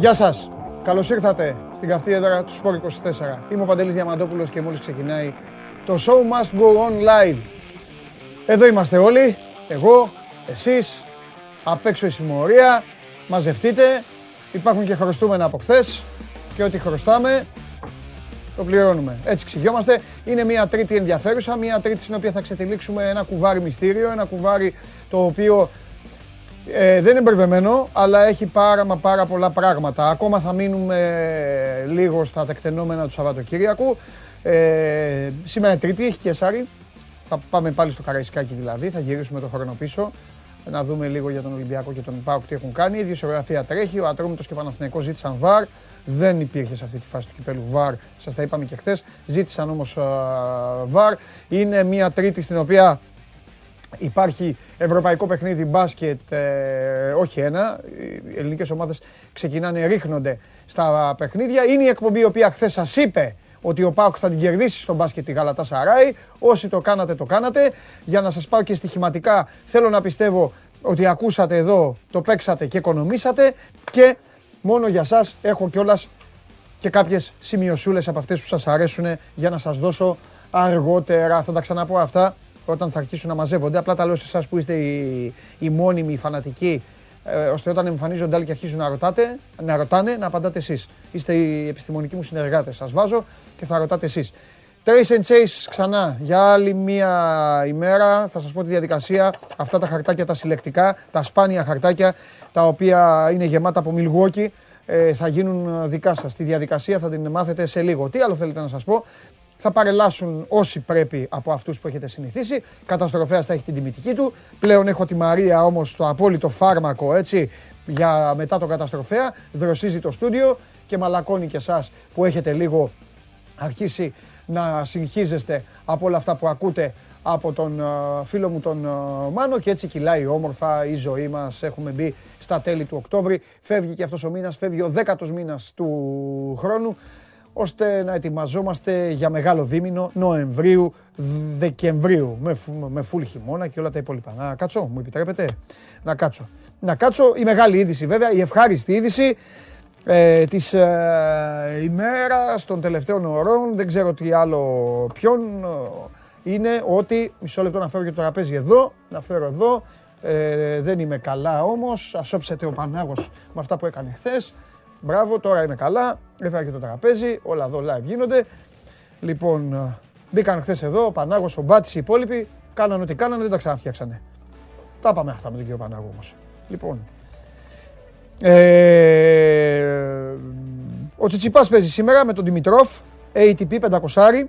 Γεια σας. Καλώς ήρθατε στην καυτή έδρα του Σπόρ 24. Είμαι ο Παντελής Διαμαντόπουλος και μόλις ξεκινάει το Show Must Go On Live. Εδώ είμαστε όλοι, εγώ, εσείς, απ' έξω η συμμορία, μαζευτείτε. Υπάρχουν και χρωστούμενα από χθες και ό,τι χρωστάμε το πληρώνουμε. Έτσι ξυγιόμαστε. Είναι μια τρίτη ενδιαφέρουσα, μια τρίτη στην οποία θα ξετυλίξουμε ένα κουβάρι μυστήριο, ένα κουβάρι το οποίο ε, δεν είναι μπερδεμένο, αλλά έχει πάρα μα πάρα πολλά πράγματα. Ακόμα θα μείνουμε λίγο στα τεκτενόμενα του Σαββατοκύριακου. Ε, σήμερα Τρίτη, έχει και Σάρι. Θα πάμε πάλι στο Καραϊσκάκι δηλαδή, θα γυρίσουμε το χρόνο πίσω. Να δούμε λίγο για τον Ολυμπιακό και τον Πάουκ τι έχουν κάνει. Η διοσιογραφία τρέχει, ο Ατρόμητος και ο Παναθηναϊκός ζήτησαν βαρ. Δεν υπήρχε σε αυτή τη φάση του κυπέλου βαρ, σας τα είπαμε και χθες. Ζήτησαν όμως βαρ. Είναι μια τρίτη στην οποία Υπάρχει ευρωπαϊκό παιχνίδι μπάσκετ, ε, όχι ένα. Οι ελληνικές ομάδες ξεκινάνε, ρίχνονται στα παιχνίδια. Είναι η εκπομπή η οποία χθες σας είπε ότι ο Πάοκ θα την κερδίσει στο μπάσκετ τη Γαλατά Σαράι. Όσοι το κάνατε, το κάνατε. Για να σας πάω και στοιχηματικά, θέλω να πιστεύω ότι ακούσατε εδώ, το παίξατε και οικονομήσατε. Και μόνο για σας έχω κιόλας και κάποιες σημειωσούλες από αυτές που σας αρέσουν για να σας δώσω αργότερα. Θα τα ξαναπώ αυτά όταν θα αρχίσουν να μαζεύονται. Απλά τα λέω σε εσάς που είστε οι, οι μόνιμοι, οι φανατικοί, ε, ώστε όταν εμφανίζονται άλλοι και αρχίζουν να, ρωτάτε, να ρωτάνε, να απαντάτε εσείς. Είστε οι επιστημονικοί μου συνεργάτες. Σας βάζω και θα ρωτάτε εσείς. Trace and Chase ξανά για άλλη μία ημέρα. Θα σας πω τη διαδικασία. Αυτά τα χαρτάκια τα συλλεκτικά, τα σπάνια χαρτάκια, τα οποία είναι γεμάτα από Milwaukee, ε, θα γίνουν δικά σας. Τη διαδικασία θα την μάθετε σε λίγο. Τι άλλο θέλετε να σας πω; Θα παρελάσουν όσοι πρέπει από αυτούς που έχετε συνηθίσει. Καταστροφέας θα έχει την τιμητική του. Πλέον έχω τη Μαρία όμως το απόλυτο φάρμακο έτσι για μετά τον καταστροφέα. Δροσίζει το στούντιο και μαλακώνει και εσάς που έχετε λίγο αρχίσει να συγχύζεστε από όλα αυτά που ακούτε από τον φίλο μου τον Μάνο και έτσι κυλάει όμορφα η ζωή μας. Έχουμε μπει στα τέλη του Οκτώβρη. Φεύγει και αυτός ο μήνας, φεύγει ο δέκατος μήνας του χρόνου ώστε να ετοιμαζόμαστε για μεγάλο δίμηνο Νοεμβρίου, Δεκεμβρίου με, με φουλ χειμώνα και όλα τα υπόλοιπα. Να κάτσω, μου επιτρέπετε, να κάτσω. Να κάτσω, η μεγάλη είδηση βέβαια, η ευχάριστη είδηση ε, της ε, ημέρας των τελευταίων ωρών, δεν ξέρω τι άλλο ποιον, είναι ότι, μισό λεπτό να φέρω και το τραπέζι εδώ, να φέρω εδώ, ε, δεν είμαι καλά όμως, ασόψετε ο Πανάγος με αυτά που έκανε χθες. Μπράβο, τώρα είμαι καλά. Έφερα και το τραπέζι. Όλα εδώ live γίνονται. Λοιπόν, ε, μπήκαν χθες εδώ ο Πανάγος, ο Μπάτης, οι υπόλοιποι. Κάνανε ό,τι κάνανε, δεν τα ξαναφτιάξανε. Τα πάμε αυτά με τον κύριο Πανάγο όμως. Λοιπόν. Ε, ο Τσιτσιπάς παίζει σήμερα με τον Δημητρόφ, ATP 500.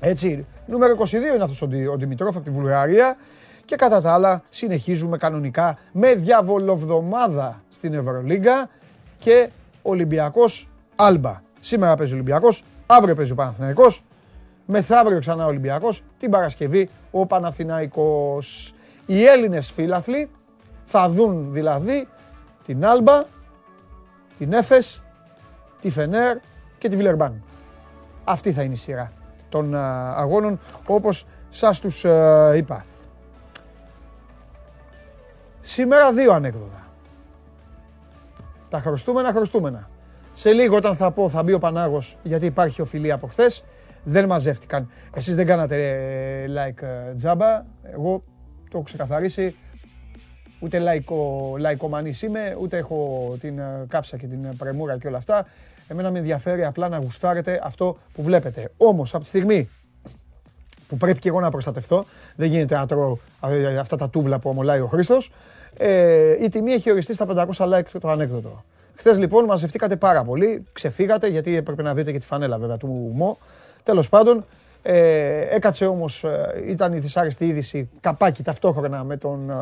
Έτσι, νούμερο 22 είναι αυτός ο Δημητρόφ από τη Βουλγαρία. Και κατά τα άλλα συνεχίζουμε κανονικά με διαβολοβδομάδα στην Ευρωλίγκα και Ολυμπιακός Άλμπα. Σήμερα παίζει ο Ολυμπιακός, αύριο παίζει ο Παναθηναϊκός, μεθαύριο ξανά ο Ολυμπιακός, την Παρασκευή ο Παναθηναϊκός. Οι Έλληνες φίλαθλοι θα δουν δηλαδή την Άλμπα, την Έφες, τη Φενέρ και τη Βιλερμπάν. Αυτή θα είναι η σειρά των αγώνων όπως σας τους είπα. Σήμερα δύο ανέκδοτα. Τα χρωστούμενα, χρωστούμενα. Σε λίγο όταν θα πω θα μπει ο Πανάγος γιατί υπάρχει οφειλία από χθες. Δεν μαζεύτηκαν. Εσείς δεν κάνατε ε, like ε, τζάμπα. Εγώ το έχω ξεκαθαρίσει. Ούτε λαϊκό, λαϊκομανής είμαι, ούτε έχω την ε, κάψα και την πρεμούρα και όλα αυτά. Εμένα με ενδιαφέρει απλά να γουστάρετε αυτό που βλέπετε. Όμως από τη στιγμή που πρέπει και εγώ να προστατευτώ, δεν γίνεται να τρώω αυτά τα τούβλα που ομολάει ο Χρήστος, ε, η τιμή έχει οριστεί στα 500 like το ανέκδοτο. Χθες λοιπόν μαζευτήκατε πάρα πολύ, ξεφύγατε γιατί έπρεπε να δείτε και τη φανέλα βέβαια του ΜΟ. Τέλος πάντων, ε, έκατσε όμως, ε, ήταν η δυσάρεστη είδηση καπάκι ταυτόχρονα με τον ε,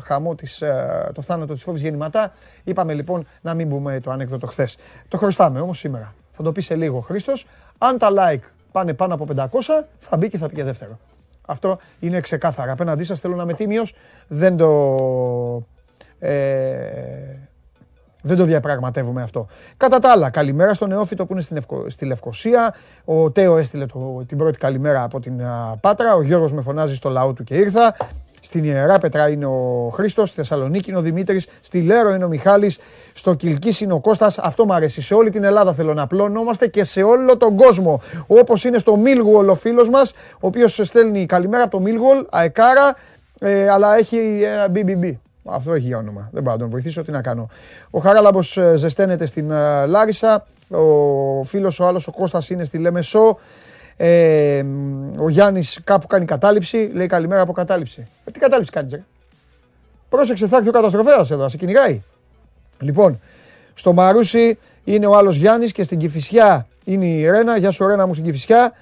χαμό, της, ε, το θάνατο της φόβης γεννηματά. Είπαμε λοιπόν να μην πούμε το ανέκδοτο χθες. Το χρωστάμε όμως σήμερα. Θα το πει σε λίγο ο Χρήστος. Αν τα like πάνε πάνω από 500, θα μπει και θα πει και δεύτερο. Αυτό είναι ξεκάθαρα. Απέναντί σας θέλω να είμαι τίμιος, δεν το, ε, δεν το διαπραγματεύομαι αυτό. Κατά τα άλλα, καλημέρα στον Νεόφυτο που είναι στην στη Λευκοσία. Ο Τέο έστειλε το, την πρώτη καλημέρα από την Πάτρα. Ο Γιώργος με φωνάζει στο λαό του και ήρθα. Στην Ιερά Πετρά είναι ο Χρήστος, στη Θεσσαλονίκη είναι ο Δημήτρης, στη Λέρο είναι ο Μιχάλης, στο Κυλκής είναι ο Κώστας. Αυτό μου αρέσει. Σε όλη την Ελλάδα θέλω να απλώνομαστε και σε όλο τον κόσμο. Όπως είναι στο Μίλγουολ ο φίλος μας, ο οποίος στέλνει καλημέρα από το Μίλγουολ, αεκάρα, ε, αλλά έχει ένα BBB. Αυτό έχει για όνομα. Δεν πάω να τον βοηθήσω. Τι να κάνω. Ο Χαράλαμπος ε, ζεσταίνεται στην ε, Λάρισα. Ο φίλος ο άλλος ο Κώστας είναι στη Λέμεσό. Ε, ο Γιάννης κάπου κάνει κατάληψη. Λέει καλημέρα από κατάληψη. Ε, τι κατάληψη κάνει, ρε. Πρόσεξε, θα έρθει ο καταστροφέας εδώ, σε κυνηγάει. Λοιπόν, στο Μαρούσι είναι ο άλλος Γιάννης και στην Κυφυσιά είναι η Ρένα. Γεια σου, Ρένα μου στην Κυφυσιά.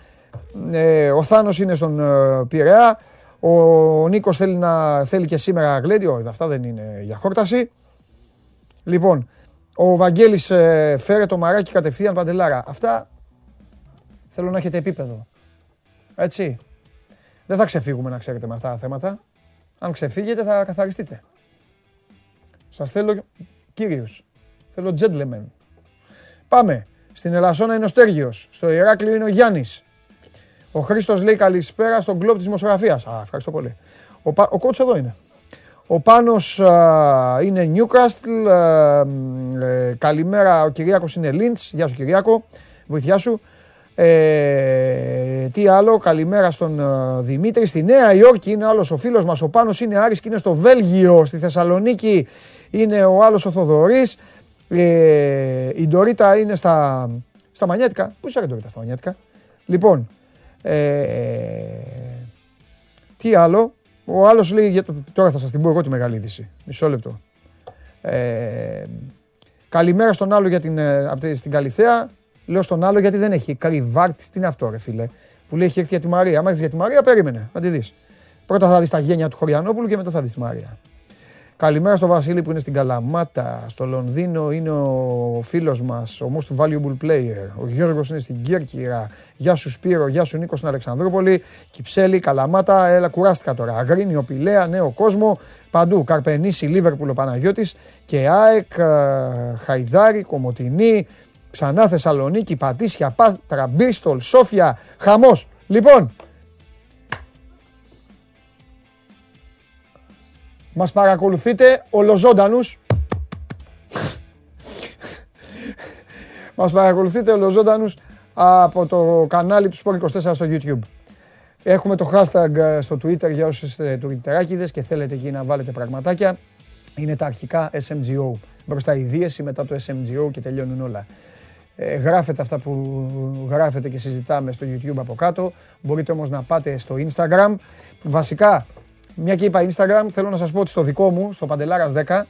Ε, ο Θάνος είναι στον ε, Πειραιά. Ο Νίκος θέλει, να, θέλει και σήμερα γλέντιο. Αυτά δεν είναι για χόρταση. Λοιπόν, ο Βαγγέλης ε, φέρε το μαράκι κατευθείαν παντελάρα. Αυτά θέλω να έχετε επίπεδο. Έτσι. Δεν θα ξεφύγουμε να ξέρετε με αυτά τα θέματα. Αν ξεφύγετε θα καθαριστείτε. Σας θέλω κύριους. Θέλω gentlemen. Πάμε. Στην Ελασσόνα είναι ο Στέργιος. Στο Ηράκλειο είναι ο Γιάννης. Ο Χρήστος λέει καλησπέρα στον κλόπ της δημοσιογραφίας. Α, ευχαριστώ πολύ. Ο, ο κότσος εδώ είναι. Ο Πάνος είναι Newcastle. Ε, καλημέρα, ο Κυριάκος είναι Lynch. Γεια σου Κυριάκο, βοηθιά σου. Ε, τι άλλο, καλημέρα στον Δημήτρη. Στη Νέα Υόρκη είναι άλλος ο φίλος μας, ο Πάνος είναι Άρης και είναι στο Βέλγιο. Στη Θεσσαλονίκη είναι ο άλλος ο Θοδωρής. Ε, η Ντορίτα είναι στα, στα Μανιάτικα. Πού είσαι η Ντορίτα στα Μανιάτικα; Λοιπόν, ε, τι άλλο; Ο άλλος λέει. Τώρα θα σας την πω εγώ τη μεγάλη είδηση. Μισό λεπτό. Ε, καλημέρα στον άλλο για την, ε, στην Καλιθέα. Λέω στον άλλο γιατί δεν έχει κρυβάρτη. Τι είναι αυτό, ρε φίλε. Που λέει έχει έρθει για τη Μαρία. Άμα έρθει για τη Μαρία, περίμενε να τη δεις. Πρώτα θα δεις τα γένια του Χωριανόπουλου και μετά θα δεις τη Μαρία. Καλημέρα στο Βασίλη που είναι στην Καλαμάτα. Στο Λονδίνο είναι ο φίλος μας, ο most valuable player. Ο Γιώργος είναι στην Κέρκυρα. Γεια σου Σπύρο, γεια σου Νίκος στην Αλεξανδρούπολη. Κυψέλη, Καλαμάτα, έλα κουράστηκα τώρα. Αγρίνιο, Πηλαία, Νέο Κόσμο. Παντού. Καρπενήσι, Λίβερπουλ ο Παναγιώτης και ΑΕΚ, ε, Χαϊδάρη, Κομωτινή, ξανά Θεσσαλονίκη, Πατήσια, Πάτρα, Μπίστολ, Σόφια. Χαμός. Λοιπόν, Μας παρακολουθείτε ολοζώντανους. Μας παρακολουθείτε ολοζώντανους από το κανάλι του Sport 24 στο YouTube. Έχουμε το hashtag ε, στο Twitter για όσους είστε τουρκιτεράκιδες και θέλετε εκεί να βάλετε πραγματάκια. Είναι τα αρχικά SMGO. Μπροστά η δίεση, μετά το SMGO και τελειώνουν όλα. Ε, γράφετε αυτά που γράφετε και συζητάμε στο YouTube από κάτω. Μπορείτε όμως να πάτε στο Instagram. Βασικά μια και είπα Instagram, θέλω να σας πω ότι στο δικό μου, στο Παντελάρας 10,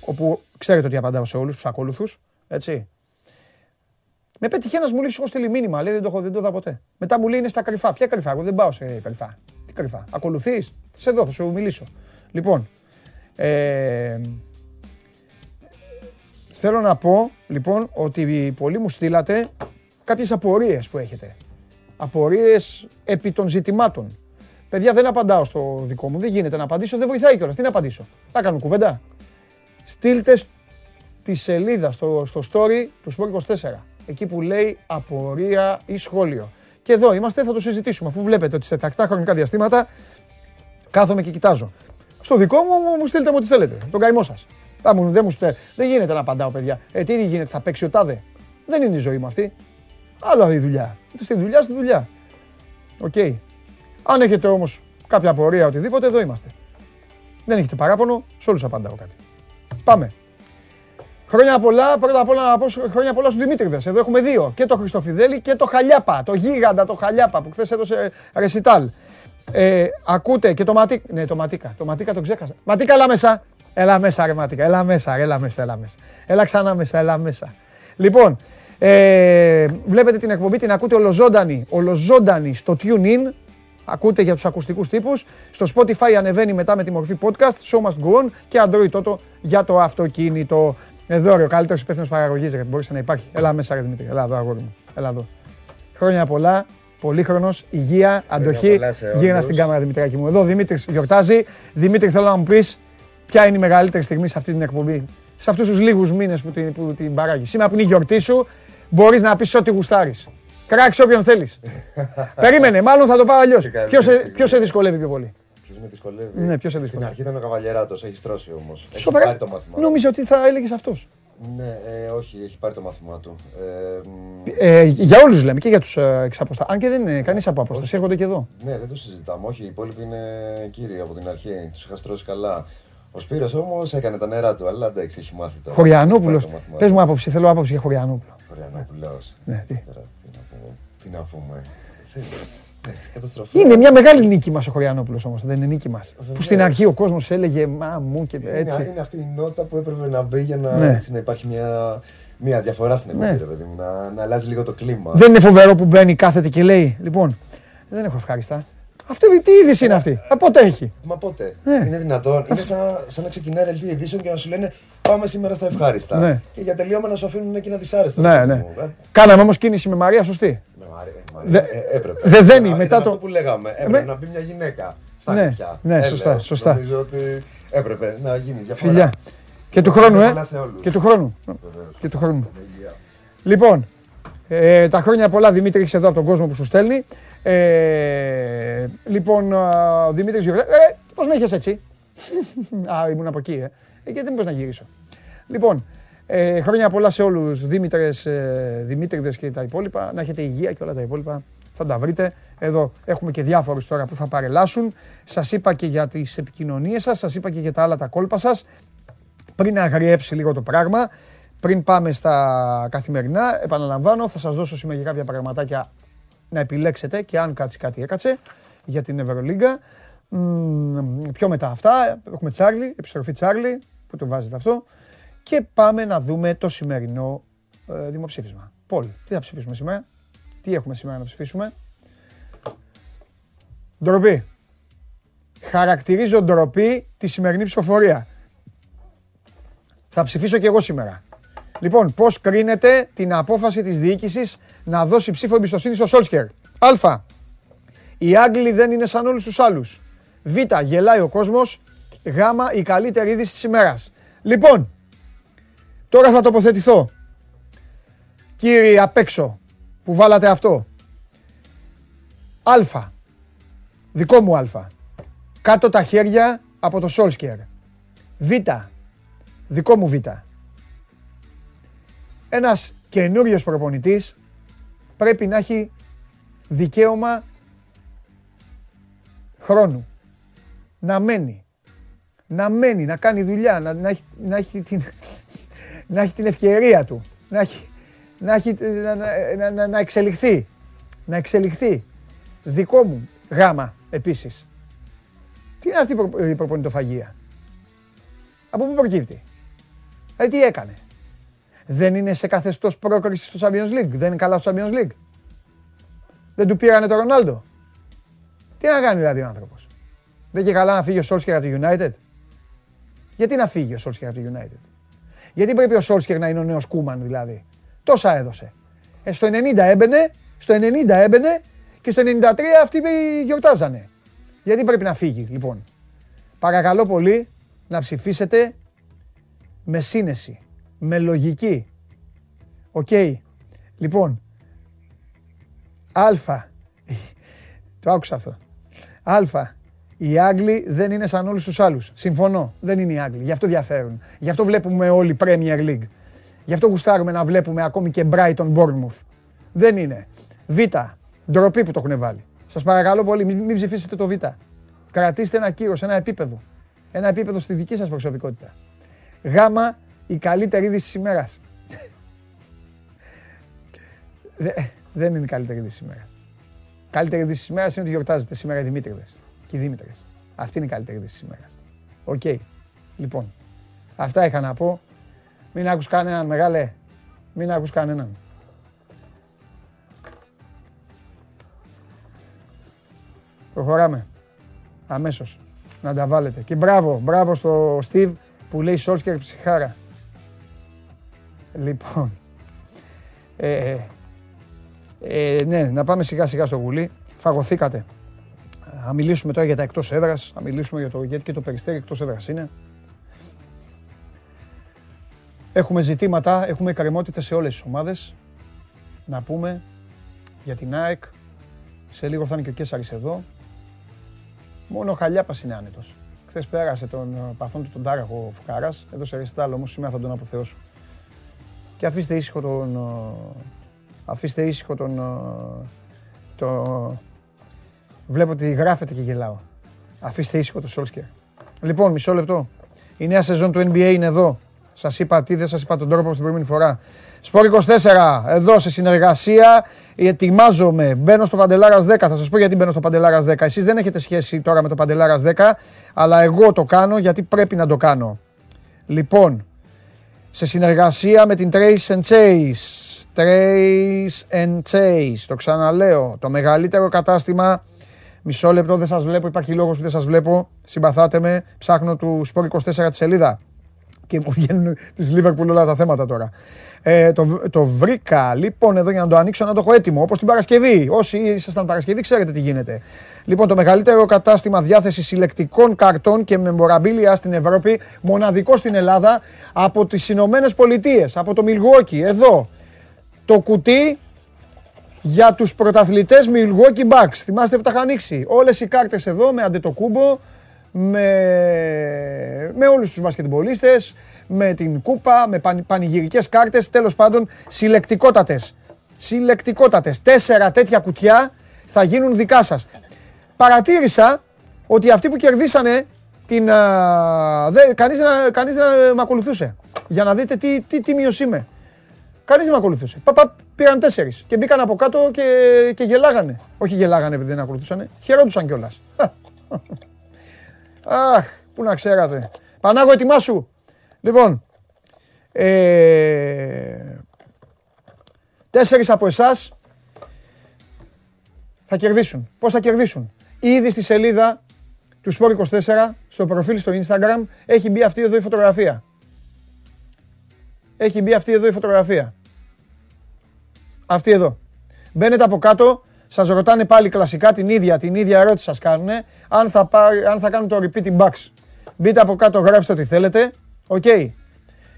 όπου ξέρετε ότι απαντάω σε όλους τους ακόλουθους, έτσι. Με πέτυχε ένας μου λέει, έχω στείλει μήνυμα, λέει δεν το έχω, δεν το είδα ποτέ. Μετά μου λέει είναι στα κρυφά. Ποια κρυφά, εγώ δεν πάω σε κρυφά. Τι κρυφά, ακολουθείς, θα σε δω, θα σου μιλήσω. Λοιπόν, ε, θέλω να πω λοιπόν ότι πολλοί μου στείλατε κάποιες απορίες που έχετε. Απορίες επί των ζητημάτων. Παιδιά, δεν απαντάω στο δικό μου. Δεν γίνεται να απαντήσω. Δεν βοηθάει κιόλας. Τι να απαντήσω; Θα κάνω κουβέντα. Στείλτε τη σελίδα στο, στο story του Sport 24. Εκεί που λέει απορία ή σχόλιο. Και εδώ είμαστε, θα το συζητήσουμε. Αφού βλέπετε ότι σε τακτά χρονικά διαστήματα κάθομαι και κοιτάζω. Στο δικό μου μου στείλτε μου ό,τι θέλετε. Τον καημό σας. Δεν, μου δεν γίνεται να απαντάω, παιδιά. Ε, τι γίνεται, θα παίξει ο τάδε; Δεν είναι η ζωή μου αυτή. Άλλο η δουλειά. Στη δουλειά, στη δουλειά. OK. Okay. Αν έχετε όμως κάποια απορία οτιδήποτε, εδώ είμαστε. Δεν έχετε παράπονο, σε όλους απαντάω κάτι. Πάμε. Χρόνια πολλά, πρώτα απ' όλα να πω χρόνια πολλά στου Δημήτριδε. Εδώ έχουμε δύο. Και το Χριστοφιδέλη και το Χαλιάπα. Το γίγαντα το Χαλιάπα που χθες έδωσε ρεσιτάλ. Ε, ακούτε και το Ματίκα. Ναι, το Ματίκα. Το Ματίκα το ξέχασα. Ματίκα, έλα μέσα. Έλα μέσα, ρε Ματίκα. Έλα μέσα, έλα μέσα, έλα μέσα. Έλα ξανά μέσα, έλα μέσα. Λοιπόν, ε, βλέπετε την εκπομπή, την ακούτε ολοζώντανη, ολοζώντανη στο TuneIn ακούτε για τους ακουστικούς τύπους. Στο Spotify ανεβαίνει μετά με τη μορφή podcast, Show Must Go On και Android Toto για το αυτοκίνητο. Εδώ ρε, ο καλύτερος υπεύθυνος παραγωγής, ρε, μπορείς να υπάρχει. Έλα μέσα ρε Δημήτρη, έλα εδώ αγόρι μου, έλα εδώ. Χρόνια πολλά, πολύχρονος, υγεία, αντοχή. Γύρνα στην κάμερα Δημητράκη μου. Εδώ Δημήτρης γιορτάζει. Δημήτρη θέλω να μου πεις ποια είναι η μεγαλύτερη στιγμή σε αυτή την εκπομπή; Σε αυτούς τους λίγους μήνες που την, που την παράγεις. Σήμερα που είναι η γιορτή σου, μπορείς να πεις ό,τι γουστάρεις. Κράξε όποιον θέλεις. Περίμενε, μάλλον θα το πάω αλλιώς. Ποιος σε δυσκολεύει πιο πολύ; Ποιος με δυσκολεύει; Ναι, ποιος σε Στην δυσκολεύει. αρχή ήταν ο Καβαλιεράτος, έχει στρώσει όμως. Έχει Σοβαρά. πάρει το μάθημα. του. Νόμιζα ότι θα έλεγες αυτός. Ναι, ε, όχι, έχει πάρει το μάθημά του. Ε, μ, Ε, για όλους λέμε και για τους ε, εξαποστα... Αν και δεν είναι κανείς από απόσταση, έρχονται και εδώ. ναι, δεν το συζητάμε. Όχι, οι υπόλοιποι είναι κύριοι από την αρχή. Τους είχα στρώσει καλά. Ο Σπύρος όμως έκανε τα νερά του, αλλά εντάξει, έχει μάθει τώρα. Χωριανόπουλος. Έχει πάρει το μάθημά Πες του. μου άποψη, θέλω άποψη για Χωριανόπουλο. Χωριανόπουλος. Ναι, τι. Τώρα, τι να πούμε. Τι να πούμε. Δεν- Εντάξει, καταστροφή. Είναι μια μεγάλη νίκη μας ο Χωριανόπουλος όμως, δεν είναι νίκη μας. Που Βεβαίως. στην αρχή ο κόσμος έλεγε Μα μου και Είναι, έτσι. είναι αυτή η νότα που έπρεπε να μπει για να, Ναι. έτσι, να υπάρχει μια, μια διαφορά στην εκπομπή, Ναι. ρε παιδί μου, να, να αλλάζει λίγο το κλίμα. Δεν είναι φοβερό που μπαίνει, κάθεται και λέει Λοιπόν, δεν έχω ευχάριστα. Αυτό τι είδηση είναι αυτή; Από πότε έχει; Μα πότε, Ναι. είναι δυνατόν. Είναι σαν, σαν να ξεκινάει δελτίο ειδήσεων και να σου λένε Πάμε σήμερα στα ευχάριστα. Ναι. Και για τελείωμα να σου αφήνουν εκείνα δυσάρεστα. Ναι, ρε παιδί ναι. μου. Ε, Κάναμε όμως κίνηση με Μαρία, σωστή. με Μαρία, με Μαρία. Δε- Ε, έπρεπε. δε δένει, Ήταν μετά αυτό το- που λέγαμε. Έπρεπε με- να μπει μια γυναίκα. Φτάνει Ναι, πια. ναι, Έλεος. σωστά, σωστά. Νομίζω ότι έπρεπε να γίνει διαφορά. Φιλιά. Και του χρόνου, ε. Πολλά σε όλους. Και του χρόνου. Βεβαίως. Και του χρόνου. Φιλιά. Λοιπόν, ε, τα χρόνια πολλά Δημήτρη έχεις εδώ από τον κόσμο που σου στέλνει. Ε, λοιπόν, α, ο Δημήτρης γιορτά- Ε, πώς με είχες έτσι; Α, ήμουν από εκεί, ε. ε γιατί δεν μπορείς να γυρίσω. Λοιπόν, ε, χρόνια πολλά σε όλους, Δήμητρες, ε, Δημήτριδες και τα υπόλοιπα. Να έχετε υγεία και όλα τα υπόλοιπα. Θα τα βρείτε. Εδώ έχουμε και διάφορους τώρα που θα παρελάσουν. Σας είπα και για τις επικοινωνίες σας, σας είπα και για τα άλλα τα κόλπα σας πριν αγριέψει λίγο το πράγμα, πριν πάμε στα καθημερινά, επαναλαμβάνω, θα σας δώσω σήμερα και κάποια πραγματάκια να επιλέξετε και αν κάτσει κάτι έκατσε για την Ευρωλίγκα. Μμμ, πιο μετά αυτά, έχουμε Τσάρλι, επιστροφή Τσάρλι, που το βάζετε αυτό. Και πάμε να δούμε το σημερινό ε, δημοψήφισμα. Πολ, τι θα ψηφίσουμε σήμερα, τι έχουμε σήμερα να ψηφίσουμε; Ντροπή. Χαρακτηρίζω ντροπή τη σημερινή ψηφοφορία. Θα ψηφίσω και εγώ σήμερα. Λοιπόν, πώς κρίνεται την απόφαση της διοίκησης να δώσει ψήφο εμπιστοσύνη στο Σόλσκερ; Α. Οι Άγγλοι δεν είναι σαν όλους τους άλλους. Β. Γελάει ο κόσμος. Γ. Η καλύτερη είδηση της ημέρας. Λοιπόν, τώρα θα τοποθετηθώ. Κύριοι απ' έξω που βάλατε αυτό. Α. Δικό μου Α. Κάτω τα χέρια από το Σόλσκερ. Β. Δικό μου Β. Ένας καινούριος προπονητής πρέπει να έχει δικαίωμα χρόνου. Να μένει. Να μένει, να κάνει δουλειά, να, να, έχει, να, έχει, την, να έχει την ευκαιρία του. Να, έχει, να, έχει, να, να, να, να εξελιχθεί. Να εξελιχθεί. Δικό μου γάμα επίσης. Τι είναι αυτή η προ- η προπονητοφαγία; Από πού προκύπτει; Ε, τι έκανε; Δεν είναι σε καθεστώς πρόκρισης στο Champions League. Δεν είναι καλά στο Champions League. Δεν του πήρανε το Ρονάλντο. Τι να κάνει δηλαδή ο άνθρωπος. Δεν είχε καλά να φύγει ο Σόλσκερ από το United. Γιατί να φύγει ο Σόλσκερ από το United; Γιατί πρέπει ο Σόλσκερ να είναι ο νέος Κούμαν δηλαδή; Τόσα έδωσε. Ε, στο 90 έμπαινε, στο 90 έμπαινε και στο 93 αυτοί γιορτάζανε. Γιατί πρέπει να φύγει λοιπόν; Παρακαλώ πολύ να ψηφίσετε με σύνεση, με λογική. Οκ. Λοιπόν, Α. Το άκουσα αυτό. Α. Οι Άγγλοι δεν είναι σαν όλους τους άλλους. Συμφωνώ. Δεν είναι οι Άγγλοι. Γι' αυτό διαφέρουν. Γι' αυτό βλέπουμε όλοι Premier League. Γι' αυτό γουστάρουμε να βλέπουμε ακόμη και Brighton Bournemouth. Δεν είναι. Β. Ντροπή που το έχουν βάλει. Σας παρακαλώ πολύ, μην, μην ψηφίσετε το Β. Κρατήστε ένα κύρος, ένα επίπεδο. Ένα επίπεδο στη δική σας προσωπικότητα. Γ. Η καλύτερη είδηση της ημέρας. Δε- δεν είναι η καλύτερη είδηση της ημέρας. Καλύτερη είδηση της ημέρας είναι ότι γιορτάζετε σήμερα οι Δημήτριδες και οι Δήμητρες. Αυτή είναι η καλύτερη είδηση της ημέρας. Οκ. Λοιπόν, αυτά είχα να πω. Μην άκους κανέναν μεγάλε. Μην άκους κανέναν. Προχωράμε. Αμέσως. Να τα βάλετε. Και μπράβο, μπράβο στο Στίβ που λέει Σόλσκερ ψυχάρα. Λοιπόν. Ε, ε, ναι, να πάμε σιγά σιγά στο γουλί. Φαγωθήκατε. Θα μιλήσουμε τώρα για τα εκτός έδρας, θα μιλήσουμε για το γιατί και το περιστέρι εκτός έδρας είναι. Έχουμε ζητήματα, έχουμε εκκρεμότητες σε όλες τις ομάδες. Να πούμε για την ΑΕΚ. Σε λίγο θα είναι και ο Κέσσαρης εδώ. Μόνο ο Χαλιάπας είναι άνετος. Χθες πέρασε τον ε, παθόν του τον Τάραχο Φουκαράς, έδωσε ρεστάλ όμως σήμερα θα τον αποθεώσω. Και αφήστε ήσυχο τον... ε, Αφήστε ήσυχο τον... ε, Το... Βλέπω ότι γράφετε και γελάω. Αφήστε ήσυχο το Σόλσκερ. Λοιπόν, μισό λεπτό. Η νέα σεζόν του NBA είναι εδώ. Σας είπα τι, δεν σας είπα τον τρόπο στην προηγούμενη φορά. Σπορ 24, εδώ σε συνεργασία. Ετοιμάζομαι. Μπαίνω στο Παντελάρας 10. Θα σας πω γιατί μπαίνω στο Παντελάρας 10. Εσείς δεν έχετε σχέση τώρα με το Παντελάρας 10, αλλά εγώ το κάνω γιατί πρέπει να το κάνω. Λοιπόν, σε συνεργασία με την Trace and Chase. Trace and Chase. Το ξαναλέω. Το μεγαλύτερο κατάστημα. Μισό λεπτό δεν σας βλέπω. Υπάρχει λόγος που δεν σας βλέπω. Συμπαθάτε με. Ψάχνω του Sport 24 τη σελίδα. Και μου βγαίνουν της Liverpool όλα τα θέματα τώρα. Ε, το, το βρήκα λοιπόν εδώ για να το ανοίξω να το έχω έτοιμο. Όπως την Παρασκευή. Όσοι ήσασταν Παρασκευή, ξέρετε τι γίνεται. Λοιπόν, το μεγαλύτερο κατάστημα διάθεσης συλλεκτικών καρτών και μεμπορabilia στην Ευρώπη, μοναδικό στην Ελλάδα, από τις Ηνωμένες Πολιτείες, από το Milwaukee. Εδώ το κουτί για τους πρωταθλητές Milwaukee Bucks. Θυμάστε που τα είχα ανοίξει. Όλες οι κάρτες εδώ με αντετοκούμπο, με, με όλους τους μπασκετμπολίστες, με την κούπα, με πανη, πανηγυρικές κάρτες, τέλος πάντων συλλεκτικότατες. Συλλεκτικότατες. Τέσσερα τέτοια κουτιά θα γίνουν δικά σας. Παρατήρησα ότι αυτοί που κερδίσανε την... α, δε, κανείς, δεν- κανείς δεν με ακολουθούσε. Για να δείτε τι, τι τίμιος είμαι. Κανείς δεν με ακολουθούσε. Παπα, πήραν τέσσερις και μπήκαν από κάτω και, και γελάγανε. Όχι γελάγανε επειδή δεν ακολουθούσαν, χαιρόντουσαν κιόλας. Αχ, πού να ξέρατε. Πανάγο, ετοιμάσου. Λοιπόν, ε, τέσσερις από εσάς θα κερδίσουν. Πώς θα κερδίσουν; Ήδη στη σελίδα του Sport24, στο προφίλ στο Instagram, έχει μπει αυτή εδώ η φωτογραφία. Έχει μπει αυτή εδώ η φωτογραφία. Αυτή εδώ. Μπαίνετε από κάτω, σας ρωτάνε πάλι κλασικά την ίδια, την ίδια ερώτηση σας κάνουν, αν θα, πάρει, αν θα κάνουν το repeat οι Bucks. Μπείτε από κάτω, γράψτε ό,τι θέλετε. Οκ.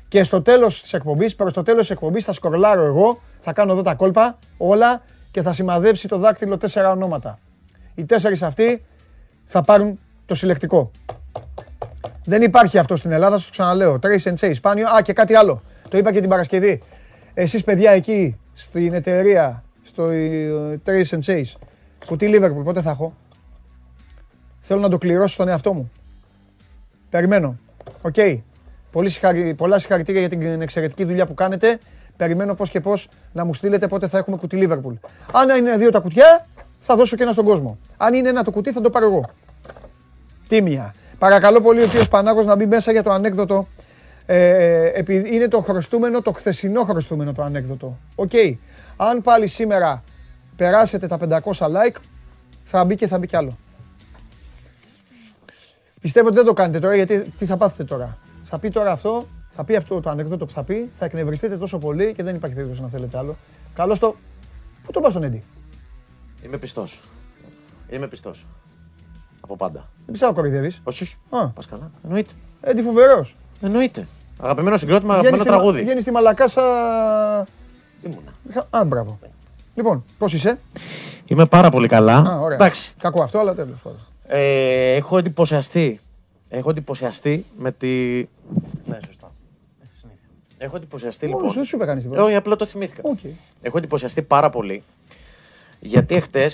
Και στο τέλος της εκπομπής, προς το τέλος της εκπομπής θα σκρολάρω εγώ, θα κάνω εδώ τα κόλπα, όλα και θα σημαδέψει το δάκτυλο τέσσερα ονόματα. Οι τέσσερις αυτοί θα πάρουν το συλλεκτικό. Δεν υπάρχει αυτό στην Ελλάδα, σας το ξαναλέω. Trace and Chase, σπάνιο. Α, και κάτι άλλο. Το είπα και την Παρασκευή. Εσείς, παιδιά, εκεί στην εταιρεία, στο ε, Trace and Chase, κουτί Liverpool, πότε θα έχω; Θέλω να το κληρώσω στον εαυτό μου. Περιμένω. Οκ. Πολύ συγχαρη- Πολλά συγχαρητήρια για την εξαιρετική δουλειά που κάνετε. Περιμένω πώς και πώς να μου στείλετε πότε θα έχουμε κουτί Liverpool. Αν είναι δύο τα κουτιά, θα δώσω και ένα στον κόσμο. Αν είναι ένα το κουτί, θα το πάρω εγώ. Τίμια. Παρακαλώ πολύ ο κύριος Πανάγος να μπει μέσα για το ανέκδοτο. Ε, επειδή είναι το χρωστούμενο, το χθεσινό χρωστούμενο το ανέκδοτο. Οκ. Αν πάλι σήμερα περάσετε τα 500 like, θα μπει και θα μπει κι άλλο. Πιστεύω ότι δεν το κάνετε τώρα, γιατί τι θα πάθετε τώρα. Θα πει τώρα αυτό, θα πει αυτό το ανέκδοτο που θα πει, θα εκνευριστείτε τόσο πολύ και δεν υπάρχει περίπτωση να θέλετε άλλο. Καλώς το... Πού το πας τον Έντι; Είμαι πιστός. Είμαι πιστός. Από πάντα. Δεν πιστεύω κοροϊδεύεις. Όχι, όχι. Α. Πας καλά. Εννοείται. Έντι φοβερός. Εννοείται. Αγαπημένο συγκρότημα, Βγαίνεις αγαπημένο στη, Μα- τραγούδι. βγαίνεις στη Μαλακάσα. Ήμουνα. Α, μπράβο. Λοιπόν, πώς είσαι; Είμαι πάρα πολύ καλά. Α, ωραία. Εντάξει. Κακό αυτό, αλλά τέλος πάντων. Ε, έχω εντυπωσιαστεί. Έχω εντυπωσιαστεί με τη. Ναι, σωστά. Ε, συνήθεια. Έχω εντυπωσιαστεί Μόνο λοιπόν. δεν σου είπε κανείς Ε, τίποτα. Όχι, απλά το θυμήθηκα. Οκ. Έχω εντυπωσιαστεί πάρα πολύ. Γιατί εχθές.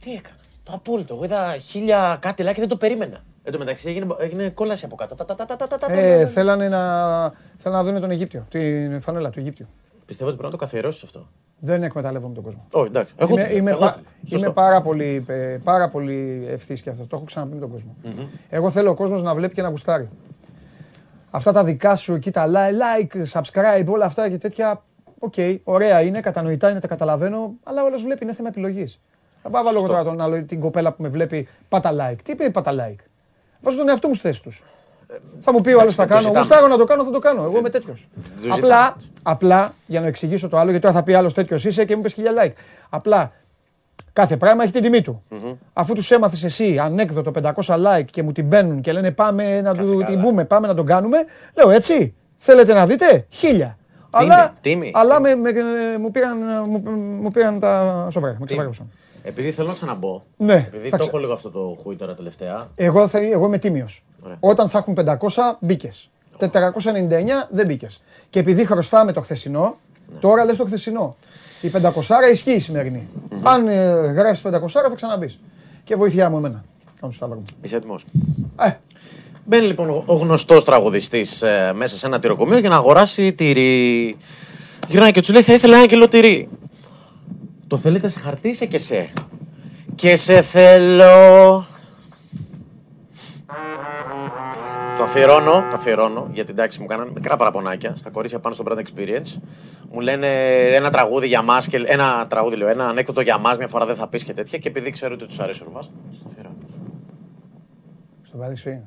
Τι έκανα; Το απόλυτο. Εγώ είδα χίλια κάτι like και δεν το περίμενα. Εν τω μεταξύ έγινε, έγινε κόλαση από κάτω. Τα, τα, τα, τα, τα, τα, τα, Ε, τα. θέλανε να, θέλανε να δουν τον Αιγύπτιο, την φανέλα του Αιγύπτιου. Πιστεύω ότι πρέπει να το καθιερώσεις αυτό. Δεν εκμεταλλεύομαι τον κόσμο. Όχι, εντάξει. Εγώ, είμαι, είμαι, εγώ- πα- σωστό. είμαι πάρα πολύ, ε, πάρα πολύ ευθύς και αυτό. Το έχω ξαναπεί με τον κόσμο Εγώ θέλω ο κόσμος να βλέπει και να γουστάρει. Αυτά τα δικά σου εκεί, τα li- like, subscribe, όλα αυτά και τέτοια. Οκ, ωραία είναι, κατανοητά είναι, τα καταλαβαίνω, αλλά όλο βλέπει, είναι θέμα επιλογής. Θα πάω βάλω εγώ τώρα τον άλλο, την κοπέλα που με βλέπει, πάτα like. Τι είπε πάτα like; Βάζω τον εαυτό μου στη θέση τους. Θα μου πει ο άλλος θα δεν το κάνω. ζητάμε. Γουστάρω να το κάνω, θα το κάνω. Εγώ είμαι τέτοιος. ζητάμε. Απλά, απλά, για να εξηγήσω το άλλο, γιατί τώρα θα πει άλλος τέτοιος είσαι και μου πεις χίλια like. Απλά Κάθε πράγμα έχει την τιμή του. Αφού τους έμαθες εσύ ανέκδοτο 500 like και μου την μπαίνουν και λένε πάμε να του καλά. την πούμε, πάμε να τον κάνουμε, λέω έτσι. Θέλετε να δείτε, χίλια. αλλά τίμη. αλλά με, με- μου, πήραν, μου, μου πήραν τα σοβαρά. Με ξεπαγώσαν. Επειδή θέλω να ξαναμπω. Ναι, Επειδή θα το ξα- έχω λίγο αυτό το χούι τώρα τελευταία. Εγώ, θα, εγώ είμαι τίμιος. Ωραία. Όταν θα έχουν 500, μπήκες. 499 δεν μπήκες. Και επειδή χρωστάμε το χθεσινό, Ναι. τώρα λες το χθεσινό. Η 500 ισχύει η σημερινη Αν ε, γράψεις 500 θα ξαναμπεί. Και βοήθειά μου εμένα. Κάνω στο μου. Είσαι έτοιμος; Ε, Μπαίνει λοιπόν ο- ο γνωστός τραγουδιστής μέσα σε ένα τυροκομείο για να αγοράσει τυρί. Γυρνάει και του λέει: Θα ήθελα ένα κιλό τυρί. Το θέλετε σε χαρτί ή σε και σε. Και σε θέλω. Το αφιερώνω, το αφιερώνω, γιατί εντάξει μου κάνανε μικρά παραπονάκια στα κορίτσια πάνω στο Brand Experience. Μου λένε ένα τραγούδι για μας, ένα τραγούδι λέω, ένα ανέκδοτο για μας, μια φορά δεν θα πεις και τέτοια. Και επειδή ξέρω ότι τους αρέσει ο Ρουβάς, τους το αφιερώνω. στο παράδειγμα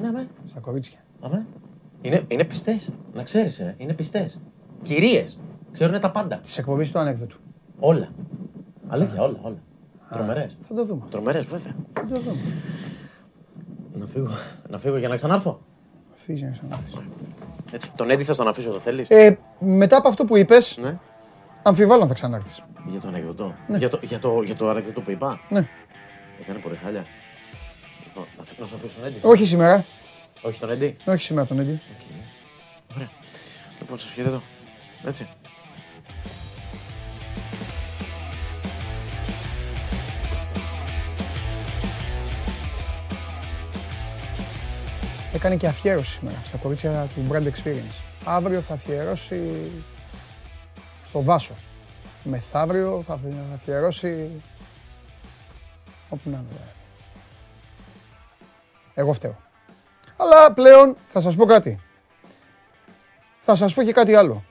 Ναι, ναι. στα κορίτσια. Αμέ. Είναι, είναι πιστές. Να ξέρεις, ε. είναι πιστές. Κυρίες. Ξέρουν τα πάντα. Της εκπομπής του ανέκδοτου. Όλα. Αλήθεια, όλα. όλα. Τρομερές. Θα το δούμε. Τρομερές, βέβαια. Θα το δούμε. Να φύγω, να φύγω για να ξανάρθω; Αφήσει να ξανάρθεις. Έτσι. Τον Έντι θα τον αφήσω, το θέλεις; Ε, μετά από αυτό που είπες, Ναι. αμφιβάλλω αν θα ξανάρθεις. Για τον ανεκδοτό. Για το, για το, για το ανεκδοτό που είπα. Ναι. Ήταν πολύ χάλια. Λοιπόν, να, φύ- να σου αφήσω τον Έντι. Όχι σήμερα. Όχι τον Έντι. Όχι σήμερα τον Έντι. Οκ. Ωραία. Λοιπόν, σας χαιρετώ. Έτσι. Έκανε και αφιέρωση σήμερα στα κορίτσια του Brand Experience. Αύριο θα αφιερώσει στο Βάσο. Μεθαύριο θα αφι- αφιερώσει όπου να είναι. δηλαδή. Εγώ φταίω. Αλλά πλέον θα σας πω κάτι. Θα σας πω και κάτι άλλο.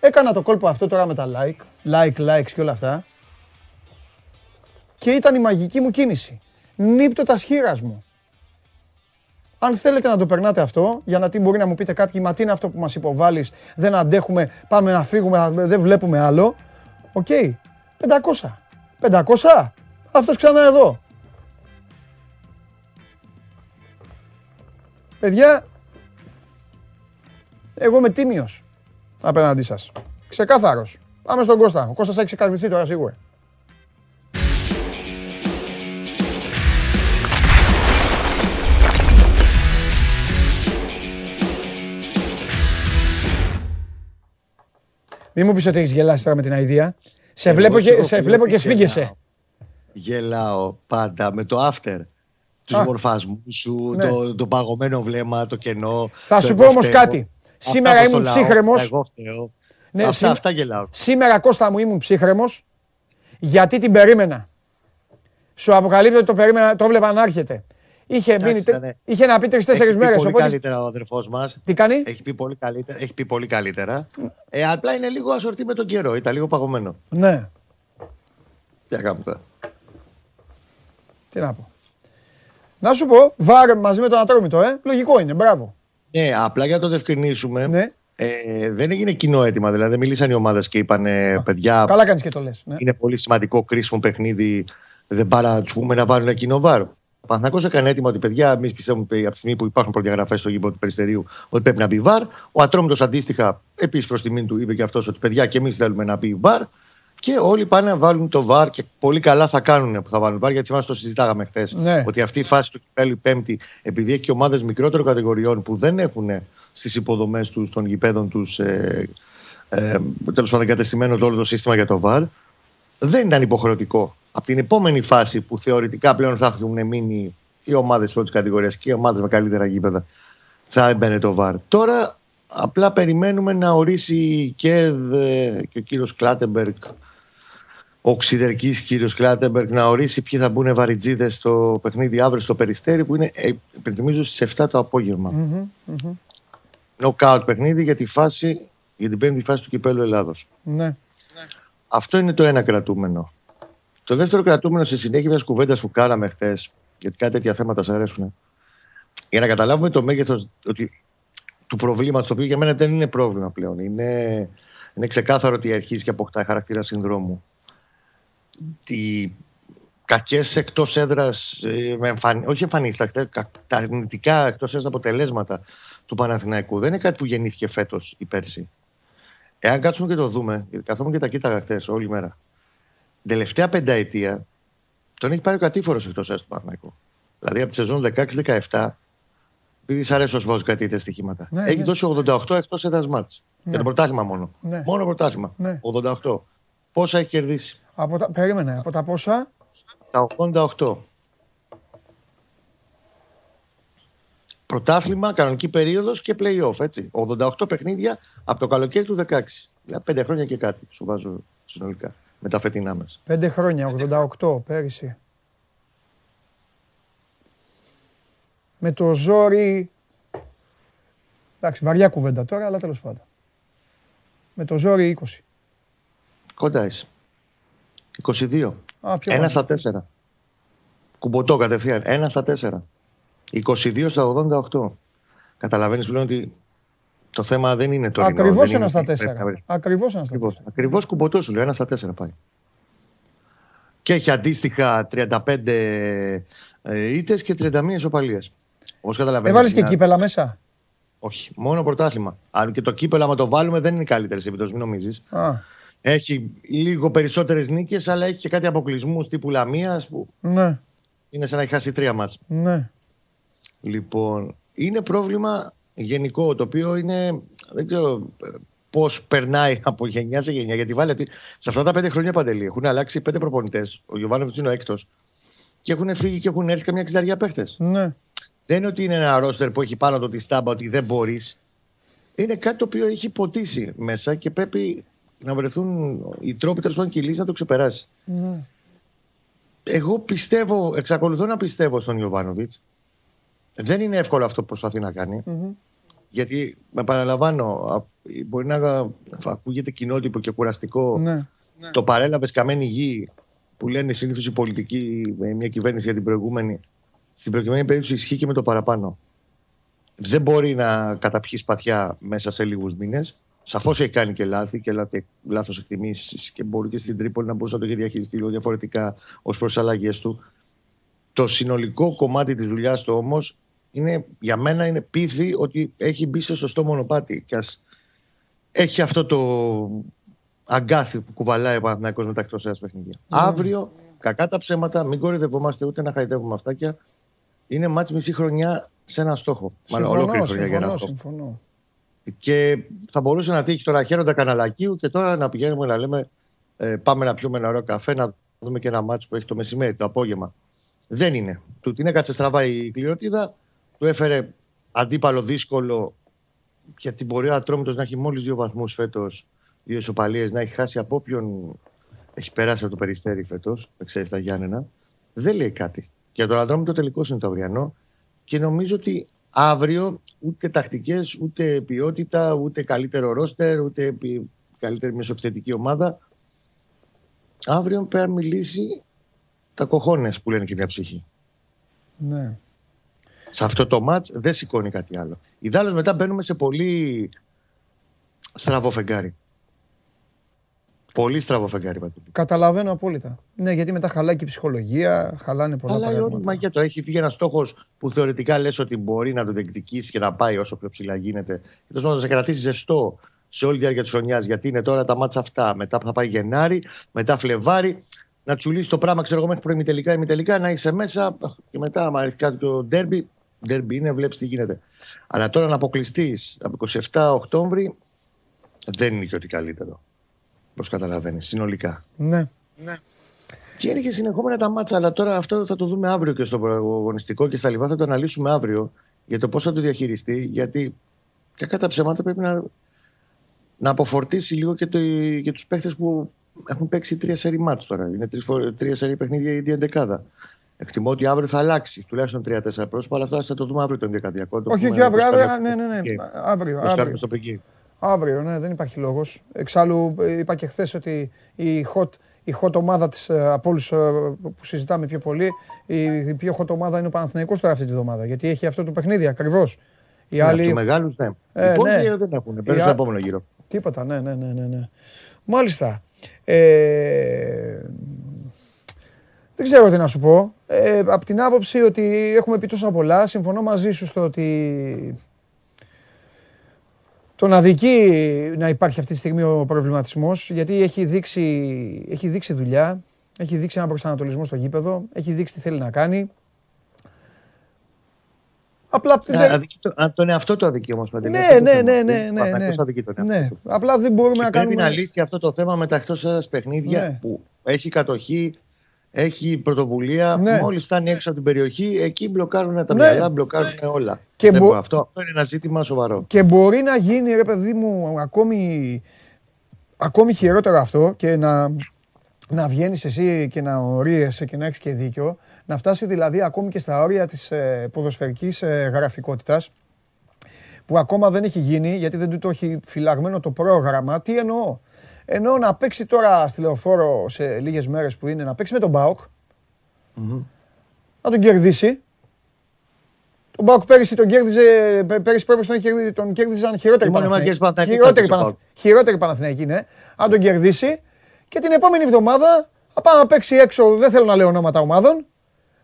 Έκανα το κόλπο αυτό τώρα με τα like, like, likes και όλα αυτά. Και ήταν η μαγική μου κίνηση. Νίπτω τας χείρας μου. Αν θέλετε να το περνάτε αυτό, γιατί μπορεί να μου πείτε κάποιοι, μα τι είναι αυτό που μας υποβάλλεις, δεν αντέχουμε, πάμε να φύγουμε, δεν βλέπουμε άλλο. Οκ, 500. 500, αυτός ξανά εδώ. Παιδιά, εγώ είμαι τίμιος απέναντί σας. Ξεκάθαρος. Πάμε στον Κώστα. Ο Κώστας έχει ξεκαθαριστεί τώρα σίγουρα. Μην μου πεις ότι έχεις γελάσει τώρα με την αηδία. Σε Εγώ βλέπω σου και, έχω σε πει βλέπω ότι και σφίγγεσαι. γελάω. Γελάω πάντα με το after. Τους Α. μορφασμούς σου, Ναι. το, το παγωμένο βλέμμα, το κενό. Θα το σου εγώ πω όμως φταίω. κάτι. Αυτά Σήμερα από ήμουν το λαό, ψύχρεμος. Εγώ φταίω. Ναι, αυτά, σήμ- αυτά γελάω. Σήμερα Κώστα μου ήμουν ψύχρεμος γιατί την περίμενα. Σου αποκαλύπτω ότι το περίμενα, το έβλεπα να έρχεται. Είχε, Εντάξει, μείνει, τε- ήτανε- είχε να πει τρει-τέσσερι Έχει πει μέρες. πολύ Οπότε. καλύτερα ο αδερφός μας. Τι κάνει, Έχει πει πολύ καλύτερα. Έχει πει πολύ καλύτερα. Ε, απλά είναι λίγο ασορτή με τον καιρό. Ήταν λίγο παγωμένο. Ναι, Τι να κάνουμε τώρα; τι να πω. Να σου πω, βάρ μαζί με τον Ατρόμητο, ε. Λογικό είναι, μπράβο. Ναι, απλά για να το διευκρινίσουμε. Ναι. Ε, δεν έγινε κοινό αίτημα. Δηλαδή, δεν μίλησαν οι ομάδες και είπαν παιδιά, Καλά κάνεις και το λες. Ναι. είναι πολύ σημαντικό κρίσιμο παιχνίδι. Δεν πάρα τους πούμε να βάλουν ένα κοινό βάρ. Ο Παναθηναϊκός έκανε έτοιμο ότι παιδιά, εμείς πιστεύουμε ότι από τη στιγμή που υπάρχουν προδιαγραφές στο γήπεδο του Περιστερίου ότι πρέπει να μπει βάρ. Ο Ατρόμητος αντίστοιχα, επίσης προς τιμήν του, είπε και αυτός ότι παιδιά και εμείς θέλουμε να μπει βάρ. Και όλοι πάνε να βάλουν το βάρ και πολύ καλά θα κάνουν που θα βάλουν βάρ. Γιατί θυμάσαι το συζητάγαμε χθες. Ναι. Ότι αυτή η φάση του κυπέλου η Πέμπτη, επειδή έχει και ομάδες μικρότερων κατηγοριών που δεν έχουν στις υποδομές τους των γηπέδων τους ε, ε, τέλος πάντων εγκατεστημένο το όλο το σύστημα για το βάρ, δεν ήταν υποχρεωτικό. Από την επόμενη φάση που θεωρητικά πλέον θα έχουν μείνει οι ομάδες πρώτης κατηγορίας και οι ομάδες με καλύτερα γήπεδα, θα έμπαινε το βάρ. Τώρα απλά περιμένουμε να ορίσει και, ε, και ο κύριος Κλάτεμπεργκ, ο ξυδερκής κύριος Κλάτεμπεργκ, να ορίσει ποιοι θα μπουν βαριτζίδε στο παιχνίδι αύριο στο περιστέρι, που είναι, ε, υπενθυμίζω, στις 7 το απόγευμα. Νοκάουτ παιχνίδι για τη φάση, για την πέμπτη φάση του κυπέλου Ελλάδος. ναι. Αυτό είναι το ένα κρατούμενο. Το δεύτερο κρατούμενο σε συνέχεια μιας κουβέντας που κάναμε χθες, γιατί κάτι τέτοια θέματα σα αρέσουν, για να καταλάβουμε το μέγεθος του προβλήματος, το οποίο για μένα δεν είναι πρόβλημα πλέον. Είναι, είναι ξεκάθαρο ότι αρχίζει και αποκτάει χαρακτήρα συνδρόμου. Οι κακές εκτός έδρας, όχι εμφανίστακτα, κα- τα αρνητικά εκτός έδρας αποτελέσματα του Παναθηναϊκού δεν είναι κάτι που γεννήθηκε φέτος ή πέρσι. Εάν κάτσουμε και το δούμε, γιατί καθόμουν και τα κοίταγα χθες όλη μέρα. Την τελευταία πενταετία τον έχει πάρει ο κατήφορος εκτός του Παναθηναϊκού. Δηλαδή από τη σεζόν 16-17, επειδή σ' αρέσει όσο βάζω κάτι τέτοια στοιχήματα, Ναι, έχει ναι. δώσει 88 εκτός έδρας μάτς. Ναι. Για το πρωτάθλημα μόνο. Ναι. Μόνο πρωτάθλημα. Ναι. 88. Πόσα έχει κερδίσει; Από τα, περίμενε, από τα πόσα; Τα 88. Πρωτάθλημα, κανονική περίοδος και playoff. Έτσι. 88 παιχνίδια από το καλοκαίρι του 16. Δηλαδή 5 χρόνια και κάτι σου βάζω συνολικά. Με τα φετινά μας. Πέντε χρόνια, 88 πέρυσι. Με το ζόρι. Εντάξει, βαριά κουβέντα τώρα, αλλά τέλος πάντων. Με το ζόρι 20. Κοντά είσαι. 22. Α, πιο Ένα πάνω. στα 4. Κουμποτό κατευθείαν. Ένα στα 4. 22 στα 88. Καταλαβαίνεις πλέον ότι το θέμα δεν είναι το Ακριβώς ένα στα 4. Ακριβώς ένα στα Ακριβώς, 4. ακριβώς κουμποτό σου λέει, ένα στα τέσσερα πάει. Και έχει αντίστοιχα 35 ε, ήττες και 31 ισοπαλίες. Όπως καταλαβαίνεις. Έβαλες και είναι- κύπελα μέσα; Όχι, μόνο πρωτάθλημα. Αν και το κύπελο, άμα το βάλουμε, δεν είναι καλύτερες επιδόσει, μην νομίζεις. Α, Έχει λίγο περισσότερες νίκες, αλλά έχει και κάτι αποκλεισμούς τύπου Λαμίας που ναι, είναι σαν να έχει χάσει τρία μάτς. ναι. Λοιπόν, είναι πρόβλημα γενικό, το οποίο είναι, δεν ξέρω πώς περνάει από γενιά σε γενιά. Γιατί βάλε ότι σε αυτά τα πέντε χρόνια παντελή έχουν αλλάξει πέντε προπονητές. Ο Γιωβάνοβιτς είναι ο έκτος. Και έχουν φύγει και έχουν έρθει καμιά εξενταριά παίχτες. ναι. Δεν είναι ότι είναι ένα ρόστερ που έχει πάνω το τη στάμπα ότι δεν μπορείς. Είναι κάτι το οποίο έχει ποτίσει μέσα και πρέπει να βρεθούν οι τρόποι τέλος πάντων και η λύση να το ξεπεράσει. ναι. Εγώ πιστεύω, εξακολουθώ να πιστεύω στον Ιωβάνοβιτ. Δεν είναι εύκολο αυτό που προσπαθεί να κάνει. Μμμ. Γιατί, με επαναλαμβάνω, α- μπορεί να ακούγεται κοινότυπο και κουραστικό. ναι. Το παρέλαβες καμένη γη που λένε συνήθως οι πολιτικοί με μια κυβέρνηση για την προηγούμενη. Στην προκειμένη περίπτωση ισχύει και με το παραπάνω. Δεν μπορεί να καταπιείς σπαθιά μέσα σε λίγους μήνες. Σαφώς έχει κάνει και λάθη και λάθος εκτιμήσεις και μπορεί και στην Τρίπολη να μπορούσε να το έχει διαχειριστεί λίγο διαφορετικά ως προς τι αλλαγές του. Το συνολικό κομμάτι της δουλειάς του όμως είναι, για μένα είναι πείθη ότι έχει μπει σε σωστό μονοπάτι. Και ας έχει αυτό το αγκάθι που κουβαλάει ο Παναθηναϊκός με τα εκτός έδρας παιχνίδια. Αύριο, κακά τα ψέματα, μην κορυδευόμαστε ούτε να χαϊδεύουμε αυτάκια. Είναι μάτς μισή χρονιά σε ένα στόχο. Μάλλον ολόκληρη Συμφωνώ, χρονιά για ένα συμφωνώ, στόχο. συμφωνώ. Και θα μπορούσε να τύχει τώρα χαίροντα καναλακίου και τώρα να πηγαίνουμε να λέμε ε, πάμε να πιούμε ένα ωραίο καφέ, να δούμε και ένα μάτς που έχει το μεσημέρι, το απόγευμα. Δεν είναι. Του την έκατσε στραβά η κληροτίδα, του έφερε αντίπαλο δύσκολο γιατί μπορεί ο Ατρόμητος να έχει μόλις δύο βαθμούς φέτος, δύο ισοπαλίες, να έχει χάσει από όποιον έχει περάσει από το περιστέρι φέτος, ξέρεις τα Γιάννενα. Δεν λέει κάτι. Και για τον Ατρόμητο τελικό είναι το αυριανό και νομίζω ότι αύριο ούτε τακτικές, ούτε ποιότητα, ούτε καλύτερο ρόστερ, ούτε πι- καλύτερη μεσοπιθετική ομάδα. Αύριο πρέπει να μιλήσει τα κοχώνες που λένε και μια ψυχή. Ναι. Σε αυτό το μάτς δεν σηκώνει κάτι άλλο. Ιδάλλως μετά μπαίνουμε σε πολύ στραβό φεγγάρι. Πολύ στραβό φεγγάρι, Πατούλη. Καταλαβαίνω απόλυτα. Ναι, γιατί μετά χαλάει και η ψυχολογία, χαλάνε πολλά Αλλά η πράγματα. Μαγκέτο έχει φύγει ένας στόχος που θεωρητικά λες ότι μπορεί να τον διεκδικήσει και να πάει όσο πιο ψηλά γίνεται. Και τόσο να σε κρατήσει ζεστό σε όλη τη διάρκεια της χρονιάς. Γιατί είναι τώρα τα μάτσα αυτά. Μετά θα πάει Γενάρη, μετά Φλεβάρη. Να τσουλήσει το πράγμα, ξέρω εγώ, μέχρι προημιτελικά, ημιτελικά, να είσαι μέσα. Και μετά, άμα έρθει κάτι το ντέρμπι, ντέρμπι είναι, βλέπεις τι γίνεται. Αλλά τώρα να αποκλειστείς από 27 Οκτώβρη δεν είναι και ότι καλύτερο. Πώ καταλαβαίνεις, συνολικά. Ναι. Και είναι και συνεχόμενα τα μάτσα, αλλά τώρα αυτό θα το δούμε αύριο και στο αγωνιστικό και στα λοιπά. Θα το αναλύσουμε αύριο για το πώς θα το διαχειριστεί. Γιατί κακά τα ψέματα πρέπει να, να αποφορτήσει λίγο και, το, και τους παίχτες που έχουν παίξει τρία σερή μάτς τώρα. Είναι τρεις φορ- τρία σερή παιχνίδια η ίδια εντεκάδα. Εκτιμώ ότι αύριο θα αλλάξει τουλάχιστον τρία-τέσσερα πρόσωπα, αλλά αυτά θα το δούμε αύριο τον δεκαδιακό. Το Όχι, πούμε όχι, αύριο, όπως αύριο, κάνουμε ναι, ναι, ναι. στο- Αύριο, όπως κάνουμε αύριο. στο Πεκίνο. Αύριο, ναι, δεν υπάρχει λόγος. Εξάλλου, ε, είπα και χθες ότι η hot, η hot ομάδα της, ε, από όλους που συζητάμε πιο πολύ, η, η πιο hot ομάδα είναι ο Παναθηναϊκός τώρα αυτή τη βδομάδα. Γιατί έχει αυτό το παιχνίδι ακριβώς. Οι Ναι, από άλλοι. τους μεγάλους, ναι. Ε, Οι υπόλοιποι ναι. δεν έχουν. Οι Παίρνουν στο α- επόμενο γύρο. Τίποτα, ναι, ναι, ναι, ναι. ναι. Μάλιστα. Ε, δεν ξέρω τι να σου πω. Ε, απ' την άποψη ότι έχουμε πει τόσα πολλά, συμφωνώ μαζί σου στο ότι το να δικεί να υπάρχει αυτή τη στιγμή ο προβληματισμός, γιατί έχει δείξει, έχει δείξει δουλειά, Έχει δείξει ένα προσανατολισμό στο γήπεδο. Έχει δείξει τι θέλει να κάνει. Απλά από την. Αν τον εαυτό του αδικεί όμως Ναι, ναι, ναι, ναι. ναι, ναι. ναι. Απλά δεν μπορούμε να κάνουμε. Πρέπει να λύσει αυτό το θέμα με τα εκτός παιχνίδια ναι. που έχει κατοχή, έχει πρωτοβουλία. Ναι. Μόλις φτάνει έξω από την περιοχή, εκεί μπλοκάρουν τα ναι. μυαλά, μπλοκάρουν όλα. Και μπο... αυτό, αυτό είναι ένα ζήτημα σοβαρό. Και μπορεί να γίνει, ρε παιδί μου, ακόμη, ακόμη χειρότερο αυτό και να, να βγαίνεις εσύ και να ορίεσαι και να έχεις και δίκιο να φτάσει δηλαδή ακόμη και στα όρια της ε, ποδοσφαιρικής ε, γραφικότητας που ακόμα δεν έχει γίνει γιατί δεν του το έχει φυλαγμένο το πρόγραμμα. Τι εννοώ; Εννοώ να παίξει τώρα στη λεωφόρο σε λίγες μέρες που είναι, να παίξει με τον μπαουκ να τον κερδίσει. Τον Μπάουκ πέρυσι τον κέρδιζε, πέρυσι πρέπει τον, κέρδιζε, τον κέρδιζαν χειρότερη Παναθηναϊκή. Χειρότερη, χειρότερη Παναθηναϊκή, ναι. Αν τον κερδίσει και την επόμενη εβδομάδα θα πάει να παίξει έξω, δεν θέλω να λέω ονόματα ομάδων,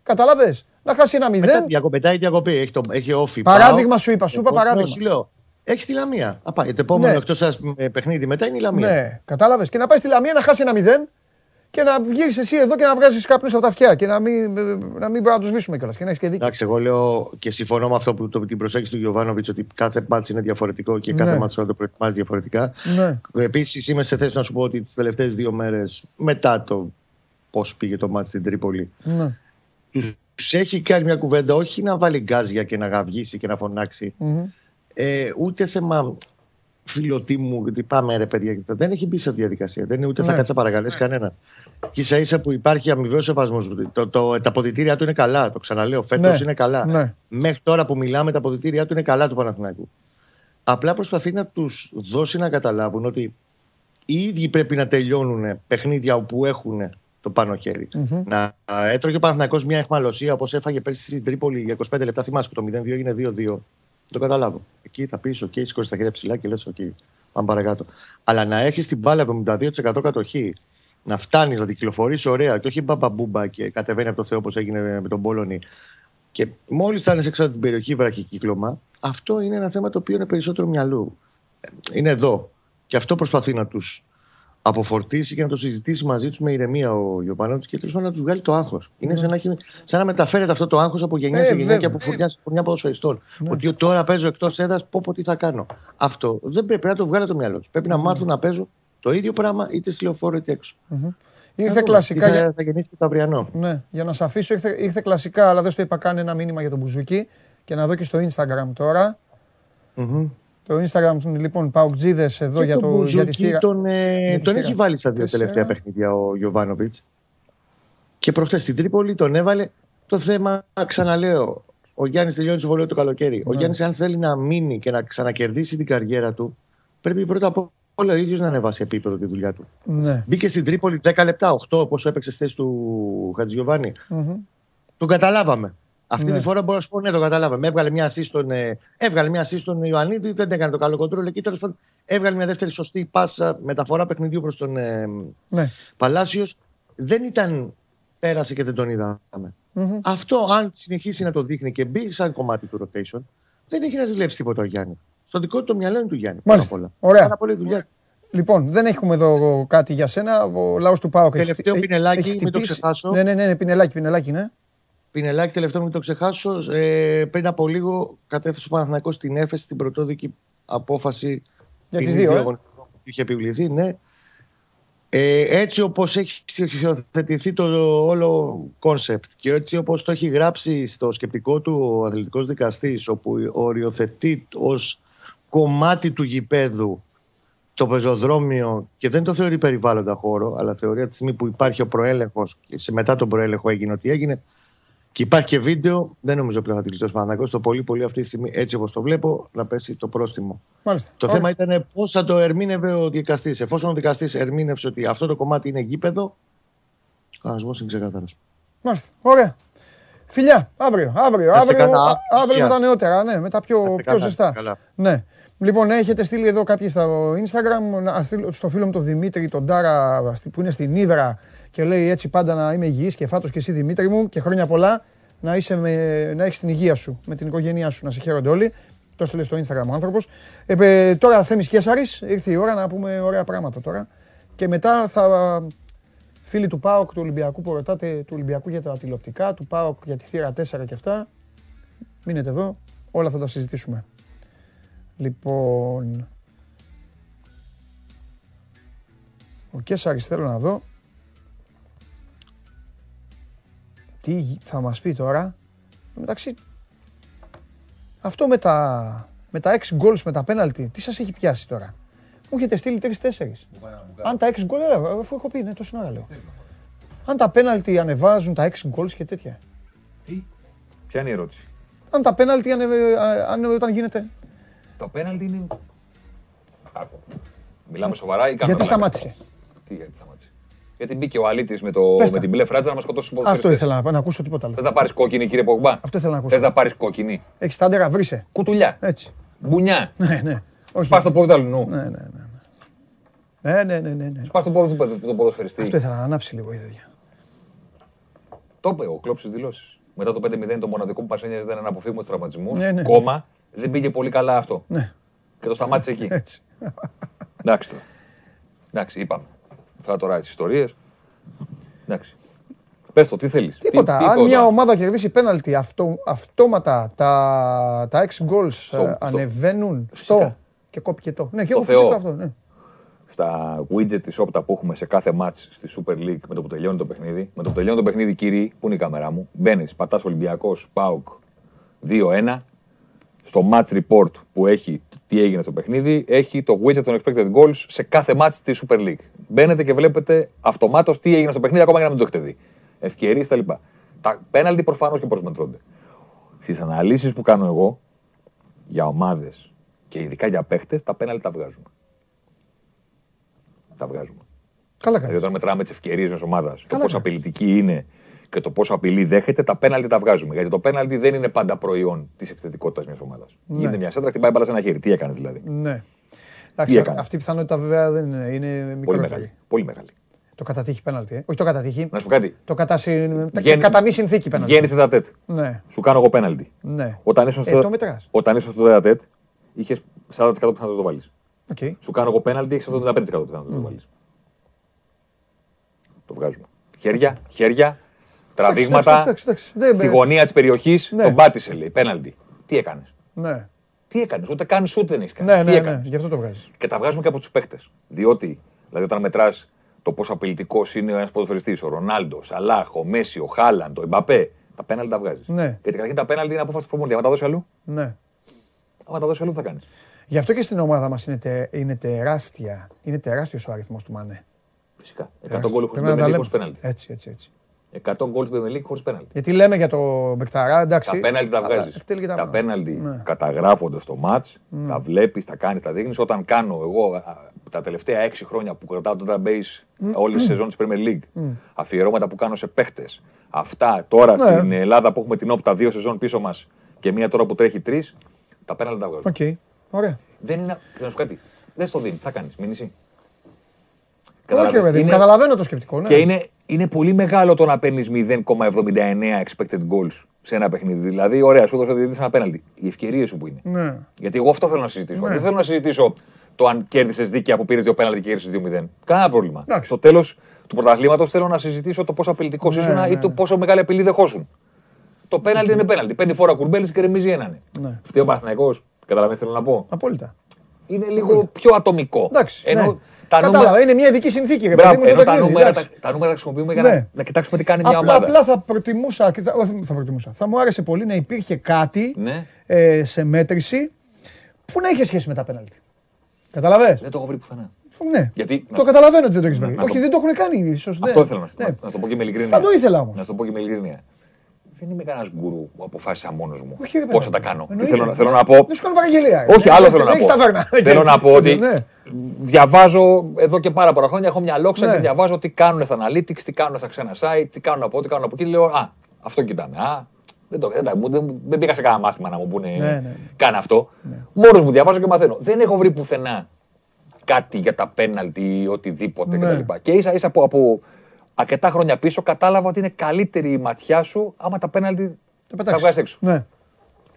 Κατάλαβε. Να χάσει ένα μηδέν. Διακοπετάει διακοπή. Έχει, το, έχει όφη. Παράδειγμα σου είπα. Σου είπα παράδειγμα. Σου λέω. Έχει τη Λαμία. Α, πάει. Το επόμενο ναι. εκτός παιχνίδι μετά είναι η Λαμία. Ναι, κατάλαβες. Και να πάει στη Λαμία να χάσει ένα μηδέν και να βγεις εσύ εδώ και να βγάζεις καπνούς από τα αυτιά και να μην, να μην να τους σβήσουμε κιόλας. Και να έχεις και δίκιο. Εντάξει, εγώ λέω και συμφωνώ με αυτό που το, την προσέγγιση του Γιωβάνοβιτς ότι κάθε μάτι είναι διαφορετικό και κάθε ναι. μάτι θα το προετοιμάζει διαφορετικά. Ναι. Επίσης είμαι σε θέση να σου πω ότι τις τελευταίες δύο μέρες μετά το πώς πήγε το μάτι στην Τρίπολη. Ναι τους έχει κάνει μια κουβέντα, όχι να βάλει γκάζια και να γαυγίσει και να φωνάξει. Mm-hmm. Ε, ούτε θέμα φιλοτήμου, γιατί πάμε ρε παιδιά. Δεν έχει μπει σε αυτή τη διαδικασία. Δεν είναι ούτε ναι. θα κάτσει να παρακαλέσει ναι. κανένα. Και ίσα ίσα που υπάρχει αμοιβαίος σεβασμός. Το, το, τα αποδητήριά του είναι καλά. Το ξαναλέω. Φέτος ναι. είναι καλά. Ναι. Μέχρι τώρα που μιλάμε, τα αποδητήριά του είναι καλά του Παναθηναϊκού. Απλά προσπαθεί να τους δώσει να καταλάβουν ότι οι ίδιοι πρέπει να τελειώνουν παιχνίδια όπου έχουν το πάνω χέρι. Mm-hmm. Να έτρωγε ο Παναθυνακό μια εχμαλωσία όπως έφαγε πέρσι στην Τρίπολη για 25 λεπτά. Θυμάσαι που το 0-2 έγινε 2-2. Το καταλάβω. Εκεί θα πεις: OK, σηκώσει τα χέρια ψηλά και λες: OK, πάμε παρακάτω. Αλλά να έχεις την μπάλα 72% κατοχή, να φτάνεις να την κυκλοφορείς ωραία και όχι μπαμπαμπούμπα και κατεβαίνει από το Θεό όπως έγινε με τον Πολωνή. Και μόλις φτάνει έξω από την περιοχή βραχικύκλωμα, αυτό είναι ένα θέμα το οποίο είναι περισσότερο μυαλού. Είναι εδώ. Και αυτό προσπαθεί να τους αποφορτήσει και να το συζητήσει μαζί τους με ηρεμία ο Γιωπανότη και τέλος πάντων να τους βγάλει το άγχος. Είναι ναι. σαν να, έχει, σαν να μεταφέρεται αυτό το άγχος από γενιά ε, σε γενιά και από φουρνιά σε φουρνιά ποδοσφαιριστών. Ναι. Ότι τώρα παίζω εκτός έδρας, πω πω τι θα κάνω. Αυτό δεν πρέπει να το βγάλει το μυαλό τους. Πρέπει να μάθουν να παίζουν το ίδιο πράγμα είτε στη λεωφόρο είτε έξω. Ήρθε κλασικά. Θα, θα γεννήσει και το αυριανό. Ναι, για να σε αφήσω, ήρθε, ήρθε κλασικά, αλλά δεν στο είπα καν ένα μήνυμα για τον Μπουζούκι και να δω και στο Instagram τώρα. Mm-hmm. Το Instagram λοιπόν Παοκτζίδες εδώ για, το, για τη θύρα. Τον, ε, τον έχει βάλει στα δύο τελευταία παιχνίδια ο Γιωβάνοβιτς. Και προχθές στην Τρίπολη τον έβαλε. Το θέμα, ξαναλέω, ο Γιάννης τελειώνει το βολέο το καλοκαίρι. Ο ναι. Γιάννης, αν θέλει να μείνει και να ξανακερδίσει την καριέρα του, πρέπει πρώτα απ' όλα ο ίδιος να ανεβάσει επίπεδο τη δουλειά του. Ναι. Μπήκε στην Τρίπολη 10 λεπτά, 8 όπως έπαιξε θέση του Χατζιωβάνη. Mm-hmm. Τον καταλάβαμε. Αυτή ναι. τη φορά μπορώ να σου πω ναι, το καταλάβαμε. Έβγαλε μια assist στον, ε, έβγαλε μια assist στον Ιωαννίδη, δεν έκανε το καλό κοντρόλ εκεί. Τέλος πάντων, έβγαλε μια δεύτερη σωστή πάσα μεταφορά παιχνιδιού προς τον ε, ναι. Παλάσιος. Δεν ήταν. Πέρασε και δεν τον είδαμε. Mm-hmm. Αυτό, αν συνεχίσει να το δείχνει και μπει σαν κομμάτι του rotation, δεν έχει να ζηλέψει τίποτα ο Γιάννη. Στο δικό του το μυαλό είναι του Γιάννη. Μάλιστα. Ωραία. Πολύ δουλειά. Λοιπόν, δεν έχουμε εδώ κάτι για σένα. Ο λαός του Πάου Τελευταίο πινελάκι, μην το ξεχάσω. Ναι, ναι, ναι, πινελάκι, πινελάκι, ναι. Πινελάκη, τελευταίο μην το ξεχάσω. Ε, πριν από λίγο κατέθεσε ο Παναθηναϊκός στην έφεση την πρωτόδικη απόφαση για τις δύο, ε; που είχε επιβληθεί. Ναι. Ε, έτσι όπως έχει υιοθετηθεί το όλο concept και έτσι όπως το έχει γράψει στο σκεπτικό του ο αθλητικός δικαστής όπου οριοθετεί ως κομμάτι του γηπέδου το πεζοδρόμιο και δεν το θεωρεί περιβάλλοντα χώρο αλλά θεωρεί από τη στιγμή που υπάρχει ο προέλεγχος και μετά τον προέλεγχο έγινε ό,τι έγινε και υπάρχει και βίντεο, δεν νομίζω πλέον θα τη γλιτώσει Παναγιώτη. Το πολύ πολύ αυτή τη στιγμή, έτσι όπως το βλέπω, να πέσει το πρόστιμο. Μάλιστα. Το θέμα ήταν πώς θα το ερμήνευε ο δικαστής. Εφόσον ο δικαστής ερμήνευσε ότι αυτό το κομμάτι είναι γήπεδο, ο κανονισμός είναι ξεκάθαρος. Μάλιστα. Ωραία. Φιλιά, αύριο. Αύριο, αύριο, αύριο με τα νεότερα, ναι, με τα πιο, πιο ζεστά. Ναι. Λοιπόν, έχετε στείλει εδώ κάποιοι στο Instagram, στο φίλο μου τον Δημήτρη, τον Τάρα, που είναι στην Ήδρα και λέει έτσι πάντα να είμαι υγιής και φάτος και εσύ Δημήτρη μου και χρόνια πολλά να, είσαι με, να έχεις την υγεία σου, με την οικογένειά σου, να σε χαίρονται όλοι. Το στείλε στο Instagram ο άνθρωπος. Ε, τώρα Θέμης Κέσαρης, ήρθε η ώρα να πούμε ωραία πράγματα τώρα. Και μετά θα, Φίλοι του ΠΑΟΚ, του Ολυμπιακού που ρωτάτε του Ολυμπιακού για τα τηλεοπτικά, του ΠΑΟΚ για τη θύρα 4 και αυτά. Μείνετε εδώ, όλα θα τα συζητήσουμε. Λοιπόν, ο Κέσσαρης θέλω να δω τι θα μας πει τώρα. Μεταξύ, αυτό με τα, με τα 6 goals με τα penalty, τι σας έχει πιάσει τώρα; Μου έχετε στείλει 3-4. Αν τα 6 γκολ, ε, αφού έχω πει, ναι, τόση ώρα λέω. Αν τα πέναλτι ανεβάζουν τα 6 γκολ και τέτοια. Τι; Ποια είναι η ερώτηση; Αν τα πέναλτι ανεβε, α- αν, όταν γίνεται. Το πέναλτι είναι. Άκου. Μιλάμε σοβαρά ή κάνουμε Γιατί πλάκα; σταμάτησε. Τι γιατί σταμάτησε; Γιατί μπήκε ο Αλήτης με, το, Πες τα. με την μπλε φράτζα να μας σκοτώσει του Αυτό ήθελα να, πω, να ακούσω τίποτα Θες άλλο. να πάρεις κόκκινη, κύριε Πογμπά; Αυτό ήθελα να ακούσω. Θες να πάρεις κόκκινη; Έχεις τάντερα, βρήσε. Κουτουλιά. Έτσι. Μπουνιά. Ναι, ναι. Όχι. Πα στο πόδι του αλλού. Ναι, ναι, ναι. Ναι, ναι, ναι, ναι, ναι. Πα στο πόδι του ποδο- του ποδοσφαιριστή. Αυτό ήθελα να ανάψει λίγο η τέτοια. Το είπε ο Κλόπ στι δηλώσεις. Μετά το 5-0 το μοναδικό που μας ένοιαζε ήταν να αποφύγουμε του τραυματισμού. Ναι, ναι. Κόμμα δεν πήγε πολύ καλά αυτό. Ναι, Και το σταμάτησε εκεί. έτσι. Εντάξει τώρα. Εντάξει, είπαμε. Αυτά τώρα τι ιστορίες. Εντάξει. Πες το, τι θέλεις. Τίποτα. Αν μια ομάδα κερδίσει πέναλτι, αυτό, αυτόματα τα, τα 6 goals Στο- ε, στο- ανεβαίνουν Φυσικά. στο. Και κόπηκε το. Ναι, και εγώ Θεό. φυσικά αυτό. Ναι. Στα widget της όπτα που έχουμε σε κάθε match στη Super League με το που τελειώνει το παιχνίδι. Με το που τελειώνει το παιχνίδι, κύριοι, πού είναι η κάμερά μου; Μπαίνεις, πατάς Ολυμπιακός, Πάουκ 2-1. Στο match report που έχει τι έγινε στο παιχνίδι, έχει το widget των expected goals σε κάθε match της Super League. Μπαίνετε και βλέπετε αυτομάτως τι έγινε στο παιχνίδι, ακόμα και να μην το έχετε δει. Ευκαιρίες κτλ. Τα πέναλτι προφανώς και προσμετρώνται. Στις αναλύσεις που κάνω εγώ για ομάδες και ειδικά για παίχτες, τα πέναλτι τα βγάζουμε. Τα βγάζουμε. Καλά Δηλαδή, κάνεις. όταν μετράμε τις ευκαιρίες μιας ομάδας, το Καλά πόσο κάνεις. απειλητική είναι και το πόσο απειλή δέχεται, τα πέναλτι τα βγάζουμε. Γιατί το πέναλτι δεν είναι πάντα προϊόν της επιθετικότητας μιας ομάδας. Γίνεται μια σέντρα, χτυπάει μπάλα σε ένα χέρι. Τι έκανες δηλαδή; Ναι. Εντάξει, έκανες; αυτή η πιθανότητα βέβαια δεν είναι, είναι Πολύ μικρότερη. μεγάλη. Πολύ μεγάλη. Το κατατύχη πέναλτι. Ε. Όχι το κατατύχη. Να σου πω κάτι. Το κατά, συ- τα- Βγαίνει- κατά μη συνθήκη πέναλτι. Βγαίνει τετ α τετ. Ναι. Σου κάνω εγώ πέναλτι. Ναι. Όταν ήσουν Ε, στο, το μετράς. όταν ήσουν στο τετ α τετ, είχες 40% πιθανότητα να το βάλεις. Οκ. Σου κάνω εγώ πέναλτι, έχεις 75% πιθανότητα να το βάλεις. Το βγάζουμε. Χέρια, χέρια, τραβήγματα. εντάξει, εντάξει, δεν- Στη γωνία της περιοχής Ναι. τον πάτησε, λέει. Πέναλτι. Τι έκανες; Ναι. Τι έκανες, ούτε καν σουτ δεν έχεις κάνει. Ναι, Τι ναι, ναι. έκανες; Γι' αυτό το βγάζεις. Και τα βγάζουμε και από τους παίχτε. Διότι, δηλαδή, όταν μετράς το πόσο απειλητικός είναι ένας ποδοσφαιριστής, ο Ρονάλντο, ο Σαλάχ, ο Μέση, ο Χάλαντ, ο Εμπαπέ, τα πέναλτι τα βγάζεις. Ναι. Γιατί καταρχήν τα πέναλτι είναι απόφαση του προπονητή. Αν τα δώσεις αλλού, Ναι. άμα τα δώσεις αλλού, τι θα κάνεις; Γι' αυτό και στην ομάδα μας είναι, τε, είναι τεράστια. Είναι τεράστιος ο αριθμός του Μανέ. Φυσικά. 100 Τεράστιος. γκολ Πρέπει χωρί να τα λέμε. πέναλτι. Έτσι, έτσι, έτσι. 100 γκολ στην Premier League χωρίς πέναλτι. Γιατί λέμε για το Μπεκταρά, εντάξει. Τα πέναλτι τα αλλά βγάζεις. εκτελεί και Τα πέναλτι. πέναλτι Ναι. καταγράφονται στο ματ, τα βλέπεις, τα κάνεις, τα δείχνεις. Όταν κάνω εγώ α, τα τελευταία έξι χρόνια που κρατάω το database όλη τη σεζόν της Premier League, αφιερώματα που κάνω σε παίχτες, αυτά τώρα Ναι. στην Ελλάδα που έχουμε την Opta δύο σεζόν πίσω μας και μία τώρα που τρέχει τρεις, τα πέναλτι τα βγάζω. Οκ. Ωραία. Δεν είναι. Να σου πω κάτι. Δεν στο δίνει. Τι θα κάνεις. Μήνυση. Όχι, ρε παιδί μου, Είναι- καταλαβαίνω το σκεπτικό. Ναι. και είναι, είναι πολύ μεγάλο το να παίρνεις 0,79 expected goals σε ένα παιχνίδι. Δηλαδή, ωραία, σου δώσε ο διαιτητή ένα πέναλτι. Οι ευκαιρίες σου που είναι. Ναι. Γιατί εγώ αυτό θέλω να συζητήσω. Ναι. Δεν θέλω να συζητήσω το αν κέρδισες δίκαια που πήρες δύο πέναλτι και κέρδισες 2-0. Κανένα πρόβλημα. Εντάξει. Στο τέλος του πρωταθλήματος θέλω να συζητήσω το πόσο απειλητικός Ναι, ήσουν ναι, ή το πόσο μεγάλη απειλή δεχόσουν. Το πέναλτι είναι πέναλτι. Παίρνει φορά κουρμπέλης και ρεμίζει έναν. Ναι. Φταίει ο Παναθηναϊκός. Καταλαβαίνετε τι θέλω να πω. Απόλυτα. Είναι λίγο πιο ατομικό. Εντάξει. Ενώ ναι. τα Κατάλαβα, νούμερα- είναι μια ειδική συνθήκη. Ρε, Μπράβο, παιδί μου, στο ενώ τα παιχνίδι, νούμερα, εντάξει. τα, τα νούμερα τα χρησιμοποιούμε για Ναι. να, να κοιτάξουμε τι κάνει μια Απλά, ομάδα. απλά θα προτιμούσα, και θα, όχι, θα προτιμούσα, θα μου άρεσε πολύ να υπήρχε κάτι Ναι. ε, σε μέτρηση που να είχε σχέση με τα πέναλτι. Καταλαβες; Δεν το έχω βρει πουθενά. Ναι. Γιατί- το καταλαβαίνω ότι δεν το έχεις Να- βρει. να Όχι, το- δεν το έχουν κάνει. ίσως, Αυτό ναι. ήθελα να σου πω. Ναι. Να το πω και με ειλικρίνεια. Θα το ήθελα όμως. Να σου το πω και με ειλικρίνεια. Δεν είμαι κανένας γκουρού που αποφάσισα μόνος μου Όχι, ρε, πώς θα παιδί τα μου. κάνω. Τι Εννοείται. θέλω, να- θέλω να πω. Δεν σου κάνω παραγγελία. Όχι, Ναι, άλλο δεν- θέλω δεν να έχεις ταβέρνα. πω. Θέλω να πω ότι Ναι. διαβάζω εδώ και πάρα πολλά χρόνια. Έχω μια λόξα Ναι. και διαβάζω τι κάνουν στα analytics, τι κάνουν στα ξένα site, τι κάνουν από εδώ, τι κάνουν από εκεί. Λέω, Α, αυτό κοιτάμε. Α, δεν, το, δεν, τα- μου- δεν, δεν πήγα σε κανένα μάθημα να μου πούνε. Ναι, ναι, ναι. Κάνε αυτό. Μόνος μου διαβάζω και μαθαίνω. Δεν έχω βρει πουθενά κάτι για τα πέναλτι ή οτιδήποτε Ναι. κτλ. Και ίσα ίσα από, από αρκετά χρόνια πίσω κατάλαβα ότι είναι καλύτερη η ματιά σου άμα τα πέναλτι Τα τα πετάξεις. βγάζεις έξω. Ναι.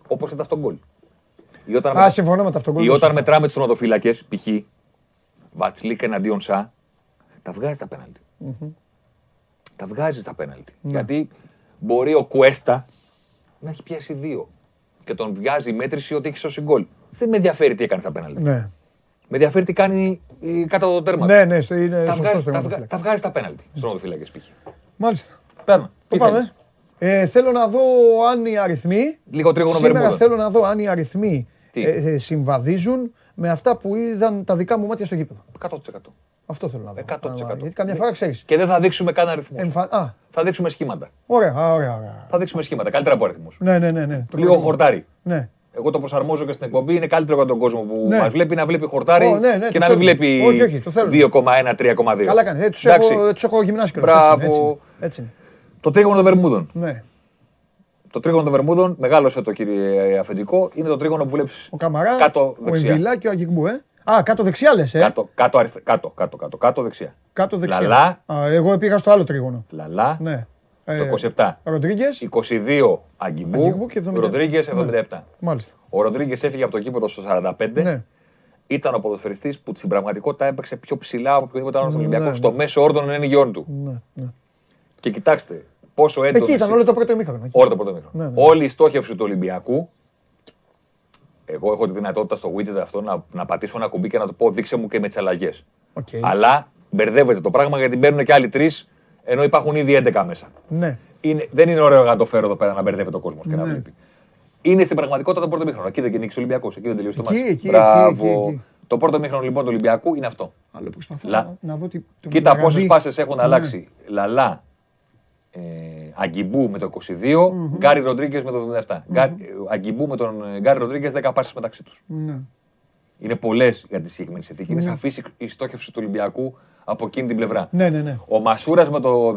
Όπως και τα στον γκολ. Ή όταν, Α, συμφωνώ με το αυτό. ή όταν μετράμε του τροματοφύλακε, π.χ. Βατσλίκ εναντίον Σα, τα βγάζεις τα πέναλτι. τα βγάζεις τα πέναλτι. Γιατί μπορεί ο Κουέστα να έχει πιάσει δύο και τον βγάζει η μέτρηση ότι έχει σώσει γκολ. Δεν με ενδιαφέρει τι έκανε στα πέναλτι. Ναι. Με ενδιαφέρει τι κάνει η- κάτω από το τέρμα. Ναι, ναι, στο- είναι τα σωστό βγάζει, στο τα, βγα- τερματοφύλακα. τα βγάζεις τα πέναλτι στον οδοφύλακε π.χ. Μάλιστα. Παίρνω. Το Τι πάμε. θέλεις; Ε, θέλω να δω αν οι αριθμοί. Λίγο τρίγωνο Σήμερα Βερμούδα. θέλω να δω αν οι αριθμοί Τι; ε, ε, συμβαδίζουν με αυτά που είδαν τα δικά μου μάτια στο γήπεδο. 100%. Αυτό θέλω να δω. 100%. Γιατί καμιά φορά ξέρεις. Και δεν θα δείξουμε καν αριθμούς. Εμφα... Α, Θα δείξουμε σχήματα. ωραία, α, ωραία, ωραία. Θα δείξουμε σχήματα. Καλύτερα από αριθμούς. Ναι, ναι, ναι. ναι. Το Λίγο προτιμώ. χορτάρι. Ναι. Εγώ το προσαρμόζω και στην εκπομπή. Είναι καλύτερο για τον κόσμο που Ναι. μας βλέπει να βλέπει χορτάρι Ω, ναι, ναι, και το να μην θέλουμε. βλέπει Όχι, όχι, το θέλουμε. 2,1-3,2. Καλά κάνεις. Ε, τους, Εντάξει. έχω, τους έχω γυμνάσει κιόλας. Έτσι, είναι, έτσι, είναι. Μπράβο. έτσι είναι. Το τρίγωνο των Βερμούδων. Ναι. Το τρίγωνο των Βερμούδων, μεγάλωσε το κύριε αφεντικό, είναι το τρίγωνο που βλέπεις. Ο Καμαρά, Κάτω ο δεξιά. Εμβιλά και ο Αγγιγκμπού, ε. Α, κάτω δεξιά λες, ε. Κάτω, κάτω, αριστε- κάτω, κάτω, κάτω, κάτω δεξιά. Κάτω δεξιά. Λαλά. Α, εγώ πήγα στο άλλο τρίγωνο. Λαλά, Ναι. Το 27. Ροντρίγκες. 22 Αγκιμπού, Αγκιμπού και 77. Ροντρίγκες Ναι. 77. Μάλιστα. Ο Ροντρίγκες έφυγε από το κήπεδο στο 45. Ναι. Ήταν ο ποδοσφαιριστής που στην πραγματικότητα έπαιξε πιο ψηλά από οποιονδήποτε άλλο στον Ναι, Ολυμπιακός. ναι. Στο μέσο όρο των ενεργειών του. Ναι, ναι. Και κοιτάξτε πόσο έντονο. Εκεί ήταν όλο το πρώτο ημίχρονο. εκεί. Όλο το πρώτο ημίχρονο. Ναι, ναι. Όλη η στόχευση του Ολυμπιακού. Εγώ έχω τη δυνατότητα στο widget αυτό να, να πατήσω ένα κουμπί και να το πω δείξε μου και με τις αλλαγές. Οκ. Αλλά μπερδεύεται το πράγμα γιατί μπαίνουν και άλλοι τρεις ενώ υπάρχουν ήδη 11 μέσα. Ναι. Είναι, δεν είναι ωραίο να το φέρω εδώ πέρα να μπερδεύεται ο κόσμος και να Ναι. βλέπει. Είναι στην πραγματικότητα το πρώτο μήχρονο. Εκεί δεν νίκησε ο Ολυμπιακός. Εκεί δεν τελείωσε το Εκεί, μάτι. εκεί, Μπράβο. εκεί, εκεί, εκεί. Το πρώτο μήχρονο λοιπόν του Ολυμπιακού είναι αυτό. Αλλά προσπαθώ Λα- να, να δω τι. το Κοίτα Μαραμπή. πόσες πάσες έχουν Ναι. αλλάξει. Λαλά, ε, Αγκιμπού με το 22, Γκάρι Ροντρίγκες με το 77. Γκάρι- ε, Αγκιμπού με τον ε, Γκάρι Ροντρίγκες 10 πάσες μεταξύ τους. Ναι. Είναι πολλές για τη συγκεκριμένη συνθήκη. Είναι σαφής η στόχευση του Ολυμπιακού από εκείνη την πλευρά. Ναι, ναι, ναι. Ο Μασούρας με το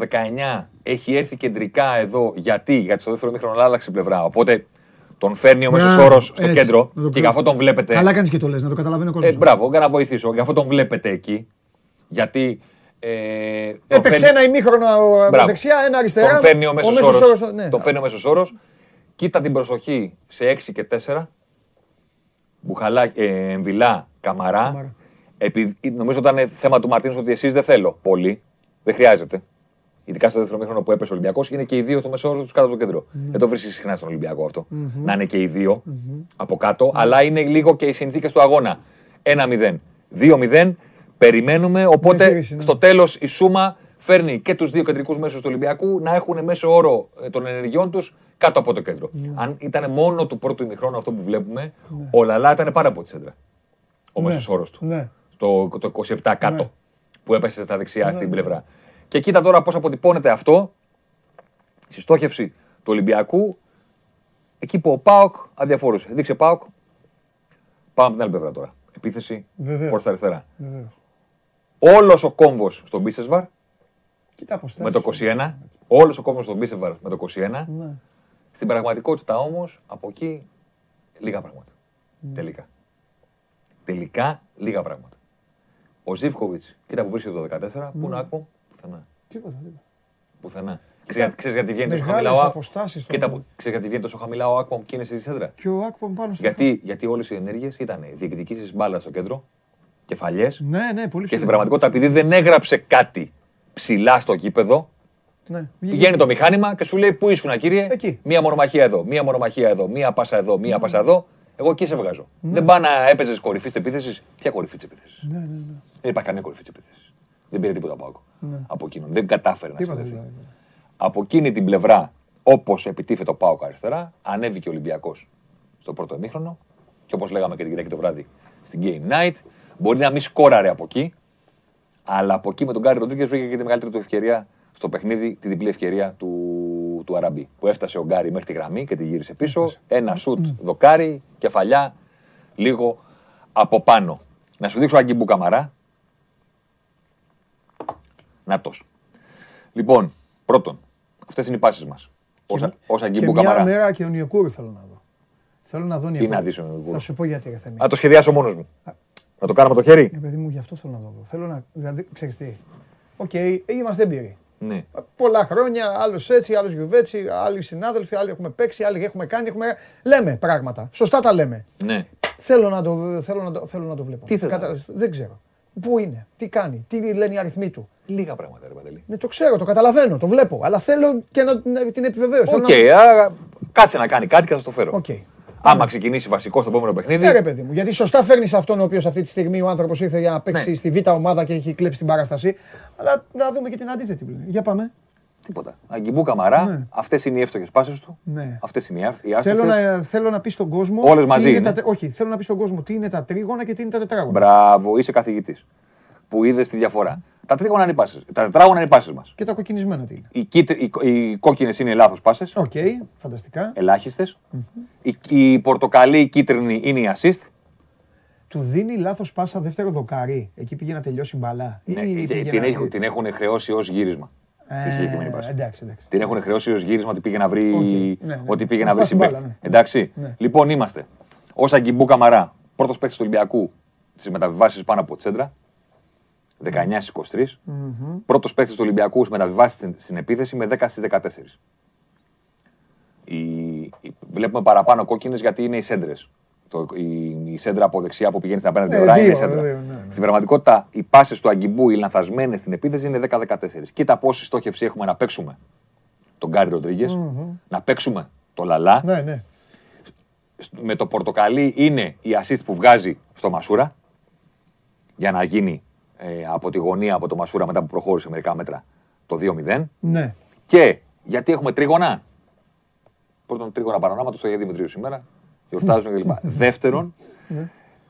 19 έχει έρθει κεντρικά εδώ. Γιατί, γιατί στο δεύτερο μήχρονο άλλαξε πλευρά. Οπότε τον φέρνει ο μέσος Μπράβο, όρος στο έτσι. κέντρο Να το και πω. γι' αυτό τον βλέπετε. Καλά κάνεις και το λες, να το καταλαβαίνει ο κόσμος. Ε, μπράβο, για να βοηθήσω. Γι' αυτό τον βλέπετε εκεί. Γιατί. Ε, τον Έπαιξε φέρνει- ένα ημίχρονο ε, Μπράβο. δεξιά, ένα αριστερά. Τον φέρνει ο μέσος μέσος όρο. όρος, ναι. Τον φέρνει ο μέσος όρος. Κοίτα την προσοχή σε 6 και 4. Μπουχαλά, ε, Εμβιλά, Καμαρά. Καμαρά. Επειδή, νομίζω ήταν θέμα του Μαρτίνου ότι εσείς δεν θέλω πολύ. Δεν χρειάζεται. Ειδικά στο δεύτερο μήχρονο που έπεσε ο Ολυμπιακός, είναι και οι δύο στο μέσο όρο τους κάτω από το κέντρο. Ναι. Δεν το βρίσκεις συχνά στον Ολυμπιακό αυτό. Να είναι και οι δυο από κάτω, αλλά είναι λίγο και οι συνθήκες του αγώνα. 1-0, 2-0. Περιμένουμε, οπότε Διαχείριση, ναι. στο τέλος η Σούμα φέρνει και τους δύο κεντρικούς μέσους του Ολυμπιακού να έχουν μέσο όρο ε, των ενεργειών τους κάτω από το κέντρο. Ναι. Αν ήταν μόνο του πρώτου ημιχρόνου αυτό που βλέπουμε, ο Λαλά ήταν πάρα από τη σέντρα. Ο Ναι. μέσος όρος του. Ναι. Το, το 27 κάτω Ναι. που έπεσε στα δεξιά στην πλευρά. Και κοίτα τώρα πώς αποτυπώνεται αυτό στη στόχευση του Ολυμπιακού εκεί που ο Πάοκ αδιαφορούσε. Δείξε Πάοκ. Πάμε από την άλλη πλευρά τώρα. Επίθεση Βεβαίως. προς τα αριστερά. Βεβαίως. Όλος ο κόμβος στον Μπίσεσβαρ Κοίτα πώς με το 21. Όλος ο κόμβος στον Μπίσεσβαρ με το 21. Ναι. Στην πραγματικότητα όμως από εκεί λίγα πράγματα. Τελικά. Τελικά λίγα πράγματα. Ο Ζήφκοβιτς, κοίτα που βρίσκεται το 14, πού είναι ο Άκπομ, πουθενά. Τίποτα, τίποτα. Πουθενά. Ξέρεις, ξέρεις γιατί βγαίνει τόσο Μεγάλες χαμηλά ο αποστάσεις Κοίτα, τώρα. που- ξέρεις γιατί βγαίνει τόσο χαμηλά ο Άκπομ και είναι στη σέντρα; Και ο Άκπομ πάνω στο. Γιατί, γιατί όλες οι ενέργειες ήταν διεκδικήσεις μπάλας στο κέντρο, κεφαλιές. Ναι, ναι, πολύ Και στην ψηλά. πραγματικότητα, επειδή δεν έγραψε κάτι ψηλά στο γήπεδο, Ναι. πηγαίνει το μηχάνημα και σου λέει Πού ήσουν, κύριε; Εκεί. Μία μονομαχία εδώ, μία μονομαχία εδώ, μία πάσα εδώ, μία πάσα εδώ. Εγώ εκεί σε βγάζω. Ναι. Δεν πάει να έπαιζες κορυφή της επίθεσης; Ποια κορυφή της επίθεσης; Ναι, ναι, ναι. Δεν υπάρχει καμία κορυφή της επίθεσης. Δεν πήρε τίποτα από άκου. Από εκείνον. Δεν κατάφερε να Τίποτα, συνδεθεί. τίποτα. Από εκείνη την πλευρά, όπως επιτίθεται το Πάοκ αριστερά, ανέβηκε ο Ολυμπιακός στο πρώτο ημίχρονο. Και όπως λέγαμε και την Κυριακή το βράδυ στην Game Night, μπορεί να μην σκόραρε από εκεί, αλλά από εκεί με τον Γκάρι Ροντρίγκες βρήκε και τη μεγαλύτερη του ευκαιρία στο παιχνίδι, τη διπλή ευκαιρία του, του Αραμπί. Που έφτασε ο Γκάρι μέχρι τη γραμμή και τη γύρισε πίσω. Ένα σουτ δοκάρι, κεφαλιά, λίγο από πάνω. Να σου δείξω Άγκη Μπουκαμαρά. Νατός. Λοιπόν, πρώτον, αυτές είναι οι πάσεις μας. Όσα Άγκη Και μια Μπουκαμαρά. μέρα και ο Νιοκούρου θέλω να δω. Θέλω να δω Νιοκούρου. να δεις ο Νιοκούρου; Θα σου πω γιατί, ρε Θέμη. Να το σχεδιάσω μόνος μου. Να το κάνω με το χέρι; Ε, παιδί μου, γι' αυτό θέλω να το δω. Θέλω να. Δηλαδή, ξέρεις τι. Οκ, είμαστε έμπειροι. Ναι. Πολλά χρόνια, άλλος έτσι, άλλος γιουβέτσι, άλλοι συνάδελφοι, άλλοι έχουμε παίξει, άλλοι έχουμε κάνει. Έχουμε... Λέμε πράγματα. Σωστά τα λέμε. ναι. Θέλω να το, θέλω να το, θέλω να το βλέπω. Τι θες να Κατα- δεις; Δεν ξέρω. Πού είναι, τι κάνει, τι λένε οι αριθμοί του; Λίγα πράγματα, ρε Παντελή. Ναι, το ξέρω, το καταλαβαίνω, το βλέπω. Αλλά θέλω και να, να- την επιβεβαίωση. Οκ, Θέλω να- άρα κάτσε να κάνει κάτι και θα στο φέρω. Οκ. Άμα ξεκινήσει βασικός στο επόμενο παιχνίδι. Ναι, ρε παιδί μου. Γιατί σωστά φέρνεις αυτόν ο οποίος αυτή τη στιγμή ο άνθρωπος ήρθε για να παίξει Ναι. στη β' ομάδα και έχει κλέψει την παράσταση. Αλλά να δούμε και την αντίθετη πλευρά. Για πάμε. Τίποτα. Αγκιμπού Καμαρά, Ναι. αυτές είναι οι εύστοχες πάσες του. Ναι. Αυτές είναι οι ά- οι Θέλω άστοχες. να, θέλω να πεις στον κόσμο. Όλες τι μαζί είναι είναι. τα τε- όχι, θέλω να πεις στον κόσμο τι είναι τα τρίγωνα και τι είναι τα τετράγωνα. Μπράβο, είσαι καθηγητής. Που είδες τη διαφορά. Τα τρίγωνα είναι οι πάσεις. Τα τετράγωνα είναι οι πάσες μας. Και τα κοκκινισμένα τι είναι. Οι, κίτρι- οι, οι κόκκινες είναι λάθος πάσες. Οκ, φανταστικά. Ελάχιστες. Η, η πορτοκαλί, η κίτρινη είναι η assist. Του δίνει λάθος πάσα δεύτερο δοκάρι. Εκεί πήγε να τελειώσει μπάλα. Ή Ναι, πήγε και να- την, έχουν, την έχουν χρεώσει ως γύρισμα. Ε, Τη συγκεκριμένη πάσα. Εντάξει, εντάξει. Την έχουν χρεώσει ως γύρισμα ότι πήγε να βρει, Οκ, ναι, ναι. ότι πήγε Να να βρει σπάσει μπάλα, συμπαίκτη. ναι. Εντάξει. Ναι. Λοιπόν, είμαστε. Ο Αγκιμπού Καμαρά, πρώτος παίκτης του Ολυμπιακού στις μεταβιβάσεις πάνω από σέντρα. 19 στις 23. Πρώτος παίκτης του Ολυμπιακού στις μεταβιβάσεις στην, στην επίθεση με 10 στις 14. Η, η- βλέπουμε παραπάνω κόκκινες γιατί είναι οι σέντρες. Η, η σέντρα από δεξιά που πηγαίνει στην απέναντι Ε, πλευρά είναι δύο, σέντρα. δύο, ναι, ναι. Στην πραγματικότητα, οι πάσει του Αγκιμπού, οι λανθασμένες στην επίθεση είναι 10-14. Κοίτα πόση στόχευση έχουμε να παίξουμε τον Γκάρι Ροντρίγκες, να παίξουμε το Λαλά. Ναι, ναι. Με το πορτοκαλί είναι η assist που βγάζει στο Μασούρα για να γίνει ε, από τη γωνία από το Μασούρα μετά που προχώρησε μερικά μέτρα το 2-0. ναι. Και γιατί έχουμε τρίγωνα; Πρώτον, τρίγωνα παρανάματο στο Δημητρίου σήμερα. Γιορτάζουν κλπ. Δεύτερον,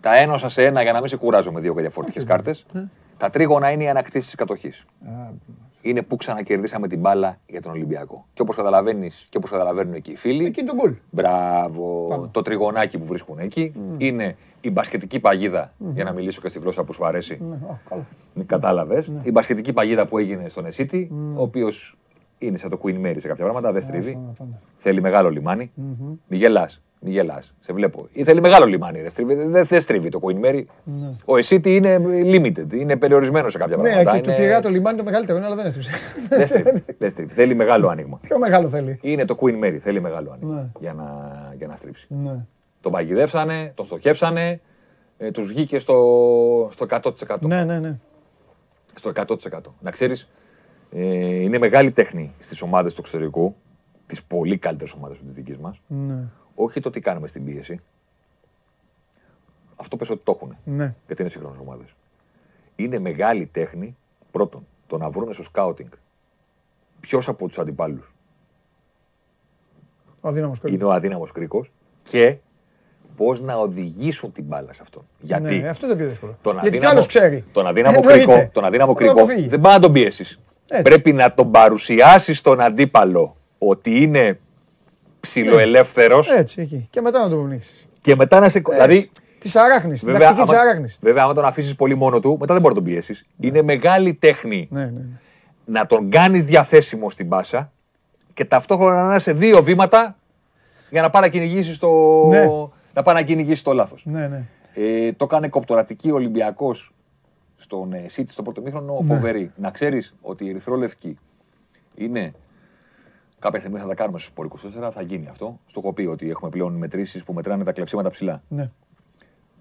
τα ένωσα σε ένα για να μην σε κουράζω με δύο διαφορετικές κάρτες. Τα τρίγωνα είναι οι ανακτήσεις της κατοχής. Είναι που ξανακερδίσαμε την μπάλα για τον Ολυμπιακό. Και όπως καταλαβαίνεις και όπως καταλαβαίνουν εκεί οι φίλοι. Εκεί είναι το γκολ. Μπράβο. Το τριγωνάκι που βρίσκουν εκεί είναι η μπασκετική παγίδα, για να μιλήσω και στη γλώσσα που σου αρέσει. Α, καλά. Κατάλαβες. Η μπασκετική παγίδα που έγινε στον Εσίτη, ο οποίος είναι σαν το Queen Mary σε κάποια πράγματα, δεν στρίβει. Θέλει μεγάλο λιμάνι. Μη γελάς. Μη γελάς. Σε βλέπω. Ή θέλει μεγάλο λιμάνι. Δεν στρίβει, δεν, δεν στρίβει το Queen Mary. Ο Εσίτη είναι limited. Είναι περιορισμένος σε κάποια Ναι, πράγματα. εκεί του Είναι- πειρά το λιμάνι το μεγαλύτερο είναι, αλλά δεν έστριψε. Δεν στρίβει. δεν στρίβει. Θέλει μεγάλο άνοιγμα. Πιο μεγάλο θέλει. Είναι το Queen Mary. Θέλει μεγάλο άνοιγμα Ναι. για, να, για να στρίψει. Ναι. Τον παγιδεύσανε, τον στοχεύσανε, ε, τους βγήκε στο, στο 100%. Ναι, ναι, ναι. Στο 100%. Να ξέρεις, ε, είναι μεγάλη τέχνη στις ομάδες του εξωτερικού, τις πολύ καλύτερες ομάδες της δικής μας, Ναι. Όχι το τι κάνουμε στην πίεση. Αυτό πες ότι το έχουν, Ναι. γιατί είναι σύγχρονες ομάδες. Είναι μεγάλη τέχνη, πρώτον, το να βρουν στο σκάουτινγκ ποιος από τους αντιπάλους; Ο αδύναμος κρίκος. είναι ο αδύναμος κρίκος και πώς να οδηγήσουν την μπάλα σε αυτόν. Γιατί Ναι, αυτό είναι το πιο δύσκολο. τον Γιατί κι αδύναμο, άλλος ξέρει. τον αδύναμο Εννοείται. κρίκο, τον αδύναμο Μπορεί να κρίκο αποφύγει. δεν πάει να τον πιέσει. Έτσι. Πρέπει να τον παρουσιάσεις στον αντίπαλο ότι είναι ψιλοελεύθερος Έτσι, εκεί. Και μετά να το πνίξεις. και μετά να σε. Δηλαδή, Της αράχνης. Την βέβαια, τακτική της άμα, αράχνης. βέβαια, άμα τον αφήσεις πολύ μόνο του, μετά δεν μπορεί να τον πιέσεις. Είναι μεγάλη τέχνη Ναι, ναι. ναι. να τον κάνεις διαθέσιμο στην πάσα και ταυτόχρονα να είναι σε δύο βήματα για να πάει να κυνηγήσει το, Ναι. να πάει να κυνηγήσει το λάθος. Ναι, ναι. Ε, το έκανε κοπτορατική Ολυμπιακός στον ε, City στο πρώτο μήχρονο Ναι. φοβερή. Να ξέρεις ότι η Ερυθρόλευκη είναι. Κάποια στιγμή θα τα κάνουμε στο Σπορ 24, θα γίνει αυτό. Στο έχω πει ότι έχουμε πλέον μετρήσεις που μετράνε τα κλεψίματα ψηλά. ναι.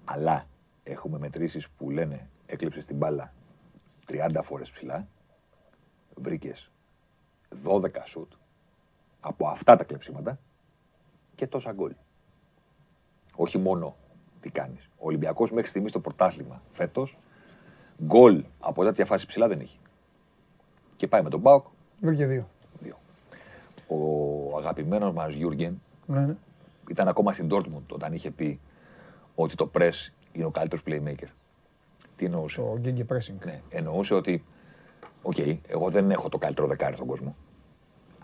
Αλλά έχουμε μετρήσεις που λένε έκλεψε την μπάλα 30 φορές ψηλά. Βρήκες 12 σουτ από αυτά τα κλεψίματα και τόσα γκολ. Όχι μόνο τι κάνεις. Ο Ολυμπιακός μέχρι στιγμής στο πρωτάθλημα φέτος γκολ από τέτοια φάση ψηλά δεν έχει. Και πάει με τον Μπάουκ Βρήκε δύο. Δύο. Ο αγαπημένος μας Γιούργεν Ναι, ναι. ήταν ακόμα στην Dortmund όταν είχε πει ότι το press είναι ο καλύτερος playmaker. Τι εννοούσε; Το γκέγκε pressing. Ναι, εννοούσε ότι, οκ, εγώ δεν έχω το καλύτερο δεκάρι στον κόσμο.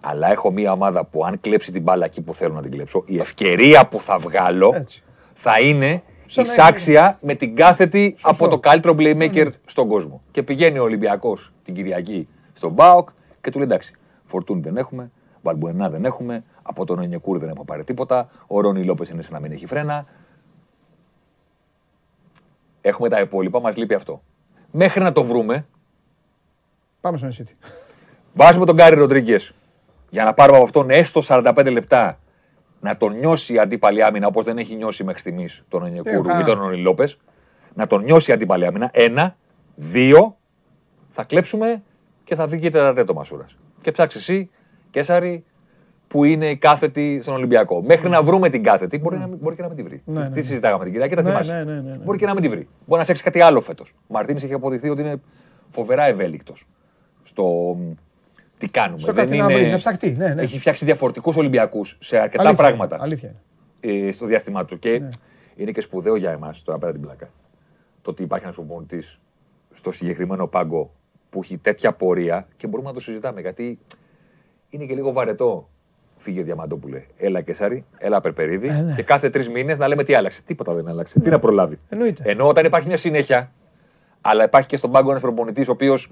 Αλλά έχω μία ομάδα που αν κλέψει την μπάλα εκεί που θέλω να την κλέψω, η ευκαιρία που θα βγάλω Έτσι. θα είναι Σαν να ισάξια με την κάθετη Σωστό. από το καλύτερο playmaker στον κόσμο. Και πηγαίνει ο Ολυμπιακός την Κυριακή στον ΠΑΟΚ και του λέει εντάξει, Φορτούνη δεν έχουμε, Βαλμπουένα δεν έχουμε, από τον Ονιεκούρ δεν έχουμε πάρει τίποτα, ο Ρόνι Λόπες είναι σαν να μην έχει φρένα. Έχουμε τα υπόλοιπα, μας λείπει αυτό. Μέχρι να το βρούμε, Πάμε στον City. Βάζουμε τον Γκάρι Ροντρίγκες για να πάρουμε από αυτόν έστω 45 λεπτά να τον νιώσει η αντίπαλη άμυνα όπως δεν έχει νιώσει μέχρι στιγμής τον Ε, Ονιεκούρου καλά. ή τον Ονι Λόπες. Να τον νιώσει η αντίπαλη άμυνα. Ένα. Δύο, θα κλέψουμε και θα βγει και τέταρτο Μασούρας. Και ψάξει εσύ, Κέσαρη, που είναι η κάθετη στον Ολυμπιακό. Μέχρι να βρούμε την κάθετη, μπορεί, να, μην- μπορεί και να μην τη βρει. Ναι, ναι, Τι ναι. συζητάγαμε την Κυριακή, τα Ναι, θυμάσαι; ναι, ναι, ναι, ναι. Μπορεί και να μην τη βρει. Μπορεί να φτιάξει κάτι άλλο φέτος. Ο Μαρτίνης έχει αποδειχθεί ότι είναι φοβερά ευέλικτος στο μ, τι κάνουμε. Στο Δεν κάτι να βρει, να ψαχτεί, ναι, ναι. Έχει φτιάξει διαφορετικούς Ολυμπιακούς σε αρκετά Αλήθεια, πράγματα Αλήθεια. είναι. ε, στο διάστημά του. Και Ναι. είναι και σπουδαίο για εμάς, τώρα πέρα την πλάκα, το ότι υπάρχει ένας προπονητή στο συγκεκριμένο πάγκο που έχει τέτοια πορεία και μπορούμε να το συζητάμε. Γιατί είναι και λίγο βαρετό. Φύγε Διαμαντόπουλε. Έλα Κεσάρη, έλα Περπερίδη. Ε, ναι. Και κάθε τρεις μήνες να λέμε τι άλλαξε. Τίποτα δεν άλλαξε. Τι να προλάβει. Εννοείται. Ενώ όταν υπάρχει μια συνέχεια, αλλά υπάρχει και στον πάγκο ένας προπονητής ο οποίος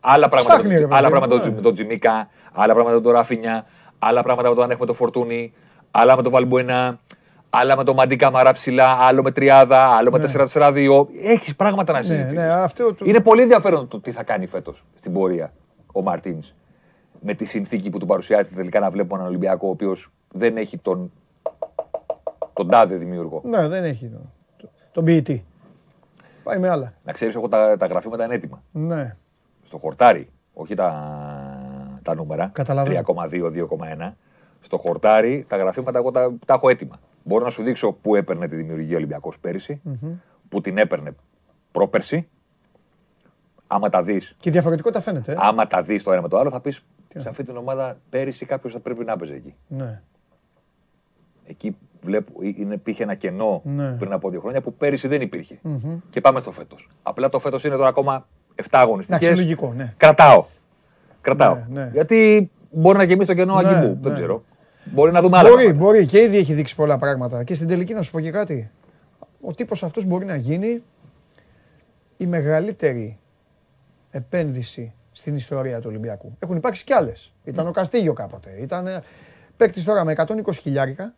άλλα πράγματα, Ψάχνει, ρε παιδί άλλα μου, πράγματα ναι. με τον Τζιμίκα, άλλα πράγματα με τον Ράφινια, άλλα πράγματα με τον έχουμε το Φορτούνι, άλλα με τον Βαλμπουένα, άλλα με τον Μαντίκα Μαρά ψηλά, άλλο με τριάδα, άλλο με 4-4-2. Έχεις πράγματα να Ναι, συζητήσεις. ναι, αυτό το- Είναι πολύ ενδιαφέρον το τι θα κάνει φέτος στην πορεία ο Μαρτίνς. Με τη συνθήκη που του παρουσιάζεται τελικά να βλέπουμε έναν Ολυμπιακό ο οποίος δεν έχει τον, τον τάδε δημιουργό. Ναι, δεν έχει τον, τον ποιητή. Πάει με άλλα. Να ξέρεις, εγώ τα, τα γραφήματα είναι έτοιμα. Ναι. στο χορτάρι, όχι τα, τα νούμερα. Καταλαβαίνω. 3,2-2,1. Στο χορτάρι τα γραφήματα εγώ τα, τα έχω έτοιμα. Μπορώ να σου δείξω πού έπαιρνε τη δημιουργία Ολυμπιακός πέρυσι, πού την έπαιρνε πρόπερση. Άμα τα δεις, Και η διαφορετικότητα φαίνεται. ε. άμα τα δεις το ένα με το άλλο, θα πεις σε αυτή την ομάδα πέρυσι κάποιος θα πρέπει να παίζει εκεί. Ναι. Εκεί βλέπω, είναι, υπήρχε ένα κενό Ναι. πριν από δύο χρόνια που πέρυσι δεν υπήρχε. Και πάμε στο φέτος. Απλά το φέτος είναι τώρα ακόμα 7 αγωνιστικέ. Εντάξει, λογικό, ναι. Κρατάω. Κρατάω. Ναι, ναι. Γιατί μπορεί να γεμίσει το κενό Ναι, αγκιμπού. ναι. Δεν ξέρω. Μπορεί να δούμε άλλα. Μπορεί, πράγματα. μπορεί. Και ήδη έχει δείξει πολλά πράγματα. Και στην τελική να σου πω και κάτι. Ο τύπος αυτός μπορεί να γίνει η μεγαλύτερη επένδυση στην ιστορία του Ολυμπιακού. Έχουν υπάρξει κι άλλες. Ήταν ο Καστίγιο κάποτε. Ήταν ε, παίκτης τώρα με 120 χιλιάρικα.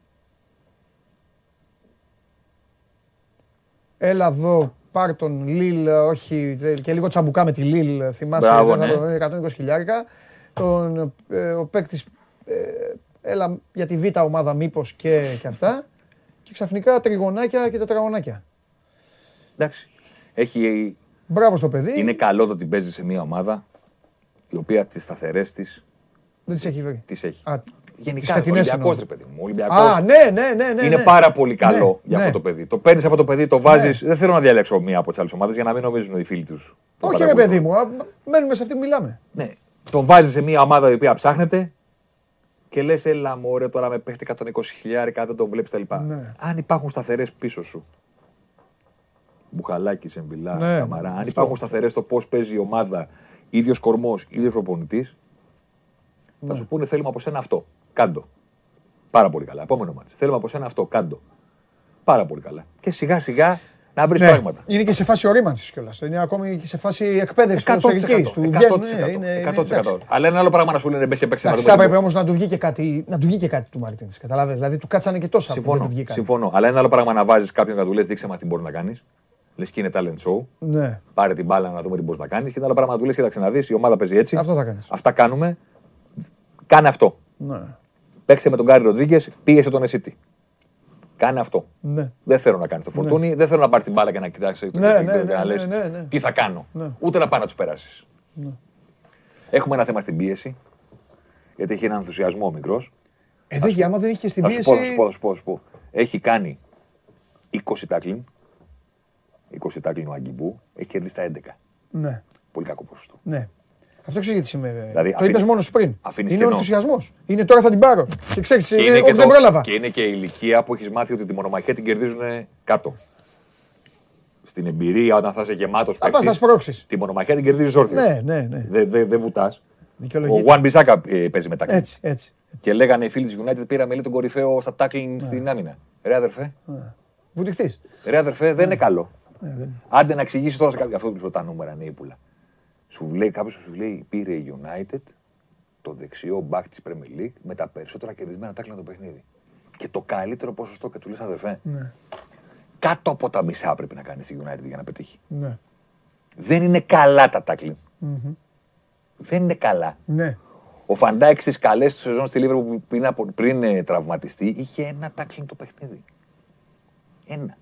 Έλα εδώ, πάρ τον Λίλ, όχι, και λίγο τσαμπουκά με τη Λίλ, θυμάσαι, Μπράβο, δεν θα ναι. το- 120 χιλιάρικα. Τον, ε, ο παίκτης, ε, έλα για τη β' ομάδα μήπως και, και αυτά. Και ξαφνικά τριγωνάκια και τετραγωνάκια. Εντάξει. Έχει, Μπράβο στο παιδί, είναι καλό το ότι παίζει σε μια ομάδα η οποία τις σταθερές της δεν τις έχει βρει. τις έχει. Α, Γενικά, τις φετινές Ολυμπιακός, εννοώ. ρε παιδί μου. Ολυμπιακός Α, ναι, ναι, ναι, ναι. είναι ναι. πάρα πολύ καλό Ναι, για ναι. αυτό το παιδί. Το παίρνεις αυτό το παιδί, το βάζεις. Δεν θέλω να διαλέξω μία από τις άλλες ομάδες για να μην νομίζουν οι φίλοι τους. Όχι ρε παιδί μου, α, μένουμε σε αυτή που μιλάμε. Ναι. Το βάζεις σε μια ομάδα η οποία ψάχνεται και λες, έλα μωρέ τώρα με παίχτη 120 χιλιάρικα, δεν τον βλέπεις τα λοιπά. Ναι. Αν υπάρχουν σταθερές πίσω σου. Μπουχαλάκι, Σεμβιλά, Ναι, Καμαρά. Αν αυτό. υπάρχουν σταθερές το πώς παίζει η ομάδα, ίδιος κορμός, ίδιος προπονητής, Ναι. θα σου πούνε θέλουμε από σένα αυτό. Κάντο. Πάρα πολύ καλά. Επόμενο μάτι. Θέλουμε από σένα αυτό. Κάντο. Πάρα πολύ καλά. Και σιγά σιγά να βρεις Ναι, πράγματα. είναι και σε φάση ορίμανσης κιόλας. Είναι ακόμη και σε φάση εκπαίδευσης 100%. ποδοσφαιρικής. Του βγαίνουν, ναι, είναι- είναι- 100%. εντάξει. Αλλά είναι άλλο πράγμα να σου λένε μπες και παίξει Εντάξει, θα έπρεπε όμως να του βγει και κάτι, να του βγει και κάτι του Μαρτίνς. Καταλάβες, δηλαδή του κάτσανε και τόσα που δεν Συμφωνώ. του βγήκαν. Συμφωνώ. Αλλά είναι άλλο πράγμα να βάζεις κάποιον και να του λες: Δείξε μας τι μπορεί να κάνεις. Λες και είναι talent show. Ναι. Πάρε την μπάλα να δούμε τι μπορείς να κάνεις. Και είναι άλλο πράγμα να του λες: Κοίταξε να δεις, η ομάδα παίζει έτσι. Αυτό θα κάνεις. Αυτά κάνουμε. Κάνε αυτό. Ναι. Παίξε με τον Γκάρι Ροντρίγκες, πίεσε τον Εσίτη. Κάνε αυτό. Ναι. Δεν θέλω να κάνει το φορτούνι, δεν θέλω να πάρει την μπάλα και να κοιτάξει το Ναι, και- ναι, και ναι, να ναι, λες ναι, ναι. τι θα κάνω. Ναι. Ούτε να πάει να τους περάσεις. Έχουμε ένα θέμα στην πίεση. Γιατί έχει έναν ενθουσιασμό ο μικρός. Ε, δεν, άμα δεν είχε και στην Θα σου πω, θα σου πίεση. πω, θα σου πω, θα σου πω. Έχει κάνει 20 τάκλιν. 20 τάκλιν ο Αγκιμπού. Έχει κερδίσει τα 11. Ναι, Πολύ κακό ποσοστό. ναι. Αυτό ξέρει γιατί είμαι. Δηλαδή, το αφήνει- είπε μόνος σου πριν. αφήνεις Είναι ο κενό. ενθουσιασμός. Είναι τώρα θα την πάρω. Και ξέρεις, Και είναι, και όχι δεν το- πρόλαβα. και είναι και η ηλικία που έχεις μάθει ότι τη μονομαχία την κερδίζουν κάτω. Στην εμπειρία, όταν θα είσαι γεμάτος Θα πας να σπρώξεις. τη μονομαχία την κερδίζεις όρθιος. Ναι, ναι, ναι. Δεν δε, δεν βουτάς. Ο Δικαιολογείται. Γουάν Μπισάκα ε, παίζει μετά. Έτσι, έτσι. Και λέγανε οι φίλοι της United πήραμε λέει τον κορυφαίο στα tackling Ναι. στην άμυνα. Ρε αδερφέ, Βουτυχτής. ρε αδερφέ, Ναι. δεν είναι καλό. Άντε να εξηγήσεις τώρα σε κάποιον. Αυτό που τα νούμερα είναι ύπουλα. Σου λέει κάποιος σου λέει πήρε η United το δεξιό back της Premier League με τα περισσότερα κερδισμένα τάκλα το παιχνίδι. Και το καλύτερο ποσοστό και του λες αδερφέ. Ναι. Κάτω από τα μισά πρέπει να κάνεις η United για να πετύχει. Ναι. Δεν είναι καλά τα tackling. Δεν είναι καλά. Ναι. Ο Φαν Ντάικ στις καλές του σεζόν στη Λίβερπουλ που πριν, από- πριν ε, τραυματιστεί είχε ένα tackling το παιχνίδι. Ένα.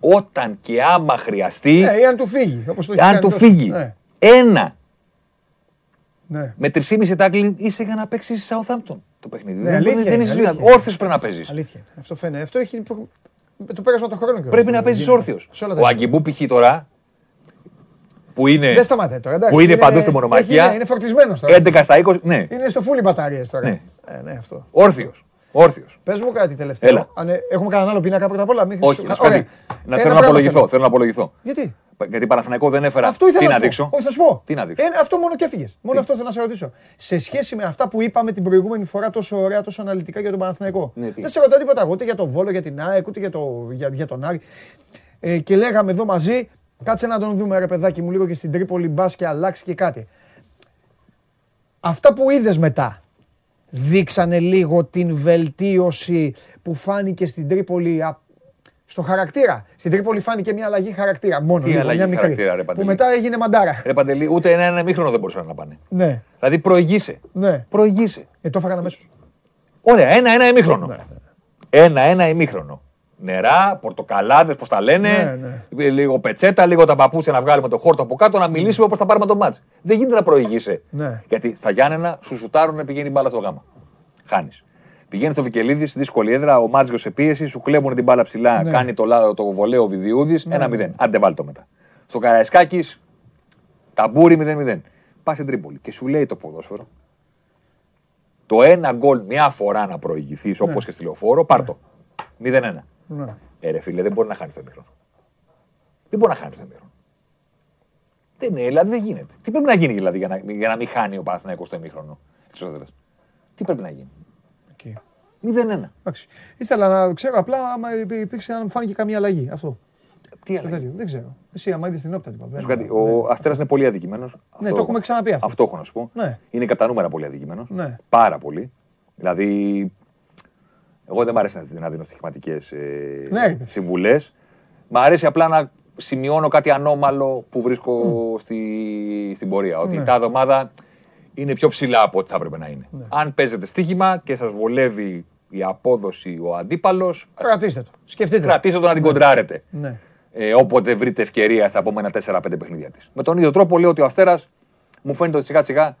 Όταν και άμα χρειαστεί, Ναι, ή αν του φύγει. Όπως το έχει αν κάνει του τόσο. φύγει Ναι, ένα ναι. με 3,5 tackling είσαι για να παίξεις Southampton το παιχνίδι. Ναι, δεν αλήθεια δεν είναι, είσαι αλήθεια δυνατό. είναι. Όρθιος πρέπει να παίζεις. Αλήθεια. Αυτό φαίνεται. Αυτό έχει προ- με το πέρασμα των χρόνων. κιόλας. Πρέπει να παίζεις Γίνεται. όρθιος. Σε όλα τα Ο επίπεδα. Αγκιμπού π.χ. τώρα που είναι, Δεν σταματάει τώρα. εντάξει. που είναι παντού στη μονομαχία. έχει- Είναι φορτισμένος τώρα. 11 στα 20. Ναι, Είναι στο φούλι μπαταρίες τώρα. Ναι. Ε, ναι, αυτό. όρθιος. Όρθιος. Πες μου κάτι τελευταίο. Έλα. Αν, ε, έχουμε κανέναν άλλο πίνακα πρώτα απ' όλα. Μην Όχι, σου- να σου πω Ωραία. κάτι. Να Ένα θέλω να πράγμα απολογηθώ. θέλω. Θέλω να απολογηθώ. Γιατί; Γιατί Παναθηναϊκό δεν έφερα. Αυτό ήθελα Τι να να σου πω. δείξω; Όχι, θα σου πω. Τι να δείξω; Ε, αυτό μόνο και έφυγες. Μόνο αυτό θέλω να σε ρωτήσω. Σε σχέση με αυτά που είπαμε την προηγούμενη φορά τόσο ωραία, τόσο αναλυτικά για τον Παναθηναϊκό. Ναι, τι; δεν σε ρωτάω τίποτα εγώ, ούτε για τον Βόλο, για την ΑΕΚ, ούτε για, το, για, για τον Άρη. Ε, και λέγαμε εδώ μαζί, κάτσε να τον δούμε ρε παιδάκι μου λίγο και στην Τρίπολη, μπας και αλλάξει και κάτι. Αυτά που είδες μετά, δείξανε λίγο την βελτίωση που φάνηκε στην Τρίπολη α, στο χαρακτήρα. Στην Τρίπολη φάνηκε μια αλλαγή χαρακτήρα. Μόνο Τι λίγο, αλλαγή μια μικρή. χαρακτήρα, ρε, που Παντελή; μετά έγινε μαντάρα. Ρε Παντελή, ούτε ένα, ένα μήχρονο δεν μπορούσαν να πάνε. Ναι, Δηλαδή προηγείσαι. ναι. Προηγείσαι. Ε, το έφαγαν αμέσως. Ωραία, ένα-ένα ημίχρονο. Ναι, Ένα-ένα ημίχρονο. Νερά, πορτοκαλάδες, πώς τα λένε. Ναι, Λίγο πετσέτα, λίγο τα παπούτσια να βγάλουμε το χόρτο από κάτω, να μιλήσουμε πώ θα πάρουμε το μάτς. Δεν γίνεται να προηγείσαι. Ναι. Γιατί στα Γιάννενα σου σουτάρουν να πηγαίνει η μπάλα στο γάμα. Χάνεις. Πηγαίνει στο Βικελίδης, δύσκολη έδρα, ο Μάτζιο σε πίεση, σου κλέβουν την μπάλα ψηλά, Ναι. κάνει το, λάδο, το βολέο Βιδιούδη, 1-0. Άντε βάλ το μετά. Στο Καραϊσκάκης, ταμπούρι 0-0. Πας στην Τρίπολη και σου λέει το ποδόσφαιρο. Το ένα γκολ μια φορά να προηγηθείς όπως και στη λεωφόρο, πάρ το. 0-1. Ναι. Ε, ρε φίλε, δεν μπορεί να χάνεις το ημίχρονο. Δεν μπορεί να χάνεις το ημίχρονο. Δεν είναι, δηλαδή δεν γίνεται. Τι πρέπει να γίνει δηλαδή για να, για να μην χάνει ο Παναθηναϊκός το ημίχρονο. Εξώδερας. Τι πρέπει να γίνει; Εκεί. 0-1. Εντάξει. Ήθελα να ξέρω απλά άμα υπή- υπήρξε, αν φάνηκε καμία αλλαγή. Αυτό. Τι Στο αλλαγή; τέτοιο. Δεν ξέρω. Εσύ, άμα είδες την όπτα, τίποτα. Να σου πω κάτι, Ο Αστέρας είναι πολύ αδικημένος. Ναι, το έχουμε ξαναπεί αυτό. Αυτό έχω να σου πω. Ναι. Είναι κατά νούμερα πολύ αδικημένος. Ναι. Πάρα πολύ. Δηλαδή, εγώ δεν μ' αρέσει να- να δίνω στοιχηματικές Ναι, ρε παιδί. συμβουλές. Μ' αρέσει απλά να σημειώνω κάτι ανώμαλο που βρίσκω στη, στην πορεία. Ότι Ναι. τα εβδομάδα είναι πιο ψηλά από ό,τι θα έπρεπε να είναι. Αν παίζετε στοίχημα και σας βολεύει η απόδοση ο αντίπαλος, Κρατήστε το. Σκεφτείτε. κρατήστε το να την κοντράρετε. Ναι. Ε, όποτε βρείτε ευκαιρία στα επόμενα 4-5 παιχνίδια της. Με τον ίδιο τρόπο λέω ότι ο Αστέρας μου φαίνεται ότι σιγά σιγά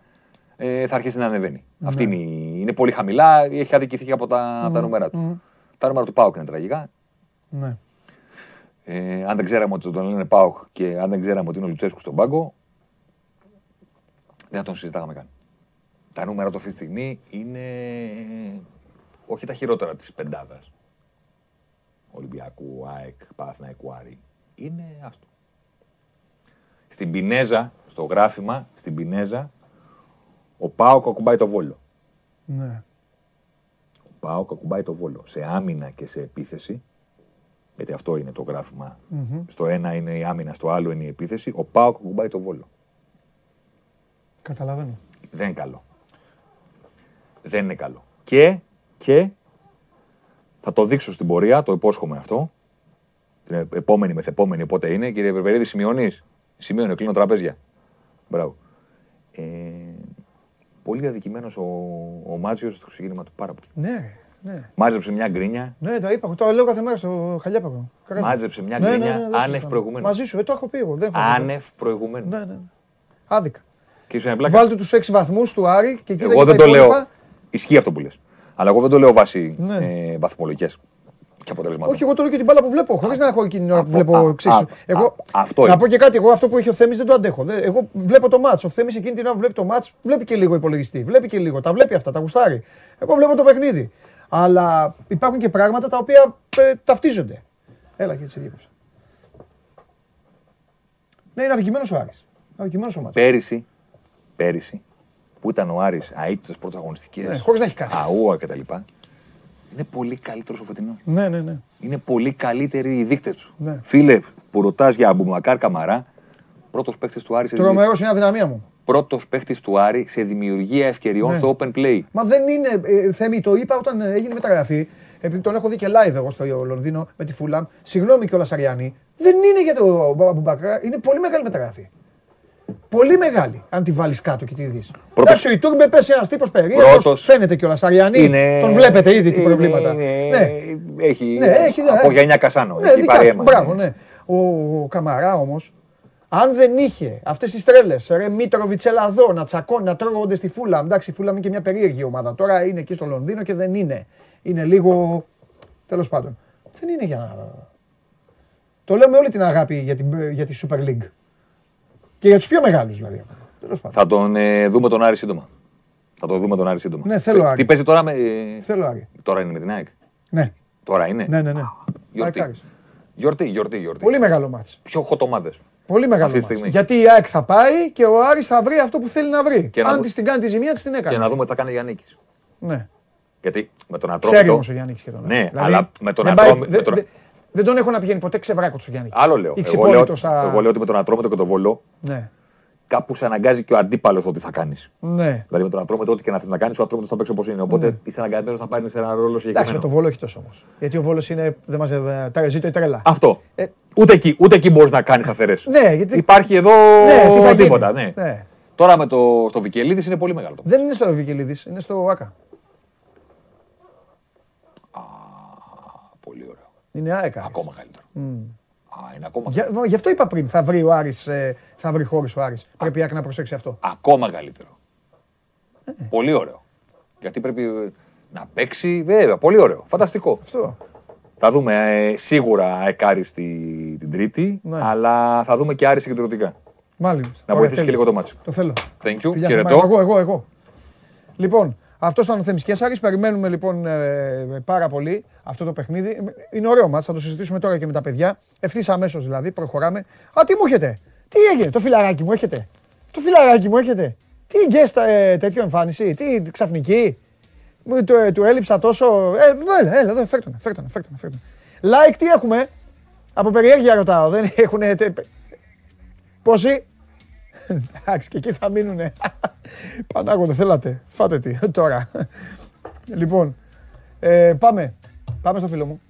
ε, θα αρχίσει να ανεβαίνει. Ναι. Αυτή είναι, η- είναι πολύ χαμηλά, έχει αδικηθεί και από τα, από τα νούμερα του. Τα νούμερα του Πάουκ είναι τραγικά. Ναι. Ε, αν δεν ξέραμε ότι τον λένε Πάουκ και αν δεν ξέραμε ότι είναι ο Λουτσέσκου στον πάγκο, δεν θα τον συζητάγαμε καν. Τα νούμερα του αυτή τη στιγμή είναι όχι τα χειρότερα της πεντάδας. Ολυμπιακού, ΑΕΚ, Παναθηναϊκού, Άρη. Είναι άστο. Στην Πινέζα, στο γράφημα, στην Πινέζα, ο Πάοκ ακουμπάει το βόλο. Ναι. Ο Πάοκ ακουμπάει το βόλο. Σε άμυνα και σε επίθεση, γιατί αυτό είναι το γραφημα Στο ένα είναι η άμυνα, στο άλλο είναι η επίθεση. Ο Πάοκ ακουμπάει το βόλο. Καταλαβαίνω. Δεν είναι καλό. Δεν είναι καλό. Και, και θα το δείξω στην πορεία, το υπόσχομαι αυτό. Την ε- επόμενη μεθεπόμενη, οπότε είναι. Κύριε Περπερίδη, σημειώνεις; Σημειώνει, κλείνω τραπέζια. Μπράβο. Ε, πολύ αδικημένος ο, ο Μάτζιο στο ξεκίνημα του πάρα πολύ. Ναι, ρε. Ναι. Μάζεψε μια γκρίνια. Ναι, το είπα. Το λέω κάθε μέρα στο χαλιάπακο. Κακά. Μάζεψε μια Ναι, ναι, γκρίνια ναι, δεν άνευ συζητάμε. προηγουμένου. Μαζί σου, ε, το έχω πει εγώ. Δεν έχω πει. Άνευ προηγουμένου. Ναι, ναι. ναι. Άδικα. Και είσαι πλάκα. Βάλτε τους 6 βαθμούς του Άρη και κοίτα Εγώ και δεν τα το λέω. υπόλοιπα. Ισχύει αυτό που λες. Αλλά εγώ δεν το λέω βάσει Ναι. ε, βαθμολογικές και αποτελεσμάτων. Όχι, εγώ το λέω και την μπάλα που βλέπω. Χωρίς να έχω εκείνη την ώρα που Αυτό- βλέπω α, εξίσου. α, Εγώ, α, αυτό να είναι. πω και κάτι. Εγώ αυτό που έχει ο Θέμης δεν το αντέχω. Δεν- Εγώ βλέπω το μάτσο. Ο Θέμης εκείνη την ώρα που βλέπει το μάτσο, βλέπει και λίγο υπολογιστή. Βλέπει και λίγο. Τα βλέπει αυτά, τα γουστάρει. Εγώ βλέπω το παιχνίδι. Αλλά υπάρχουν και πράγματα τα οποία ε, ταυτίζονται. Έλα και έτσι διέπεψα. Ναι, είναι αδικημένος ο Άρης. Αδικημένος ο μάτσο. Πέρυσι, πέρυσι, που ήταν ο Άρης αίτητος πρωταγωνιστικές, Ναι, χωρίς να έχει κάνει. αούα κτλ. Είναι πολύ καλύτερος ο φετινός. Ναι, ναι, ναι. Είναι πολύ καλύτεροι οι δείκτες του. Ναι. Φίλε, που ρωτάς για Αμπουμακάρ Καμαρά, πρώτος παίκτης του Άρη σε, δημιου- Τρομερός είναι αδυναμία μου. πρώτος παίκτης του Άρη σε δημιουργία ευκαιριών Ναι. στο open play. Μα δεν είναι. Ε, Θέμη, το είπα όταν ε, έγινε μεταγραφή. Επειδή τον έχω δει και live εγώ στο Λονδίνο με τη Φούλαμ. Συγγνώμη κιόλας Αριάννη. Δεν είναι για το Αμπουμπακρά. Είναι πολύ μεγάλη μεταγραφή. Πολύ μεγάλη, αν τη βάλεις κάτω και τη δεις. Πρώτος- Εντάξει, ο Ιτούρμπε πέσει ένας τύπος περίεργος. Πρώτος- Φαίνεται κιόλας. Αριανή. Είναι- Τον βλέπετε ήδη τι είναι- προβλήματα. είναι- Ναι. Έχει, Ναι, έχει, ναι. από γενιά Κασάνο. Ναι, έχει δικά πάρει του. αίμα. Μπράβο, ναι. Ο, ο Καμαρά όμως, αν δεν είχε αυτές τις τρέλες, ρε Μίτροβιτ, έλα εδώ, να τσακώνει, να τρώγονται στη Φούλαμ. Εντάξει, η Φούλαμ είναι και μια περίεργη ομάδα. Τώρα είναι εκεί στο Λονδίνο και δεν είναι. Είναι λίγο. Τέλος πάντων. Δεν είναι για να. Το λέω με όλη την αγάπη για, την, για τη Super League. Και για τους πιο μεγάλους δηλαδή. Τέλος πάντων. Θα τον ε, δούμε τον Άρη σύντομα. Θα τον δούμε τον Άρη σύντομα. Ναι, θέλω Ε, Άρη. Τι παίζει τώρα με. ε, Θέλω Άρη. Τώρα είναι με την ΑΕΚ. Ναι, Τώρα είναι. ναι, ναι. ναι. Γιορτή. Άρης. Γιορτή, γιορτή, γιορτή. Πολύ μεγάλο μάτς. Πιο χωτομάδε. Πολύ μεγάλο Αυτή τη μάτς. στιγμή. Γιατί η ΑΕΚ θα πάει και ο Άρης θα βρει αυτό που θέλει να βρει. Και να Αν δω- της την κάνει τη ζημία, της την έκανε. Και να δούμε τι θα κάνει ο Γιάννη. Ναι. Γιατί με τον Ξέρει Ατρόμητο. όμως ο Γιάννη και τον Ναι, Δηλαδή, αλλά με τον δεν πάει- Ατρόμητο. Δε- με τον- δε- Δεν τον έχω να πηγαίνει ποτέ ξεβράκο τους Γιάννη. Άλλο λέω. Ή Εγώ λέω, ξυπόλυτο στα. εγώ λέω ότι με τον Ατρόμητο και τον Βολό Ναι. κάπου σε αναγκάζει και ο αντίπαλος ότι θα κάνεις. Ναι. Δηλαδή με τον Ατρόμητο, ό,τι και να θες να κάνεις, ο Ατρόμητο θα παίξει όπως είναι. Οπότε είσαι αναγκασμένος να πάρεις σε ένα ρόλο Εντάξει, με συγκεκριμένο. τον Βόλο όχι τόσο όμως. Γιατί ο Βόλος είναι. Δεν μας, ε, τα ζήτω η τρέλα. Αυτό. Ε, Ούτε εκεί, ούτε εκεί μπορείς να κάνεις σταθερέ. Ναι, γιατί- Υπάρχει εδώ Ναι, τι θα γίνει. τίποτα. Ναι. Ναι. Τώρα με το στο Βικελίδης είναι πολύ μεγάλο. το Δεν είναι στο Βικελίδης, είναι στο ΑΚΑ. Πολύ ωραίο. Είναι ΑΕΚ. Άρης. Ακόμα καλύτερο. Α, είναι ακόμα, Για, γι' αυτό είπα πριν, θα βρει ο Άρης, ε, θα βρει χώρους ο Άρης. Πρέπει η ΑΕΚ να προσέξει αυτό. ακόμα καλύτερο. Ε. Πολύ ωραίο. Γιατί πρέπει ε, να παίξει, βέβαια, πολύ ωραίο. Φανταστικό. Αυτό. Θα δούμε ε, σίγουρα Εκάρι στη, την Τρίτη, Ναι. αλλά θα δούμε και Άρη συγκεντρωτικά. Μάλιστα. Να Ωραία, βοηθήσει και τέλεια. λίγο το μάτσο. Το θέλω. Thank you. Φιλιά, Χαιρετώ. Θεμά, Εγώ, εγώ, εγώ. Λοιπόν, αυτό ήταν ο Θέμης Κέσσαρης. Περιμένουμε λοιπόν ε, πάρα πολύ αυτό το παιχνίδι. Είναι ωραίο μάτς, θα το συζητήσουμε τώρα και με τα παιδιά. Ευθύς αμέσως δηλαδή, προχωράμε. Α, τι μου έχετε; Τι έγινε, το φιλαράκι μου έχετε; Το φιλαράκι μου έχετε; Τι γκέστα ε, τέτοιο εμφάνιση, τι ξαφνική; Μου, του, ε, του έλειψα τόσο; Ε, εδώ, έλα, έλα, εδώ, φέρτον, φέρτον, φέρτον, φέρτον. Like τι έχουμε; Από περιέργεια ρωτάω, δεν έχουν. Πόσοι; Εντάξει, και εκεί θα μείνουνε. Πανάγο, δεν θέλατε. Φάτε τι, τώρα. λοιπόν, ε, πάμε. Πάμε στο φίλο μου.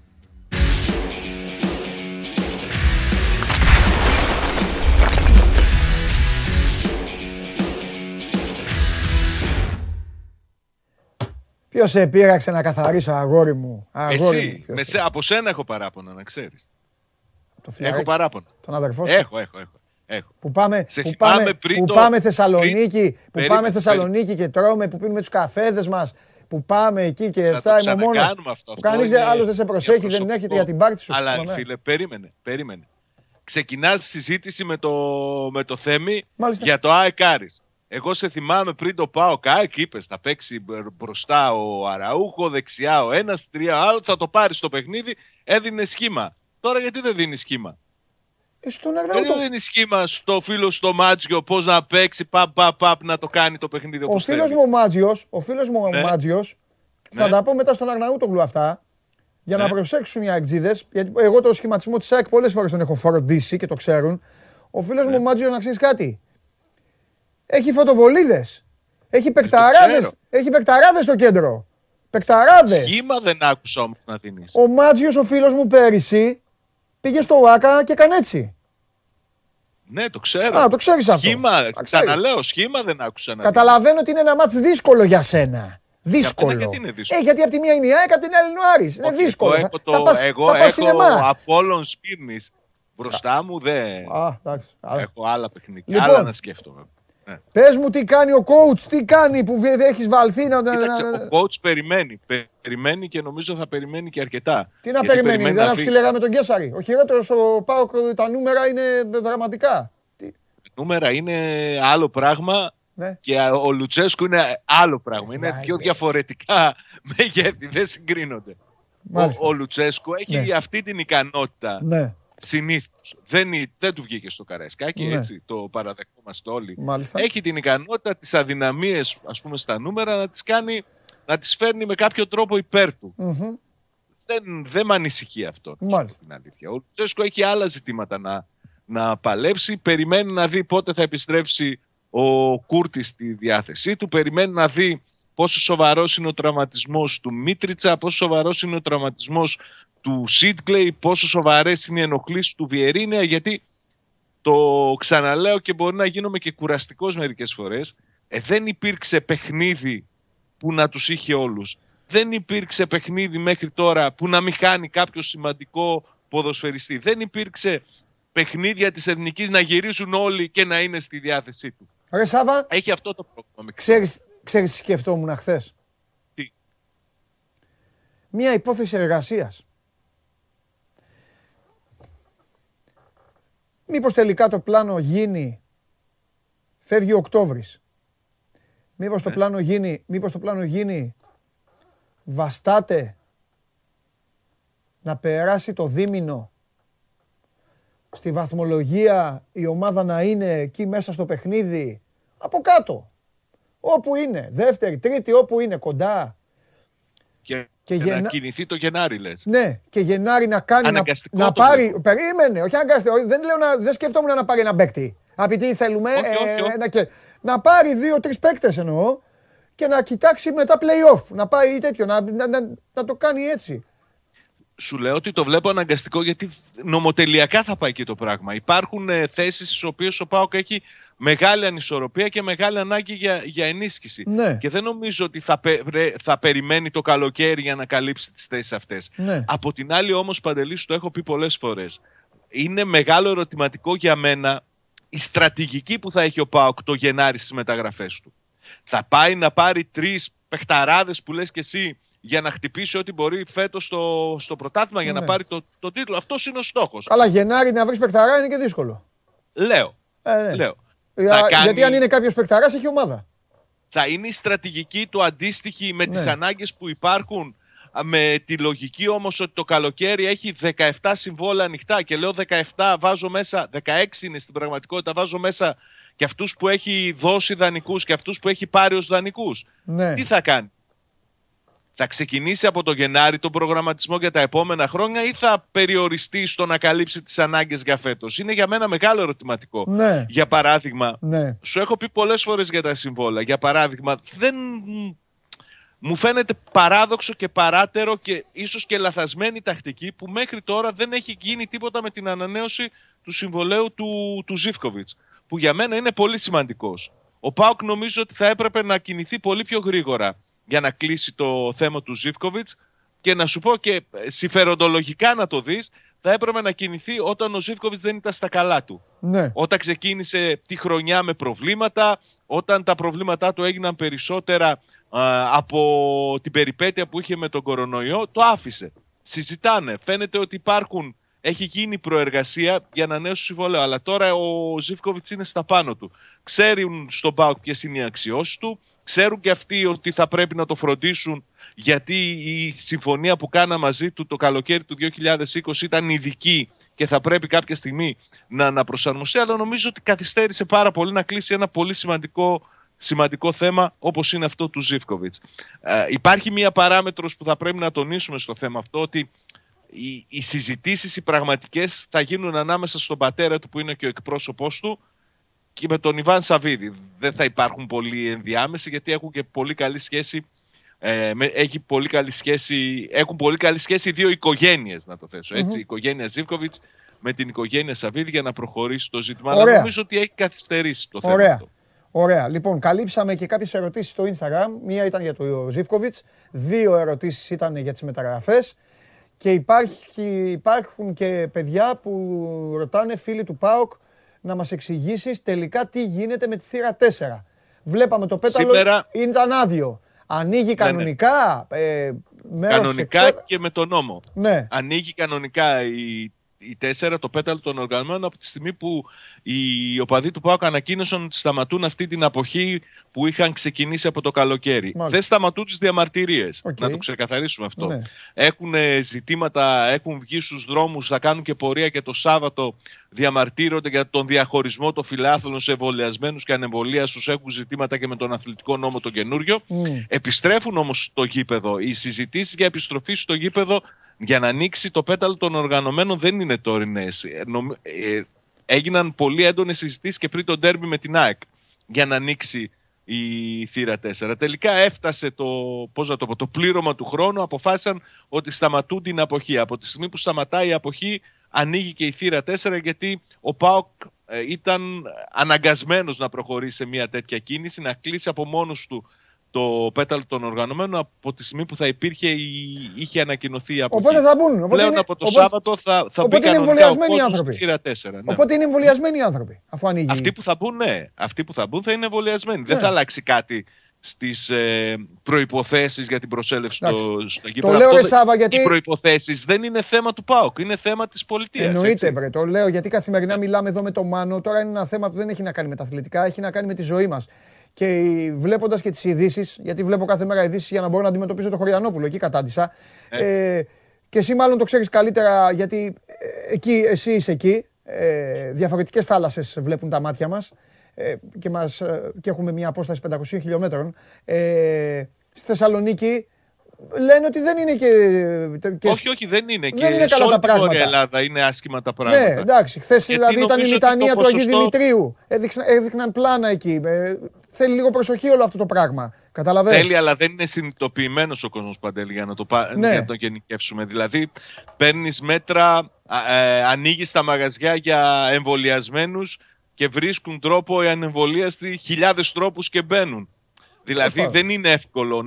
Ποιος σε πείραξε να καθαρίσω αγόρι μου. Αγόρι μου. Εσύ, Ποιος με σε- σε, από σένα έχω παράπονα, να ξέρεις. το φιλαράκι, Έχω παράπονα. Τον αδερφό σου; Έχω, έχω, έχω. Έχω. Που πάμε, Σε που θυμάμαι πάμε, πριν που το- πάμε Θεσσαλονίκη, πριν- που περίμενε, πάμε Θεσσαλονίκη και τρώμε, που πίνουμε τους καφέδες μας, που πάμε εκεί και Θα αυτά το είμαι μόνο. ξανακάνουμε αυτό. Που Αυτό κανείς είναι δεν- άλλος δεν σε για προσέχει, δεν προσωπικό. έρχεται για την πάρτι σου. Αλλά Πάμε. φίλε, περίμενε, περίμενε. Ξεκινάς συζήτηση με το, με το Θέμη Μάλιστα. για το ΑΕΚ Άρης. Εγώ σε θυμάμαι πριν το πάω ΑΕΚ, είπες θα παίξει μπρ- μπροστά ο Αραούχο, δεξιά ο ένας, τρία ο άλλο, θα το πάρεις στο παιχνίδι, έδινε σχήμα. Τώρα γιατί δεν δίνεις σχήμα; Ε, Στον Γιατί Αρναούτο. δεν δίνει σχήμα στο φίλο στο Μάτζιο πώς να παίξει, παπ, παπ, παπ, να το κάνει το παιχνίδι Ο όπως φίλος θέλει. μου ο Μάτζιος, ο φίλος μου ο Ναι. Μάτζιος, θα Ναι. τα πω μετά στον Αρναούτογλου αυτά, για να Ναι. προσέξουν οι αεξίδες, γιατί εγώ το σχηματισμό της ΑΕΚ πολλές φορές τον έχω φροντίσει και το ξέρουν. Ο φίλος Ναι. μου ο Μάτζιος, να ξέρεις κάτι, έχει φωτοβολίδες, έχει παικταράδες, ξέρω. έχει παικταράδες στο κέντρο. Παικταράδες. Σχήμα δεν άκουσα όμως να δίνεις. Ο Μάτζιος, ο φίλος μου πέρυσι, πήγε στο ΟΑΚΑ και έκανε έτσι. Ναι, το ξέρω. Α, το ξέρεις αυτό. Σχήμα, Α, ξέρεις. ξαναλέω, σχήμα δεν άκουσα να Καταλαβαίνω ότι είναι ένα μάτς δύσκολο για σένα. Δύσκολο. γιατί είναι δύσκολο; Ε, γιατί από τη μία είναι η ΑΕΚ, από την άλλη είναι ο Άρης. Είναι Όχι, δύσκολο. Εγώ Θα- έχω, το, θα πας, εγώ θα πας έχω σινεμά. Απόλλων Σπύρνης μπροστά μου, δεν Α, εντάξει. Άρα. έχω άλλα παιχνίδια. Λοιπόν. Άλλα να σκέφτομαι. Ναι. Πες μου τι κάνει ο coach, τι κάνει που βε- έχεις βαλθεί να... Κοίταξε, να- ο coach περιμένει. Πε- Περιμένει και νομίζω θα περιμένει και αρκετά. Τι να Γιατί περιμένει, δεν να άκουσες τι φύγει. λέγαμε τον Κέσσαρη. Ο χειρότερος ο Πάοκ, τα νούμερα είναι δραματικά. Τι, Νούμερα είναι άλλο πράγμα ναι. και ο Λουτσέσκου είναι άλλο πράγμα. Είναι Ναι, δύο ναι. διαφορετικά μεγέθη, δεν συγκρίνονται. Μάλιστα. Ο, ο Λουτσέσκου έχει Ναι. αυτή την ικανότητα Ναι, συνήθως. Δεν, είναι- δεν του βγήκε στο Καραϊσκάκι, Ναι. έτσι το παραδεχόμαστε όλοι. μάλιστα. Έχει την ικανότητα τις αδυναμίες ας πούμε στα νούμερα να τις κάνει να τις φέρνει με κάποιο τρόπο υπέρ του. Μμμ. Δεν, δεν με ανησυχεί αυτό. να σου πω Μάλιστα. Την αλήθεια. Ο Λουτσέσκο έχει άλλα ζητήματα να, να παλέψει. Περιμένει να δει πότε θα επιστρέψει ο Κούρτης στη διάθεσή του. Περιμένει να δει πόσο σοβαρός είναι ο τραυματισμός του Μίτριτσα, πόσο σοβαρός είναι ο τραυματισμός του Σίτκλεϊ, πόσο σοβαρές είναι οι ενοχλήσεις του Βιερίνια, γιατί Το ξαναλέω και μπορεί να γίνομαι και κουραστικός μερικές φορές. Ε, δεν υπήρξε παιχνίδι που να τους είχε όλους. Δεν υπήρξε παιχνίδι μέχρι τώρα που να μην χάνει κάποιο σημαντικό ποδοσφαιριστή. Δεν υπήρξε παιχνίδια της εθνικής να γυρίσουν όλοι και να είναι στη διάθεσή του. Ρε Σάβα, Έχει αυτό το πρόβλημα. με ξέρεις, ξέρεις τι σκεφτόμουν χθες; Τι; Μία υπόθεση εργασίας. Μήπως τελικά το πλάνο γίνει, φεύγει ο Οκτώβρης. Μήπως το πλάνο γίνει, μήπως το πλάνο γίνει, βαστάτε να περάσει το δίμηνο στη βαθμολογία η ομάδα να είναι εκεί μέσα στο παιχνίδι από κάτω. Όπου είναι, δεύτερη, τρίτη, όπου είναι κοντά. Και, Και και γεννα- να κινηθεί το Γενάρη λες. Ναι, και Γενάρη να κάνει. Να, Αναγκαστικό να το πάρει. βλέπω. Περίμενε, όχι αναγκαστικό. Δεν, λέω να, δεν σκεφτόμουν να πάρει ένα παίκτη. Απ' τι θέλουμε. Όχι, όχι, όχι. ένα και, να πάρει δύο-τρει παίκτες εννοώ και να κοιτάξει μετά playoff. Να πάει τέτοιο, να, να, να, να το κάνει έτσι. Σου λέω ότι το βλέπω αναγκαστικό γιατί νομοτελειακά θα πάει και το πράγμα. Υπάρχουν ε, θέσεις στις οποίες ο ΠΑΟΚ έχει μεγάλη ανισορροπία και μεγάλη ανάγκη για, για ενίσχυση. Ναι. Και δεν νομίζω ότι θα, πε- ρε- θα περιμένει το καλοκαίρι για να καλύψει τις θέσεις αυτές. Ναι. Από την άλλη όμως Παντελής σου το έχω πει πολλές φορές. Είναι μεγάλο ερωτηματικό για μένα η στρατηγική που θα έχει ο ΠΑΟΚ το Γενάρη στις μεταγραφές του. Θα πάει να πάρει τρεις παιχταράδες που λες και εσύ για να χτυπήσει ό,τι μπορεί φέτος στο, στο πρωτάθλημα για Ναι. να πάρει το, το τίτλο. Αυτός είναι ο στόχος. Αλλά Γενάρη να βρεις παικταρά είναι και δύσκολο. Λέω. Ε, ναι. λέω. Για- Θα κάνει- Γιατί αν είναι κάποιος παικταρά έχει ομάδα. θα είναι η στρατηγική του αντίστοιχη με τις Ναι. ανάγκες που υπάρχουν α, με τη λογική όμως ότι το καλοκαίρι έχει 17 συμβόλαια ανοιχτά και λέω 17 βάζω μέσα, 16 είναι στην πραγματικότητα βάζω μέσα και αυτούς που έχει δώσει δανεικούς και αυτούς που έχει πάρει ως δανεικούς. Ναι. Τι θα κάνει; Θα ξεκινήσει από το Γενάρη τον προγραμματισμό για τα επόμενα χρόνια ή θα περιοριστεί στο να καλύψει τις ανάγκες για φέτος; Είναι για μένα μεγάλο ερωτηματικό. Ναι. Για παράδειγμα, Ναι. σου έχω πει πολλές φορές για τα συμβόλαια. Για παράδειγμα, δεν μου φαίνεται παράδοξο και παράτερο και ίσως και λαθασμένη τακτική που μέχρι τώρα δεν έχει γίνει τίποτα με την ανανέωση του συμβολέου του, του Ζίβκοβιτς, που για μένα είναι πολύ σημαντικός. Ο Πάοκ νομίζω ότι θα έπρεπε να κινηθεί πολύ πιο γρήγορα για να κλείσει το θέμα του Ζίβκοβιτς και να σου πω και ε, συμφεροντολογικά να το δεις, θα έπρεπε να κινηθεί όταν ο Ζίβκοβιτς δεν ήταν στα καλά του Ναι. όταν ξεκίνησε τη χρονιά με προβλήματα, όταν τα προβλήματά του έγιναν περισσότερα α, από την περιπέτεια που είχε με τον κορονοϊό, το άφησε. Συζητάνε. Φαίνεται ότι υπάρχουν, έχει γίνει προεργασία για να νέο συμβόλαιο, αλλά τώρα ο Ζήφκοβιτς είναι στα πάνω του. Ξέρουν στον ΠΑΟΚ ποιες είναι οι αξιώσεις του, ξέρουν και αυτοί ότι θα πρέπει να το φροντίσουν γιατί η συμφωνία που κάνα μαζί του το καλοκαίρι του 2020 ήταν ειδική και θα πρέπει κάποια στιγμή να, να προσαρμοστεί, αλλά νομίζω ότι καθυστέρησε πάρα πολύ να κλείσει ένα πολύ σημαντικό, σημαντικό θέμα όπως είναι αυτό του Ζίβκοβιτς. Ε, υπάρχει μία παράμετρος που θα πρέπει να τονίσουμε στο θέμα αυτό, ότι οι, οι συζητήσεις, οι πραγματικές θα γίνουν ανάμεσα στον πατέρα του που είναι και ο εκπρόσωπός του και με τον Ιβάν Σαββίδη. Δεν θα υπάρχουν πολλοί ενδιάμεσοι γιατί έχουν και πολύ καλή σχέση ε, με, έχει πολύ καλή σχέση, έχουν πολύ καλή σχέση οι δύο οικογένειες να το θέσω έτσι, η οικογένεια Ζίβκοβιτς με την οικογένεια Σαββίδη για να προχωρήσει το ζήτημα. Αλλά Ωραία. νομίζω ότι έχει καθυστερήσει το θέμα Ωραία. αυτό. Ωραία. Λοιπόν, καλύψαμε και κάποιες ερωτήσεις στο Instagram. Μία ήταν για τον Ζίβκοβιτς, δύο ερωτήσεις ήταν για τις μεταγραφές και υπάρχει, υπάρχουν και παιδιά που ρωτάνε, φίλοι του ΠΑΟΚ, να μας εξηγήσεις τελικά τι γίνεται με τη θύρα 4. Βλέπαμε το πέταλο, Σήμερα- ήταν άδειο. Ανοίγει κανονικά, ε, μέρος Κανονικά εξόδου- και με τον νόμο. Ναι, Ανοίγει κανονικά η, η 4, το πέταλο των οργανωμένων από τη στιγμή που οι οπαδοί του ΠΑΟΚ ανακοίνωσαν ότι σταματούν αυτή την αποχή που είχαν ξεκινήσει από το καλοκαίρι. Μάλιστα. Δεν σταματούν τις διαμαρτυρίες. Οκ. Να το ξεκαθαρίσουμε αυτό. Ναι. Έχουν ε, ζητήματα, έχουν βγει στους δρόμους, θα κάνουν και πορεία και το Σάββατο διαμαρτύρονται για τον διαχωρισμό των φιλάθλων σε εμβολιασμένους και ανεμβολίαστους. Έχουν ζητήματα και με τον αθλητικό νόμο τον καινούριο. Μμ. Επιστρέφουν όμως στο γήπεδο. Οι συζητήσεις για επιστροφή στο γήπεδο για να ανοίξει το πέταλο των οργανωμένων δεν είναι τωρινές. Ε, νομ- ε, έγιναν πολύ έντονες συζητήσεις και πριν το ντέρμπι με την ΑΕΚ για να ανοίξει η θύρα 4. Τελικά έφτασε το, πώς να το, πω, το πλήρωμα του χρόνου, αποφάσισαν ότι σταματούν την αποχή. Από τη στιγμή που σταματάει η αποχή ανοίγει και η θύρα 4 γιατί ο ΠΑΟΚ ε, ήταν αναγκασμένος να προχωρήσει σε μια τέτοια κίνηση, να κλείσει από μόνος του το πέταλο των οργανωμένων από τη στιγμή που θα υπήρχε ή είχε ανακοινωθεί από Οπότε θα μπουν. Οπότε Πλέον είναι, από το οπότε, Σάββατο θα, θα μπει οπότε είναι κανονικά ο εμβολιασμένοι οι κόσμος άνθρωποι. στη θύρα 4. Ναι. οπότε είναι εμβολιασμένοι οι άνθρωποι. Αφού ανοίγει. Αυτοί που θα μπουν, ναι. Αυτοί που θα μπουν θα είναι εμβολιασμένοι. Δεν Ναι. θα αλλάξει κάτι στις ε, προϋποθέσεις για την προσέλευση στο, στο γήπεδο. Το λέω Αυτό ρε δεν- Σάβα γιατί. Οι προϋποθέσεις δεν είναι θέμα του ΠΑΟΚ, είναι θέμα της πολιτείας. Εννοείται, έτσι. βρε. Το λέω γιατί καθημερινά μιλάμε εδώ με το Μάνο. Τώρα είναι ένα θέμα που δεν έχει να κάνει με τα αθλητικά, έχει να κάνει με τη ζωή μας. Και βλέποντας και τις ειδήσεις, γιατί βλέπω κάθε μέρα ειδήσεις για να μπορώ να αντιμετωπίσω το Χωριανόπουλο, εκεί κατάντησα. Ε, και εσύ μάλλον το ξέρεις καλύτερα, γιατί ε, εκεί, εσύ είσαι εκεί. Ε, Διαφορετικές θάλασσες βλέπουν τα μάτια μας ε, και, μας, ε, και έχουμε μια απόσταση 500 χιλιόμετρων. Ε, στη Θεσσαλονίκη λένε ότι δεν είναι και. και Όχι, όχι, δεν είναι. Δεν και είναι σε καλά όλη τα την Βόρεια πράγματα. Ελλάδα είναι άσχημα τα πράγματα. Ναι, εντάξει. Χθες δηλαδή ήταν η νομίζω ότι λιτανία το του Αγίου ποσοστό- Δημητρίου. Έδειξαν, έδειχναν πλάνα εκεί. Ε, θέλει λίγο προσοχή όλο αυτό το πράγμα. Καταλαβαίνεις. Τέλεια, αλλά δεν είναι συνειδητοποιημένος ο κόσμος Παντέλη για να το, πα... Ναι. για να το γενικεύσουμε. Δηλαδή, παίρνεις μέτρα, ε, ανοίγεις τα μαγαζιά για εμβολιασμένους και βρίσκουν τρόπο οι ανεμβολίαστοι χιλιάδες τρόπους και μπαίνουν. Δηλαδή, πάντων. δεν είναι εύκολο.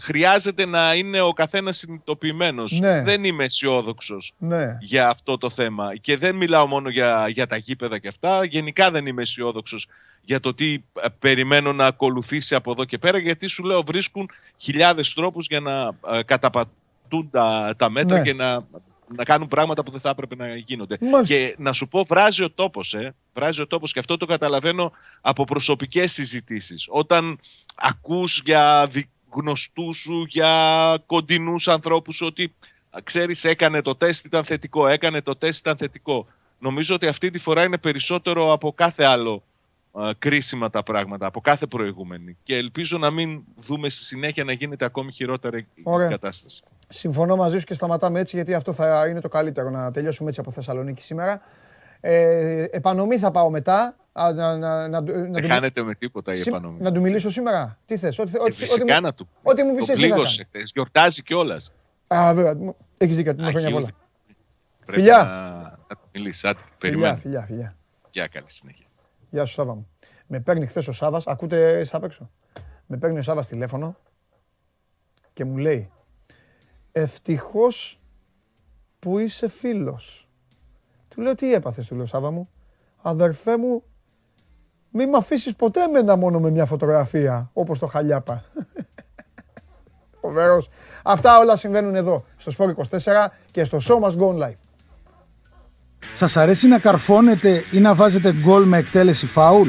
Χρειάζεται να είναι ο καθένας συνειδητοποιημένος. Ναι. Δεν είμαι αισιόδοξος Ναι. για αυτό το θέμα. Και δεν μιλάω μόνο για, για τα γήπεδα και αυτά. Γενικά δεν είμαι αισιόδοξος για το τι ε, περιμένω να ακολουθήσει από εδώ και πέρα. Γιατί σου λέω βρίσκουν χιλιάδες τρόπους για να ε, καταπατούν τα, τα μέτρα Ναι. και να, να κάνουν πράγματα που δεν θα έπρεπε να γίνονται. Μάλιστα. Και να σου πω, βράζει ο τόπος, ε. Βράζει ο τόπος και αυτό το καταλαβαίνω από προσωπικές συζητήσεις. Όταν ακούς για δι- γνωστούς σου, για κοντινούς ανθρώπους ότι α, ξέρεις έκανε το τεστ ήταν θετικό, έκανε το τεστ ήταν θετικό. Νομίζω ότι αυτή τη φορά είναι περισσότερο από κάθε άλλο α, κρίσιμα τα πράγματα, από κάθε προηγούμενη. Και ελπίζω να μην δούμε στη συνέχεια να γίνεται ακόμη χειρότερη η Ωραία. κατάσταση. Συμφωνώ μαζί σου και σταματάμε έτσι γιατί αυτό θα είναι το καλύτερο να τελειώσουμε έτσι από Θεσσαλονίκη σήμερα. Ε, επανομή θα πάω μετά. Α, να, να, να, να, Δεν του- χάνεται με τίποτα η Συ- επανομή. να του μιλήσω σήμερα; Τι θες, ό,τι, Ε, ό,τι, φυσικά ό,τι, μου- να του. ό,τι μου πεις Το εσύ να πλήγωσε κάνω. χθες. Γιορτάζει κιόλας. Α, βέβαια. μου- Έχεις δίκιο. Μου χρόνια Αγίου πολλά. Πρέπει Φιλιά. να, να του μιλήσεις. Άντε, Φιλιά, περιμένω. φιλιά, φιλιά. Γεια, καλή συνέχεια. Γεια σου Σάβα μου. Με παίρνει χθες ο Σάβας, ακούτε εσείς απ' έξω. Με παίρνει ο Σάβας τηλέφωνο και μου λέει Ευτυχώς που είσαι φίλος. Του λέω τι έπαθες, του λέω Σάβα μου. Αδερφέ μου, μη με αφήσεις ποτέ εμένα μόνο με μια φωτογραφία όπως το χαλιάπα. Φοβερός. Αυτά όλα συμβαίνουν εδώ, στο Sport 24 και στο Show Must Go On Live. Σας αρέσει να καρφώνετε ή να βάζετε γκολ με εκτέλεση φάουλ;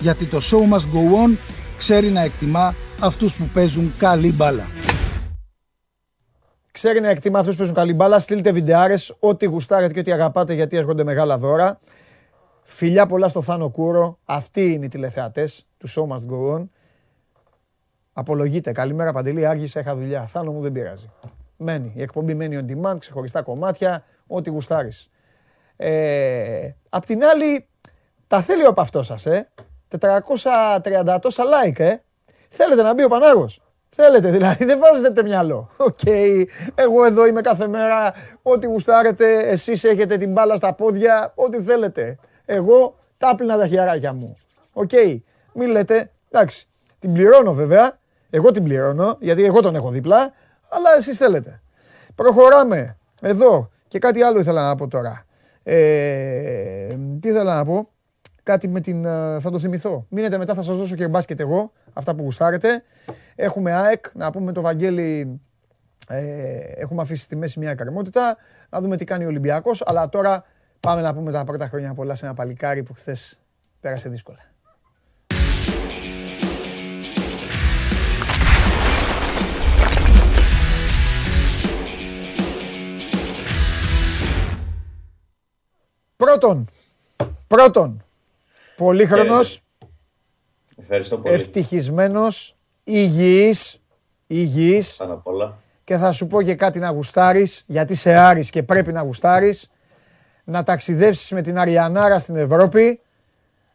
Γιατί το show must go on ξέρει να εκτιμά αυτούς που παίζουν καλή μπάλα. Ξέρει να εκτιμά αυτούς που παίζουν καλή μπάλα. Στείλτε βιντεάρες, ό,τι γουστάρετε και ό,τι αγαπάτε, γιατί έρχονται μεγάλα δώρα. Φιλιά πολλά στο Θάνο Κούρο. Αυτοί είναι οι τηλεθεατές του Show Must Go On. Απολογείτε. Καλημέρα Παντελή. Άργησα, είχα δουλειά. Θάνο μου δεν πειράζει. Μένει. Η εκπομπή μένει on demand, ξεχωριστά κομμάτια, ό,τι γουστάρεις. Ε, απ' την άλλη, τα θέλει ο απαυτός σας, ε. 430 τόσα like, ε. Θέλετε να μπει ο Πανάγος. Θέλετε δηλαδή, δεν βάζετε μυαλό. Οκ, εγώ εδώ είμαι κάθε μέρα, ό,τι γουστάρετε, εσείς έχετε την μπάλα στα πόδια, ό,τι θέλετε. Εγώ τα 'πλυνα τα χεράκια μου. Οκ, μην λέτε, εντάξει, την πληρώνω βέβαια, εγώ την πληρώνω, γιατί εγώ τον έχω δίπλα, αλλά εσείς θέλετε. Προχωράμε, εδώ, και κάτι άλλο ήθελα να πω τώρα. Ε, τι ήθελα να πω, κάτι με την. ε, θα το θυμηθώ. Μείνετε μετά, θα σας δώσω και μπάσκετ εγώ, αυτά που γουστάρετε. Έχουμε ΑΕΚ, να πούμε το Βαγγέλη. Ε, έχουμε αφήσει στη μέση μια εκκρεμότητα. Να δούμε τι κάνει ο Ολυμπιακός. Αλλά τώρα πάμε να πούμε τα πρώτα χρόνια πολλά σε ένα παλικάρι που χθες πέρασε δύσκολα. Πρώτον, Πρώτον, πολύχρονος, Ευχαριστώ πολύ. ευτυχισμένος, υγιής, υγιής Πάνω απ' όλα. και θα σου πω και κάτι να γουστάρεις, γιατί σε Άρης και πρέπει να γουστάρεις, να ταξιδέψεις με την Αριανάρα στην Ευρώπη,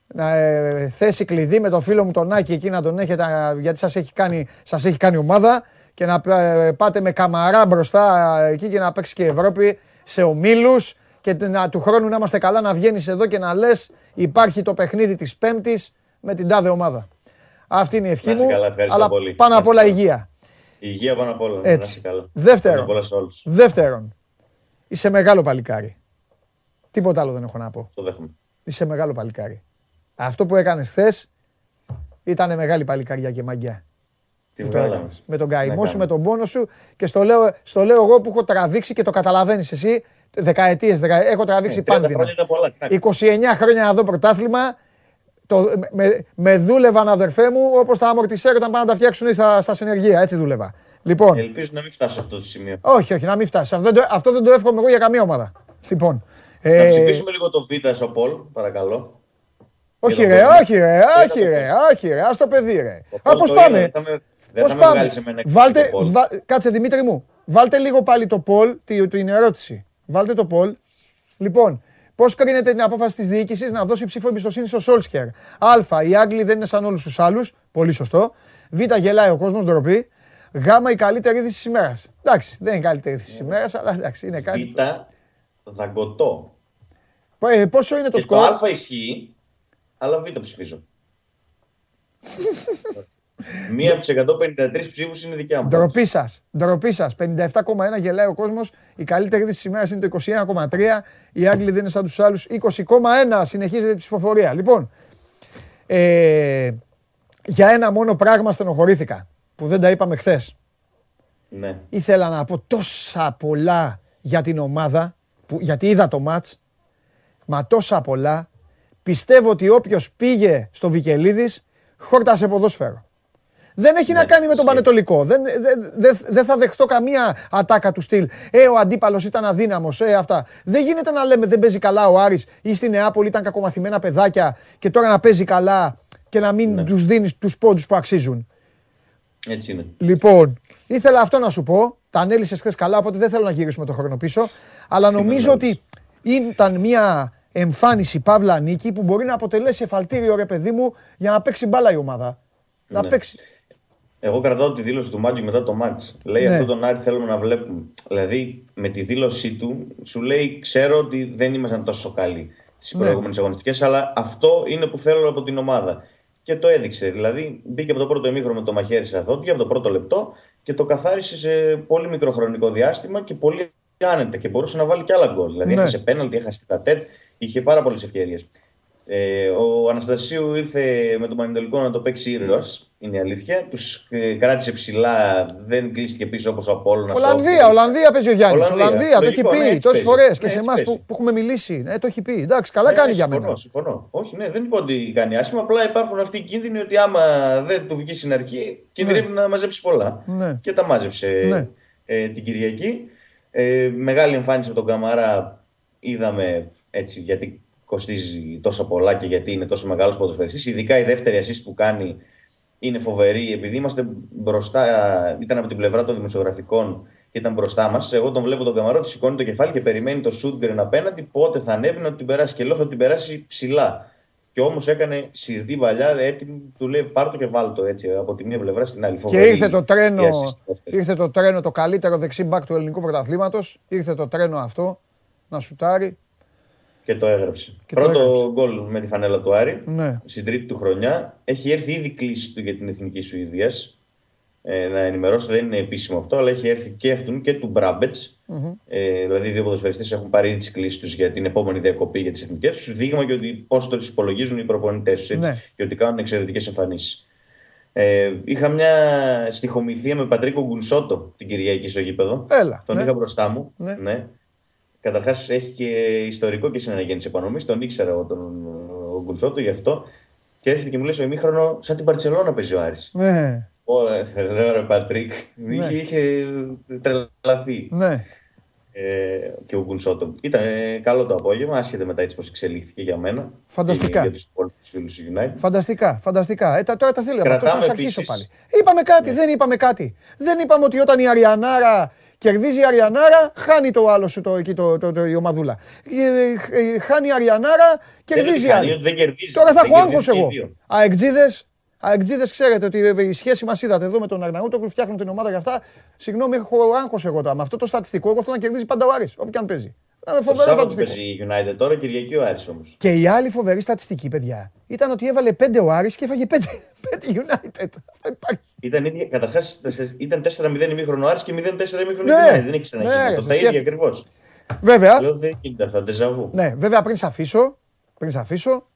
να ε, θέσει κλειδί με το φίλο μου τον Άκη εκεί να τον έχετε, α, γιατί σας έχει κάνει, σας έχει κάνει ομάδα και να ε, πάτε με καμαρά μπροστά ε, εκεί και να παίξει και η Ευρώπη σε ομίλους και να, του χρόνου να είμαστε καλά να βγαίνεις εδώ και να λες υπάρχει το παιχνίδι της Πέμπτης με την τάδε ομάδα. Αυτή είναι η ευχή Να είσαι μου, καλά, ευχαριστώ αλλά πολύ. πάνω Να απ' είσαι όλα καλά. υγεία. Υγεία πάνω απ' όλα. Να Έτσι. είσαι καλά. Δεύτερον. Πάνω απ' όλα σε όλους. Δεύτερον, είσαι μεγάλο παλικάρι. Τίποτα άλλο δεν έχω να πω. Το δέχομαι. Είσαι μεγάλο παλικάρι. Αυτό που έκανες χθες ήταν μεγάλη παλικαριά και μαγκιά. Τι που το βγάλαμε. έκανες. Με τον Να καημό σου, κάνουμε. με τον πόνο σου και στο λέω, στο λέω εγώ που έχω τραβήξει και το καταλαβαίνεις εσύ. Δεκαετίες, δεκα... έχω τραβήξει Ε, 30 πάντα. χρόνια ήταν πολλά. τι να 29 χρόνια να δω πρωτάθλημα. Το, με, με δούλευαν αδερφέ μου όπως τα αμορτισέρ όταν πάνε να τα φτιάξουν στα, στα συνεργεία. Έτσι δούλευα. Λοιπόν, Ελπίζω να μην φτάσω σε αυτό το σημείο. όχι, όχι, να μην φτάσεις. Αυτό, δεν το- αυτό δεν το εύχομαι εγώ για καμία ομάδα. Λοιπόν. Να ε, ψηφίσουμε λίγο το Β στο Πολ, παρακαλώ. όχι για ρε, το Πολ. όχι ρε, Για όχι το ρε, όχι ρε, ας το παιδί ρε. Το Α, Πολ πώς το πάμε, είδα, θα με- Δεν πώς θα με πάμε; βγάλει σε μένα έξω Βάλτε, το Πολ. βα- κάτσε Δημήτρη μου, βάλτε λίγο πάλι το Πολ, τη- την ερώτηση. Βάλτε το Πολ. Λοιπόν, πώς κρίνεται την απόφαση της διοίκησης να δώσει ψήφο εμπιστοσύνη στο Σόλσκερ. Α, οι Άγγλοι δεν είναι σαν όλους τους άλλους, πολύ σωστό. Β, γελάει ο κόσμος, ντροπή. Γ, η καλύτερη είδηση της ημέρας. Εντάξει, δεν είναι η καλύτερη είδηση της ημέρας, αλλά εντάξει, είναι κάτι. Β, δαγκωτό. Ε, πόσο είναι το Και το σκορ; Α ισχύει, αλλά Β ψηφίζω. Μία από τις 153 ψήφους είναι δικιά μου. Ντροπή σας. Ντροπή σας. 57,1 γελάει ο κόσμος. Η καλύτερη είδηση της ημέρας είναι το 21,3. Οι Άγγλοι δεν είναι σαν τους άλλους. 20,1 συνεχίζεται η ψηφοφορία. Λοιπόν, ε, για ένα μόνο πράγμα στενοχωρήθηκα που δεν τα είπαμε χθες. Ναι. Ήθελα να πω τόσα πολλά για την ομάδα, που, γιατί είδα το μάτς, μα τόσα πολλά. Πιστεύω ότι όποιος πήγε στο Βικελίδης χόρτασε ποδόσφαιρο. Δεν έχει να κάνει με τον ισχύει. Πανετολικό. Δεν, δεν, δεν, δεν θα δεχτώ καμία ατάκα του στυλ. Ε, ο αντίπαλος ήταν αδύναμος. Ε, αυτά. Δεν γίνεται να λέμε δεν παίζει καλά ο Άρης ή στη Νεάπολη ήταν κακομαθημένα παιδάκια και τώρα να παίζει καλά και να μην Ναι. τους δίνεις τους πόντους που αξίζουν. Έτσι είναι. Λοιπόν, ήθελα αυτό να σου πω. Τα ανέλησες χθες καλά, οπότε δεν θέλω να γυρίσουμε το χρόνο πίσω. Αλλά νομίζω ότι ήταν μια εμφάνιση Παύλα Νίκη που μπορεί να αποτελέσει εφαλτήριο ρε παιδί μου για να παίξει μπάλα η ομάδα. Να Ναι. παίξει. Εγώ κρατάω τη δήλωση του Μάτζικ μετά το match. Λέει Ναι. αυτό τον Άρη θέλουμε να βλέπουμε. Δηλαδή με τη δήλωσή του σου λέει ξέρω ότι δεν ήμασταν τόσο καλοί στις Ναι. προηγούμενες αγωνιστικές, αλλά αυτό είναι που θέλω από την ομάδα. Και το έδειξε. Δηλαδή μπήκε από το πρώτο ημίχρονο με το μαχαίρι στα δόντια, από το πρώτο λεπτό και το καθάρισε σε πολύ μικρό χρονικό διάστημα και πολύ άνετα και μπορούσε να βάλει και άλλα γκολ. Δηλαδή Ναι. έχασε πέναλτι, έχασε τα τέτ, είχε πάρα πολλές ευκαιρίες. Ε, ο Αναστασίου ήρθε με τον Πανετολικό να το παίξει ήρωας. Είναι η αλήθεια. Τους κράτησε ψηλά, δεν κλείστηκε πίσω όπως ο Απόλλωνας. Ολλανδία, Ολλανδία παίζει ο Γιάννης. Ολλανδία. Ολλανδία, το έχει Λογικό, ναι, πει έτσι τόσε παίζει. φορέ Ναι, και σε έτσι εμάς παίζει. που, που έχουμε μιλήσει. Ναι, το έχει πει. Εντάξει, καλά Ναι, κάνει ναι, για συμφωνώ, μένα. Συμφωνώ. Όχι, ναι, δεν είπα ότι κάνει άσχημα. Απλά υπάρχουν αυτοί οι κίνδυνοι ότι άμα δεν του βγει στην αρχή, κινδυνεύει να μαζέψει πολλά. Ναι. Και τα μάζεψε Ναι. ε, την Κυριακή. Ε, μεγάλη εμφάνιση από τον Καμαρά είδαμε έτσι γιατί κοστίζει τόσο πολλά και γιατί είναι τόσο μεγάλος ποδοσφαιριστής. Ειδικά η δεύτερη assist που κάνει είναι φοβερή επειδή είμαστε μπροστά, ήταν από την πλευρά των δημοσιογραφικών και ήταν μπροστά μας. Εγώ τον βλέπω τον Καμαρό, τη σηκώνει το κεφάλι και περιμένει το Σούτγκρεν απέναντι. Πότε θα ανέβει να την περάσει. Και λέω θα την περάσει ψηλά. Και όμως έκανε σιρτή παλιά, έτοιμη, του λέει πάρ το και βάλ το έτσι από τη μία πλευρά στην άλλη. Και Φοβερή ήρθε το τρένο, η assist δεύτερη. ήρθε το τρένο το καλύτερο δεξί μπακ του ελληνικού πρωταθλήματος. Ήρθε το τρένο αυτό να σουτάρει. Και το έγραψε. Και το Πρώτο έγραψε. γκολ με τη φανέλα του Άρη. Ναι. Στην τρίτη του χρονιά. Έχει έρθει ήδη κλίση του για την εθνική Σουηδίας. Ε, να ενημερώσω, δεν είναι επίσημο αυτό, αλλά έχει έρθει και αυτού και του μπραμπετ Ε, δηλαδή, οι δύο ποδοσφαιριστές έχουν πάρει ήδη τις κλήσει τους για την επόμενη διακοπή για τις εθνικές τους. Δείγμα και ότι πώς το υπολογίζουν οι προπονητές τους Ναι. και ότι κάνουν εξαιρετικές εμφανίσεις. Ε, είχα μια στοιχομηθεία με Πατρίκο Γκουνσότο την Κυριακή στο γήπεδο. Έλα, Τον ναι. είχα μπροστά μου. Ναι. Ναι. Καταρχάς έχει και ιστορικό και συναναγέννηση επανομής. Τον ήξερα εγώ τον ο Γκουνσότο γι' αυτό. Και έρχεται και μου λέει στο ημίχρονο, σαν την Παρσελόνα παίζει ο Άρης. Ναι, Ωραία, λέω ρε Πατρίκ. Ναι. Είχε, είχε τρελαθεί. ναι. ε, και ο Γκουνσότο. Ήταν ε, καλό το απόγευμα, άσχετα μετά έτσι πώ εξελίχθηκε για μένα. Φανταστικά. Και για τους υπόλοιπους φίλους του United. Φανταστικά, φανταστικά. Ε, τα- τώρα τα θέλω από αυτό Κρατάμε να αρχίσω επίσης- πάλι. Είπαμε κάτι, δεν είπαμε κάτι. Δεν είπαμε ότι όταν η Αριανάρα κερδίζει η Αριανάρα, χάνει το άλλο σου το, εκεί το, το, το, η ομαδούλα. Ε, ε, ε, χάνει η Αριανάρα, κερδίζει η χάνει, άλλη. δεν κερδίζει. Τώρα θα Δεν έχω άγχος κερδίζει και οι εγώ. δύο. Αεκτζίδες, αεκτζίδες ξέρετε ότι ε, η σχέση μας είδατε εδώ με τον Αρναούτοκλου, φτιάχνουν την ομάδα για αυτά. Συγγνώμη, έχω άγχος εγώ τώρα. Με αυτό το στατιστικό, εγώ θέλω να κερδίζει πάντα ο Άρης, όποιο και αν παίζει. Θα με Το φοβερό Σάββατο στατιστικό. παίζει η United τώρα, Κυριακή ο Άρης όμως. Και η άλλη φοβερή στατιστική, παιδιά, ήταν ότι έβαλε 5 ο Άρης και έφαγε 5, 5 United. Αυτό υπάρχει. Ήταν, ίδια- καταρχάς, ήταν 4-0 ημίχρονο Άρης και 0-4 ημίχρονο Ναι, United. Δεν έχει ναι, ξαναγίνει. ρε, αυτό. σε τα ίδια σκέφτηκα. ακριβώς. Βέβαια, Λέω δεν γίνεται αυτά, ντεζαβού. ναι, βέβαια πριν σε αφήσω, πριν σε αφήσω,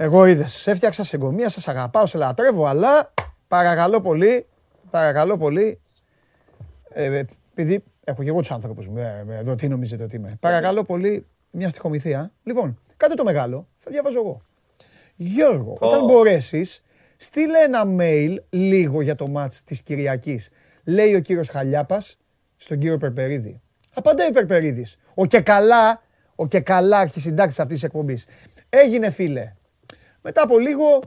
εγώ είδες, σε έφτιαξα σε εγκομεία, σας αγαπάω, σε λατρεύω, αλλά παρακαλώ πολύ, παρακαλώ πολύ, ε, επειδή έχω και εγώ τους άνθρωπους μου, ε, ε, εδώ τι νομίζετε ότι είμαι. Παρακαλώ πολύ, μια στοιχομηθεία. Λοιπόν, κάντε το μεγάλο, θα διαβάζω εγώ. Γιώργο, όταν μπορέσεις, στείλε ένα mail λίγο για το μάτς της Κυριακής. Λέει ο κύριος Χαλιάπας στον κύριο Περπερίδη. Απαντάει ο Περπερίδης. Ο και καλά, ο και καλά αρχισυντάκτης αυτής της εκπομπής. Έγινε φίλε. Μετά από λίγο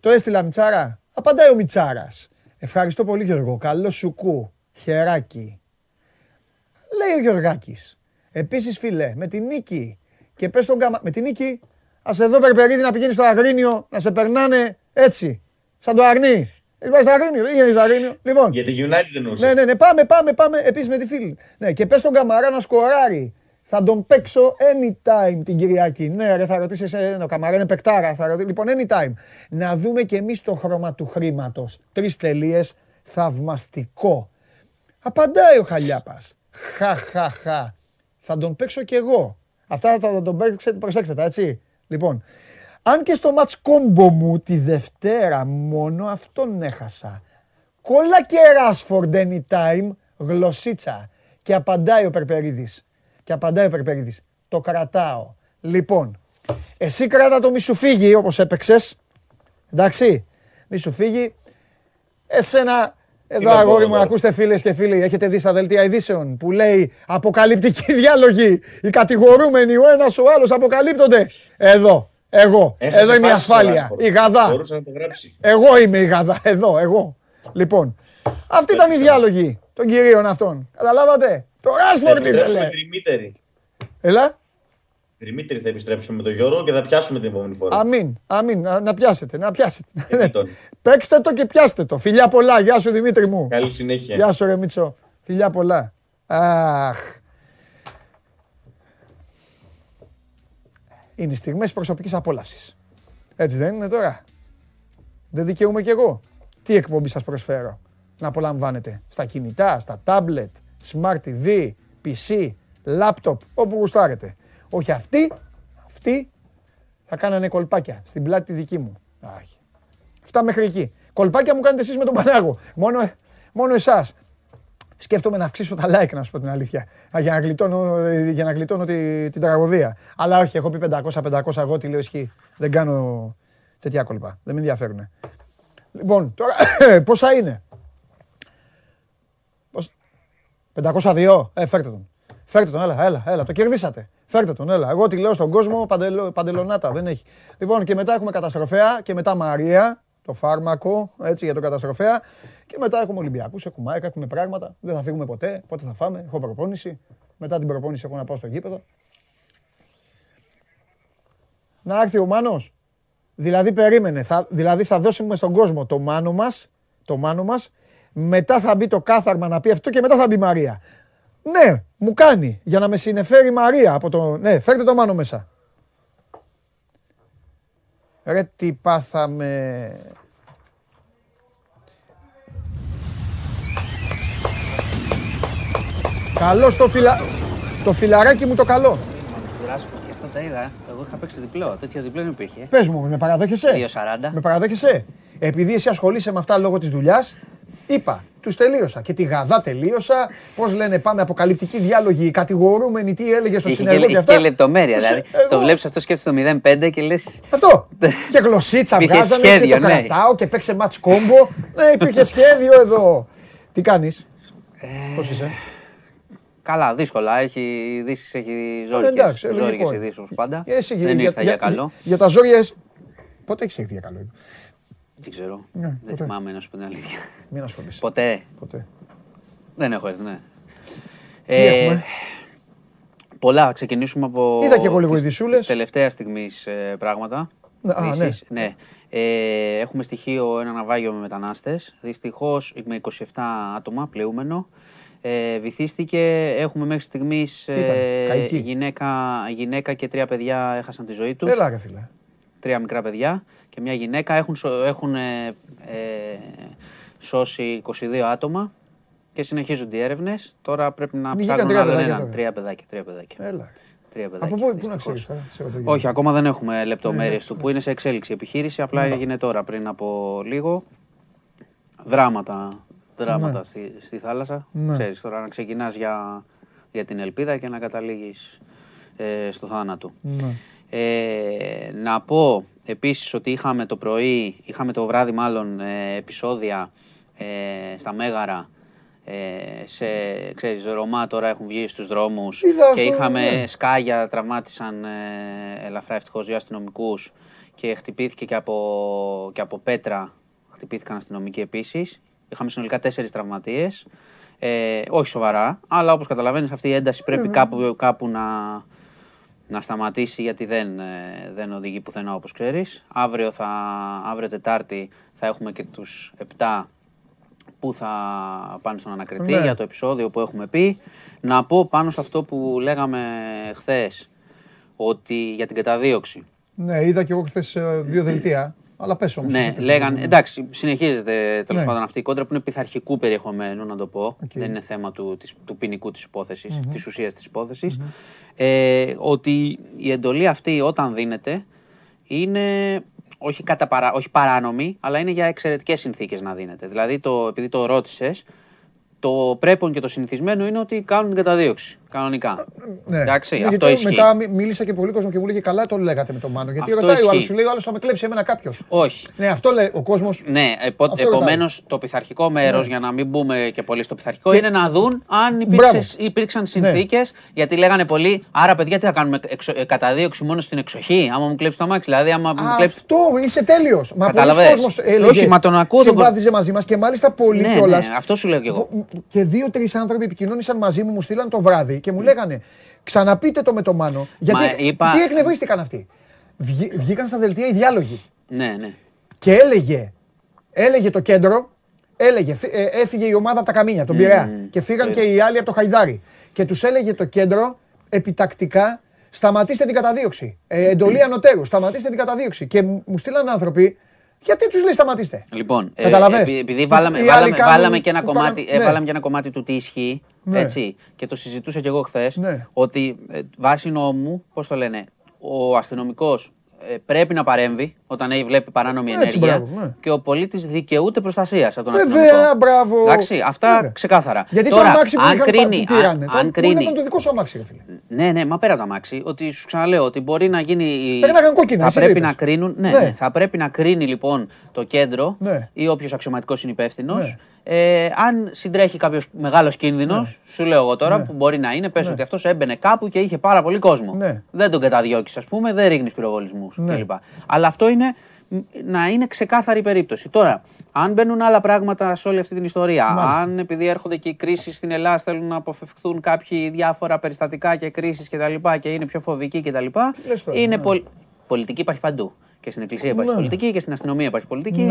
το έστειλα Μιτσάρα. Απαντάει ο Μιτσάρας. Ευχαριστώ πολύ Γιώργο. Καλό σου κου. Χεράκι. Λέει ο Γιωργάκης. Επίσης φίλε, με την νίκη και πες τον καμα... Με την νίκη, ας εδώ Περπερίδη να πηγαίνεις στο Αγρίνιο, να σε περνάνε έτσι, σαν το Αρνί. Έχει πάει στο Αγρίνιο, δεν γίνεται στο Αγρίνιο. Λοιπόν, Για τη United εννοούσα. ναι, ναι, ναι, πάμε, πάμε, πάμε. Επίσης με τη φίλη. Ναι, και πες τον Καμαρά να σκοράρει. Θα τον παίξω anytime την Κυριακή. Ναι, ρε, θα ρωτήσεις εσένα. Ο Καμαρά είναι παικτάρα. Θα ρωτήσεις. Λοιπόν, anytime. Να δούμε και εμείς το χρώμα του χρήματος. Τρεις τελείες. Θαυμαστικό. Απαντάει ο Χαλιάπας. Χα, χα, χα. Θα τον παίξω κι εγώ. Αυτά θα τον παίξετε, προσέξτε τα, έτσι. Λοιπόν, αν και στο match κόμπο μου τη Δευτέρα μόνο αυτόν έχασα. Κόλλα και Rashford anytime, γλωσσίτσα. Και απαντάει ο Περπερίδης. Και απαντάει ο Περπερίδης. Το κρατάω. Λοιπόν, εσύ κράτα το μη σου φύγει όπως έπαιξες. Εντάξει, μη σου φύγει. Εσένα, εδώ να πω αγόρι εδώ μου, τώρα. ακούστε φίλες και φίλοι, έχετε δει στα δελτία ειδήσεων που λέει αποκαλυπτική διάλογη. Οι κατηγορούμενοι, ο ένας ο άλλος αποκαλύπτονται. Εδώ, εγώ, Έχασε εδώ είμαι η φάση ο ασφάλεια, Rashford. η γαδά. Μπορούσε να το γράψει. Εγώ είμαι η γαδά, εδώ, εγώ. Λοιπόν, αυτή ήταν η διάλογη των κυρίων αυτών. Καταλάβατε; Το Θα Ράσφορντ επιστρέψουμε ήθελε. τριμήτερη. Έλα. Τριμήτερη θα επιστρέψουμε με τον Γιώργο και θα πιάσουμε την επόμενη φορά. Αμήν, αμήν. Να, να πιάσετε, να πιάσετε. Έτσι τον. Παίξτε το και πιάστε το. Φιλιά πολλά. Γεια σου Δημήτρη μου. Καλή συνέχεια. Γεια σου ρε Μίτσο. Φιλιά πολλά. Αχ. Είναι οι στιγμές προσωπικής απόλαυσης. Έτσι δεν είναι τώρα; Δεν δικαιούμαι κι εγώ. Τι εκπομπή σας προσφέρω; Να απολαμβάνετε. Στα κινητά, στα tablet, smart TV, PC, laptop, όπου γουστάρετε. Όχι αυτοί, αυτοί θα κάνανε κολπάκια στην πλάτη τη δική μου. Αχ. Αυτά μέχρι εκεί. Κολπάκια μου κάνετε εσείς με τον Πανάγο. Μόνο, μόνο εσάς. Σκέφτομαι να αυξήσω τα like, να σου πω την αλήθεια. Α, Για να γλιτώνω, ε, για να γλιτώνω τη, την τραγωδία. Αλλά όχι, έχω πει 500-500 εγώ τι λέω ισχύει. Δεν κάνω τέτοια κόλπα. Δεν με ενδιαφέρουν. Λοιπόν, τώρα πόσα είναι; Πώς- 502. Ε, φέρτε τον. Φέρτε τον, έλα, έλα, έλα. Το κερδίσατε. Φέρτε τον, έλα. Εγώ τη λέω στον κόσμο, παντελο, παντελονάτα, δεν έχει. Λοιπόν, και μετά έχουμε καταστροφέα και μετά Μαρία, το φάρμακο, έτσι για τον καταστροφέα. Και μετά έχουμε Ολυμπιακούς, έχουμε ΑΕΚ, έχουμε πράγματα. Δεν θα φύγουμε ποτέ. Πότε θα φάμε, έχω προπόνηση. Μετά την προπόνηση έχω να πάω στο γήπεδο. Να έρθει ο Μάνος. Δηλαδή περίμενε, θα, δηλαδή θα δώσουμε στον κόσμο το μάνο μας, το μάνο μας, μετά θα μπει το κάθαρμα να πει αυτό και μετά θα μπει η Μαρία. Ναι, μου κάνει, για να με συνεφέρει η Μαρία από το... Ναι, φέρτε το μάνο μέσα. Ρε τι πάθαμε. Καλό το, φιλα... το φιλαράκι μου το καλό. Ράσφορντ, και αυτά τα είδα. ε. Εγώ είχα παίξει διπλό. Τέτοιο διπλό δεν υπήρχε. Πες μου, με παραδέχεσαι; 2,40. Με παραδέχεσαι; Επειδή εσύ ασχολείσαι με αυτά λόγω της δουλειάς, είπα, τους τελείωσα. Και τη γαδά τελείωσα. Πώς λένε, πάμε αποκαλυπτική διάλογοι, κατηγορούμενοι, τι έλεγε στο Είχε συνεργό και, και είχε αυτά. και λεπτομέρεια. Τους- Δηλαδή, εγώ- το βλέπεις αυτό, σκέφτεται το 0-5 και λε. Αυτό. και γλωσσίτσα Υπήρχε βγάζανε και σχέδιο, το ναι. κρατάω και παίξε μάτς κόμπο. ναι, υπήρχε σχέδιο εδώ. Τι κάνεις; Ε, Πώς είσαι; Καλά, δύσκολα. Έχει ειδήσει, έχει Ε, εντάξει, ζώρικες, λογικό ζώρικες είναι. ειδήσεις όπως πάντα. Ε, Εσύ, Δεν ήρθα για καλό. Για τα ζόρια. εσύ- Πότε έχεις έρθει για καλό; Δεν ξέρω. Ναι, Δεν ποτέ. θυμάμαι να σου πω την αλήθεια. Μην ασχολείσαι. Ποτέ. Ποτέ. Δεν έχω έρθει, ναι. Τι έχουμε; Πολλά. Ξεκινήσουμε από. Είδα και εγώ λίγο τις- ειδισούλες. τις Τελευταίας στιγμής πράγματα. Ναι, α, Ειδήσεις. ναι. Ε, έχουμε στοιχείο ένα ναυάγιο με μετανάστες. Δυστυχώς με 27 άτομα πλεούμενο. Ε, βυθίστηκε. Έχουμε μέχρι στιγμής ήταν, καηκή; γυναίκα, γυναίκα και τρία παιδιά έχασαν τη ζωή τους. Έλα, ρε φίλε. Τρία μικρά παιδιά και μια γυναίκα. Έχουν, σω- έχουν ε, ε, σώσει 22 άτομα και συνεχίζονται οι έρευνες. Τώρα πρέπει να Βγήκαν ψάχνουν τρία άλλον παιδάκια έναν. τώρα. Τρία παιδάκια. Τρία παιδάκια. Έλα. Τρία παιδάκια. Από πού, πού να δυστυχώς. ξέρεις. Όχι, ακόμα δεν έχουμε λεπτομέρειες Ναι, του που είναι σε εξέλιξη η επιχείρηση. Απλά έγινε τώρα πριν από λίγο. Δράματα, δράματα στη, στη θάλασσα. Ναι. Ξέρεις τώρα να ξεκινάς για, για την ελπίδα και να καταλήγεις ε, στο θάνατο. Ναι. Ε, να πω επίσης ότι είχαμε το πρωί, είχαμε το βράδυ μάλλον ε, επεισόδια ε, στα Μέγαρα ε, σε, ξέρεις, Ρωμά τώρα έχουν βγει στους δρόμους Είδα και στο- είχαμε ναι. σκάγια, τραυμάτισαν ε, ελαφρά ευτυχώς δύο αστυνομικούς και χτυπήθηκε και από, και από πέτρα, χτυπήθηκαν αστυνομικοί επίσης. Είχαμε συνολικά τέσσερις τραυματίες. Ε, όχι σοβαρά, αλλά όπως καταλαβαίνεις αυτή η ένταση πρέπει κάπου, κάπου να, να σταματήσει γιατί δεν, ε, δεν οδηγεί πουθενά όπως ξέρεις. Αύριο, θα, αύριο Τετάρτη θα έχουμε και τους 7 που θα πάνε στον ανακριτή Ναι. για το επεισόδιο που έχουμε πει. Να πω πάνω σε αυτό που λέγαμε χθες, ότι για την καταδίωξη. Ναι, είδα και εγώ χθες δύο δελτία. Αλλά πες όμως. Ναι, λέγαν, εντάξει, συνεχίζεται τέλος Ναι. πάντων αυτή η κόντρα που είναι πειθαρχικού περιεχομένου, να το πω. Οκ. Δεν είναι θέμα του, της, του ποινικού της υπόθεσης, της ουσίας της υπόθεσης. Ε, ότι η εντολή αυτή όταν δίνεται είναι όχι, κατά παρά, όχι παράνομη, αλλά είναι για εξαιρετικές συνθήκες να δίνεται. Δηλαδή, το, επειδή το ρώτησες, το πρέπον και το συνηθισμένο είναι ότι κάνουν την καταδίωξη. Κανονικά. Ναι. Εντάξει, Ναι, αυτό γιατί ισχύει. Μετά μι- μίλησα και πολύ κόσμο και μου λέγε καλά το λέγατε με τον Μάνο. Γιατί Αυτό ρωτάει ο άλλος, ισχύει. σου λέει ο άλλος θα με κλέψει εμένα κάποιος. Όχι. Ναι, αυτό λέει ο κόσμος. Ναι, Αυτό επομένως το πειθαρχικό μέρος, Ναι. για να μην μπούμε και πολύ στο πειθαρχικό, Και- είναι να δουν αν Μπράβο. υπήρξε, υπήρξαν συνθήκες. Γιατί λέγανε πολλοί, άρα παιδιά τι θα κάνουμε, εξο, ε, καταδίωξη μόνο στην εξοχή, άμα μου κλέψεις το μάξι. Δηλαδή, άμα μου κλέψει. Αυτό είσαι τέλειος. Μα πολλοί Καταλαβες. κόσμος έλεγε. Όχι, μα τον ακούω τον- Συμπάθιζε μαζί μας και μάλιστα πολύ Ναι, κιόλας. ναι, αυτό σου λέω κι εγώ. Και δύο-τρεις άνθρωποι επικοινώνησαν μαζί μου, μου στείλαν το βράδυ και μου λέγανε Ξαναπείτε το με το Μάνο. Γιατί είπα- τι εκνευρίστηκαν αυτοί. Βγή- βγήκαν στα δελτία οι διάλογοι. Ναι, ναι. Και έλεγε, έλεγε το κέντρο, έλεγε, φύ- ε, έφυγε η ομάδα από τα Καμίνια, από τον Πειραιά. Και φύγαν και οι άλλοι από το Χαϊδάρι. Και τους έλεγε το κέντρο επιτακτικά, σταματήστε την καταδίωξη. Ε, εντολή ανωτέρου, σταματήστε την καταδίωξη. Και μου μου στείλαν άνθρωποι, γιατί τους λέει σταματήστε. Λοιπόν, ε, Καταλαβες; επει- επειδή Που βάλαμε, οι άλλοι βάλαμε, κάνουν βάλαμε και ένα που κομμάτι, παρα- ε, ναι. βάλαμε και ένα κομμάτι του τι ισχύει. Ναι. Έτσι, και το συζητούσα και εγώ χθες. Ναι. Ότι ε, βάσει νόμου, πώς το λένε, ο αστυνομικός πρέπει να παρέμβει όταν έχει βλέπει παράνομη Έτσι, ενέργεια μπράβο, ναι. και ο πολίτης δικαιούται προστασίας από τον Βέβαια, αστυνομικό. μπράβο. Εντάξει, αυτά Βέβαια. ξεκάθαρα. Γιατί Τώρα, το αμάξι που αν είχαν κρίνει, που πήρανε, αν, το- αν μπορεί να κρίνει, ήταν το δικό σου αμάξι, ρε φίλε. ναι, ναι, μα πέρα από το αμάξι, ότι σου ξαναλέω ότι μπορεί να γίνει. η- Πρέπει να κάνουν κόκκινα, Θα εσύ πρέπει το να είπες. κρίνουν. Ναι, Ναι. ναι, θα πρέπει να κρίνει λοιπόν το κέντρο Ναι. ή όποιος αξιωματικός είναι υπεύθυνος. Ναι. Ε, αν συντρέχει κάποιος μεγάλος κίνδυνος, σου λέω εγώ τώρα Ναι. που μπορεί να είναι, πες Ναι. ότι αυτός έμπαινε κάπου και είχε πάρα πολύ κόσμο. Ναι. Δεν τον καταδιώκεις, ας πούμε, δεν ρίχνεις πυροβολισμούς Ναι. κλπ. Αλλά αυτό είναι μ, να είναι ξεκάθαρη περίπτωση. Τώρα, αν μπαίνουν άλλα πράγματα σε όλη αυτή την ιστορία, Μάλιστα. αν επειδή έρχονται και οι κρίσεις στην Ελλάδα θέλουν να αποφευχθούν κάποιοι διάφορα περιστατικά και κρίσεις κτλ. Και, και είναι πιο φοβικοί κτλ. λες τώρα, Είναι ναι. πολ- πολιτική υπάρχει παντού. Και στην εκκλησία υπάρχει Ναι. πολιτική και στην αστυνομία υπάρχει πολιτική.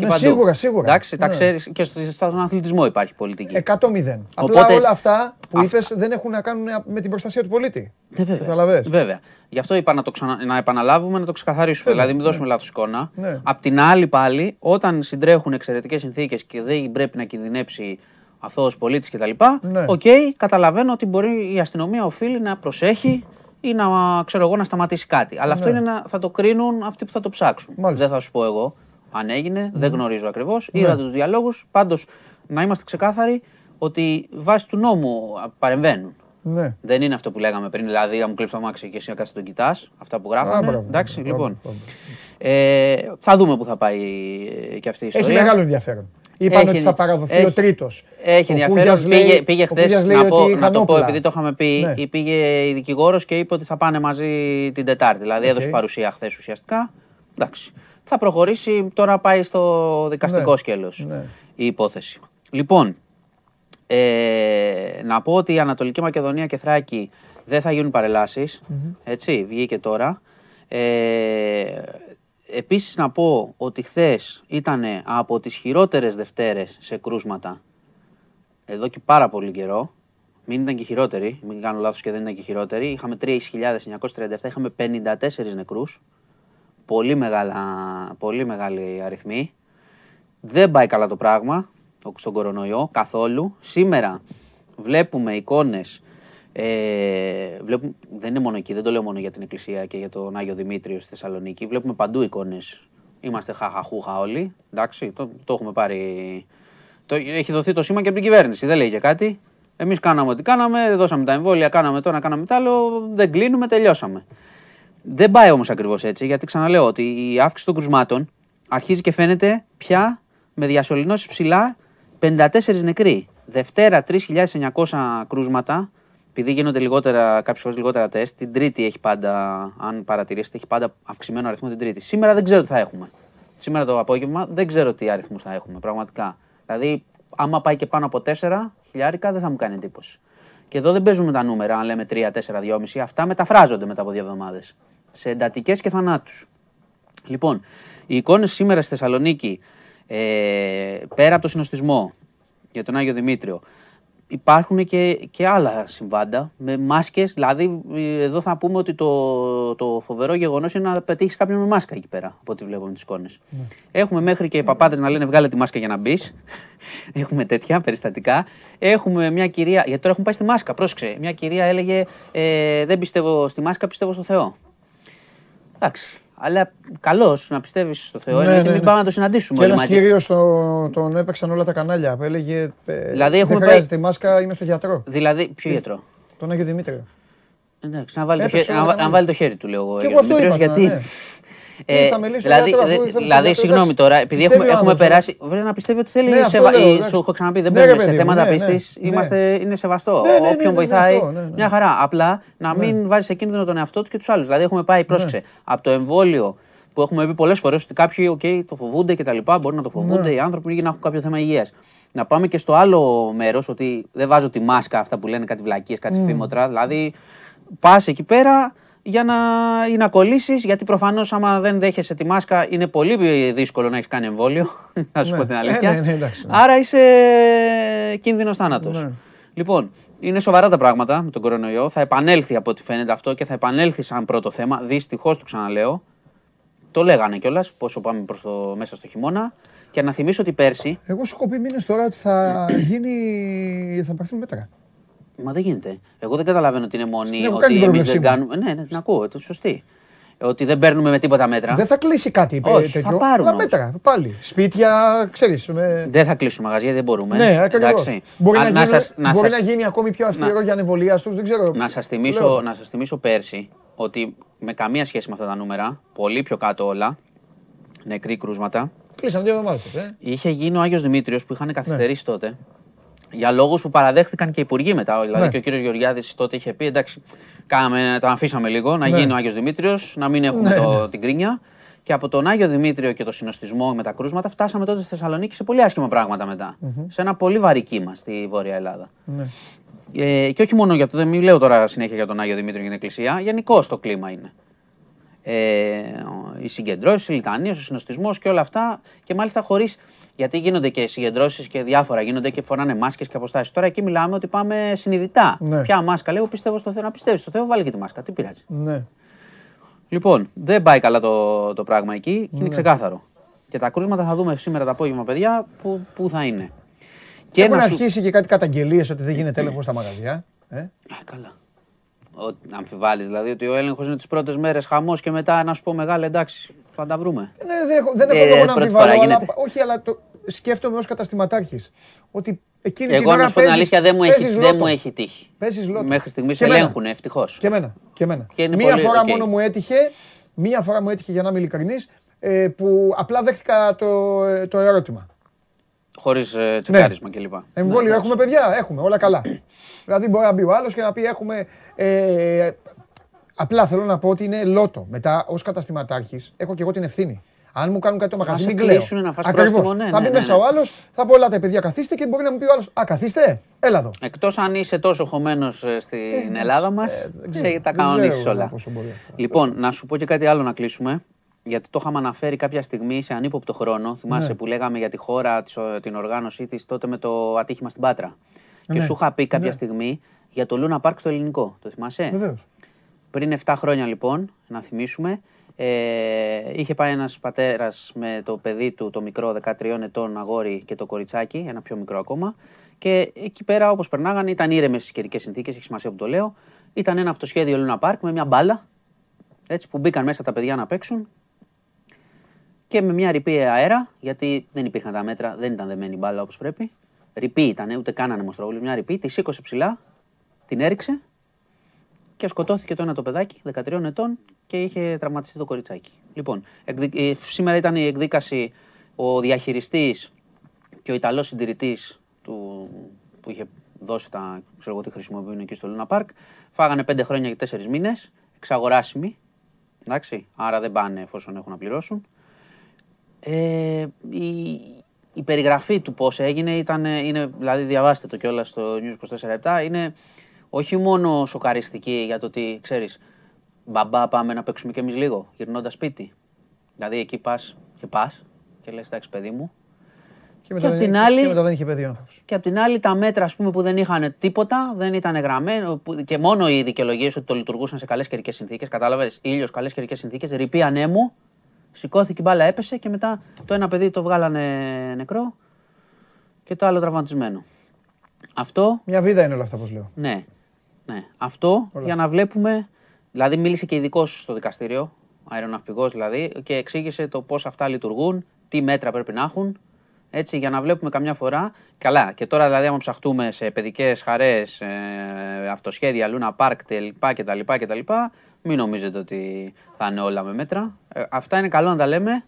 Ναι. Και Ναι, παντού. σίγουρα, σίγουρα. Εντάξει, τα Ναι. ξέρεις, και στο- στον αθλητισμό υπάρχει πολιτική. 100-0. Απλά Οπότε- όλα αυτά που Αυ- είπες δεν έχουν να κάνουν με την προστασία του πολίτη. Ναι, βέβαια. Κατάλαβες. Βέβαια. Γι' αυτό είπα να το ξανα... να επαναλάβουμε, να το ξεκαθαρίσουμε. Βέβαια, δηλαδή, μην δώσουμε λάθος εικόνα. Ναι. Απ' την άλλη, πάλι, όταν συντρέχουν εξαιρετικές συνθήκες και δεν πρέπει να κινδυνεύσει αθώος πολίτης κτλ. Ναι. Οκ, καταλαβαίνω ότι μπορεί η αστυνομία οφείλει να προσέχει ή να, ξέρω εγώ, να σταματήσει κάτι. Αλλά αυτό Ναι. είναι να, θα το κρίνουν αυτοί που θα το ψάξουν. Μάλιστα. Δεν θα σου πω εγώ αν έγινε, δεν γνωρίζω ακριβώς. Είδα τους διαλόγους. Πάντως, να είμαστε ξεκάθαροι ότι βάσει του νόμου α, παρεμβαίνουν. Ναι. Δεν είναι αυτό που λέγαμε πριν, δηλαδή αν μου κλέψεις το αμάξι και εσύ να κάτσει τον κοιτάς. Αυτά που γράφαμε. μπράβο, Εντάξει, μπράβο, λοιπόν. μπράβο. Ε, θα δούμε που θα πάει ε, και αυτή η Έχει ιστορία. μεγάλο ενδιαφέρον. Είπαν Έχει- ότι θα παραδοθεί έχει- ο τρίτος. Έχει ενδιαφέρον. Πήγε, πήγε χθες λέει να, πω, ότι να είχαν το πω, όπλα. επειδή το είχαμε πει, Ναι. ή πήγε η δικηγόρος και είπε ότι θα πάνε μαζί την Τετάρτη. Δηλαδή Οκ. έδωσε παρουσία χθες ουσιαστικά. Εντάξει. Θα προχωρήσει, τώρα πάει στο δικαστικό Ναι. σκέλος Ναι. η υπόθεση. Λοιπόν, ε, να πω ότι η Ανατολική Μακεδονία και Θράκη δεν θα γίνουν παρελάσεις, Έτσι, βγήκε τώρα. Ε, επίσης να πω ότι χθες ήταν από τις χειρότερες Δευτέρες σε κρούσματα εδώ και πάρα πολύ καιρό. Μην ήταν και χειρότερη, μην κάνω λάθος και δεν ήταν και χειρότερη. Είχαμε 3.937, είχαμε 54 νεκρούς. Πολύ, μεγάλα, πολύ μεγάλη αριθμή. Δεν πάει καλά το πράγμα στον κορονοϊό καθόλου. Σήμερα βλέπουμε εικόνες, ε, βλέπουμε, δεν είναι μόνο εκεί, δεν το λέω μόνο για την Εκκλησία και για τον Άγιο Δημήτριο στη Θεσσαλονίκη. Βλέπουμε παντού εικόνες. Είμαστε χαχαχούχα όλοι. Εντάξει, το, το έχουμε πάρει. Το, έχει δοθεί το σήμα και από την κυβέρνηση. Δεν λέει και κάτι. Εμείς κάναμε ό,τι κάναμε, δώσαμε τα εμβόλια, κάναμε το ένα, κάναμε το άλλο. Δεν κλείνουμε, τελειώσαμε. Δεν πάει όμως ακριβώς έτσι, γιατί ξαναλέω ότι η αύξηση των κρουσμάτων αρχίζει και φαίνεται πια με διασωληνώσεις ψηλά 54 νεκροί. Δευτέρα 3.900 κρούσματα, επειδή γίνονται λιγότερα, κάποιες φορές λιγότερα τεστ. Την Τρίτη έχει πάντα, αν παρατηρήσετε, έχει πάντα αυξημένο αριθμό την Τρίτη. Σήμερα δεν ξέρω τι θα έχουμε. Σήμερα το απόγευμα δεν ξέρω τι αριθμούς θα έχουμε, πραγματικά. Δηλαδή, άμα πάει και πάνω από 4 χιλιάρικα, δεν θα μου κάνει εντύπωση. Και εδώ δεν παίζουμε τα νούμερα, αν λέμε 3, 4, 2,5. Αυτά μεταφράζονται μετά από δύο εβδομάδες. Σε εντατικές και θανάτους. Λοιπόν, οι εικόνες σήμερα στη Θεσσαλονίκη, ε, πέρα από το συνοστισμό για τον Άγιο Δημήτριο, υπάρχουν και, και άλλα συμβάντα με μάσκες, δηλαδή ε, εδώ θα πούμε ότι το, το φοβερό γεγονός είναι να πετύχεις κάποιον με μάσκα εκεί πέρα, από ό,τι βλέπουμε τις εικόνες. Έχουμε μέχρι και οι παπάδες να λένε βγάλε τη μάσκα για να μπεις. Έχουμε τέτοια περιστατικά. Έχουμε μια κυρία, γιατί τώρα έχουμε πάει στη μάσκα, πρόσεξε. Μια κυρία έλεγε ε, δεν πιστεύω στη μάσκα, πιστεύω στο Θεό. Εντάξει. Αλλά καλώ να πιστεύεις στο Θεό, Ναι, είναι γιατί ναι, μην ναι. πάμε να το συναντήσουμε Και όλοι ένας μαζί. κύριο τον έπαιξαν όλα τα κανάλια. που Έλεγε. ε, Δηλαδή, έχουμε δεν πάει- χρειάζεται η μάσκα, είμαι στο γιατρό. Δηλαδή, ποιο γιατρό; Τον Άγιο Δημήτριο. Εντάξει, να βάλει, το Έπαιξε χέρι, όλα να, τα να μάτια. βάλει το χέρι του, λέω εγώ. Και ο εγώ αυτό Δημήτριος, είπα τώρα, γιατί. Ναι. Ε, Ήρθα, μιλήσω στον δηλαδή, γιατρό, αφού δε- ήρθαμε στον δηλαδή, γιατρό, συγγνώμη εντάξει. τώρα, επειδή Πιστεύει έχουμε, ο έχουμε άνθρωπος, περάσει. Πρέπει να πιστεύει ότι θέλει. Ναι, αυτό σεβα- λέω, ε, εντάξει. Σου έχω ξαναπεί, δεν Ναι, μπαίνουμε ρε, σε παιδί μου, θέματα ναι, ναι, πίστη. ναι. Είμαστε, είναι σεβαστό. Ναι, ναι, ναι, Όποιον ναι, ναι, βοηθάει, αυτό, ναι, ναι. μια χαρά. Απλά να μην βάζεις σε κίνδυνο τον εαυτό του και τους άλλους. Δηλαδή, έχουμε πάει, πρόσεξε, από το εμβόλιο που έχουμε πει πολλές φορές ότι κάποιοι okay, το φοβούνται και τα λοιπά, μπορεί να το φοβούνται Ναι. οι άνθρωποι για να έχουν κάποιο θέμα υγείας. Να πάμε και στο άλλο μέρος, ότι δεν βάζω τη μάσκα αυτά που λένε κάτι βλακίες, κάτι Ναι. φήμοτρα. Δηλαδή, πας εκεί πέρα για να, ή να κολλήσεις, γιατί προφανώς άμα δεν δέχεσαι τη μάσκα είναι πολύ δύσκολο να έχεις κάνει εμβόλιο. να σου Ναι. πω την Ε, αλήθεια. ναι, ναι, εντάξει, ναι. Άρα είσαι κίνδυνος θάνατος. Ναι. Λοιπόν, είναι σοβαρά τα πράγματα με τον κορονοϊό. Θα επανέλθει από ό,τι φαίνεται αυτό και θα επανέλθει σαν πρώτο θέμα. Δυστυχώς το ξαναλέω. Το λέγανε κιόλας πόσο πάμε προς το, μέσα στο χειμώνα. Και να θυμίσω ότι πέρσι. Εγώ σου έχω πει μήνες τώρα ότι θα γίνει. θα πάρθουν μέτρα. Μα δεν γίνεται. Εγώ δεν καταλαβαίνω ότι είναι μόνη. Στην έχω κάνει Ότι την εμείς πρόβλεψή δεν μου. κάνουμε. Ναι, ναι, την ακούω. Το σωστή. Ότι δεν παίρνουμε με τίποτα μέτρα. Δεν θα κλείσει κάτι Όχι, τέτοιο. θα πάρουν Αλλά όμως. μέτρα. Πάλι. Σπίτια, ξέρεις. Με... Δεν θα κλείσουμε μαγαζιά, δεν μπορούμε. Ναι, ακριβώς. Εντάξει. Μπορεί, Α, να, γίνει, σας- να μπορεί σας- να γίνει ακόμη πιο αυστηρό για ανεβολία του, δεν ξέρω. Να σας, Λέω. θυμίσω, να σας θυμίσω πέρσι ότι με καμία σχέση με αυτά τα νούμερα, πολύ πιο κάτω όλα, νεκροί κρούσματα, Κλείσαν δύο εβδομάδες τότε. ε. είχε γίνει ο Άγιος Δημήτριος που Ναι. είχαν καθυστερήσει τότε. Για λόγους που παραδέχθηκαν και οι υπουργοί μετά. Δηλαδή Ναι. και ο κύριος Γεωργιάδης τότε είχε πει: Εντάξει, κάναμε, το αφήσαμε λίγο να Ναι. γίνει ο Άγιος Δημήτριος, να μην έχουμε Ναι, το, ναι. την κρίνια. Και από τον Άγιο Δημήτριο και το συνοστισμό με τα κρούσματα φτάσαμε τότε στη Θεσσαλονίκη σε πολύ άσχημα πράγματα μετά. Σε ένα πολύ βαρύ κύμα στη Βόρεια Ελλάδα. Ναι. Ε, και όχι μόνο για το, δεν μιλάω τώρα συνέχεια για τον Άγιο Δημήτριο και την Εκκλησία, γενικώ το κλίμα είναι. Ε, οι συγκεντρώσεις, οι λιτανίες, ο συνοστισμός και όλα αυτά. Και μάλιστα χωρίς. Γιατί γίνονται και συγκεντρώσεις και διάφορα, γίνονται και φοράνε μάσκες και αποστάσεις. Τώρα εκεί μιλάμε ότι πάμε συνειδητά. Ναι. Ποια μάσκα, λέω, πιστεύω στο Θεό. Να πιστεύεις στο Θεό, βάλει και τη μάσκα. Τι πειράζει. Ναι. Λοιπόν, δεν πάει καλά το, το πράγμα εκεί και είναι Ναι. ξεκάθαρο. Και τα κρούσματα θα δούμε σήμερα το απόγευμα, παιδιά, που, που θα είναι. Και Έχουν να σου- αρχίσει και κάτι καταγγελίες ότι δεν γίνεται έλεγχο στα μαγαζιά. Ε; Α, καλά. Ο, να αμφιβάλλεις δηλαδή ότι ο έλεγχος είναι τις πρώτες μέρες χαμός και μετά να σου πω μεγάλη εντάξει, θα τα βρούμε. Ναι, δεν έχω, δεν Ε, έχω λόγο να πρώτη αμφιβάλλω, φορά αλλά, γίνεται. όχι, αλλά το σκέφτομαι ως καταστηματάρχης. Ότι εκείνη την Εγώ ώρα να σου πω την παίζεις- αλήθεια δεν μου, έχει, παίζεις δεν λότο. μου έχει τύχει. Παίζεις λότο. Μέχρι στιγμής Και εμένα. ελέγχουν ευτυχώς. Και εμένα. Και εμένα. Και είναι μία πολύ- φορά οκ. μόνο μου έτυχε, μία φορά μου έτυχε για να είμαι ειλικρινής, ε, που απλά δέχτηκα το, ε, το ερώτημα. Χωρίς τσεκάρισμα κλπ. Εμβόλιο έχουμε, παιδιά. Έχουμε. Όλα καλά. Δηλαδή μπορεί να μπει ο άλλος και να πει έχουμε. Ε, απλά θέλω να πω ότι είναι λότο. Μετά ως καταστηματάρχης έχω και εγώ την ευθύνη. Αν μου κάνουν κάτι το μαγαζί, σε μην κλαίω. κλείσουνε να φας Ακριβώς. πρόστιμο, ναι, θα ναι, μπει ναι, μέσα ναι. ο άλλος, θα πω: Ελάτε, παιδιά, καθίστε και μπορεί να μου πει ο άλλος: Α, καθίστε, έλα εδώ. Εκτός αν είσαι τόσο χωμένος στην Ελλάδα μας, δεν ξέρω. τα Δεν κανονίσει ξέρω όλα. πόσο μπορεί αυτό. Λοιπόν, να σου πω και κάτι άλλο να κλείσουμε. Γιατί το είχαμε αναφέρει κάποια στιγμή σε ανύποπτο χρόνο. Θυμάσαι Ναι. που λέγαμε για τη χώρα, της, ο- την οργάνωσή της τότε με το ατύχημα στην Πάτρα. Και Ναι. σου είχα πει κάποια Ναι. στιγμή για το Λούνα Πάρκ στο ελληνικό. Το θυμάσαι; Βεβαίως. Πριν 7 χρόνια λοιπόν, να θυμίσουμε, ε, είχε πάει ένας πατέρας με το παιδί του, το μικρό 13 ετών αγόρι και το κοριτσάκι, ένα πιο μικρό ακόμα. Και εκεί πέρα όπως περνάγανε ήταν ήρεμες οι καιρικές συνθήκες, έχει σημασία που το λέω. Ήταν ένα αυτοσχέδιο Λούνα Πάρκ με μια μπάλα, έτσι, που μπήκαν μέσα τα παιδιά να παίξουν και με μια ρηπή αέρα, γιατί δεν υπήρχαν τα μέτρα, δεν ήταν δεμένη η μπάλα όπως πρέπει. Ρηπή ήταν, ούτε κάνανε μοστρόβουλη, μια ρηπή, τη σήκωσε ψηλά, την έριξε και σκοτώθηκε το ένα το παιδάκι 13 ετών και είχε τραυματιστεί το κοριτσάκι. Λοιπόν, εκδι- ε, σήμερα ήταν η εκδίκαση ο διαχειριστής και ο Ιταλός συντηρητής του, που είχε δώσει τα ξέρω εγώ τι χρησιμοποιούν εκεί στο Λούνα Πάρκ. Φάγανε 5 χρόνια και 4 μήνες, εξαγοράσιμοι. Εντάξει, άρα δεν πάνε εφόσον έχουν να πληρώσουν. Ε, η, η περιγραφή του πώς έγινε ήταν, είναι, δηλαδή διαβάστε το κιόλας στο News 24 είναι όχι μόνο σοκαριστική για το ότι, ξέρεις, μπαμπά πάμε να παίξουμε κι εμείς λίγο, γυρνώντας σπίτι. Δηλαδή εκεί πας και πας και λες, εντάξει παιδί μου. Και μετά, απ' δεν, την είχε- άλλη- και μετά δεν είχε παιδί ο άνθρωπος. Και απ' την άλλη τα μέτρα ας πούμε, που δεν είχαν τίποτα, δεν ήταν γραμμένο που- και μόνο οι δικαιολογίες ότι το λειτουργούσαν σε καλές καιρικές συνθήκες. Κατάλαβες, ήλιος, καλές καιρικές συνθήκες, ρηπή ανέμου, σηκώθηκε η μπάλα, έπεσε και μετά το ένα παιδί το βγάλανε νεκρό και το άλλο τραυματισμένο. Αυτό Μια βίδα είναι όλα αυτά, όπως λέω. ναι. ναι. Αυτό για να βλέπουμε. Δηλαδή, μίλησε και ειδικός στο δικαστήριο, αεροναυπηγός δηλαδή, και εξήγησε το πώς αυτά λειτουργούν, τι μέτρα πρέπει να έχουν. Έτσι, για να βλέπουμε καμιά φορά. Καλά, και τώρα δηλαδή, άμα ψαχτούμε σε παιδικές χαρές, ε, αυτοσχέδια, λούνα πάρκ κτλ. κτλ, μην νομίζετε ότι θα είναι όλα με μέτρα. Ε, αυτά είναι καλό να τα λέμε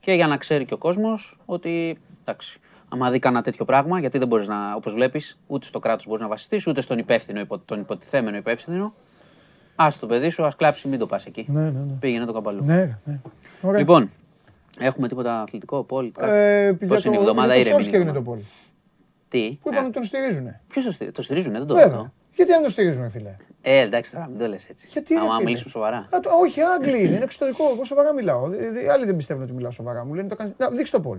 και για να ξέρει και ο κόσμος ότι εντάξει, άμα δει κανένα τέτοιο πράγμα, γιατί δεν μπορείς να, όπως βλέπεις, ούτε στο κράτος μπορείς να βασιστείς, ούτε στον υπεύθυνο, υπο, τον υποτιθέμενο υπεύθυνο. Α το παιδί σου, ας κλάψει, μην το πας εκεί. Ναι, ναι, ναι. Πήγαινε το καπαλού. Ναι, ναι. Ωραία. Λοιπόν, έχουμε τίποτα αθλητικό, Πολ. ε, Πώς για είναι η το- εβδομάδα, για το ήρεμη Solskjaer είναι η είναι το εβδομάδα. πόλ. Τι, Που είπαν ότι τον στηρίζουν. ποιος το, στηρί- το στηρίζουν, δεν το Βέβαια. Αυτό. Γιατί να τον στηρίζουν, φίλε; Ε, εντάξει τώρα, μην το λες έτσι. Γιατί ρε, Άμα φίλε; μιλήσουμε σοβαρά. Α, το- όχι, Άγγλοι είναι, είναι εξωτερικό. Εγώ σοβαρά μιλάω. Δε- δε- Άλλοι δεν πιστεύουν ότι μιλάω σοβαρά. Μου λένε το κάνεις. Να, δείξτε το πόλ.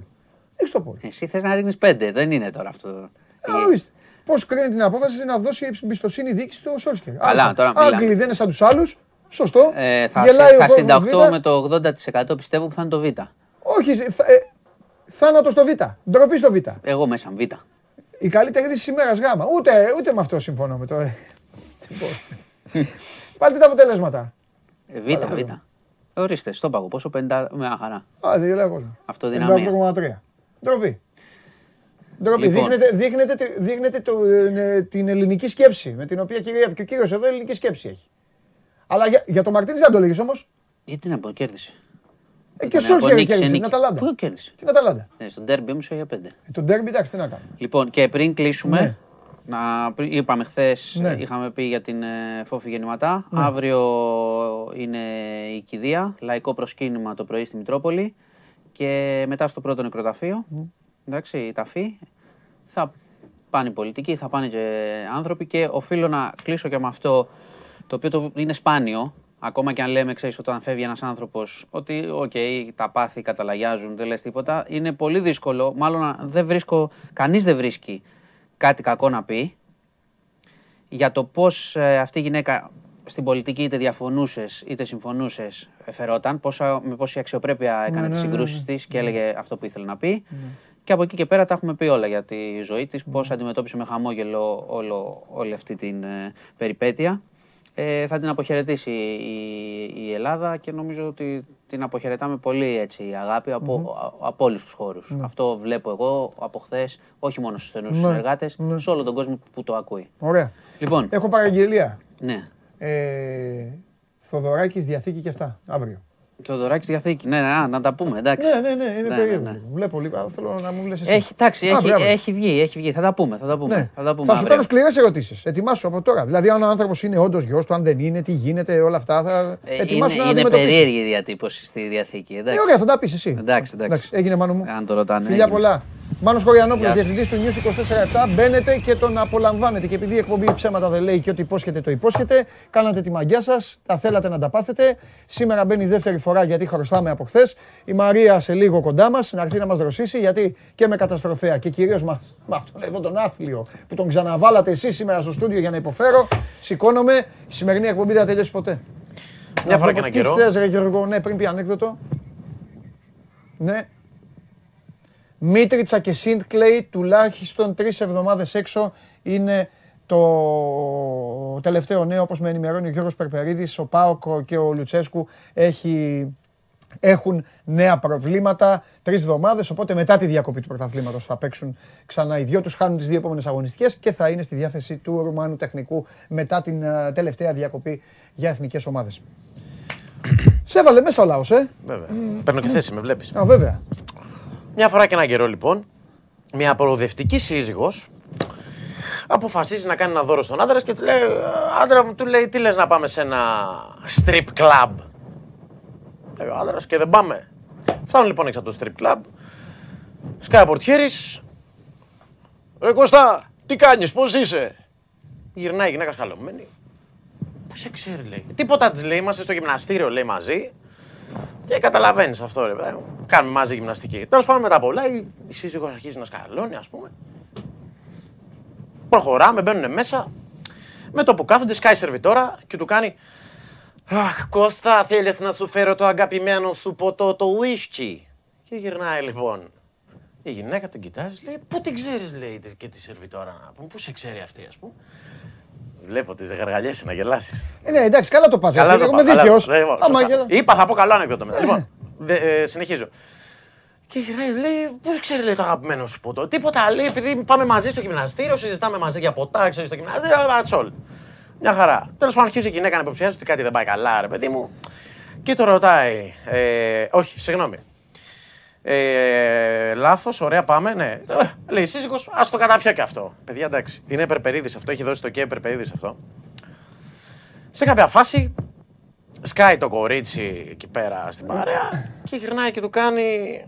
Δείξτε το πόλ. Εσύ θες να ρίχνεις πέντε, δεν είναι τώρα αυτό. Ε, Πώς κρίνει την απόφαση να δώσει εμπιστοσύνη η διοίκηση στο Σόλσκερ; Καλά, τώρα μιλάμε. Άγγλοι δεν είναι σαν τους άλλους. Σωστό. Ε, θα Γελάει ο θα κόσμος συνταχτώ Β. με το 80% πιστεύω που θα είναι το Β. Όχι, θα, ε, θάνατος στο Β. Ντροπή στο Β. Εγώ μέσα Β. Η καλύτερη είδηση σήμερα γάμα. Ούτε, ούτε με αυτό συμφωνώ με το. ε. Λοιπόν. Βάλτε τα αποτελέσματα. Ε, Β, Β. Ορίστε, στον πάγο. Πόσο 50 με ένα χαρά. Α, δεν γελάει ο κόσμος. Αυτοδυναμία. 90,3. Ντροπή. Ντροπή. Λοιπόν. Δείχνετε, δείχνετε, τη- δείχνετε το, ε, την ελληνική σκέψη με την οποία κυριεύει. Και ο κύριος εδώ ελληνική σκέψη έχει. Αλλά για, για το Μαρτίνη δεν το έλεγες όμως. Γιατί να πω, κέρδισε. Ε, και ο Ήταν Σόλσκερ από νίκη σε κέρδισε την νίκη. Αταλάντα. Πού κέρδισε. Την Αταλάντα. Ε, στον τέρμπι όμως για πέντε. Ε, τον Ντέρμπι, εντάξει, τι να κάνουμε. Λοιπόν, και πριν κλείσουμε, Ναι. να, πριν- είπαμε χθες, Ναι. είχαμε πει για την ε, φόφη γεννηματά. Αύριο είναι η κηδεία, λαϊκό προσκύνημα το πρωί στη Μητρόπολη και μετά στο πρώτο νεκροταφείο. Εντάξει, η ταφή. Θα πάνε οι πολιτικοί, θα πάνε και άνθρωποι και οφείλω να κλείσω και με αυτό το οποίο το, είναι σπάνιο. Ακόμα και αν λέμε, ξέρεις, όταν φεύγει ένας άνθρωπος ότι, οκ, τα πάθη καταλαγιάζουν, δεν λες τίποτα, είναι πολύ δύσκολο. Μάλλον α, δεν βρίσκω, κανείς δεν βρίσκει κάτι κακό να πει για το πώς ε, αυτή η γυναίκα στην πολιτική είτε διαφωνούσες είτε συμφωνούσες ε, φερόταν, πόσα, με πόση αξιοπρέπεια έκανε τις συγκρούσεις της και έλεγε αυτό που ήθελε να πει. Και από εκεί και πέρα τα έχουμε πει όλα για τη ζωή της, πώς αντιμετώπισε με χαμόγελο όλο, όλη αυτή την ε, περιπέτεια. Ε, θα την αποχαιρετήσει η, η Ελλάδα και νομίζω ότι την αποχαιρετάμε πολύ έτσι αγάπη από, α- από όλους τους χώρους. Αυτό βλέπω εγώ από χθες, όχι μόνο στους στενούς Ναι, συνεργάτες, ναι. σε όλο τον κόσμο που το ακούει. Ωραία. Λοιπόν, Έχω παραγγελία. ναι. Ε, Θοδωράκης, Διαθήκη και αυτά. Αύριο. Θοδωράκη διαθήκη. Ναι, ναι, α, να τα πούμε. Εντάξει. Ναι, ναι, ναι, είναι Ναι, περίεργος. ναι, ναι. Βλέπω λίγο. Α, Θέλω να μου λε εσύ. Έχει, εντάξει, Α, έχει, μπράβο. έχει βγει, έχει βγει. Θα τα πούμε. Θα τα πούμε. Ναι. Θα, τα πούμε θα σου αύριο. κάνω σκληρές ερωτήσεις. Ετοιμάσου από τώρα. Δηλαδή, αν ο άνθρωπος είναι όντως γιος του, αν δεν είναι, τι γίνεται, όλα αυτά. Θα... Ε, Ετοιμάσου είναι, να είναι αντιμετωπίσεις. περίεργη η διατύπωση στη διαθήκη. Ε, Εντάξει. ωραία, θα τα πεις εσύ. Εντάξει, εντάξει. Έγινε μάνο μου. Αν το ρωτάνε. Φιλιά έγινε. πολλά. Μάνος Χωριανόπουλος, Γεια σου. διευθυντής του News 24-7, μπαίνετε και τον απολαμβάνετε. Και επειδή η εκπομπή ψέματα δεν λέει και ό,τι υπόσχεται το υπόσχεται, κάνατε τη μαγιά σας, τα θέλατε να τα πάθετε. Σήμερα μπαίνει η δεύτερη φορά γιατί χρωστάμε από χθες. Η Μαρία σε λίγο κοντά μας, να έρθει να μας δροσίσει, γιατί και με καταστροφέα και κυρίως με με αυτόν εδώ τον άθλιο που τον ξαναβάλατε εσείς σήμερα στο στούντιο για να υποφέρω, σηκώνομαι. Η σημερινή εκπομπή δεν θα τελειώσει ποτέ. Μια Να φορά δω και ένα τι καιρό. θες, ρε Γιώργο, ναι, πριν πει ανέκδοτο. Ναι. Μίτριτσα και Σίντκλεϊ τουλάχιστον τρεις εβδομάδες έξω είναι το τελευταίο νέο όπως με ενημερώνει ο Γιώργος Περπερίδης, ο Πάοκ και ο Λουτσέσκου έχει, έχουν νέα προβλήματα τρεις εβδομάδες. Οπότε μετά τη διακοπή του πρωταθλήματος θα παίξουν ξανά οι δυο τους. Χάνουν τις δύο επόμενες αγωνιστικές και θα είναι στη διάθεση του Ρουμάνου τεχνικού μετά την ε, τελευταία διακοπή για εθνικές ομάδες. Σε έβαλε μέσα ο λαός, ε; Βέβαια. Παίρνω και θέση, με βλέπεις. Α, βέβαια. Μια φορά και έναν καιρό λοιπόν, μια προοδευτική σύζυγος αποφασίζει να κάνει ένα δώρο στον άντρα και της λέει, άντρα μου, του λέει, τι λες να πάμε σε ένα strip club; Λέει ο άντρας και δεν πάμε. Φτάνουν λοιπόν έξω από το strip club, σκάει ο πορτιέρης, ρε Κώστα, τι κάνεις, πώς είσαι; Γυρνάει η γυναίκα σκαλωμένη. Πού σε ξέρει, λέει; Τίποτα της λέει, είμαστε στο γυμναστήριο, λέει μαζί. Και καταλαβαίνεις αυτό, ρε παιδί μου. Κάνουμε μαζί γυμναστική. Τέλος πάντων, μετά πολλά, η, η σύζυγος αρχίζει να σκαλώνει, ας πούμε. Προχωράμε, μπαίνουν μέσα. Με το που κάθονται, σκάει η σερβιτόρα και του κάνει. Αχ, Κώστα, θέλεις να σου φέρω το αγαπημένο σου ποτό, το whisky. Και γυρνάει λοιπόν. Η γυναίκα τον κοιτάζει, λέει: Πού την ξέρεις, λέει και τη σερβιτόρα να πούμε. Πού σε ξέρει αυτή, ας πούμε. Βλέπω τις γαργαλιέσαι να γελάσεις. Ε, ναι, εντάξει, καλά το πας. Καλά το Είμαι πάω, καλά δίκαιο. το- λοιπόν, σωστά. Είπα, θα πω καλό ανεκδότο μετά. Λοιπόν, δε- ε, συνεχίζω. Και γυρνάει, λέει, πώς ξέρει λέει, το αγαπημένο σου ποτό. Τίποτα, λέει, επειδή πάμε μαζί στο γυμναστήριο, συζητάμε μαζί για ποτά, ξέρω στο γυμναστήριο, that's all. Μια χαρά. Τέλος πάντων, αρχίζει η γυναίκα να υποψιάζει ότι κάτι δεν πάει καλά, ρε παιδί μου. Και το ρωτάει, ε, όχι, συγγνώμη. Ε, Λάθος, ωραία, πάμε, ναι. Ε, λέει, σύζυγος, ας το καταπιώ και αυτό. Παιδιά, εντάξει. Είναι περπερίδη αυτό, έχει δώσει το και περπερίδη αυτό. Σε κάποια φάση σκάει το κορίτσι εκεί πέρα στην παρέα και γυρνάει και του κάνει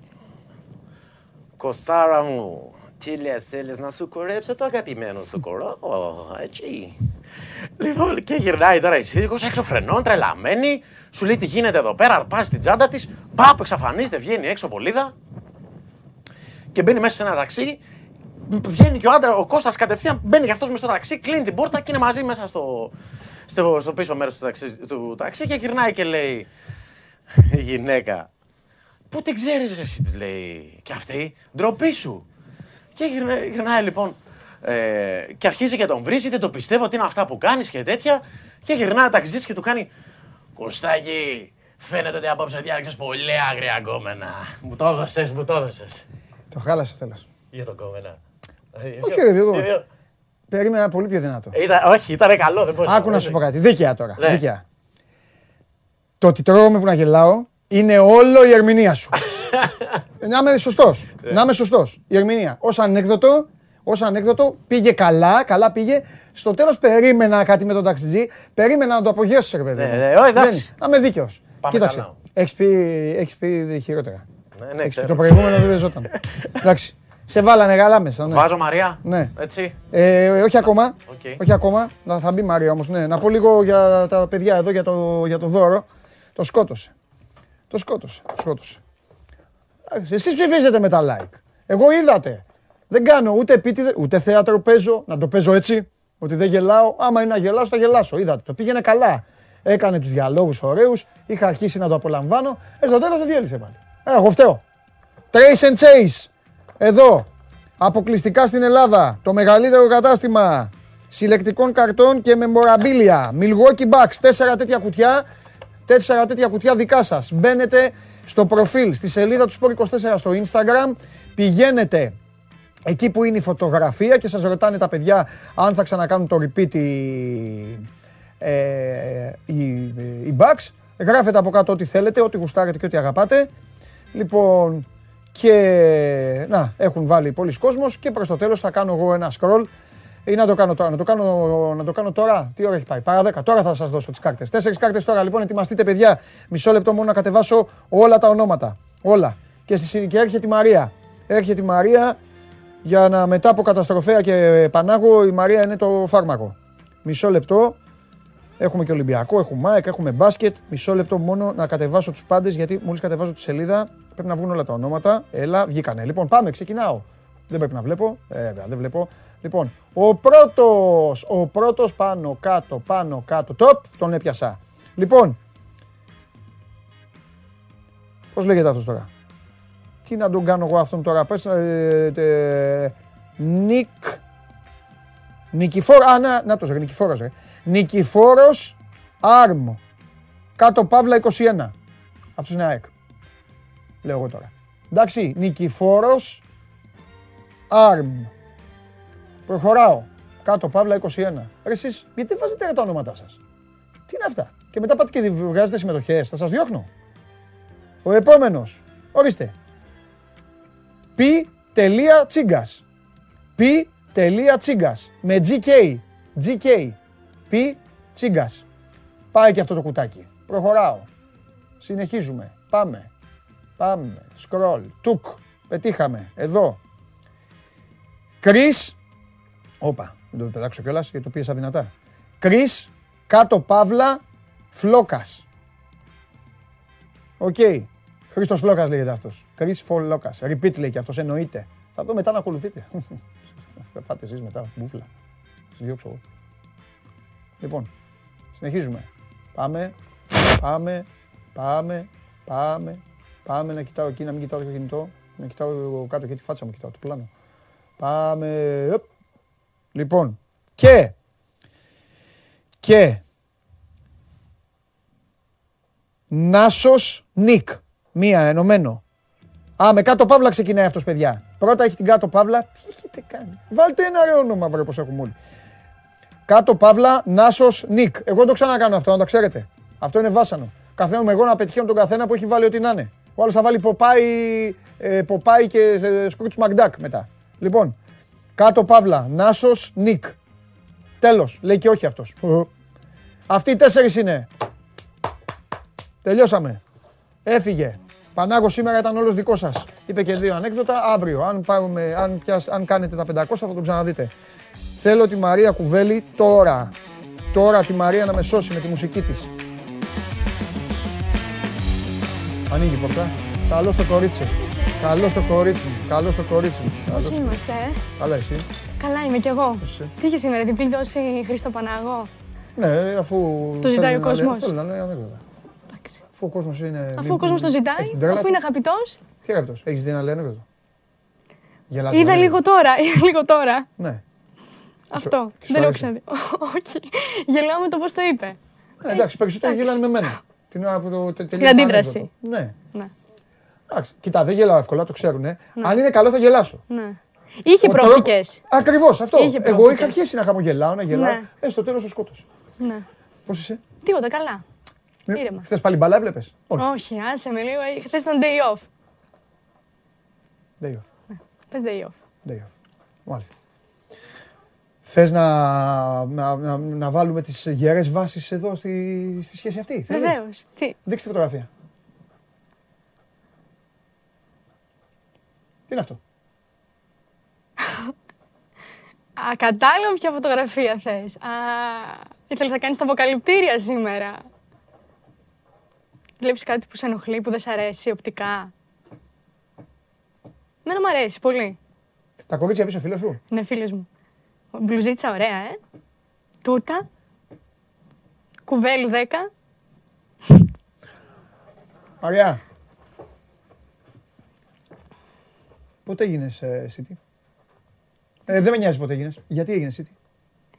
Κοστάρα μου, τι λες, θέλεις να σου κορέψω το αγαπημένο σου κορό, έτσι. Λοιπόν, και γυρνάει τώρα η σύζυγος έξω φρενών, τρελαμένη, σου λέει τι γίνεται εδώ πέρα, αρπάζει την τσάντα της, πάπ, εξαφανίζεται, βγαίνει έξω βολίδα και μπαίνει μέσα σε ένα ταξί. Βγαίνει και ο άντρα, ο Κώστας κατευθείαν μπαίνει και αυτός μέσα στο ταξί, κλείνει την πόρτα και είναι μαζί μέσα στο, στο, στο πίσω μέρος του ταξί, του ταξί και γυρνάει και λέει η γυναίκα. Πού την ξέρεις εσύ, της λέει και αυτή, ντροπή σου. Και γυρνάει, γυρνάει λοιπόν ε, και αρχίζει και τον βρίζει, δεν το πιστεύω ότι είναι αυτά που κάνεις και τέτοια. Και γυρνάει ο ταξιτζής και του κάνει Κωστάκι, φαίνεται ότι απόψε διάρκειες πολύ άγρια γκόμενα. Μου το έδωσες, μου το έδωσες. Το χάλασε το τέλο. Για το κόμενα. Όχι, ρε, εγώ. Περίμενα πολύ πιο δυνατό. Ήταν, όχι, ήταν καλό, δεν μπορούσα. Άκου να σου πω κάτι. Δίκαια τώρα. Ναι. Δίκαια. Το ότι τρώγομαι που να γελάω είναι όλο η ερμηνεία σου. να είμαι σωστός. να είμαι σωστός. Η ερμηνεία. Ω ανέκδοτο, ως ανέκδοτο πήγε καλά, καλά πήγε. Στο τέλος περίμενα κάτι με τον ταξιτζή. Περίμενα να το απογειώσεις, ρε παιδί. Ναι, μου. ναι, όχι, εντάξει. Δεν- Να είμαι δίκαιος. Πάμε Κοίταξε. καλά. Έχεις πει, έχεις πει χειρότερα. Ναι, ναι, Έχεις πει, ξέρω. το προηγούμενο δεν παιζόταν. Εντάξει. Σε βάλανε καλά μέσα. Ναι. Βάζω Μαρία. Ναι. Έτσι. Ε, όχι ακόμα. Οκ. Όχι ακόμα. Να, θα μπει η Μαρία όμως. Ναι. Να πω λίγο για τα παιδιά εδώ για το, για το δώρο. Το σκότωσε. Το σκότωσε. Το σκότωσε. Εντάξει, Εσείς ψηφίζετε με τα like. Εγώ είδατε. Δεν κάνω ούτε επίτηδε, ούτε θέατρο παίζω. Να το παίζω έτσι. Ότι δεν γελάω. Άμα είναι να γελάσω, θα γελάσω. Είδατε. Το πήγαινε καλά. Έκανε τους διαλόγους ωραίους. Είχα αρχίσει να το απολαμβάνω. Ε, στο τέλος δεν διέλυσε πάλι. Ε, εγώ φταίω. Trace and Chase. Εδώ. Αποκλειστικά στην Ελλάδα. Το μεγαλύτερο κατάστημα συλλεκτικών καρτών και memorabilia. Milwaukee Bucks. Τέσσερα τέτοια κουτιά. Τέσσερα τέτοια κουτιά δικά σας. Μπαίνετε στο προφίλ, στη σελίδα του Sport24 στο Instagram. Πηγαίνετε εκεί που είναι η φωτογραφία και σας ρωτάνε τα παιδιά αν θα ξανακάνουν το repeat οι, ε, οι, οι Bucks. Γράφετε από κάτω ό,τι θέλετε, ό,τι γουστάρετε και ό,τι αγαπάτε. Λοιπόν, και να, έχουν βάλει πολλοί κόσμος και προς το τέλος θα κάνω εγώ ένα scroll ή να το κάνω τώρα. Να το κάνω, να το κάνω τώρα. Τι ώρα έχει πάει. Παρά 10. Τώρα θα σας δώσω τις κάρτες. Τέσσερις κάρτες τώρα. Λοιπόν, ετοιμαστείτε, παιδιά. Μισό λεπτό μόνο να κατεβάσω όλα τα ονόματα. Όλα. Και στη συνέχεια έρχεται η Μαρία. Έρχεται η Μαρία για να μετά από καταστροφέα και Πανάγο η Μαρία είναι το φάρμακο. Μισό λεπτό. Έχουμε και Ολυμπιακό, έχουμε ΜΑΕΚ, έχουμε μπάσκετ. Μισό λεπτό μόνο να κατεβάσω τους πάντες γιατί μόλις κατεβάζω τη σελίδα πρέπει να βγουν όλα τα ονόματα. Έλα, βγήκανε. Λοιπόν, πάμε, ξεκινάω. Δεν πρέπει να βλέπω. Ε, δεν βλέπω. Λοιπόν, ο πρώτος, ο πρώτος πάνω κάτω, πάνω κάτω, top, τον έπιασα. Λοιπόν, πώς λέγεται αυτός τώρα; Τι να τον κάνω εγώ αυτόν τώρα, πες, ε, ε, Νικ, Νικηφόρο, α, να, να το ζω, Νικηφόρος, ρε. Νικηφόρος Άρμ, κάτω Παύλα 21. Αυτός είναι ΑΕΚ. Λέω εγώ τώρα. Εντάξει, Νικηφόρος Άρμ. Προχωράω. Κάτω, Παύλα 21. Ρε εσείς, γιατί βάζετε ρε τα ονόματά σας; Τι είναι αυτά; Και μετά πάτε και βγάζετε συμμετοχές. Θα σας διώχνω. Ο επόμενος. Ορίστε. Πι τελεία τσίγκας. Πι τελεία τσίγκας. Με GK. GK. Πι τσίγκας. Πάει και αυτό το κουτάκι. Προχωράω. Συνεχίζουμε. Πάμε. Πάμε. Σκρολ. Τουκ. Πετύχαμε. Εδώ. Κρίς Όπα, μην το πετάξω κιόλας γιατί το πίεσα δυνατά. Κρι, κάτω παύλα, φλόκας. Οκ. Okay. Χρήστος Φλόκας λέγεται αυτός. Κρι Φλόκας. Repeat λέει και αυτός, εννοείται. Θα δω μετά να ακολουθείτε. Φάτε εσείς μετά, μπουφλα. Σας διώξω εγώ. Λοιπόν, συνεχίζουμε. Πάμε, πάμε, πάμε, πάμε, πάμε να κοιτάω εκεί, να μην κοιτάω το κινητό. Να κοιτάω κάτω και τη φάτσα μου, κοιτάω το πλάνο. Πάμε, Λοιπόν, και, και, Νάσος Νίκ, μία ενωμένο. Α, με κάτω παύλα ξεκινάει αυτός παιδιά. Πρώτα έχει την κάτω παύλα. Τι έχετε κάνει; Βάλτε ένα ρε όνομα βρε πως έχουμε όλοι. Κάτω παύλα Νάσος Νίκ. Εγώ το ξανακάνω αυτό, να το ξέρετε. Αυτό είναι βάσανο. Καθένα εγώ να πετυχαίνω τον καθένα που έχει βάλει ό,τι να είναι. Ο άλλος θα βάλει Ποπάι, ε, Ποπάι και ε, Σκρούτς Μακντάκ μετά. Λοιπόν, κάτω παύλα, Νάσος Νίκ. Τέλος, λέει και όχι αυτός. Αυτοί οι τέσσερις είναι. Τελειώσαμε. Έφυγε. Πανάγος σήμερα ήταν όλος δικός σας. Είπε και δύο ανέκδοτα. Αύριο, αν, πάρουμε, αν, πιάσ, αν κάνετε τα 500 θα τον ξαναδείτε. Θέλω τη Μαρία Κουβέλη τώρα. Τώρα τη Μαρία να με σώσει με τη μουσική της. Ανοίγει η πόρτα. Καλό στο κορίτσι. Καλό στο κορίτσι μου. Καλό στο κορίτσι μου. Πώς είμαστε, ε; Καλά, εσύ; Καλά είμαι κι εγώ. Εσύ; Τι είχε σήμερα, διπλή δόση Χρήστο Παναγό. Ναι, αφού. Το ζητάει θέλουν ο να λέει- κόσμος. Θέλουν να λέει ανέκδοτα. Εντάξει. Αφού ο κόσμος είναι. Αφού ο κόσμος το ζητάει, Έχει την τρέλα αφού του. είναι αγαπητός. Τι αγαπητός, έχεις δει να λέει ανέκδοτο. Γελάς Είδα με λίγο τώρα, είδα λίγο τώρα. Ναι. Αυτό. και σου Δεν έχω αρέσει; ξαναδεί. Όχι. Γελάω με το πώς το είπε. Ε, εντάξει, περισσότερο εντάξει. γελάνε με μένα. Την ώρα που το τε- τελείωσε Την το αντίδραση. ανέκδοτο. Ναι. Ναι. Εντάξει, κοιτά, δεν γελάω εύκολα, το ξέρουν. Αν είναι καλό θα γελάσω. ναι. Είχε προοπτικές. Ακριβώς αυτό. Είχε Εγώ προοπτικές. είχα αρχίσει να χαμογελάω, να γελάω. Ναι. Ε, στο τέλος το σκότωσε. Ναι. Πώς είσαι, Τίποτα, καλά. Ήρεμα. Χθες πάλι μπαλά έβλεπες; Όχι. Όχι, άσε με λίγο. Χθες ήταν day off. Day off. Πε day off. Day off. Μάλιστα. Θες να, να, να, να βάλουμε τις γερές βάσεις εδώ στη, στη σχέση αυτή; Θέλεις; Βεβαίως. Τι; Δείξτε φωτογραφία. Τι είναι αυτό; Α, κατάλαβα ποια φωτογραφία θες. Α, ήθελες να κάνεις τα αποκαλυπτήρια σήμερα. Βλέπεις κάτι που σε ενοχλεί, που δεν σ' αρέσει οπτικά; Μένα μου αρέσει πολύ. Τα κορίτσια πίσω φίλος σου; Είναι φίλος μου. Μπλουζίτσα ωραία, ε. Τούτα. Κουβέλι 10. Μαριά. Πότε έγινες ε, City; Ε, δεν με νοιάζει πότε έγινες. Γιατί έγινες City;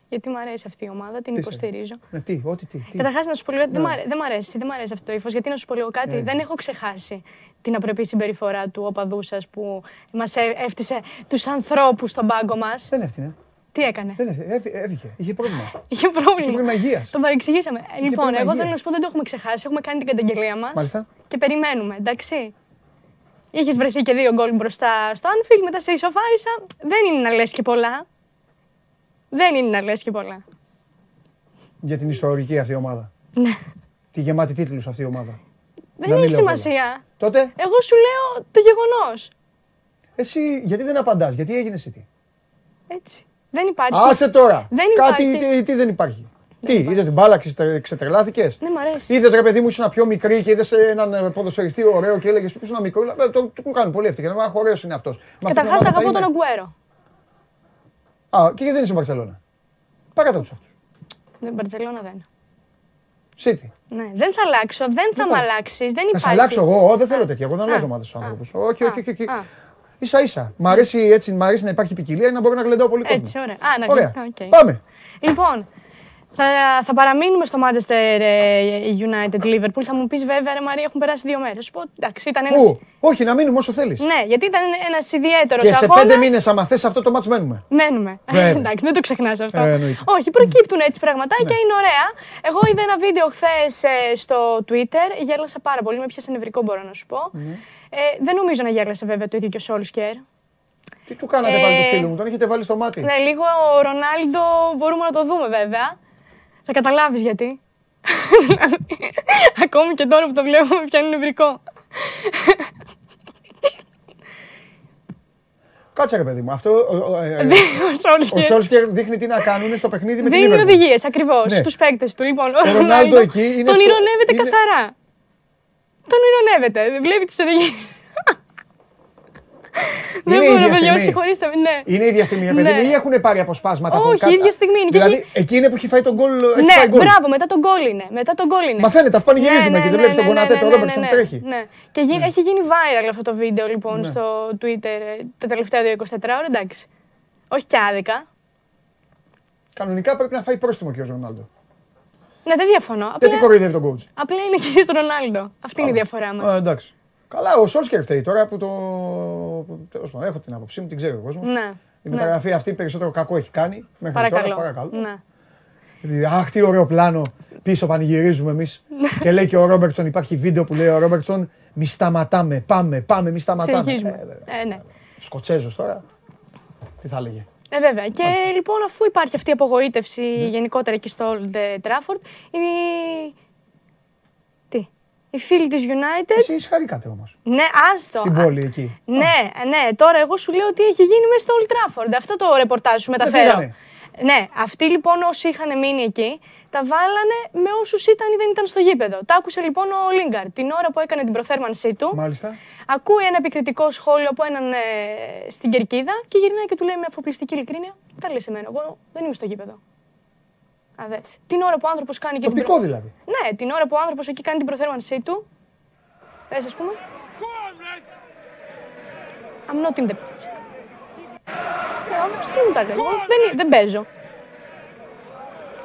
Γιατί μου αρέσει αυτή η ομάδα, την Τι σε- υποστηρίζω. Ναι, τι, ό,τι τι. τι. Καταρχάς, να σου πω λίγο, δεν, Ναι. μ' αρέ- δεν μ' αρέσει, δεν μ' αρέσει αυτό το ύφος. Γιατί να σου πω λίγο κάτι, Ναι. δεν έχω ξεχάσει την απρεπή συμπεριφορά του οπαδούς σας που μας έφτιασε τους ανθρώπους στον πάγκο μας. Δεν έφτιανε. Τι έκανε; Δεν έφυγε, έφυγε, έφυγε. Είχε πρόβλημα. Είχε Είχε πρόβλημα. πρόβλημα υγείας. Τον παρεξηγήσαμε. Ε, Λοιπόν, πρόβλημα εγώ υγείας. θέλω να σου πω δεν το έχουμε ξεχάσει. Έχουμε κάνει την καταγγελία μας. Μάλιστα. Και περιμένουμε, εντάξει. Είχες βρεθεί και δύο γκολ μπροστά στο Anfield, μετά σε ισοφάρισα. Δεν είναι να λες και πολλά. Δεν είναι να λες και πολλά. Για την ιστορική αυτή η ομάδα. Ναι. Τη γεμάτη τίτλους αυτή η ομάδα. Δεν Να μην έχει λέω πολλά. σημασία. Τότε, Εγώ σου λέω το γεγονός. εσύ γιατί δεν απαντάς, γιατί έγινε εσύ τι. Έτσι. Δεν υπάρχει. Άσε τώρα. Δεν Κάτι υπάρχει. τι, τι δεν υπάρχει; τι, είδες την μπάλα, ξετε- ξετρελάθηκες; Ναι, μ' αρέσει. Είδες ρε παιδί μου, ήσουν πιο μικρή και είδες έναν ε, ποδοσφαιριστή ωραίο και έλεγες που ήσουν μικρό; Ε, το, το, μου κάνουν πολύ αυτή. Και να μου ωραίο είναι αυτός. Καταρχάς αγαπώ τον Αγκουέρο. Α, και γιατί δεν είσαι στην Μπαρσελόνα. Παράτα τους αυτούς. Δεν Μπαρσελόνα δεν. City. Ναι, δεν θα αλλάξω, δεν θα θα- με αλλάξεις. Δεν Να υπάρχει. σε αλλάξω εγώ, Ω, δεν θέλω τέτοια. Εγώ δεν Α. αλλάζω ομάδες στους Α. άνθρωπου. Όχι, όχι, όχι. όχι. Α. σα ίσα. Μ' αρέσει, έτσι, μ' αρέσει να υπάρχει ποικιλία ή να μπορώ να γλεντάω πολύ κόσμο. Έτσι, ωραία. Α, να Ωραία. οκ. Πάμε. Λοιπόν, θα, θα παραμείνουμε στο Manchester ε, United Liverpool. Θα μου πεις βέβαια, ρε Μαρία, έχουν περάσει δύο μέρες. Σου πω, εντάξει, ήταν ένα. Πού; Όχι, να μείνουμε όσο θέλεις. Ναι, γιατί ήταν ένας ιδιαίτερος Και σε αγώνας. πέντε μήνες, άμα θες αυτό το μάτς μένουμε. Μένουμε. Βέβαια. Εντάξει, δεν το ξεχνάς αυτό. Ε, εννοείται. Όχι, προκύπτουν έτσι πραγματάκια, Ναι. είναι ωραία. Εγώ είδα ένα βίντεο χθες στο Twitter, γέλασα πάρα πολύ, με πιάσε νευρικό μπορώ να σου πω. Ναι. Ε, δεν νομίζω να γέλασε βέβαια το ίδιο και ο Σόλσκερ. Τι του κάνατε Ε, πάλι του φίλου μου, τον έχετε βάλει στο μάτι; Ναι, λίγο ο Ρονάλντο μπορούμε να το δούμε βέβαια. Θα καταλάβεις γιατί. Ακόμη και τώρα που το βλέπουμε πιάνει νευρικό. Κάτσε ρε παιδί μου. Αυτό, ο, ο, ε, ε, Ο Σόλσκερ. ο Σόλσκερ δείχνει τι να κάνουν στο παιχνίδι με την Δίνει Liverpool. οδηγίες ακριβώς Ναι. στου παίκτες του. Λοιπόν, ο Ρονάλντο Ρονάλντο εκεί είναι τον στο- ηρωνεύεται είναι- καθαρά. Τον ηρωνεύεται. Βλέπει τις οδηγίες. Δεν Είναι μπορώ, ίδια παιδιά, με στιγμή. συγχωρήστε. με, Ναι. Είναι ίδια στιγμή, ρε παιδί Ναι. μου, ή έχουν πάρει αποσπάσματα από Όχι, κάτω. ίδια στιγμή είναι. Και Δηλαδή, εκεί- εκεί είναι που έχει φάει τον γκολ. έχει Ναι, φάει γκολ. μπράβο, μετά τον γκολ είναι. Μετά τον γκολ είναι. Μαθαίνετε, αυτά πανηγυρίζουμε και δεν βλέπεις τον Κονατέ, τον Ρόμπερτσον ναι, τρέχει. Ναι. Και γι- έχει γίνει viral αυτό το βίντεο λοιπόν Ναι. στο Twitter ε, τα τελευταία 24 ώρα, εντάξει. Όχι και άδικα. Κανονικά πρέπει να φάει πρόστιμο και ο Ρονάλντο. Ναι, δεν διαφωνώ. Γιατί Απλά, κοροϊδεύει τον coach. απλά είναι και στο Ρονάλντο. Αυτή είναι η διαφορά μας. Α, εντάξει. Καλά, ο Σόλσκερ φταίει τώρα που το. Τέλος πάντων, έχω την άποψή μου, την ξέρει ο κόσμος. Ναι. Η μεταγραφή αυτή περισσότερο κακό έχει κάνει μέχρι Παρακαλώ. τώρα. Παρακαλώ. Ναι. Επειδή, αχ, τι ωραίο πλάνο. Πίσω πανηγυρίζουμε εμείς. και λέει και ο Ρόμπερτσον, υπάρχει βίντεο που λέει ο Ρόμπερτσον, μη σταματάμε, πάμε, πάμε, μη σταματάμε. Συνεχίζουμε. Ε, βέβαια. Ε, ναι. Σκοτσέζος τώρα. Τι θα έλεγε. Ε, βέβαια. Και λοιπόν, αφού υπάρχει αυτή η απογοήτευση Ναι. γενικότερα εκεί στο Old Trafford, η... Τι. Οι φίλοι της United... Εσεί χαρήκατε όμως. Ναι, άστο. Στην πόλη εκεί. Ναι, ναι, τώρα εγώ σου λέω τι έχει γίνει μέσα στο Old Trafford. Αυτό το ρεπορτάζ σου μεταφέρω. φύγανε. Ναι, αυτοί λοιπόν όσοι είχαν μείνει εκεί, τα βάλανε με όσους ήταν ή δεν ήταν στο γήπεδο. Τα άκουσε λοιπόν ο Λίγκαρ την ώρα που έκανε την προθέρμανσή του. Μάλιστα. Ακούει ένα επικριτικό σχόλιο από έναν ε, στην κερκίδα και γυρνάει και του λέει με αφοπλιστική ειλικρίνεια: Τα λες εμένα, εγώ δεν είμαι στο γήπεδο. Α, δες. Την ώρα που ο άνθρωπος κάνει και την. Τοπικό δηλαδή. Ναι, την ώρα που ο άνθρωπος εκεί κάνει την προθέρμανσή του. Θες, ας πούμε. I'm not in the pitch. Ναι, όμως τι μου τα λέει, εγώ δεν, δεν παίζω.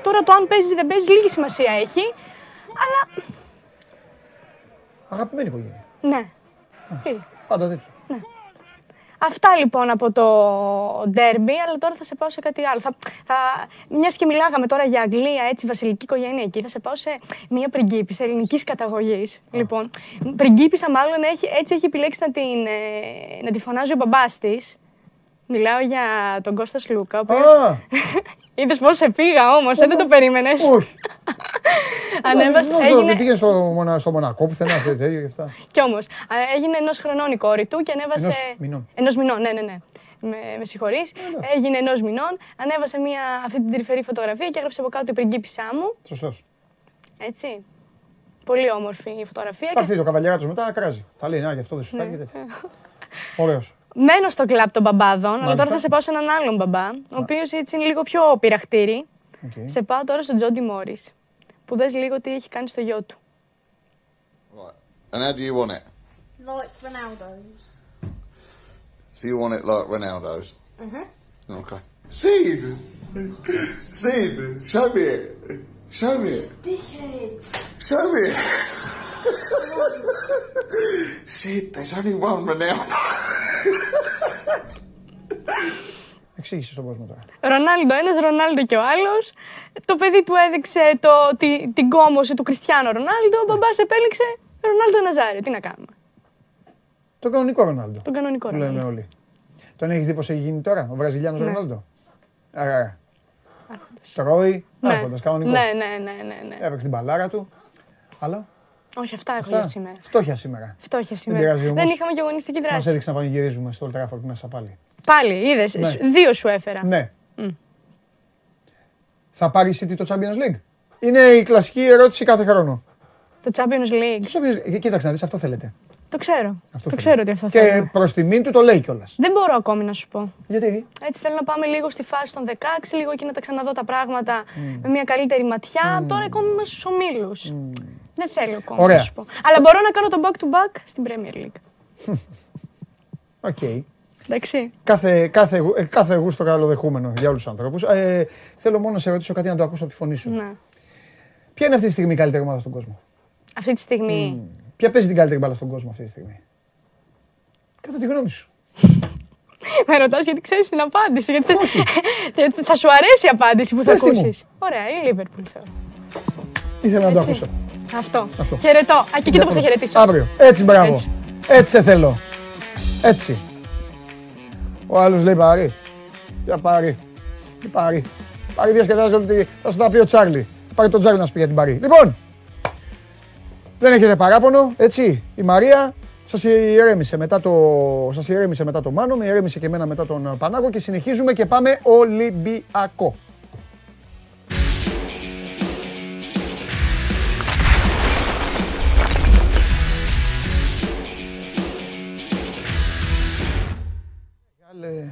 Τώρα το αν παίζεις ή δεν παίζεις λίγη σημασία έχει, αλλά Αγαπημένη οικογένεια. ναι. Φίλοι. Πάντα τέτοια. Αυτά λοιπόν από το ντέρμπι, αλλά τώρα θα σε πάω σε κάτι άλλο. Θα, θα, μιας και μιλάγαμε τώρα για Αγγλία, έτσι, βασιλική οικογένεια εκεί, θα σε πάω σε μια πριγκίπισσα ελληνικής καταγωγής. Λοιπόν, πριγκίπισσα μάλλον έχει, έτσι έχει επιλέξει να, την, ε, να τη φωνάζει ο μπαμπάς της. Μιλάω για τον Κώστας Σλούκα. ο οποίος- Α, Είδες πώς σε πήγα όμως, ε, δεν το περίμενες. όχι. Ανέβασες, Νόμιζα έγινε, ότι πήγες στο, Μονα- στο Μονακό πουθενά σε τέτοιο και αυτά. Κι όμως, έγινε ενός χρονών η κόρη του και ανέβασε. Ενός μηνών. Ενός μηνών, ναι, ναι, ναι. Με, με συγχωρείς. Έγινε ενός μηνών. Ανέβασε μια, αυτή την τρυφερή φωτογραφία και έγραψε από κάτω η πριγκίπισά μου. Σωστός. Έτσι. Πολύ όμορφη η φωτογραφία. Θα έρθει το καβαλιαράτο μετά να κράζει. Θα λέει, Να, γι' αυτό δεν σου Ναι. φτάνει και τέτοια. Ωραίος. Μένω στο κλαμπ των μπαμπάδων, αλλά Μάλιστα. τώρα θα σε πάω σε έναν άλλον μπαμπά, ο οποίος έτσι είναι λίγο πιο πειραχτήρι. Σε πάω τώρα στον Τζόντι Μόρις. Που δες λίγο τι έχει κάνει στο γιο του. Right. And how do you want it? Like Ronaldo's. So you want it like Ronaldo's? Mm-hmm. Okay. Sid! Sid! Show me it! Show me it! Dickhead. Show me it! Sid, there's only one Ronaldo. εξήγησες στον κόσμο τώρα. Ρονάλντο ένας, Ρονάλντο και ο άλλος. Το παιδί του έδειξε το, τη, την κόμωση του Κριστιανό Ρονάλντο. Ο μπαμπάς επέλεξε Ρονάλντο Ναζάρη. Τι να κάνουμε; Το κανονικό Ρονάλντο. Τον κανονικό Που λένε Ρονάλντο. όλοι. Τον έχεις δει πώς έχει γίνει τώρα, ο Βραζιλιάνος Ναι. Ρονάλντο; Άρα. Τρώει, Ναι. άρχοντας, κανονικός. Ναι, ναι, ναι, ναι, ναι. Έπαιξε την μπαλάρα του. Αλλά. Όχι, αυτά έχω Αυτά; για σήμερα. Φτώχεια σήμερα. Φτώχεια Δεν σήμερα. πειράζει Δεν, όμως. είχαμε και αγωνιστική Μας δράση. έδειξε να πανηγυρίζουμε στο Old Trafford μέσα πάλι. Πάλι, είδες. Ναι. Δύο σου έφερα. Ναι. Μμ. Θα πάρει η City το Champions League; Είναι η κλασική ερώτηση κάθε χρόνο. Το Champions League. Το Champions League. Κοίταξε να δεις, αυτό θέλετε. Το ξέρω. Αυτό το θέλετε. ξέρω ότι αυτό Και θέλουμε. προς τιμήν του το λέει κιόλας. Δεν μπορώ ακόμη να σου πω. Γιατί; Έτσι θέλω να πάμε λίγο στη φάση των 16, λίγο εκεί να τα ξαναδώ τα πράγματα με μια καλύτερη ματιά. Τώρα ακόμη είμαι στους ομίλους. Δεν θέλω ακόμα Ωραία. να σου πω. Αλλά μπορώ να κάνω το back to back στην Premier League. Οκ. Εντάξει. Κάθε, κάθε, γου- ε, κάθε γούστο καλοδεχούμενο για όλους τους ανθρώπους. Ε, θέλω μόνο να σε ρωτήσω κάτι να το ακούσω από τη φωνή σου. Ναι. Ποια είναι αυτή τη στιγμή η καλύτερη ομάδα στον κόσμο; Αυτή τη στιγμή. Ποια παίζει την καλύτερη μπάλα στον κόσμο αυτή τη στιγμή; Κατά τη γνώμη σου. Με ρωτάς γιατί ξέρεις την απάντηση. Γιατί θες- γιατί θα σου αρέσει η απάντηση που θα Πες τη μου. ακούσεις. Ωραία, η Liverpool θεωρώ. Ήθελα να το Έτσι. ακούσω. Αυτό. Αυτό. Χαιρετώ. Α, και κοίτα πώς θα χαιρετήσω. Αύριο. Έτσι, μπράβο. Έτσι. Έτσι, σε θέλω. Έτσι. Ο άλλος λέει πάρει. Για πάρει. Τι πάρει. Πάρει διασκεδάζει όλη τη. Θα σου τα πει ο Τσάρλι. Πάρει τον Τσάρλι να σου πει για την πάρει. Λοιπόν, δεν έχετε παράπονο, έτσι. Η Μαρία σας ηρέμησε μετά το, σας ηρέμησε μετά το Μάνο, με ηρέμησε και εμένα μετά τον Πανάγο και συνεχίζουμε και πάμε Ολυμπιακό. Άλλε-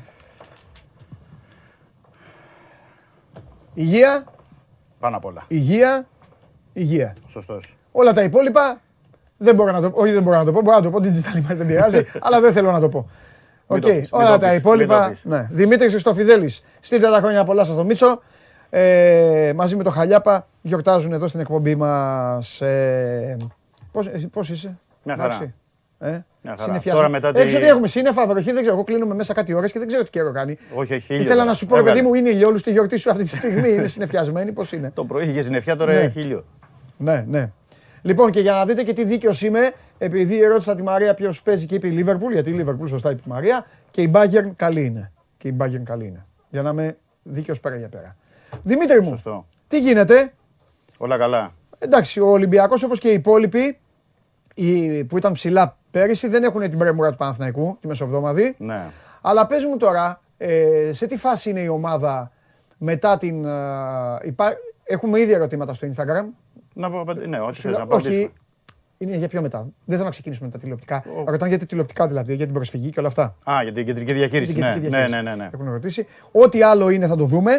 Υγεία, Πάνω απ' όλα. υγεία, υγεία. Σωστός. Όλα τα υπόλοιπα δεν μπορώ να το πω. Όχι, δεν μπορώ να το πω. Μπορώ να το πω. Digital image δεν πειράζει, αλλά δεν θέλω να το πω. Μην Οκ, το πεις, μην όλα το τα πεις, υπόλοιπα. μην το πεις. Ναι. Δημήτρης Χριστοφιδέλης, στείλτε τα χρόνια πολλά σας στο Μίτσο. Ε, μαζί με το Χαλιάπα γιορτάζουν εδώ στην εκπομπή μας. Ε, πώς, εσύ πώς είσαι, Μια χαρά. εντάξει; Ε, Μια χαρά. συννεφιάζουμε. Τώρα μετά τη- Έξω τι έχουμε σύννεφα, βροχή, δεν ξέρω. Εγώ κλείνουμε μέσα κάτι ώρες και δεν ξέρω τι καιρό κάνει. Όχι, έχει Και ήλιο ήθελα τώρα. να σου πω, ρε Έβγαλε. παιδί μου, είναι ηλιόλου στη γιορτή σου αυτή τη στιγμή. είναι συννεφιασμένη, πώς είναι; Το πρωί είχε συννεφιά, τώρα Ναι. έχει ήλιο. Ναι, ναι. Λοιπόν, και για να δείτε και τι δίκαιος είμαι, επειδή ρώτησα τη Μαρία ποιος παίζει και είπε η Λίβερπουλ, γιατί η Λίβερπουλ σωστά είπε η Μαρία, και η Bayern καλή είναι. Και η Bayern καλή είναι. Για να είμαι δίκαιος πέρα για πέρα. Δημήτρη μου, Σωστό. τι γίνεται; Όλα καλά. Εντάξει, ο Ολυμπιακός όπως και οι υπόλοιποι οι, που ήταν ψηλά πέρυσι δεν έχουν την πρέμουρα του Παναθηναϊκού, τη μεσοβδόμαδη. Ναι. Αλλά πες μου τώρα, ε, σε τι φάση είναι η ομάδα μετά την. ε, υπά- Έχουμε ήδη ερωτήματα στο Instagram. Να πω, απαντη- ναι, ό,τι Σου θες λέω, να απαντήσουμε. όχι, είναι για πιο μετά. Δεν θέλω να ξεκινήσουμε με τα τηλεοπτικά. Ρωτάνε για τα τηλεοπτικά δηλαδή, για την προσφυγή και όλα αυτά. Α, για την κεντρική διαχείριση. Την Ναι, κεντρική ναι, διαχείριση. ναι, ναι, ναι. Έχουν ρωτήσει. Ό,τι άλλο είναι θα το δούμε.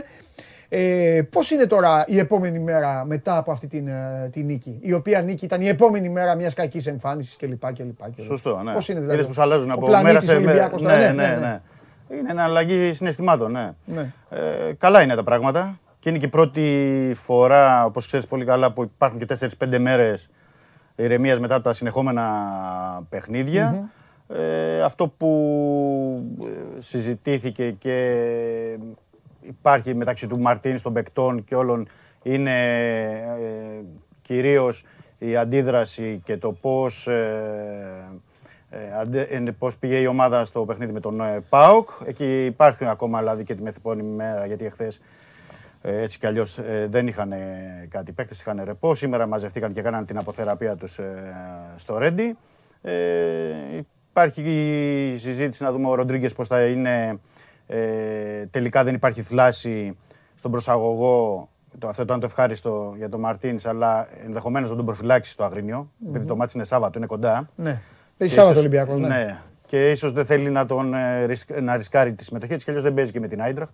Ε, Πώς είναι τώρα η επόμενη μέρα μετά από αυτή την, ε, την νίκη, η οποία νίκη ήταν η επόμενη μέρα μιας κακής εμφάνισης κλπ. κλπ. Σωστό, ναι. Πώς είναι δηλαδή. Είδες πως αλλάζουν ο από μέρα πλανήτης σε μέρα. Ολυμπιακός τώρα, Ναι, ναι, ναι. Είναι ένα αλλαγή συναισθημάτων, ναι. Ναι. Ε, καλά είναι τα πράγματα. Και είναι και η πρώτη φορά, όπως ξέρεις πολύ καλά, που υπάρχουν και 4-5 μέρες ηρεμίας μετά τα συνεχόμενα παιχνίδια. Ε, αυτό που ε, συζητήθηκε και υπάρχει μεταξύ του Μαρτίν, των παικτών και όλων είναι ε, κυρίως η αντίδραση και το πώς, ε, ε, αντε- ε, πώς πήγε η ομάδα στο παιχνίδι με τον ε, ΠΑΟΚ. Εκεί υπάρχουν ακόμα δηλαδή και τη μεθεπόμενη μέρα γιατί εχθές ε, έτσι κι αλλιώς ε, δεν είχαν ε, κάτι παίκτες, είχαν ρεπό. Σήμερα μαζευτήκαν και κάναν την αποθεραπεία τους ε, στο Ρέντι. Ε, υπάρχει η συζήτηση να δούμε ο Ροντρίγκες πώς θα είναι. Ε, τελικά δεν υπάρχει θλάση στον προσαγωγό. Το, αυτό ήταν το ευχάριστο για τον Μαρτίνς, αλλά ενδεχομένως να τον προφυλάξει στο αγρίνιο. επειδή το μάτι είναι Σάββατο, είναι κοντά. Ναι. Παίζει Και Σάββατο ίσως- Ολυμπιακός, ναι. ναι. Και ίσως δεν θέλει να, τον, ε, ρισκ- να ρισκάρει τη συμμετοχή της, και αλλιώς δεν παίζει και με την Άιντραχτ.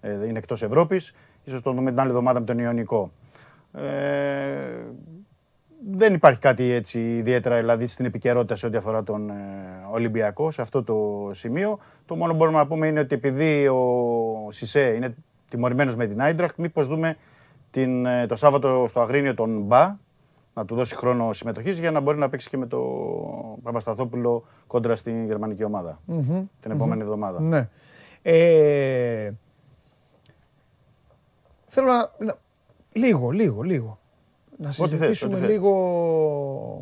Ε, είναι εκτός Ευρώπης. Ίσως τον δούμε την άλλη εβδομάδα με τον Ιωνικό. Ε, δεν υπάρχει κάτι έτσι ιδιαίτερα δηλαδή στην επικαιρότητα σε ό,τι αφορά τον ε, Ολυμπιακό σε αυτό το σημείο. Το μόνο που μπορούμε να πούμε είναι ότι επειδή ο Σισε είναι τιμωρημένος με την Άιντραχτ, μήπως δούμε την, ε, το Σάββατο στο Αγρίνιο τον Μπα να του δώσει χρόνο συμμετοχής για να μπορεί να παίξει και με το Παπασταθόπουλο κόντρα στην γερμανική ομάδα Μμμ, την επόμενη εβδομάδα. Ναι. Ε, θέλω να, να- Λίγο, λίγο, λίγο. Να θες, συζητήσουμε ό,τι θες. λίγο.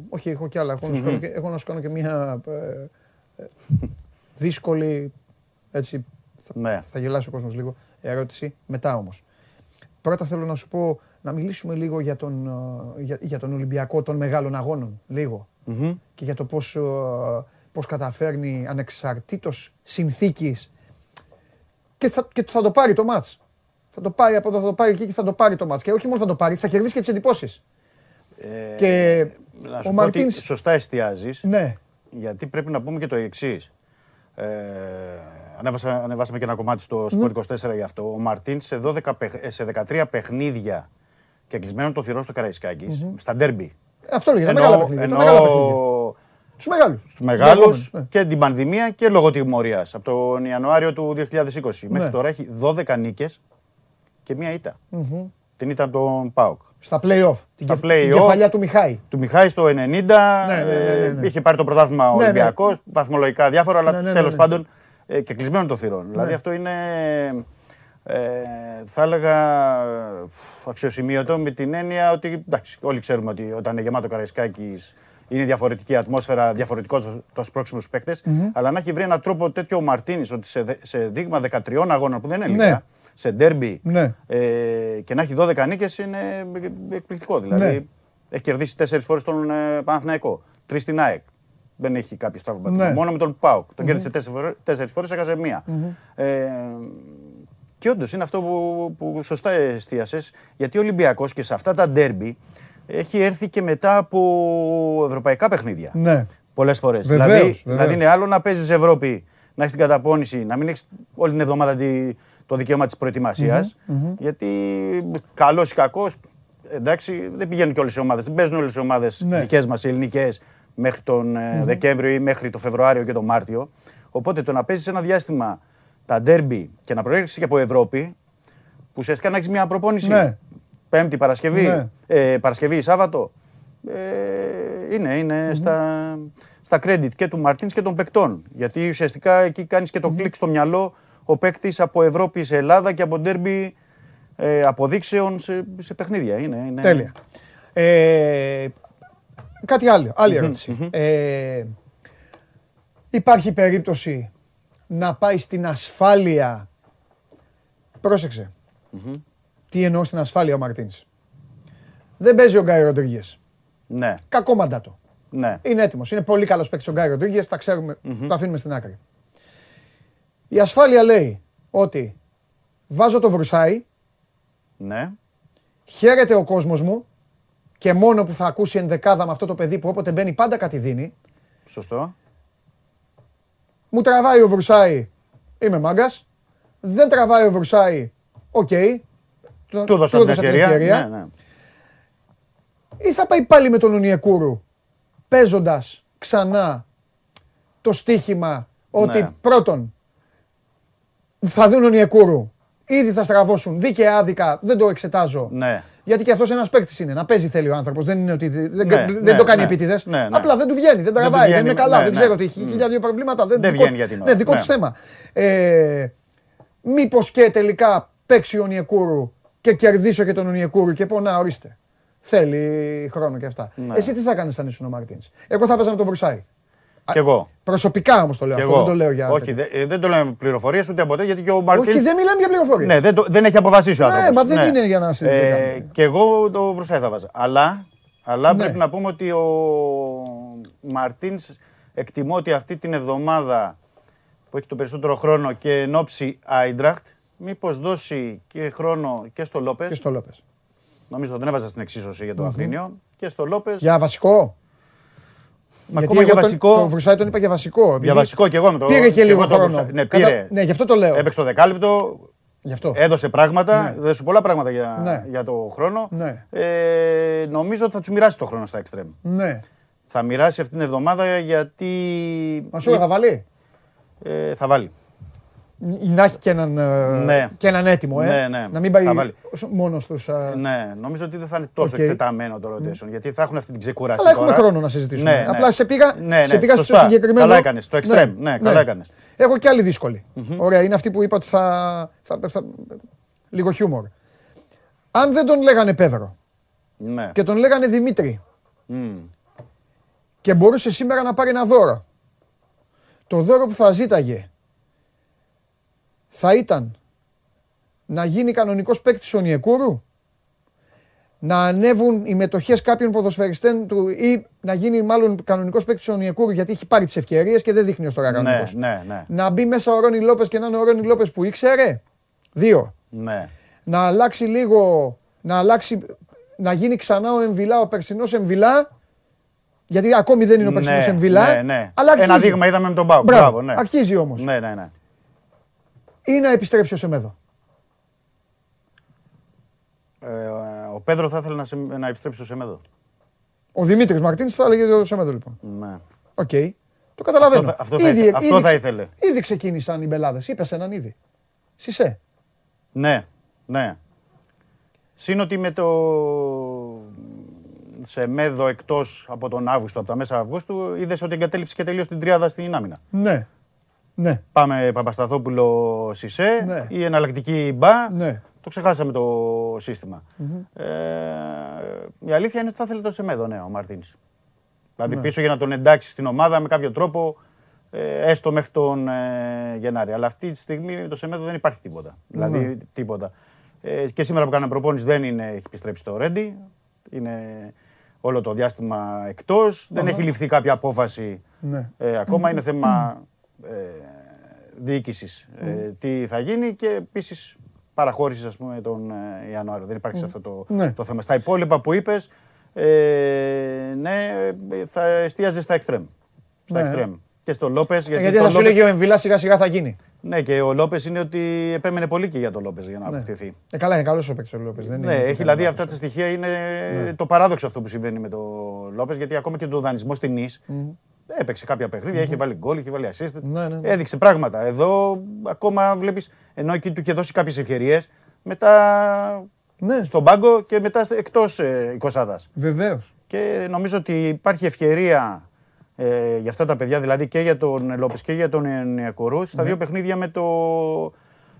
Όχι, έχω κι άλλα. Έχω, να σου Μμμ. κάνω και, έχω να σου κάνω και μια ε, ε, δύσκολη. Έτσι, θα, Ναι. θα γελάσει ο κόσμος λίγο. Ερώτηση. Μετά όμως. Πρώτα θέλω να σου πω να μιλήσουμε λίγο για τον, ε, για, για τον Ολυμπιακό των μεγάλων αγώνων. Λίγο. Μμμ. Και για το πώς, ε, πώς καταφέρνει ανεξαρτήτως συνθήκης και θα, και θα το πάρει το μάτς. Θα το πάρει από εδώ, θα το πάρει εκεί και θα το πάρει το μάτς. Και όχι μόνο θα το πάρει, θα κερδίσει και τις εντυπώσεις. Ε, και να σου ο πω ότι Μαρτίνς... σωστά εστιάζεις. Ναι. Γιατί πρέπει να πούμε και το εξής. Ε, ανέβασα, ανεβάσαμε και ένα κομμάτι στο Sport 24 γι' αυτό. Ο Μαρτίνς σε, 12, παιχ- ε, σε 13 παιχνίδια και κλεισμένο το θηρόν στο καραϊσκακης Μμμ. στα ντέρμπι. Αυτό λέγεται, τα Εννοώ- μεγάλα παιχνίδια. Τα εννοώ μεγάλα παιχνίδια. Τους μεγάλους. Στους Τους μεγάλους λεγόμενους, ναι. και την πανδημία και λόγω τιμωρίας. Από τον Ιανουάριο του 2020. Μέχρι Ναι. τώρα έχει 12 νίκες και μία ήττα. Μμμ. Την ήττα από τον ΠΑΟΚ. Στα play-off. Την, Στα κεφ- την play-off. κεφαλιά του Μιχάη. Του Μιχάη στο 90. Ναι, ναι, ναι, ναι, ναι. ε, Είχε πάρει το πρωτάθλημα ο Ναι, ναι. Ολυμπιακός, βαθμολογικά διάφορα, αλλά Ναι, ναι, ναι, τέλος ναι. πάντων ε, και κλεισμένο το θηρόν. Δηλαδή αυτό είναι, ε, θα έλεγα, ε, αξιοσημείωτο με την έννοια ότι, εντάξει, όλοι ξέρουμε ότι όταν είναι γεμάτο Καραϊσκάκης είναι διαφορετική ατμόσφαιρα, διαφορετικό το- το σπρώξιμο στους παίκτες, Μμμ. αλλά να έχει βρει έναν τρόπο τέτοιο ο Μαρτίνης ότι σε, δε- σε δείγμα 13 αγώνων που δεν είναι Ναι. λίγα, σε ντέρμπι Ναι. ε, και να έχει 12 νίκες είναι εκπληκτικό. Δηλαδή Ναι. έχει κερδίσει τέσσερις φορές τον ε, Παναθηναϊκό, τρεις στην ΑΕΚ. Δεν έχει κάποιο τραυματισμό. Ναι. Μόνο με τον ΠΑΟΚ. Τον Μμμ. κέρδισε τέσσερις φορές, τέσσερις φορές έχασε μία. Μμμ. Ε, και όντως είναι αυτό που, που σωστά εστίασες, γιατί ο Ολυμπιακός και σε αυτά τα ντέρμπι έχει έρθει και μετά από ευρωπαϊκά παιχνίδια. Ναι. Πολλές φορές. Βεβαίως, Δηλαδή, βεβαίως. δηλαδή είναι άλλο να παίζεις Ευρώπη, να έχεις την καταπώνηση, να μην έχεις όλη την εβδομάδα τη- το δικαίωμα της προετοιμασίας. Μμμ, μμμ. Γιατί καλός ή κακός, εντάξει, δεν πηγαίνουν και όλες οι ομάδες. Δεν παίζουν όλες οι ομάδες Ναι. δικές μας, οι ελληνικές, μέχρι τον ε, Μμμ. Δεκέμβριο ή μέχρι το Φεβρουάριο και τον Μάρτιο. Οπότε το να παίζεις ένα διάστημα τα ντέρμπι και να προέρχεσαι και από Ευρώπη, που ουσιαστικά να έχεις μια προπόνηση Ναι. Πέμπτη, Παρασκευή, Ναι. ε, Παρασκευή, Σάββατο. Ε, είναι είναι στα, στα credit και του Μαρτίνς και των παικτών. Γιατί ουσιαστικά εκεί κάνεις και το κλικ στο μυαλό ο παίκτης από Ευρώπη σε Ελλάδα και από ντέρμπι ε, αποδείξεων σε, σε παιχνίδια. Είναι, είναι... Τέλεια. Ε, κάτι άλλο, άλλη Μμμ, ερώτηση. μμμ. Ε, υπάρχει περίπτωση να πάει στην ασφάλεια; Πρόσεξε. Τι εννοώ στην ασφάλεια ο Μαρτίνς; Δεν παίζει ο Γκάι Ροντρίγκες. Ναι, Κακό μαντάτο. ναι. Είναι έτοιμος. Είναι πολύ καλός παίκτης ο Γκάι Ροντρίγκες. Τα ξέρουμε. Το αφήνουμε στην άκρη. Η ασφάλεια λέει ότι βάζω το βρουσάι, ναι. χαίρεται ο κόσμος μου και μόνο που θα ακούσει ενδεκάδα με αυτό το παιδί που όποτε μπαίνει πάντα κάτι δίνει. Σωστό. Μου τραβάει ο Βρουσάη, είμαι μάγκας. Δεν τραβάει ο Βρουσάη, οκ. Του Του έδωσα την ευκαιρία. Ναι, ναι. Ή θα πάει πάλι με τον Ονιεκούρου, παίζοντας ξανά το στοίχημα ότι Ναι. πρώτον θα δουν Ονιεκούρου, ήδη θα στραβώσουν δίκαια άδικα, δεν το εξετάζω. ναι. Γιατί και αυτός ένας παίκτης είναι. Να παίζει θέλει ο άνθρωπος. Δεν είναι ότι δεν, Ναι, δεν ναι, το κάνει ναι. επίτηδες. Ναι, ναι. Απλά δεν του βγαίνει, δεν του τραβάει, δεν βγαίνει, είναι καλά. ναι, δεν ναι. ξέρω ότι έχει Μμ. χίλια δύο προβλήματα. Δεν, Δεν δικό- βγαίνει για την ώρα. Ναι, δικό Ναι. του θέμα. Ε, Μήπως και τελικά παίξει ο Νιεκούρου και κερδίσω και τον Ονιεκούρου και πω να ορίστε. Θέλει χρόνο και αυτά. Ναι. Εσύ τι θα κάνεις αν ήσουν ο Μαρτίν. Εγώ θα παίζα με τον Βρουσάη. Κι εγώ. Προσωπικά όμως το λέω Κι αυτό, εγώ. δεν το λέω για. Όχι, δε- ε, δεν το λέω με πληροφορίες ούτε από ποτέ γιατί και ο Μαρτίν. Όχι, δεν μιλάμε για πληροφορία. Ναι, δεν, το, δεν έχει αποφασίσει ο Ναι, άνθρωπος. μα δεν είναι για να συζητάμε. Ε, και εγώ το Βρουσάη θα βάζα. Αλλά, αλλά Ναι. πρέπει να πούμε ότι ο Μαρτίνς εκτιμώ ότι αυτή την εβδομάδα που έχει το περισσότερο χρόνο και εν ώψη Άιντραχτ, μήπως δώσει και χρόνο και στο Λόπες. Και στο Λόπες. Νομίζω δεν έβαζα στην εξίσωση για το Αφρίνιο. Και στο Λόπε. Για βασικό; Μα Γιατί ακόμα για εγώ τον- βασικό. Τον Βρουσάη τον είπα για βασικό. Για επειδή βασικό και εγώ με το. Πήρε και εγώ λίγο το χρόνο. Βρουσάη. Ναι, Κατα- πήρε. Ναι, γι' αυτό το λέω. Έπαιξε το δεκάλεπτο. Γι' αυτό. Έδωσε πράγματα, Ναι. έδωσε πολλά πράγματα για, Ναι. για το χρόνο. Ναι. Ε, νομίζω ότι θα τους μοιράσει το χρόνο στα εξτρέμ. Ναι. Θα μοιράσει αυτήν την εβδομάδα γιατί. Μασούρα θα βάλει; Ε, θα βάλει. Να έχει και έναν, ε, Ναι. και έναν έτοιμο, ε. Ναι, ναι. Να μην πάει Θα βάλει. μόνος στου. Ναι, νομίζω ότι δεν θα είναι τόσο Οκ. εκτεταμένο το rotation γιατί θα έχουν αυτή την ξεκούραση. Αλλά έχουμε τώρα. χρόνο να συζητήσουμε. Ναι, ναι. Απλά σε πήγα, Ναι, ναι, σε πήγα στο σωστά. συγκεκριμένο. Καλά έκανες. Το extreme. Ναι, καλά έκανες. Έχω και άλλη δύσκολη. Ωραία, είναι αυτή που είπα ότι θα, θα, θα- Λίγο χιούμορ. Αν δεν τον λέγανε Πέδρο Ναι. και τον λέγανε Δημήτρη Μμ. και μπορούσε σήμερα να πάρει ένα δώρο. Το δώρο που θα ζήταγε θα ήταν να γίνει κανονικός παίκτης ο Νιεκούρου, να ανέβουν οι μετοχές κάποιων ποδοσφαιριστών του ή να γίνει μάλλον κανονικός παίκτης ο Νιεκούρου γιατί έχει πάρει τις ευκαιρίες και δεν δείχνει ως τώρα Ναι, κανονικός. ναι, ναι. Να μπει μέσα ο Ρόνι Λόπες και να είναι ο Ρόνι Λόπες που ήξερε. Δύο. ναι. Να αλλάξει λίγο, να αλλάξει, να γίνει ξανά ο Εμβιλά, ο περσινός Εμβιλά. Γιατί ακόμη δεν είναι ο περσινός Ναι, Εμβιλά. ναι, ναι. Αλλά αρχίζει. Ένα δείγμα είδαμε με τον Πάο. Μπράβο, Μπράβο, ναι. Αρχίζει όμως. Ναι, ναι, ναι. Ή να επιστρέψει ο Σεμέδο. Ε, ο Πέδρο θα ήθελε να, σε, να επιστρέψει στο Σεμέδο. Ο Δημήτρης Μαρτίνης θα έλεγε το Σεμέδο λοιπόν. Ναι. Οκ. Το καταλαβαίνω. Αυτό θα- αυτό θα ήθε- αυτό θα ξε- ήθελε. Ήδη ξεκίνησαν οι μπελάδες. Είπες έναν ήδη. Σισέ. Ναι, ναι. Συν ότι με το Σεμέδο εκτός από τον Αύγουστο, από τα μέσα Αυγούστου, είδες ότι εγκατέλειψε και τελείως την τριάδα στην άμυνα. Ναι. Ναι. Πάμε Παπασταθόπουλο Σισε Ναι. ή εναλλακτική Μπα. Ναι. Το ξεχάσαμε το συστημα Ε, η αλήθεια είναι ότι θα ήθελε το Σεμέδο, ναι, ο Μαρτίνς. Δηλαδή Ναι. πίσω για να τον εντάξει στην ομάδα με κάποιο τρόπο, ε, έστω μέχρι τον ε, Γενάρη. Αλλά αυτή τη στιγμή με το Σεμέδο δεν υπάρχει τίποτα. Δηλαδή Ναι. τίποτα. Ε, και σήμερα που κάναμε προπόνηση δεν είναι, έχει επιστρέψει το Ρέντι. Είναι όλο το διάστημα εκτός. Δεν Αχα. έχει ληφθεί κάποια απόφαση Ναι. ε, ακόμα. Είναι θέμα ε, διοίκησης ε, τι θα γίνει και επίσης παραχώρησης ας πούμε τον ε, Ιανουάριο. Δεν υπάρχει σε αυτό το, Ναι. το θέμα. Στα υπόλοιπα που είπες, ε, ναι, ε, θα εστίαζε στα εξτρέμ. Στα Ναι. εξτρέμ. Και στο Λόπες. Γιατί, το θα σου Λόπες- λέγει ο Εμβιλάς σιγά σιγά θα γίνει. Ναι, και ο Λόπες είναι ότι επέμενε πολύ και για τον Λόπες για να Ναι. αποκτηθεί. Ε, καλά, είναι καλός ο παίκτης ο Λόπες. Δεν Ναι, είναι ότι έχει κάνει δηλαδή λάθος. αυτά τα στοιχεία είναι Ναι. το παράδοξο αυτό που συμβαίνει με τον Λόπες γιατί ακόμα και το δανεισμό στην Νης έπαιξε κάποια παιχνίδια, είχε βάλει γκολ, είχε βάλει assist. Ναι, ναι, ναι. Έδειξε πράγματα. Εδώ ακόμα βλέπεις, ενώ εκεί του είχε δώσει κάποιες ευκαιρίες, μετά Ναι. στον πάγκο και μετά εκτός ε, εικοσάδας. Βεβαίως. Και νομίζω ότι υπάρχει ευκαιρία ε, για αυτά τα παιδιά, δηλαδή και για τον Λόπες και για τον Νιακορού, στα Ναι. δύο παιχνίδια με το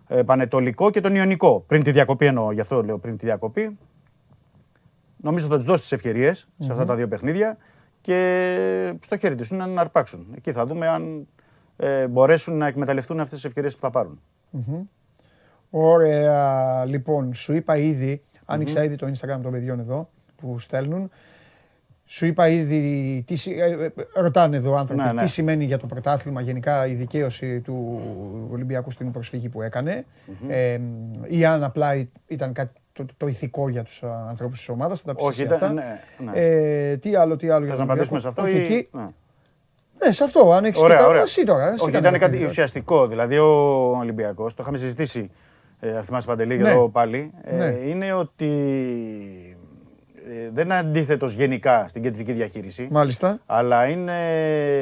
ε, Πανετολικό και τον Ιωνικό. Πριν τη διακοπή εννοώ, γι' αυτό λέω πριν τη διακοπή. Νομίζω θα τους δώσεις τις ευκαιρίες σε αυτά τα δύο παιχνίδια και στο χέρι τους είναι να αρπάξουν. Εκεί θα δούμε αν ε, μπορέσουν να εκμεταλλευτούν αυτές τις ευκαιρίες που θα πάρουν. Ωραία. Λοιπόν, σου είπα ήδη, άνοιξα ήδη το Instagram των παιδιών εδώ που στέλνουν. Σου είπα ήδη, τι, συ- ε, ε, ρωτάνε εδώ άνθρωποι, Ναι, ναι. τι σημαίνει για το πρωτάθλημα γενικά η δικαίωση του Ολυμπιακού στην προσφυγή που έκανε. Ε, ή αν απλά ή- ήταν κάτι το, το ηθικό για τους α, ανθρώπους της ομάδας, θα τα πεις Όχι, εσύ ήταν- αυτά. ναι, ναι. Ε, τι άλλο, τι άλλο για Θες τον να απαντήσουμε σε Ολυμπιακό. αυτό Όχι, ή... εκεί. Ναι. Ναι, σε αυτό, αν έχεις Ωραία, και κα- ωραία. Εσύ τώρα, εσύ Όχι, κάνε ήταν ένα κάτι παιχνίδι. ουσιαστικό. Δηλαδή, ο Ολυμπιακός, το είχαμε συζητήσει, ε, αν θυμάσαι Παντελή, Ναι. εδώ πάλι, ε, Ναι. είναι ότι ε, δεν είναι αντίθετος γενικά στην κεντρική διαχείριση. Μάλιστα. Αλλά είναι,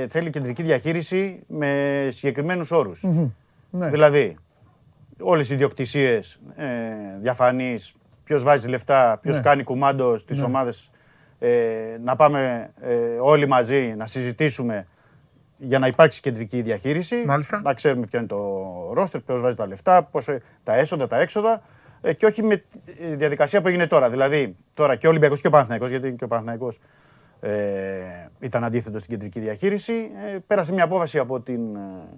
θέλει κεντρική διαχείριση με συγκεκριμένους όρους. Μμμ. Ναι. Δηλαδή, όλες οι ιδιοκτησίες ε, διαφανείς, ποιος βάζει λεφτά, ποιος Ναι. κάνει κουμάντο στις Ναι. ομάδες, ε, να πάμε ε, όλοι μαζί να συζητήσουμε για να υπάρξει κεντρική διαχείριση. Μάλιστα. Να ξέρουμε ποιο είναι το ρόστερ, ποιος βάζει τα λεφτά, πόσο, τα έσοδα, τα έξοδα. ε, και όχι με τη διαδικασία που έγινε τώρα. Δηλαδή, τώρα και ο Ολυμπιακός και ο Παναθηναϊκός, γιατί και ο Παναθηναϊκός ε, ήταν αντίθετος στην κεντρική διαχείριση. Ε, πέρασε μια απόφαση από την ε, ε,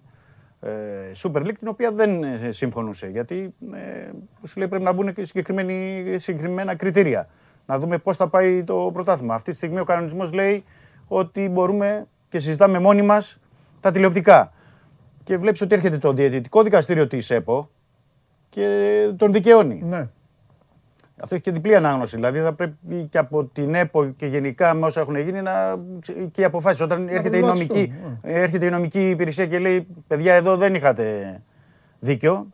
Super League την οποία δεν ε, συμφωνούσε. Γιατί ε, σου λέει πρέπει να μπουν και συγκεκριμένοι- συγκεκριμένα κριτήρια. Να δούμε πώς θα πάει το πρωτάθλημα. Αυτή τη στιγμή ο κανονισμός λέει ότι μπορούμε και συζητάμε μόνοι μας τα τηλεοπτικά. Και βλέπεις ότι έρχεται το διαιτητικό δικαστήριο της ΕΠΟ και τον δικαιώνει. Ναι. Αυτό έχει και διπλή ανάγνωση. Δηλαδή θα πρέπει και από την ΕΠΟ και γενικά με όσα έχουν γίνει να. και οι αποφάσεις. Όταν έρχεται η, προβληματιστούν, νομική, έρχεται η νομική υπηρεσία και λέει: Παιδιά, εδώ δεν είχατε δίκιο.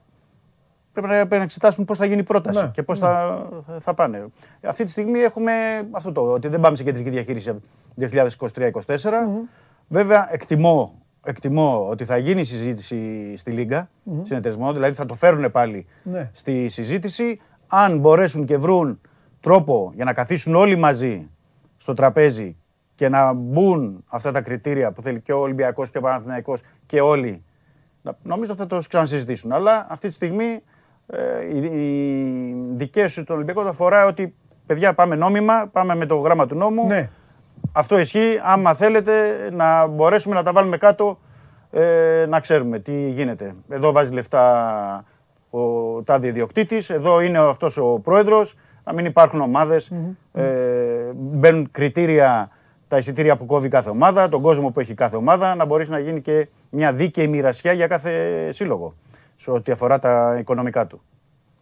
Πρέπει να, πρέπει να εξετάσουν πώς θα γίνει η πρόταση Ναι, και πώς ναι. θα, θα πάνε. Αυτή τη στιγμή έχουμε αυτό το ότι δεν πάμε σε κεντρική διαχείριση 2023-2024. Βέβαια, εκτιμώ, εκτιμώ ότι θα γίνει συζήτηση στη Λίγκα, συνεταιρισμό, δηλαδή θα το φέρουν πάλι Ναι. στη συζήτηση. Αν μπορέσουν και βρουν τρόπο για να καθίσουν όλοι μαζί στο τραπέζι και να μπουν αυτά τα κριτήρια που θέλει και ο Ολυμπιακός και ο Παναθηναϊκός και όλοι να- νομίζω θα το ξανασυζητήσουν. Αλλά αυτή τη στιγμή ε, οι, οι δικές του του Ολυμπιακού αφορά ότι παιδιά πάμε νόμιμα, πάμε με το γράμμα του νόμου. Ναι. Αυτό ισχύει. Άμα θέλετε να μπορέσουμε να τα βάλουμε κάτω, ε, να ξέρουμε τι γίνεται. Εδώ βάζει λεφτά ο τάδε ιδιοκτήτης, εδώ είναι αυτός ο πρόεδρος. Να μην υπάρχουν ομάδες, Ε, μπαίνουν κριτήρια τα εισιτήρια που κόβει κάθε ομάδα, τον κόσμο που έχει κάθε ομάδα, να μπορέσει να γίνει και μια δίκαιη μοιρασιά για κάθε σύλλογο σε ό,τι αφορά τα οικονομικά του.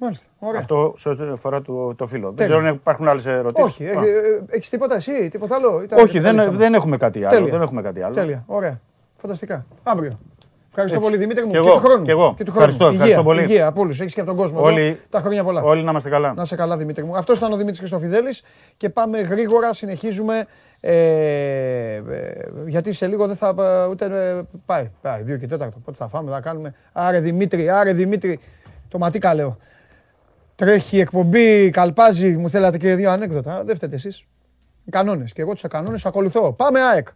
Μάλιστα. Ωραία. Αυτό σε ό,τι αφορά το, το φίλο. Δεν Τέλεια. ξέρω αν υπάρχουν άλλες ερωτήσεις. Όχι. ε, Έχεις τίποτα εσύ, τίποτα άλλο. Ήταν- Όχι, δεν, καλύψαμε; δεν έχουμε κάτι άλλο. Τέλεια. Δεν έχουμε κάτι άλλο. Τέλεια. Ωραία. Φανταστικά. Αύριο. Ευχαριστώ Έτσι. πολύ Δημήτρη μου. Κι Και, εγώ, του χρόνου. κι εγώ. Και του χρόνου. Ευχαριστώ, Υγεία, ευχαριστώ πολύ. Υγεία από όλους. Έχεις και από τον κόσμο. Όλοι- Εδώ. Τα χρόνια πολλά. Όλοι να είμαστε καλά. Να σε καλά, Δημήτρη μου. Αυτός ήταν ο Δημήτρης Χριστοφιδέλης και πάμε γρήγορα. Συνεχίζουμε. Ε, ε, γιατί σε λίγο δεν θα. ε, Ούτε. ε, πάει. Πάει. Δύο και τέταρτο. Πότε θα φάμε, θα κάνουμε. Άρε Δημήτρη, άρε Δημήτρη. Το ματίκα λέω. Τρέχει η εκπομπή, καλπάζει. Μου θέλατε και δύο ανέκδοτα. Δεν φταίτε εσείς. Κανόνες. Και εγώ τους κανόνε ακολουθώ. Πάμε, ΑΕΚ.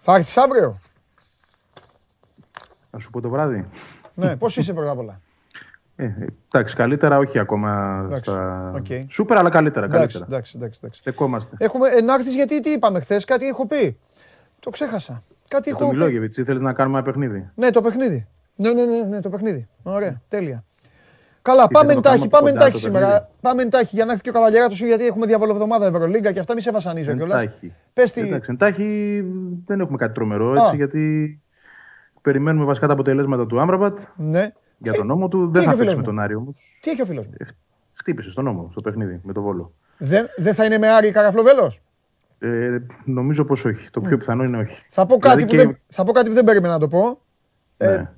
Θα έρθεις αύριο; Να σου πω το βράδυ. ναι, πώς είσαι πρώτα απ' όλα; Ε, εντάξει, καλύτερα όχι ακόμα Εντάξει, στα οκ. σούπερ, αλλά καλύτερα. Εντάξει, καλύτερα. εντάξει, εντάξει, εντάξει. Στεκόμαστε. Έχουμε ε, να έρθεις γιατί τι είπαμε χθες, κάτι έχω πει. Το ξέχασα. Κάτι Για έχω το πει. Μιλόγεβιτς, ήθελε να κάνουμε ένα παιχνίδι; Ναι, το παιχνίδι. Ναι, ναι, ναι, ναι, το παιχνίδι. Ωραία, τέλεια. Καλά, Τι πάμε θέλω να εντάχει, κάνουμε πάμε από κοντά εντάξει το σήμερα. παιχνίδι. Πάμε εντάξει για να έρθει και ο Καβαλιαράτος γιατί έχουμε διαβολοβδομάδα Ευρωλίγκα και αυτά μη σε βασανίζω κιόλας. Εντάξει. Πες τι. Εντάξει, εντάχει δεν έχουμε κάτι τρομερό Α. έτσι, γιατί περιμένουμε βασικά τα αποτελέσματα του Άμραμπατ Ναι. για τον νόμο του. τι Δεν είχε θα ο παίξει φίλος με μου; τον Άρη όμως. Τι έχει ο φίλος μου; Χτύπησε στον νόμο, στο παιχνίδι με το βόλο. Δεν, δεν θα είναι με Άρη Καραφλοβέλος; Ε, νομίζω πως όχι. Το πιο πιθανό είναι όχι. Θα πω, κάτι Δηλαδή που και- δεν, θα πω κάτι που δεν περίμενα να το πω. Ε, Ναι.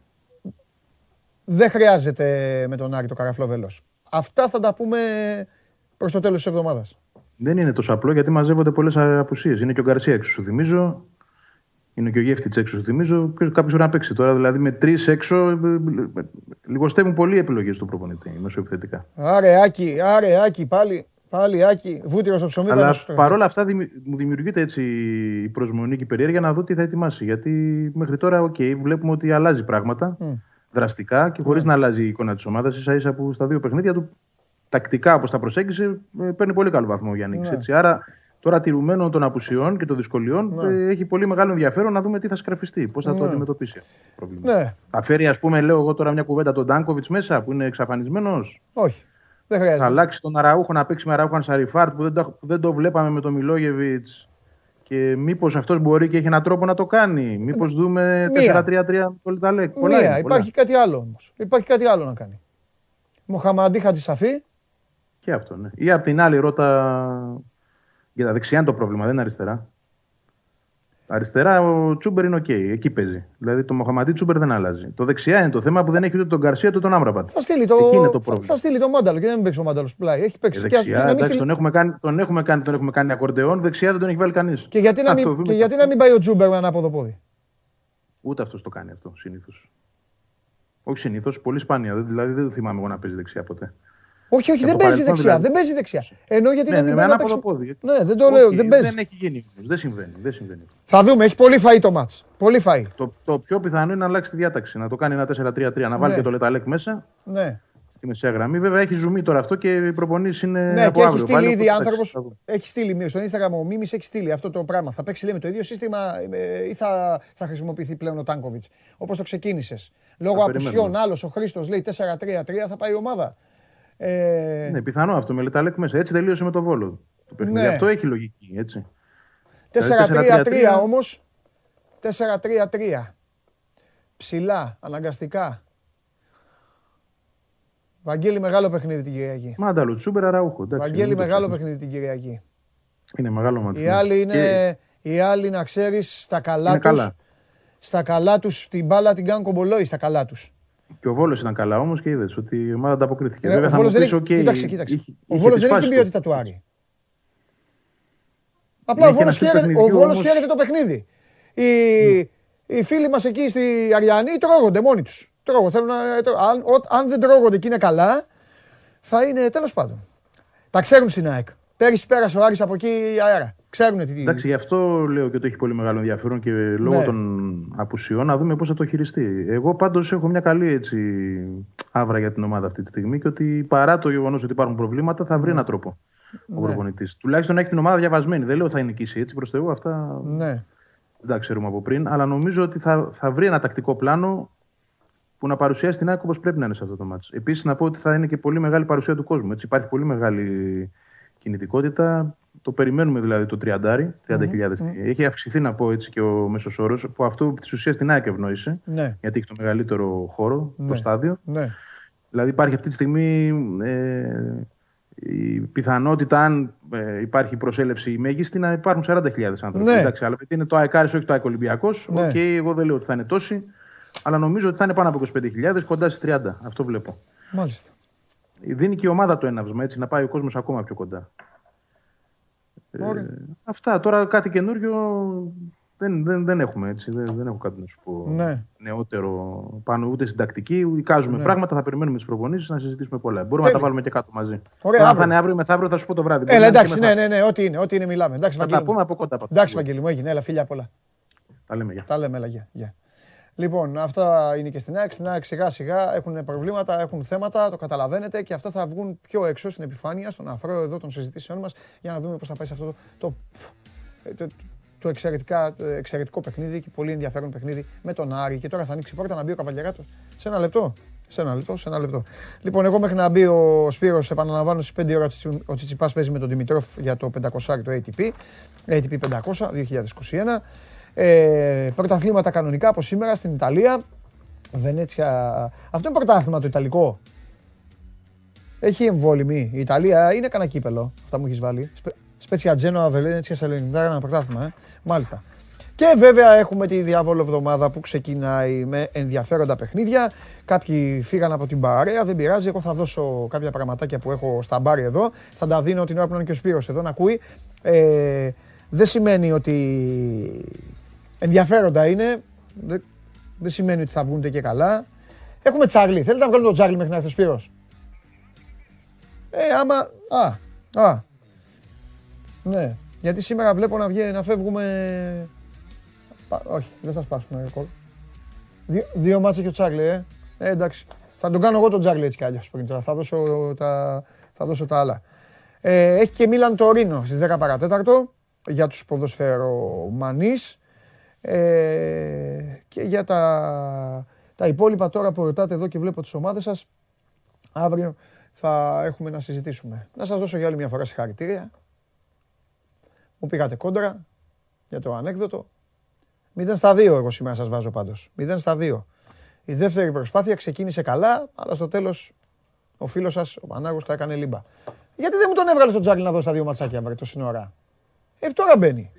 Δεν χρειάζεται με τον Άρη το Καραφλοβέλο. Αυτά θα τα πούμε προς το τέλος της εβδομάδας. Δεν είναι τόσο απλό γιατί μαζεύονται πολλές απουσίες. Είναι και ο Γκαρσία έξω, σου θυμίζω. Είναι και ο Γέφτιτς έξω, σου θυμίζω. Κάποιος πρέπει να παίξει τώρα. Δηλαδή με τρεις έξω, ε, ε, λιγοστεύουν πολύ οι επιλογές του προπονητή μεσοεπιθετικά. Άρε, Άκη, άρε, Άκη, πάλι, πάλι, Άκη, βούτυρο στο ψωμί. Αλλά πάνω στο τραπέζι. παρόλα αυτά δημι- μου δημιουργείται έτσι η προσμονή και η περιέργεια να δω τι θα ετοιμάσει. Γιατί μέχρι τώρα, οκ, βλέπουμε ότι αλλάζει πράγματα Μμ. Δραστικά και χωρίς να αλλάζει η εικόνα της ομάδας. ίσα ίσα που στα δύο παιχνίδια του τακτικά όπως τα προσέγγισε, ε, παίρνει πολύ καλό βαθμό ο Γιάννης. Ναι. Έτσι. Άρα τώρα τηρουμένων των απουσιών και των δυσκολιών Ναι. ε, έχει πολύ μεγάλο ενδιαφέρον να δούμε τι θα σκραφιστεί, πώς θα το Ναι. αντιμετωπίσει αυτό το πρόβλημα. Ναι, Θα φέρει, ας πούμε, λέω εγώ τώρα μια κουβέντα τον Ντάνκοβιτς μέσα που είναι εξαφανισμένος; όχι. Δεν Θα χρειάζεται. αλλάξει τον Αραούχο να παίξει με Αραούχο Σαριφάρτ που δεν το, που δεν το βλέπαμε με τον Μιλόγεβιτς; Και μήπως αυτός μπορεί και έχει έναν τρόπο να το κάνει. Μήπως δούμε μία. 4-3-3 με το Λιταλέκ. Πολλά Μία, είναι, πολλά. υπάρχει κάτι άλλο όμως. Υπάρχει κάτι άλλο να κάνει. Μοχαμαντί Χατζισαφί. Και αυτό, ναι. Ή απ' την άλλη, ρώτα. Για τα δεξιά είναι το πρόβλημα, δεν είναι αριστερά. Αριστερά ο Τσούμπερ είναι οκ, εκεί παίζει. Δηλαδή το Μοχαμαντί Τσούμπερ δεν αλλάζει. Το δεξιά είναι το θέμα που δεν έχει ούτε τον Γκαρσία ούτε τον Άμραμπατ. Θα στείλει το, Εκεί είναι το θα, πρόβλημα. θα στείλει τον Μάνταλο και δεν μην παίξει ο Μάνταλος πλάι. Έχει Ε, παίξει. Και, δεξιά, και, να μην εντάξει, στείλει- τον, έχουμε κάνει, τον, έχουμε κάνει, τον έχουμε κάνει ακορντεόν, δεξιά δεν τον έχει βάλει κανείς. και γιατί, να μην, και γιατί να μην πάει ο Τζούμπερ με ανάποδο πόδι; Ούτε αυτός το κάνει αυτό συνήθως. Όχι συνήθως, πολύ σπάνια. Δεν- Δηλαδή δεν θυμάμαι εγώ να παίζει δεξιά ποτέ. Όχι, όχι, Και δεν από παίζει παρελθόν δεξιά. δηλαδή. Δεν παίζει δεξιά. Ενώ γιατί Ναι, να μην ναι, πάει με να ανάποδο παίξει. πόδι. Ναι, δεν το Όχι, λέω. Δεν παίζει. Δεν έχει γίνει. όμως, Δεν συμβαίνει. Δεν συμβαίνει. Θα δούμε. Έχει πολύ φαΐ το μάτς. Πολύ φαΐ. Το, το πιο πιθανό είναι να αλλάξει τη διάταξη. Να το κάνει ένα 4-3-3. Να βάλει Ναι. και το Λεταλέκ μέσα Ναι. στη μεσαία γραμμή. Βέβαια έχει ζουμί τώρα αυτό και οι προπονήσεις είναι. Ναι, από και έχει αύριο στείλει πάλι, ήδη οπότε, άνθρωπο. εντάξει, θα δούμε. Έχει στείλει στο Instagram ο Μίμης, έχει στείλει αυτό το πράγμα. Θα παίξει λέει, με το ίδιο σύστημα ε, ή θα, θα χρησιμοποιηθεί πλέον ο Τάνκοβιτς. Όπως το ξεκίνησες. Λόγω Θα απουσιών, περιμένουμε. άλλος ο Χρήστος λέει 4-3-3 θα πάει η ομάδα. Ε, Ναι, πιθανό αυτό με Λεταλέκ μέσα. Έτσι τελείωσε με το βόλο. Το παιχνίδι. Ναι. Αυτό έχει λογική. Έτσι. 4-3-3 4-3-3. όμως. 4-3-3. Ψηλά, αναγκαστικά. Βαγγέλη μεγάλο παιχνίδι την Κυριακή. Μάνταλο, Τσούμπερ, Αραούχο. εντάξει, Βαγγέλη μην το μεγάλο ψάχνεις. παιχνίδι την Κυριακή. Είναι μεγάλο ματς. Οι άλλοι είναι, Και- οι άλλοι να ξέρεις, στα καλά Είναι τους, καλά. στα καλά τους, την μπάλα την κάνουν κομπολόι στα καλά τους. Και ο Βόλος ήταν καλά όμως και είδες ότι η ομάδα ανταποκρίθηκε. Ε, Βέβαια ο θα Βόλος μου δεν πεις, έχει, οκ, κοίταξε, κοίταξε. είχε- ο είχε Βόλος τις δεν έχει την φάσεις του. ποιότητα του Άρη. Απλά ο Είχε Βόλος, ένα χαίρεται, ο παιχνιδιού Βόλος όμως- χαίρεται το παιχνίδι. Οι, οι φίλοι μας εκεί οι Αριανοί τρώγονται μόνοι τους. Τρώγω, θέλουν να, τρώ- αν, ο- αν δεν τρώγονται και είναι καλά, θα είναι τέλος πάντων. Τα ξέρουν στην ΑΕΚ. Πέρυσι πέρασε ο Άρης από εκεί αέρα. Ξέρουν τι. Εντάξει, γι' αυτό λέω και ότι έχει πολύ μεγάλο ενδιαφέρον και λόγω Ναι. των απουσιών να δούμε πώς θα το χειριστεί. Εγώ πάντως έχω μια καλή έτσι, άβρα για την ομάδα αυτή τη στιγμή και ότι παρά το γεγονός ότι υπάρχουν προβλήματα θα βρει έναν τρόπο ο Ναι. προπονητής. Τουλάχιστον να έχει την ομάδα διαβασμένη. Δεν λέω ότι θα νικήσει έτσι προς Θεού, αυτά Ναι. δεν τα ξέρουμε από πριν. Αλλά νομίζω ότι θα, θα βρει ένα τακτικό πλάνο που να παρουσιάσει την ΑΕΚ όπως πρέπει να είναι σε αυτό το ματς. Επίσης, να πω ότι θα είναι και πολύ μεγάλη παρουσία του κόσμου. Έτσι. Υπάρχει πολύ μεγάλη κινητικότητα. Το περιμένουμε δηλαδή το 30, 30.000. Έχει αυξηθεί, να πω έτσι, και ο μέσος όρος, που επί της ουσίας την ΑΕΚ ευνόησε. Ναι. Γιατί έχει το μεγαλύτερο χώρο, Ναι. το στάδιο. Ναι. Δηλαδή υπάρχει αυτή τη στιγμή ε, η πιθανότητα, αν ε, υπάρχει προσέλευση μέγιστη, να υπάρχουν 40.000 άνθρωποι. Ναι. Εντάξει, αλλά επειδή είναι το ΑΕΚ Άρης, όχι το ΑΕΚ Ολυμπιακός, Ναι. οκ, εγώ δεν λέω ότι θα είναι τόσοι, αλλά νομίζω ότι θα είναι πάνω από 25.000, κοντά στις 30. Αυτό βλέπω. Μάλιστα. Δίνει και η ομάδα το έναυσμα, έτσι, να πάει ο κόσμος ακόμα πιο κοντά. Ωραία. Ε, αυτά. Τώρα κάτι καινούριο δεν, δεν, δεν έχουμε έτσι. Δεν, δεν έχω κάτι να σου πω Ναι. νεότερο πάνω ούτε στην τακτική. Εικάζουμε Ναι. πράγματα, θα περιμένουμε τις προπονήσεις να συζητήσουμε πολλά. Μπορούμε Τέλεια. να τα βάλουμε και κάτω μαζί. Ωραία, Τώρα, αν αύριο. θα είναι αύριο μεθαύριο, θα σου πω το βράδυ. Μπορεί Έλα, να είναι εντάξει, και ναι, μεθαύριο. ναι, ναι, ό,τι είναι, ό,τι είναι, μιλάμε. Εντάξει, Θα τα Βαγγέλη μου. πούμε από κοντά. από Εντάξει, κοντά. Βαγγέλη μου, έγινε. Έλα, φίλια πολλά. Τα λέμε για. Τα λέμε, έλα, γεια, γεια. Λοιπόν, αυτά είναι και στην ΑΕΚ. Στην ΑΕΚ σιγά σιγά έχουν προβλήματα, έχουν θέματα, το καταλαβαίνετε και αυτά θα βγουν πιο έξω στην επιφάνεια, στον αφρό εδώ των συζητήσεων μας για να δούμε πώς θα πάει σε αυτό το, το, το, το εξαιρετικά, το εξαιρετικό παιχνίδι και πολύ ενδιαφέρον παιχνίδι με τον Άρη. Και τώρα θα ανοίξει η πόρτα να μπει ο Καβαλιαράτο. Σε ένα λεπτό. Σε ένα λεπτό, σε ένα λεπτό. Λοιπόν, εγώ μέχρι να μπει ο Σπύρος, επαναλαμβάνω στις 5 ώρα ο Τσιτσιπάς παίζει με τον Δημητρόφ για το 500 το ATP. ATP 500 2021. Ε, πρωταθλήματα κανονικά από σήμερα στην Ιταλία. Βενέτσια. Αυτό είναι πρωτάθλημα το Ιταλικό. Έχει εμβόλυμη. Η Ιταλία είναι κανένα κύπελο. Αυτά μου έχεις βάλει. Σπε- Σπέτσια Τζένοα, Βενέτσια, Σαλενιδάρα, ένα πρωτάθλημα. Ε. Μάλιστα. Και βέβαια έχουμε τη διάβολο εβδομάδα που ξεκινάει με ενδιαφέροντα παιχνίδια. Κάποιοι φύγαν από την παρέα, δεν πειράζει. Εγώ θα δώσω κάποια πραγματάκια που έχω στα μπάρ εδώ. Θα τα δίνω την ώρα που είναι και ο Σπύρος εδώ να ακούει. Ε, δεν σημαίνει ότι ενδιαφέροντα είναι. Δεν, δεν σημαίνει ότι θα βγουν και καλά. Έχουμε Τσάρλι. Θέλετε να βγάλουμε τον Τσάρλι μέχρι να έρθει ο Σπύρος; Ε, άμα... Α, α. Ναι. Γιατί σήμερα βλέπω να, βγει, να φεύγουμε... Πα- όχι, δεν θα σπάσουμε ρεκόρ. Δύο, δύο μάτσα και ο Τσάρλι, ε. ε. εντάξει. Θα τον κάνω εγώ τον Τσάρλι έτσι κι αλλιώς πριν τώρα. Θα δώσω τα, θα δώσω τα άλλα. Ε, έχει και Μίλαν Τωρίνο στις 10 παρατέταρτο για τους ποδοσφαιρομανείς. Ε, και για τα, τα υπόλοιπα τώρα που ρωτάτε εδώ και βλέπω τις ομάδες σας, αύριο θα έχουμε να συζητήσουμε. Να σας δώσω για άλλη μια φορά συγχαρητήρια. Μου πήγατε κόντρα για το ανέκδοτο. 0 στα 2 εγώ σήμερα σας βάζω πάντως. 0 στα 2. Η δεύτερη προσπάθεια ξεκίνησε καλά, αλλά στο τέλος ο φίλος σας, ο Πανάγος, το έκανε λίμπα. Γιατί δεν μου τον έβγαλε στον Τζάρλι να δώσει τα δύο ματσάκια, βρε, το σύνορα; Ε, τώρα μπαίνει.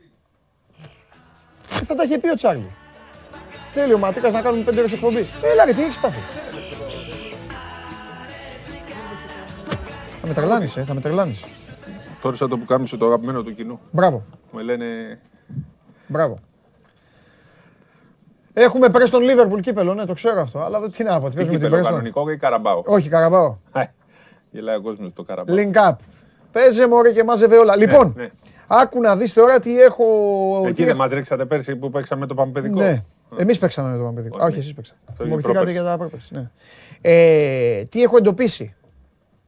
Και θα τα είχε πει ο Τσάρλι. Θέλει ο Ματίκας να κάνουμε πέντε ώρες εκπομπή. Έλα ρε, τι έχεις πάθει. Θα με τρελάνεις, ε, θα με τρελάνεις. Τώρα σαν το που κάμισε το αγαπημένο του κοινού. Μπράβο, Με λένε μπράβο. Έχουμε Πρέστον Λίβερπουλ κύπελο, ναι, το ξέρω αυτό. Αλλά δεν τι να πω, τι τι παίζουμε την κύπελο, Πρέστον. κανονικό ή καραμπάο; Όχι, Καραμπάο. Ε, Γελάει ο κόσμος το καραμπάο. Link up. Παίζε μωρέ και μάζευε όλα. Λοιπόν, ναι. Άκου να δεις τώρα τι έχω... Εκεί τι δεν έχω- μα ρίξατε πέρσι που παίξαμε με το Παμπεδικό. Ναι. Εμείς παίξαμε με το Παμπεδικό. Όχι. Όχι, εσείς παίξατε. Αυτό Τιμωρηθήκατε είναι για τα πρόπερση. Ναι. Ε, τι έχω εντοπίσει;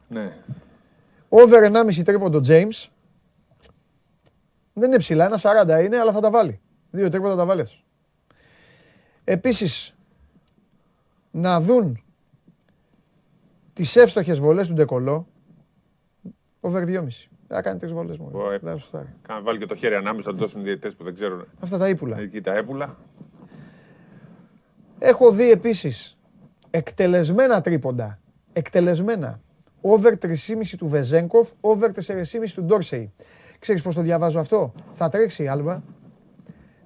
ναι. Over 1,5 τρίποντο James. Δεν είναι ψηλά, ένα 40 είναι, αλλά θα τα βάλει. Δύο τρίποντα τα βάλει αυτός. Επίσης, να δουν τις εύστοχες βολές του Ντεκολό. Over 2,5. Θα κάνει τρεις βολές μόνο. Ω, ε. Δεν θα σουτάρει. Κάνε βάλει και το χέρι ανάμεσα, να το δώσουν οι διαιτητές που δεν ξέρουν. Αυτά τα ύπουλα. Εκεί τα έπουλα. Έχω δει επίσης εκτελεσμένα τρίποντα. Εκτελεσμένα. Over 3,5 του Βεζέγκοφ, over 4,5 του Ντόρσεϊ. Ξέρεις πώς το διαβάζω αυτό; Θα τρέξει η Άλμπα.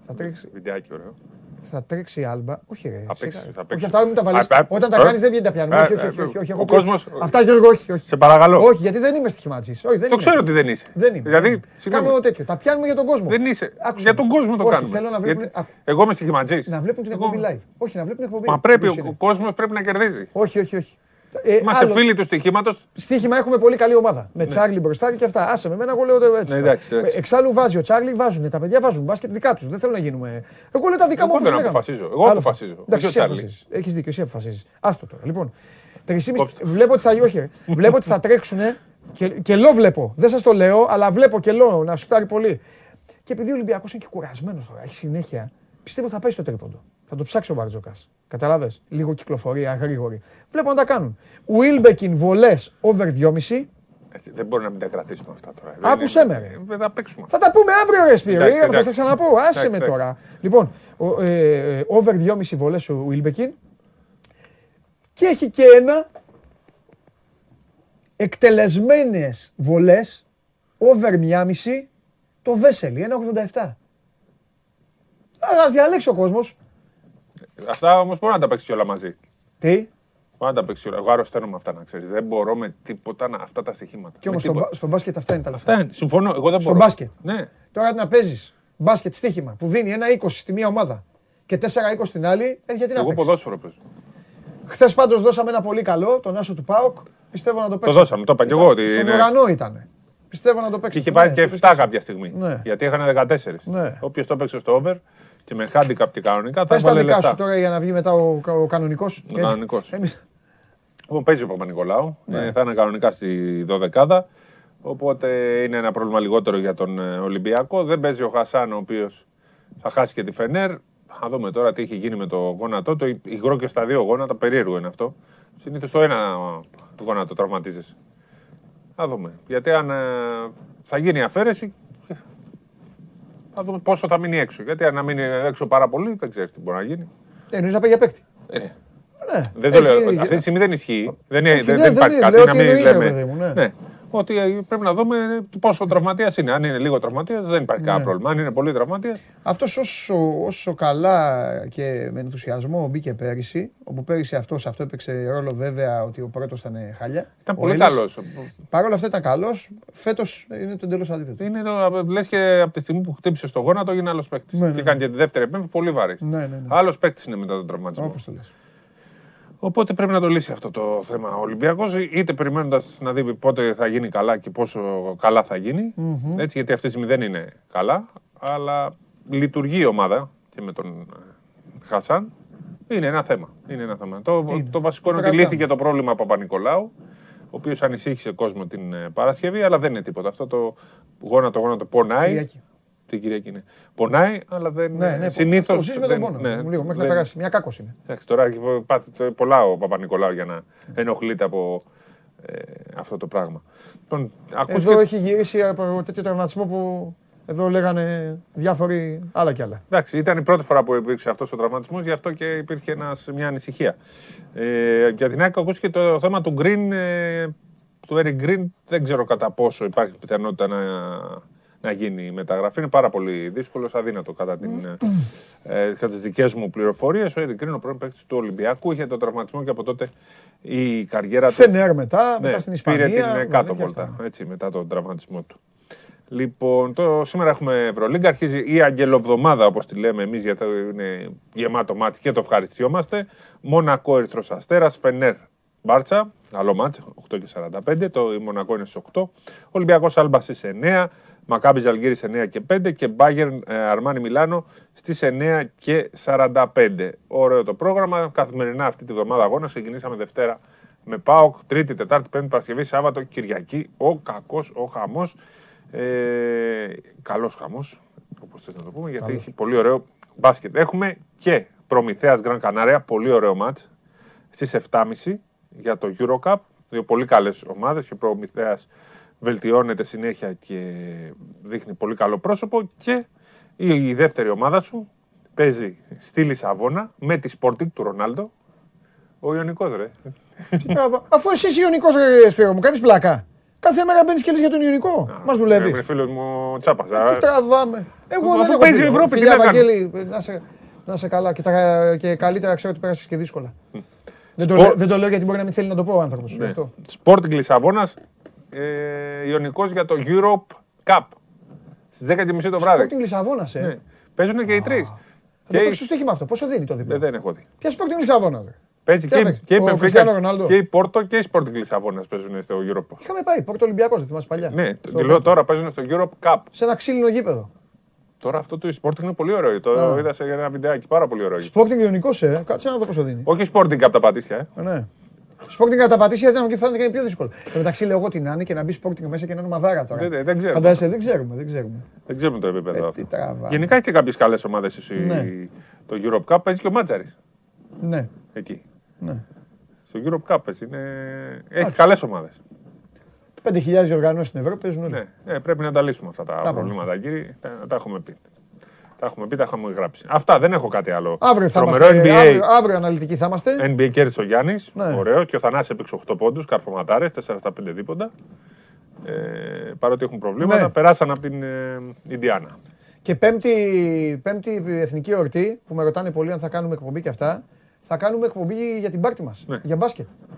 Θα τρέξει, Βιντεάκι ωραίο. Θα τρέξει η Άλμπα. Όχι ρε. Θα σιγά, παίξεις, ρε. θα Όχι παίξεις. αυτά μην τα βάλεις. Α, α, Όταν τα ε, κάνεις δεν βγαίνει τα πιάνουμε. ε, Όχι, ε, όχι, όχι, όχι, όχι, ο έχω κόσμος- πει. Αυτά Γιώργο, όχι, όχι. Σε παρακαλώ. Όχι, γιατί δεν είμαι στοιχηματής. Όχι, δεν Το είμαι. ξέρω ότι δεν είσαι. Δεν είμαι. Δηλαδή, συγγνώμη. Κάνω τέτοιο. Τα πιάνουμε για τον κόσμο. Δεν είσαι. Άκουσε Για με. τον κόσμο το Όχι, κάνουμε. θέλω να βλέπουν- Γιατί- άκου. Εγώ είμαι στοιχηματζής. Να βλέπουν την Εγώ- εκπομπή live. Όχι, να βλέπουν την εκπομπή. Μα πρέπει Ποιος ο είναι. κόσμος πρέπει να κερδίζει. Όχι, όχι, όχι. Ε, Είμαστε άλλο- φίλοι του στοιχήματος. Στοίχημα έχουμε πολύ καλή ομάδα. Με Τσάρλι μπροστά και αυτά. Άσε με εμένα, εγώ λέω έτσι. Ναι, εντάξει, εντάξει. Εξάλλου βάζει ο Τσάρλι, βάζουν. Τα παιδιά βάζουν μπάσκετ δικά τους. Δεν θέλω να γίνουμε. Εγώ λέω τα δικά μου Εγώ όπως δεν λέγαμε. αποφασίζω. Εγώ Άλλο αποφασίζω. αυτό. Εντάξει, Όχι ο εσύ Τσάρλι. αποφασίζεις. Έχεις δίκιο, εσύ αποφασίζεις. Άστο τώρα. Λοιπόν, 3,5 βλέπω ότι θα, όχι, ρε. βλέπω ότι θα τρέξουν και, και λό βλέπω. Δεν σας το λέω, αλλά βλέπω και λό να σουτάρει πολύ. Και επειδή ο Ολυμπιακός είναι και κουρασμένος τώρα, έχει συνέχεια, πιστεύω ότι θα πάει στο τρίποντο. Θα το ψάξει ο Μπαρτζόκας. Καταλάβε. Λίγο κυκλοφορία, γρήγορη. Βλέπω να τα κάνουν. Wilbekin βολές over 2,5. Έτσι, δεν μπορεί να μην τα κρατήσουμε αυτά τώρα. Δεν Άκουσέ είναι- με, ρε. Δεν θα παίξουμε. Θα τα πούμε αύριο, ρε Σπύρο. Εντάξει, Θα εντάξει. τα ξαναπώ. Άσε Εντάξει, με εντάξει. τώρα. Λοιπόν, ο- ε, ε, over 2,5 βολές ο Wilbekin. Και έχει και ένα εκτελεσμένες βολές over 1,5 το Βέσελη, 1,87. Ας διαλέξει ο κόσμος. Αυτά όμως μπορεί να τα παίξεις και όλα μαζί. Τι; Μπορεί να τα παίξεις όλα. Εγώ αρρωσταίνω με αυτά να ξέρεις. Δεν μπορώ με τίποτα να... αυτά τα στοιχήματα. Και Με όμως στο, τίποτα. μπα- στο μπάσκετ αυτά είναι τα λεφτά. Αυτά είναι. Συμφωνώ. Εγώ δεν Στο μπορώ. μπάσκετ. Ναι. Τώρα να παίζεις μπάσκετ στοίχημα που δίνει ένα 20 στη μία ομάδα και 4-20 στην άλλη, ε, γιατί να Εγώ παίξεις; ποδόσφαιρο παίζω. Χθες πάντως δώσαμε ένα πολύ καλό, τον Άσο του Πάοκ. Πιστεύω να το παίξει. δώσαμε, το είπα κι εγώ ότι Στον είναι- ουρανό ήταν. Πιστεύω να το παίξει. Και είχε πάρει και 7 κάποια στιγμή. Ναι. Γιατί είχαν 14. Ναι. Όποιος το έπαιξε στο over και με handicap και κανονικά θα Πες τα έβαλε δικά λεφτά. σου τώρα για να βγει μετά ο, ο κανονικός. Ο κανονικός. Εμείς... Λοιπόν, παίζει ο Παπα-Νικολάου. Ναι. Ε, θα είναι κανονικά στη 12 Οπότε είναι ένα πρόβλημα λιγότερο για τον ε, Ολυμπιακό. Δεν παίζει ο Χασάν, ο οποίος θα χάσει και τη Φενέρ. Θα δούμε τώρα τι έχει γίνει με το γόνατό του. Υγρό και στα δύο γόνατα, περίεργο είναι αυτό. Συνήθως το ένα γόνατο τραυματίζεσαι. Θα δούμε. Γιατί αν ε, θα γίνει αφαίρεση, ε, θα δούμε πόσο θα μείνει έξω. Γιατί αν να μείνει έξω πάρα πολύ, δεν ξέρεις τι μπορεί να γίνει. Ε, εννοείς να πάει για παίκτη. Ε, ναι. Ναι. Δεν το Έχει- λέω. Αυτή τη στιγμή δεν ισχύει. Δεν, είναι- Όχι, δεν, ναι, δεν δεν υπάρχει είναι. κάτι Λέω να τι μην εννοείς, ρε λέμε. παιδί μου, ναι. Ότι ε, πρέπει να δούμε πόσο τραυματίας είναι. Αν είναι λίγο τραυματίας, δεν υπάρχει κανένα Ναι. πρόβλημα. Αν είναι πολύ τραυματίας. Αυτός όσο, όσο καλά και με ενθουσιασμό μπήκε πέρυσι, όπου πέρυσι αυτός αυτό έπαιξε ρόλο βέβαια ότι ο πρώτος ήταν χάλια. Ήταν ο πολύ Έλλης. καλός. Παρ' όλα αυτά ήταν καλός. Φέτος είναι το εντελώς αντίθετο. Είναι λες και από τη στιγμή που χτύπησε στο γόνατο έγινε άλλος παίκτης. Ναι, ναι, Και έκανε και τη δεύτερη επέμβαση πολύ βαρύς. Ναι, ναι, ναι. Άλλος παίκτης είναι μετά τον τραυματισμό. Όπως το λες. Οπότε πρέπει να το λύσει αυτό το θέμα ο Ολυμπιακός, είτε περιμένοντας να δει πότε θα γίνει καλά και πόσο καλά θα γίνει. Μμμ. Έτσι, γιατί αυτή τη στιγμή δεν είναι καλά, αλλά λειτουργεί η ομάδα και με τον ε, Χασάν. Είναι ένα θέμα. Είναι ένα θέμα. Το, Είναι. το βασικό Το είναι ότι κρατάμε. λύθηκε το πρόβλημα Παπα-Νικολάου, ο οποίος ανησύχησε κόσμο την ε, Παρασκευή, αλλά δεν είναι τίποτα. Αυτό το γόνατο γόνατο πονάει. Κυριακή. Την Κυριακή είναι. Πονάει, αλλά δεν. Ναι, ναι, συνήθως το ζεις με τον δεν- πόνο. ναι, λίγο, μέχρι δεν- να περάσει. Μια κάκος είναι. Εντάξει, τώρα έχει πάθει το- πολλά ο Παπα-Νικολάου για να ενοχλείται από ε, αυτό το πράγμα. Λοιπόν, ακούστηκε- Εδώ έχει γυρίσει από τέτοιο τραυματισμό που εδώ λέγανε διάφοροι άλλα κι άλλα. Εντάξει, ήταν η πρώτη φορά που υπήρξε αυτός ο τραυματισμός, γι' αυτό και υπήρχε ένας, μια ανησυχία. Ε, για την άκρη ακούστηκε το θέμα του Green, ε, του Eric Green. Δεν ξέρω κατά πόσο υπάρχει πιθανότητα να, να γίνει η μεταγραφή. Είναι πάρα πολύ δύσκολο, αδύνατο κατά, την, ε, ε, κατά τις δικές μου πληροφορίες. Ο Eric Green, ο πρώην παίκτης του Ολυμπιακού, είχε τον τραυματισμό και από τότε η καριέρα του... Φενέρ μετά, Ναι, μετά στην Ισπανία. Πήρε την ε, ναι, κάτω τέτοια βόλτα, αυτά. έτσι, μετά τον τραυματισμό του. Λοιπόν, το, σήμερα έχουμε Ευρωλίγκα, αρχίζει η αγγελοβδομάδα όπως τη λέμε εμείς γιατί είναι γεμάτο μάτς και το ευχαριστιόμαστε. Μονακό Ερυθρός Αστέρας, Φενέρ Μπάρτσα, άλλο μάτς, 8 και 45, το η Μονακό είναι στις 8. Ολυμπιακός Άλμπας στις 9, Μακάμπι Ζαλγίρι 9 και 5 και Μπάγερν ε, Αρμάνι Μιλάνο στις 9 και 45. Ωραίο το πρόγραμμα, καθημερινά αυτή τη βδομάδα αγώνα, ξεκινήσαμε Δευτέρα με ΠΑΟΚ, Τρίτη, Τετάρτη, Πέμπτη, Παρασκευή, Σάββατο, Κυριακή, ο κακός, ο χαμός. Ε, καλός χαμός, όπως θες να το πούμε, γιατί Καλός. έχει πολύ ωραίο μπάσκετ. Έχουμε και Προμηθέας Γκραν Κανάρια, πολύ ωραίο μάτς, στις 7.30 για το Eurocup. Δύο πολύ καλές ομάδες και ο Προμηθέας βελτιώνεται συνέχεια και δείχνει πολύ καλό πρόσωπο και η, η δεύτερη ομάδα σου παίζει στη Λισαβόνα με τη Sporting του Ρονάλντο. Ο Ιωνικός ρε. Τι τραβά- Αφού εσύ είσαι Ιωνικός ρε Σπύρο μου, κάνεις πλάκα. Κάθε μέρα μπαίνεις και λες για τον Ιωνικό. Μας δουλεύεις. Είναι φίλος μου Τσάπας. Τι τραβάμε. Εγώ Αφού δεν έχω παίζει η φίλο. Ευρώπη, τι Φιλιά, να κάνω. Βαγγέλη, να σε, να σε καλά. Και, τα, και καλύτερα ξέρω ότι πέρασες και δύσκολα. Δεν το, Σπορ- λέω, δεν το λέω γιατί μπορεί να μην θέλει να το πω ο άνθρωπος. Ναι. γι' Αυτό. Sporting Λισαβόνας, ε, Ιωνικός για το Europe Cup. Στις 10.30 το βράδυ. Sporting Λισαβόνας, ε. Παίζουν και οι τρεις. Θα Και το οι- παίξω στο στοίχημα αυτό. Πόσο δίνει το Ε, διπλό. δεν έχω δει. Ποια Sporting Λισαβόνας, ρε; Παίζει Ποια και, παίξει; και, η Ο Μπενφίκα, Κριστιάνο Ρονάλντο. και η Πόρτο και η Sporting Λισαβόνας παίζουν στο Europa. Είχαμε πάει, Πόρτο Ολυμπιακός, δεν θυμάσαι παλιά. Ναι, Στο το λέω τώρα παίζουν στο Europe Cup. Σε ένα ξύλινο γήπεδο. Τώρα αυτό το Sporting είναι πολύ ωραίο. Το Α. είδα σε ένα βιντεάκι. Πάρα πολύ ωραίο. Sporting Ιωνικός, ε. Κάτσε να δω πόσο δίνει. Όχι Sporting από τα πατήσια. Ε. Ε, Ναι. Sporting κατά πατήσια ήταν και θα είναι πιο δύσκολο. Εν τω μεταξύ λέω εγώ την Άννη και να μπει Sporting μέσα και να είναι μαδάρα τώρα. Δεν- δεν ξέρω. Φαντάζεσαι, δεν ξέρουμε, δεν ξέρουμε. Δεν ξέρουμε το επίπεδο αυτό. Ε, τι τραβάμε. Γενικά έχει και κάποιες καλές ομάδες Ναι. το Europe Cup. Παίζει και ο Μάτζαρης Ναι. εκεί. ναι. Στο Europe Cup παίζει. Είναι... Έχει καλές ομάδες. 5.000 διοργανώσει στην Ευρώπη παίζουν όλοι. Ναι, ε, πρέπει να τα λύσουμε αυτά τα, Τα προβλήματα, κύριε. Τα, τα έχουμε πει. Τα έχουμε πει, τα έχουμε γράψει. Αυτά δεν έχω κάτι άλλο. Αύριο θα Τρομερό είμαστε. NBA. Αύριο, αύριο αναλυτικοί θα είμαστε. NBA κέρδισε ο Γιάννης. Ναι. Ωραίο. Και ο Θανάσης έπαιξε 8 πόντους, καρφωματάρες, 4 στα 5 δίποντα. Ε, παρότι έχουν προβλήματα, Ναι. περάσαν από την ε, Ινδιάνα. Και πέμπτη, πέμπτη εθνική εορτή που με ρωτάνε πολλοί αν θα κάνουμε εκπομπή και αυτά. Θα κάνουμε εκπομπή για την πάρτι μας. Για μπάσκετ. Ναι.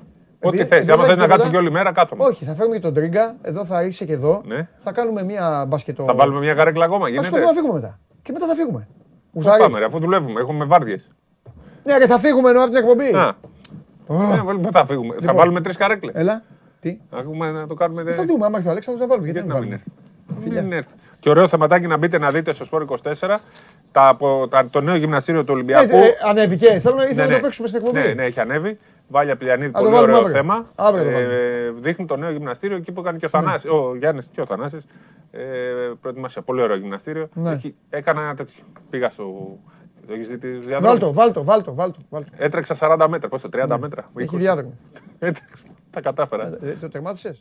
Ό,τι Επειδή- θες. επειδή Άμα δεν θε να έχει κάτσει τίποτα- και όλη μέρα, κάθομαι. Όχι, θα φέρουμε και τον Τρίγκα. Εδώ θα είσαι και εδώ. Ναι. Θα κάνουμε μία μπασκετο. Θα βάλουμε μια καρέκλα ακόμα. Θα Γίνεται; σκοτώσουμε να φύγουμε μετά. Και μετά θα φύγουμε. Πώς Γουστάρι. πάμε, ρε, αφού δουλεύουμε. Έχουμε βάρδιες. Ναι, και θα φύγουμε ενώ από την εκπομπή. Να. Ε, Πού θα φύγουμε; Θα Λοιπόν. βάλουμε τρεις καρέκλες. Έλα. Τι; Να το κάνουμε. Θα δούμε, άμα έρθει ο Αλέξανδρος να βάλουμε. Γιατί, Γιατί να μην να βάλουμε; μην έρθει. Μην έρθει. Και ωραίο θεματάκι να μπείτε να δείτε στο Σπόρ 24 τα, από- τα, το νέο γυμναστήριο του Ολυμπιακού. Ε, ε, ανέβηκε. Θέλω να ήθελα Ναι, να ναι. το παίξουμε στην εκπομπή. Ναι, ναι, έχει ανέβει. Βάλια Πηλιανίδη, το πολύ βάλουμε ωραίο αύριο. θέμα. Αύριο το Ναι. ε, δείχνει το νέο γυμναστήριο εκεί που έκανε και ο Θανάσης, ο Γιάννης και ο Θανάσης. Ε, προετοιμασία, πολύ ωραίο γυμναστήριο. Ναι. Έχει, έκανα ένα τέτοιο. Πήγα στο. Το έχεις δει τη διαδρομή. Βάλτο, βάλτο, βάλτο, βάλτο. βάλτο. Έτρεξα 40 μέτρα. Πόσο, 30 μέτρα. Ναι. Έχει 20. διάδρομο. Έτρεξα. Τα κατάφερα. Ε, Το τερμάτισες;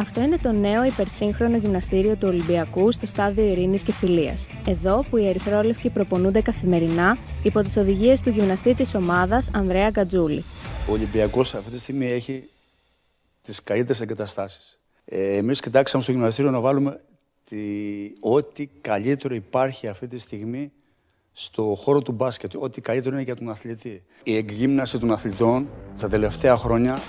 Αυτό είναι το νέο υπερσύγχρονο γυμναστήριο του Ολυμπιακού στο στάδιο Ειρήνης και Φιλίας. Εδώ που οι ερυθρόλευκοι προπονούνται καθημερινά υπό τις οδηγίες του γυμναστή της ομάδας Ανδρέα Γκατζούλη. Ο Ολυμπιακός αυτή τη στιγμή έχει τις καλύτερες εγκαταστάσεις. Ε, εμείς κοιτάξαμε στο γυμναστήριο να βάλουμε τη... ό,τι καλύτερο υπάρχει αυτή τη στιγμή στο χώρο του μπάσκετ, ό,τι καλύτερο είναι για τον αθλητή. Η εκγύμναση των αθλητών τα τελευταία χρόνια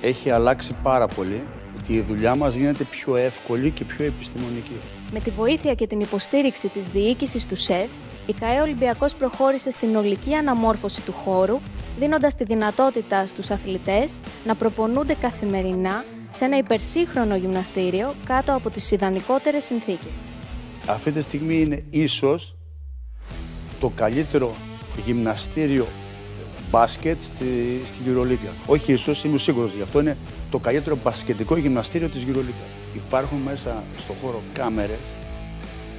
έχει αλλάξει πάρα πολύ, ότι η δουλειά μας γίνεται πιο εύκολη και πιο επιστημονική. Με τη βοήθεια και την υποστήριξη της διοίκησης του ΣΕΦ, η ΚαΕ Ολυμπιακός προχώρησε στην ολική αναμόρφωση του χώρου, δίνοντας τη δυνατότητα στους αθλητές να προπονούνται καθημερινά σε ένα υπερσύγχρονο γυμναστήριο κάτω από τις ιδανικότερες συνθήκες. Αυτή τη στιγμή είναι ίσως το καλύτερο γυμναστήριο μπάσκετ στη, στη Euroliga. Όχι ίσως, είμαι σίγουρος γι' αυτό, είναι το καλύτερο μπασκετικό γυμναστήριο της Euroliga. Υπάρχουν μέσα στο χώρο κάμερες,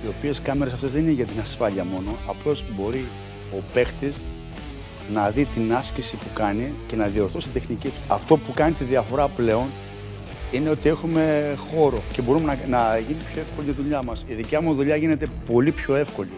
οι οποίες κάμερες αυτές δεν είναι για την ασφάλεια μόνο, απλώς μπορεί ο παίχτης να δει την άσκηση που κάνει και να διορθώσει την τεχνική του. Αυτό που κάνει τη διαφορά πλέον είναι ότι έχουμε χώρο και μπορούμε να, να γίνει πιο εύκολη η δουλειά μας. Η δικιά μου δουλειά γίνεται πολύ πιο εύκολη.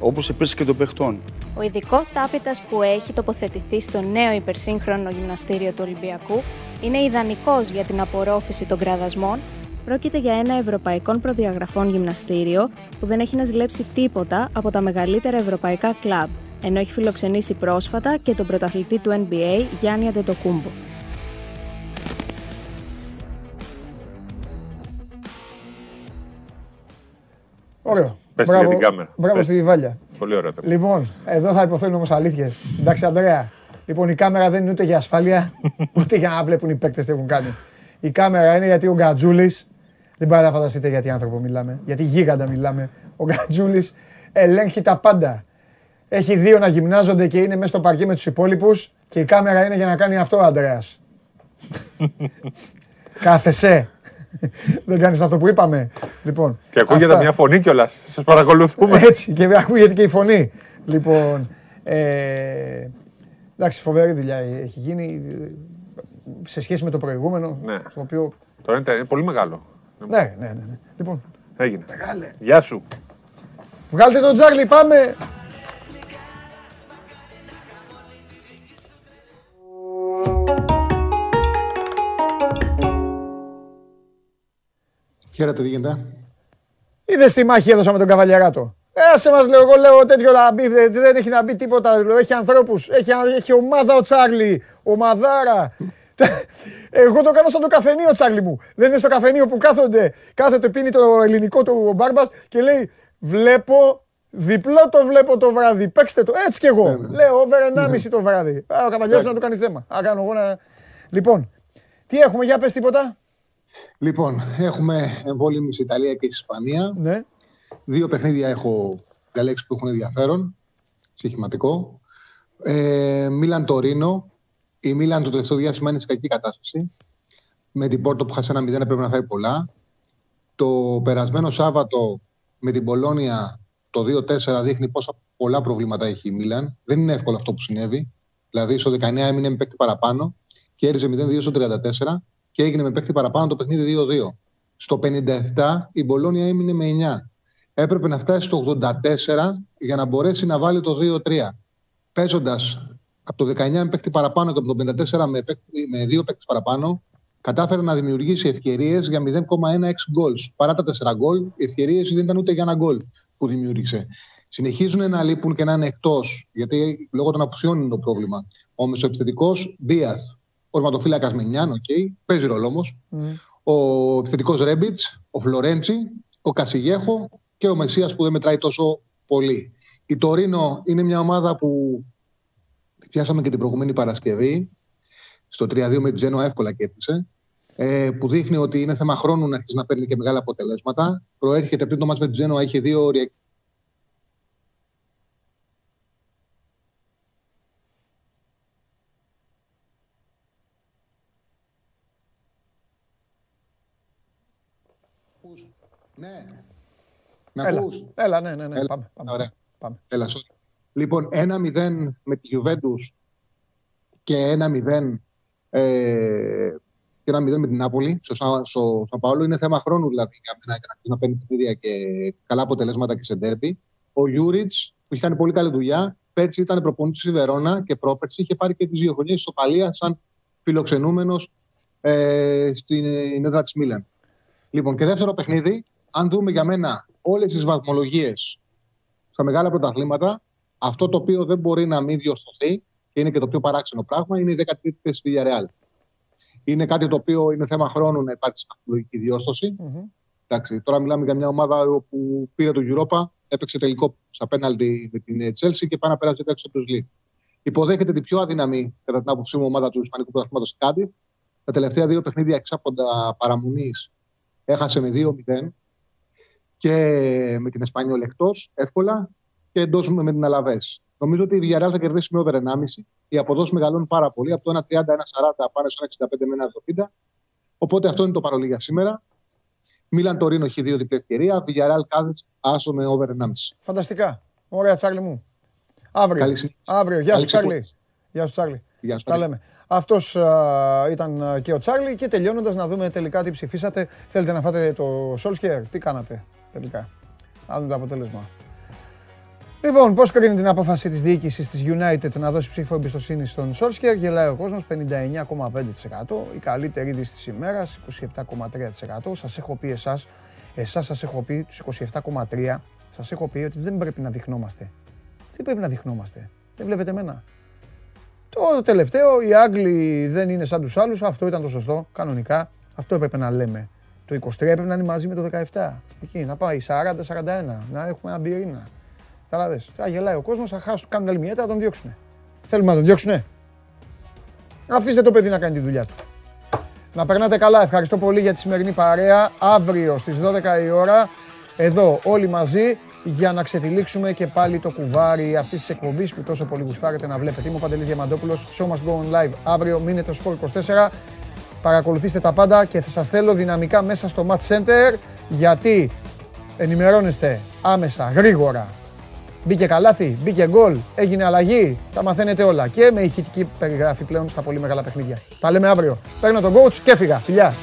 Όπως επίσης και των παιχτών. Ο ειδικός τάπητας που έχει τοποθετηθεί στο νέο υπερσύγχρονο γυμναστήριο του Ολυμπιακού είναι ιδανικός για την απορρόφηση των κραδασμών. Πρόκειται για ένα ευρωπαϊκών προδιαγραφών γυμναστήριο που δεν έχει να ζηλέψει τίποτα από τα μεγαλύτερα ευρωπαϊκά κλαμπ, ενώ έχει φιλοξενήσει πρόσφατα και τον πρωταθλητή του NBA Γιάννη Αντετοκούμπο. Ωραίο. Πες για την κάμερα. Μπράβο Πες. στη Βάλια. Πολύ ωραίο θέμα. Λοιπόν, εδώ θα υποθούν όμως αλήθειες. Εντάξει, Ανδρέα. Λοιπόν, η κάμερα δεν είναι ούτε για ασφάλεια, ούτε για να βλέπουν οι παίκτες τι έχουν κάνει. Η κάμερα είναι γιατί ο Γκατζούλης. Δεν μπορείτε να φανταστείτε γιατί άνθρωπο μιλάμε. Γιατί γίγαντα μιλάμε. Ο Γκατζούλης ελέγχει τα πάντα. Έχει δύο να γυμνάζονται και είναι μέσα στο παρκή με τους υπόλοιπους και η κάμερα είναι για να κάνει αυτό ο Ανδρέα. Κάθεσαι. Δεν κάνεις αυτό που είπαμε. Λοιπόν, Και ακούγεται αυτά. μια φωνή κιόλας. Σας παρακολουθούμε. Έτσι, και ακούγεται και η φωνή. Λοιπόν, ε, εντάξει, φοβερή δουλειά έχει γίνει ε, σε σχέση με το προηγούμενο, Ναι. στο οποίο... Τώρα είναι, είναι πολύ μεγάλο. Ναι, ναι, ναι. ναι. Λοιπόν, Έγινε. Μεγάλε. Γεια σου. βγάλτε τον Τζάρλι, πάμε! Χαίρετε, τι γίνεται. Είδες τι μάχη έδωσα με τον Καβαλιαράτο. Άσε μας λέω, εγώ λέω τέτοιο να μπει, δεν δεν έχει να μπει τίποτα, λέω, έχει ανθρώπους, έχει, έχει ομάδα ο Τσάρλι, ομαδάρα. Εγώ το κάνω σαν το καφενείο Τσάρλι μου. Δεν είναι στο καφενείο που κάθονται, κάθεται πίνει το ελληνικό του ο Μπάρμπας και λέει βλέπω Διπλό το βλέπω το βράδυ. Παίξτε το. Έτσι κι εγώ. Ναι, Λέω over 1,5 το βράδυ. Α, ο Καβαλιός να του κάνει θέμα. Α, κάνω εγώ να... Λοιπόν, τι έχουμε, για πες τίποτα. Λοιπόν, έχουμε εμβόλυμη στην Ιταλία και στην Ισπανία. Ναι. Δύο παιχνίδια έχω διαλέξει που έχουν ενδιαφέρον. Στοιχηματικό. Ε, Μίλαν Τωρίνο. Η Μίλαν το τελευταίο διάστημα είναι σε κακή κατάσταση. Με την Πόρτο που χάσει ένα 0 πρέπει να φάει πολλά. Το περασμένο Σάββατο με την Πολώνια το 2-4 δείχνει πόσα πολλά προβλήματα έχει η Μίλαν. Δεν είναι εύκολο αυτό που συνέβη. Δηλαδή στο 19 έμεινε με παίκτη παραπάνω και έριζε 0-2 στο 34 και έγινε με παίκτη παραπάνω το παιχνίδι 2-2. Στο 57 η Μπολόνια έμεινε με 9. Έπρεπε να φτάσει στο 84 για να μπορέσει να βάλει το 2-3. Παίζοντας από το 19 με παίκτη παραπάνω και από το 54 με, παίκτη, με δύο παίκτες παραπάνω, κατάφερε να δημιουργήσει ευκαιρίες για 0,16 γκολ. Παρά τα 4 γκολ, οι ευκαιρίες δεν ήταν ούτε για ένα γκολ που δημιούργησε. Συνεχίζουν να λείπουν και να είναι εκτός, γιατί λόγω των απουσιών είναι το πρόβλημα. Ο μεσοεπιθετικός Ντίαζ, ο τερματοφύλακας Μενιάν, οκ, παίζει ρόλο όμως. Ο επιθετικός Ρέμπιτς, ο Φλωρέντσι, ο Καστιγέχο και ο Μεσίας που δεν μετράει τόσο πολύ. Η Τωρίνο είναι μια ομάδα που πιάσαμε και την προηγούμενη Παρασκευή. Στο 3-2 με την Τζένοα εύκολα κέρδισε. Ε, που δείχνει ότι είναι θέμα χρόνου να αρχίσει να παίρνει και μεγάλα αποτελέσματα. Προέρχεται πριν το ματς με την Τζένοα, είχε δύο όρια Ναι. Με Έλα. ακούς; Έλα, ναι, ναι, ναι. Έλα. Πάμε, πάμε. Ωραία. πάμε. Έλα, sorry. Λοιπόν, 1-0 με τη Juventus και 1-0 ε, και 1-0 με την Νάπολη στο, Σα- στο Σαν Παόλο είναι θέμα χρόνου δηλαδή για μένα για να αρχίσει να παίρνει παιχνίδια και καλά αποτελέσματα και σε ντέρμπι. Ο Γιούριτς που είχε κάνει πολύ καλή δουλειά, πέρσι ήταν προπονητής στη Βερόνα και πρόπερσι είχε πάρει και τις δύο χρονιές ισοπαλία σαν φιλοξενούμενος ε, στην έδρα της Μίλαν. Λοιπόν, και δεύτερο παιχνίδι, αν δούμε για μένα όλες τις βαθμολογίες στα μεγάλα πρωταθλήματα, αυτό το οποίο δεν μπορεί να μην διορθωθεί και είναι και το πιο παράξενο πράγμα είναι η 13η θέση του Villarreal. Είναι κάτι το οποίο είναι θέμα χρόνου να υπάρξει βαθμολογική διόρθωση. Εντάξει, τώρα μιλάμε για μια ομάδα που πήρε το Europa, έπαιξε τελικό στα πέναλτι με την Chelsea και πάει να περάσει έξω από το League. Υποδέχεται την πιο αδυναμή, κατά την άποψή μου, ομάδα του Ισπανικού Πρωταθλήματος Κάντιθ. Τα τελευταία δύο παιχνίδια εξάποντα παραμονής έχασε με 2-0 και με την Εσπανιόλ εκτός εύκολα και εντός με την Αλαβές. Νομίζω ότι η Villarreal θα κερδίσει με over 1,5. Οι αποδόσεις μεγαλώνουν πάρα πολύ από το 1,30-1,40 πάνε στο 1,65 με 1,70. Οπότε αυτό είναι το παρολί για σήμερα. Μίλαν Τωρίνο έχει δύο διπλή ευκαιρία. Villarreal Κάδετ άσο με over 1,5. Φανταστικά. Ωραία, Τσάρλι μου. Αύριο. Καλή συνέχεια. Αύριο. Γεια σου, Καλή Τσάρλι. ξεκούραση. Γεια σου, Τσάρλι. Γεια σου, Τα Τσάρλι. λέμε. Αυτός ήταν α, και ο Τσάρλι. Και τελειώνοντας, να δούμε τελικά τι ψηφίσατε. Θέλετε να φάτε το Solskjaer; Τι κάνατε; Τελικά. Να δούμε το αποτέλεσμα. Λοιπόν, πώς κρίνει την απόφαση της διοίκησης της United να δώσει ψήφο εμπιστοσύνη στον Solskjaer; Γελάει ο κόσμος 59,5%. Η καλύτερη είδηση της ημέρας 27,3%. Σας έχω πει εσάς, εσάς σας έχω πει τους 27,3%. Σας έχω πει ότι δεν πρέπει να δειχνόμαστε. Δεν πρέπει να δειχνόμαστε. Δεν βλέπετε εμένα. Το τελευταίο, οι Άγγλοι δεν είναι σαν τους άλλους, αυτό ήταν το σωστό, κανονικά. Αυτό έπρεπε να λέμε. Το 23 έπρεπε να είναι μαζί με το 17. Εκεί, να πάει 40-41, να έχουμε ένα μπυρίνα. Καταλάβες. Θα γελάει ο κόσμος, θα χάσουν, κάνουν άλλη μια θα τον διώξουν. Θέλουμε να τον διώξουνε. Αφήστε το παιδί να κάνει τη δουλειά του. Να περνάτε καλά. Ευχαριστώ πολύ για τη σημερινή παρέα. Αύριο στις 12 η ώρα, εδώ όλοι μαζί, για να ξετυλίξουμε και πάλι το κουβάρι αυτής της εκπομπής που τόσο πολύ γουστάρετε να βλέπετε. Είμαι ο Παντελής Διαμαντόπουλος, Show Must Go On Live. Αύριο μείνετε στο Sport 24. Παρακολουθήστε τα πάντα και θα σας θέλω δυναμικά μέσα στο Match Center, γιατί ενημερώνεστε άμεσα, γρήγορα. Μπήκε καλάθι, μπήκε γκολ, έγινε αλλαγή. Τα μαθαίνετε όλα. Και με ηχητική περιγράφη πλέον στα πολύ μεγάλα παιχνίδια. Τα λέμε αύριο. Παίρνω τον coach και έφυγα. Φιλιά.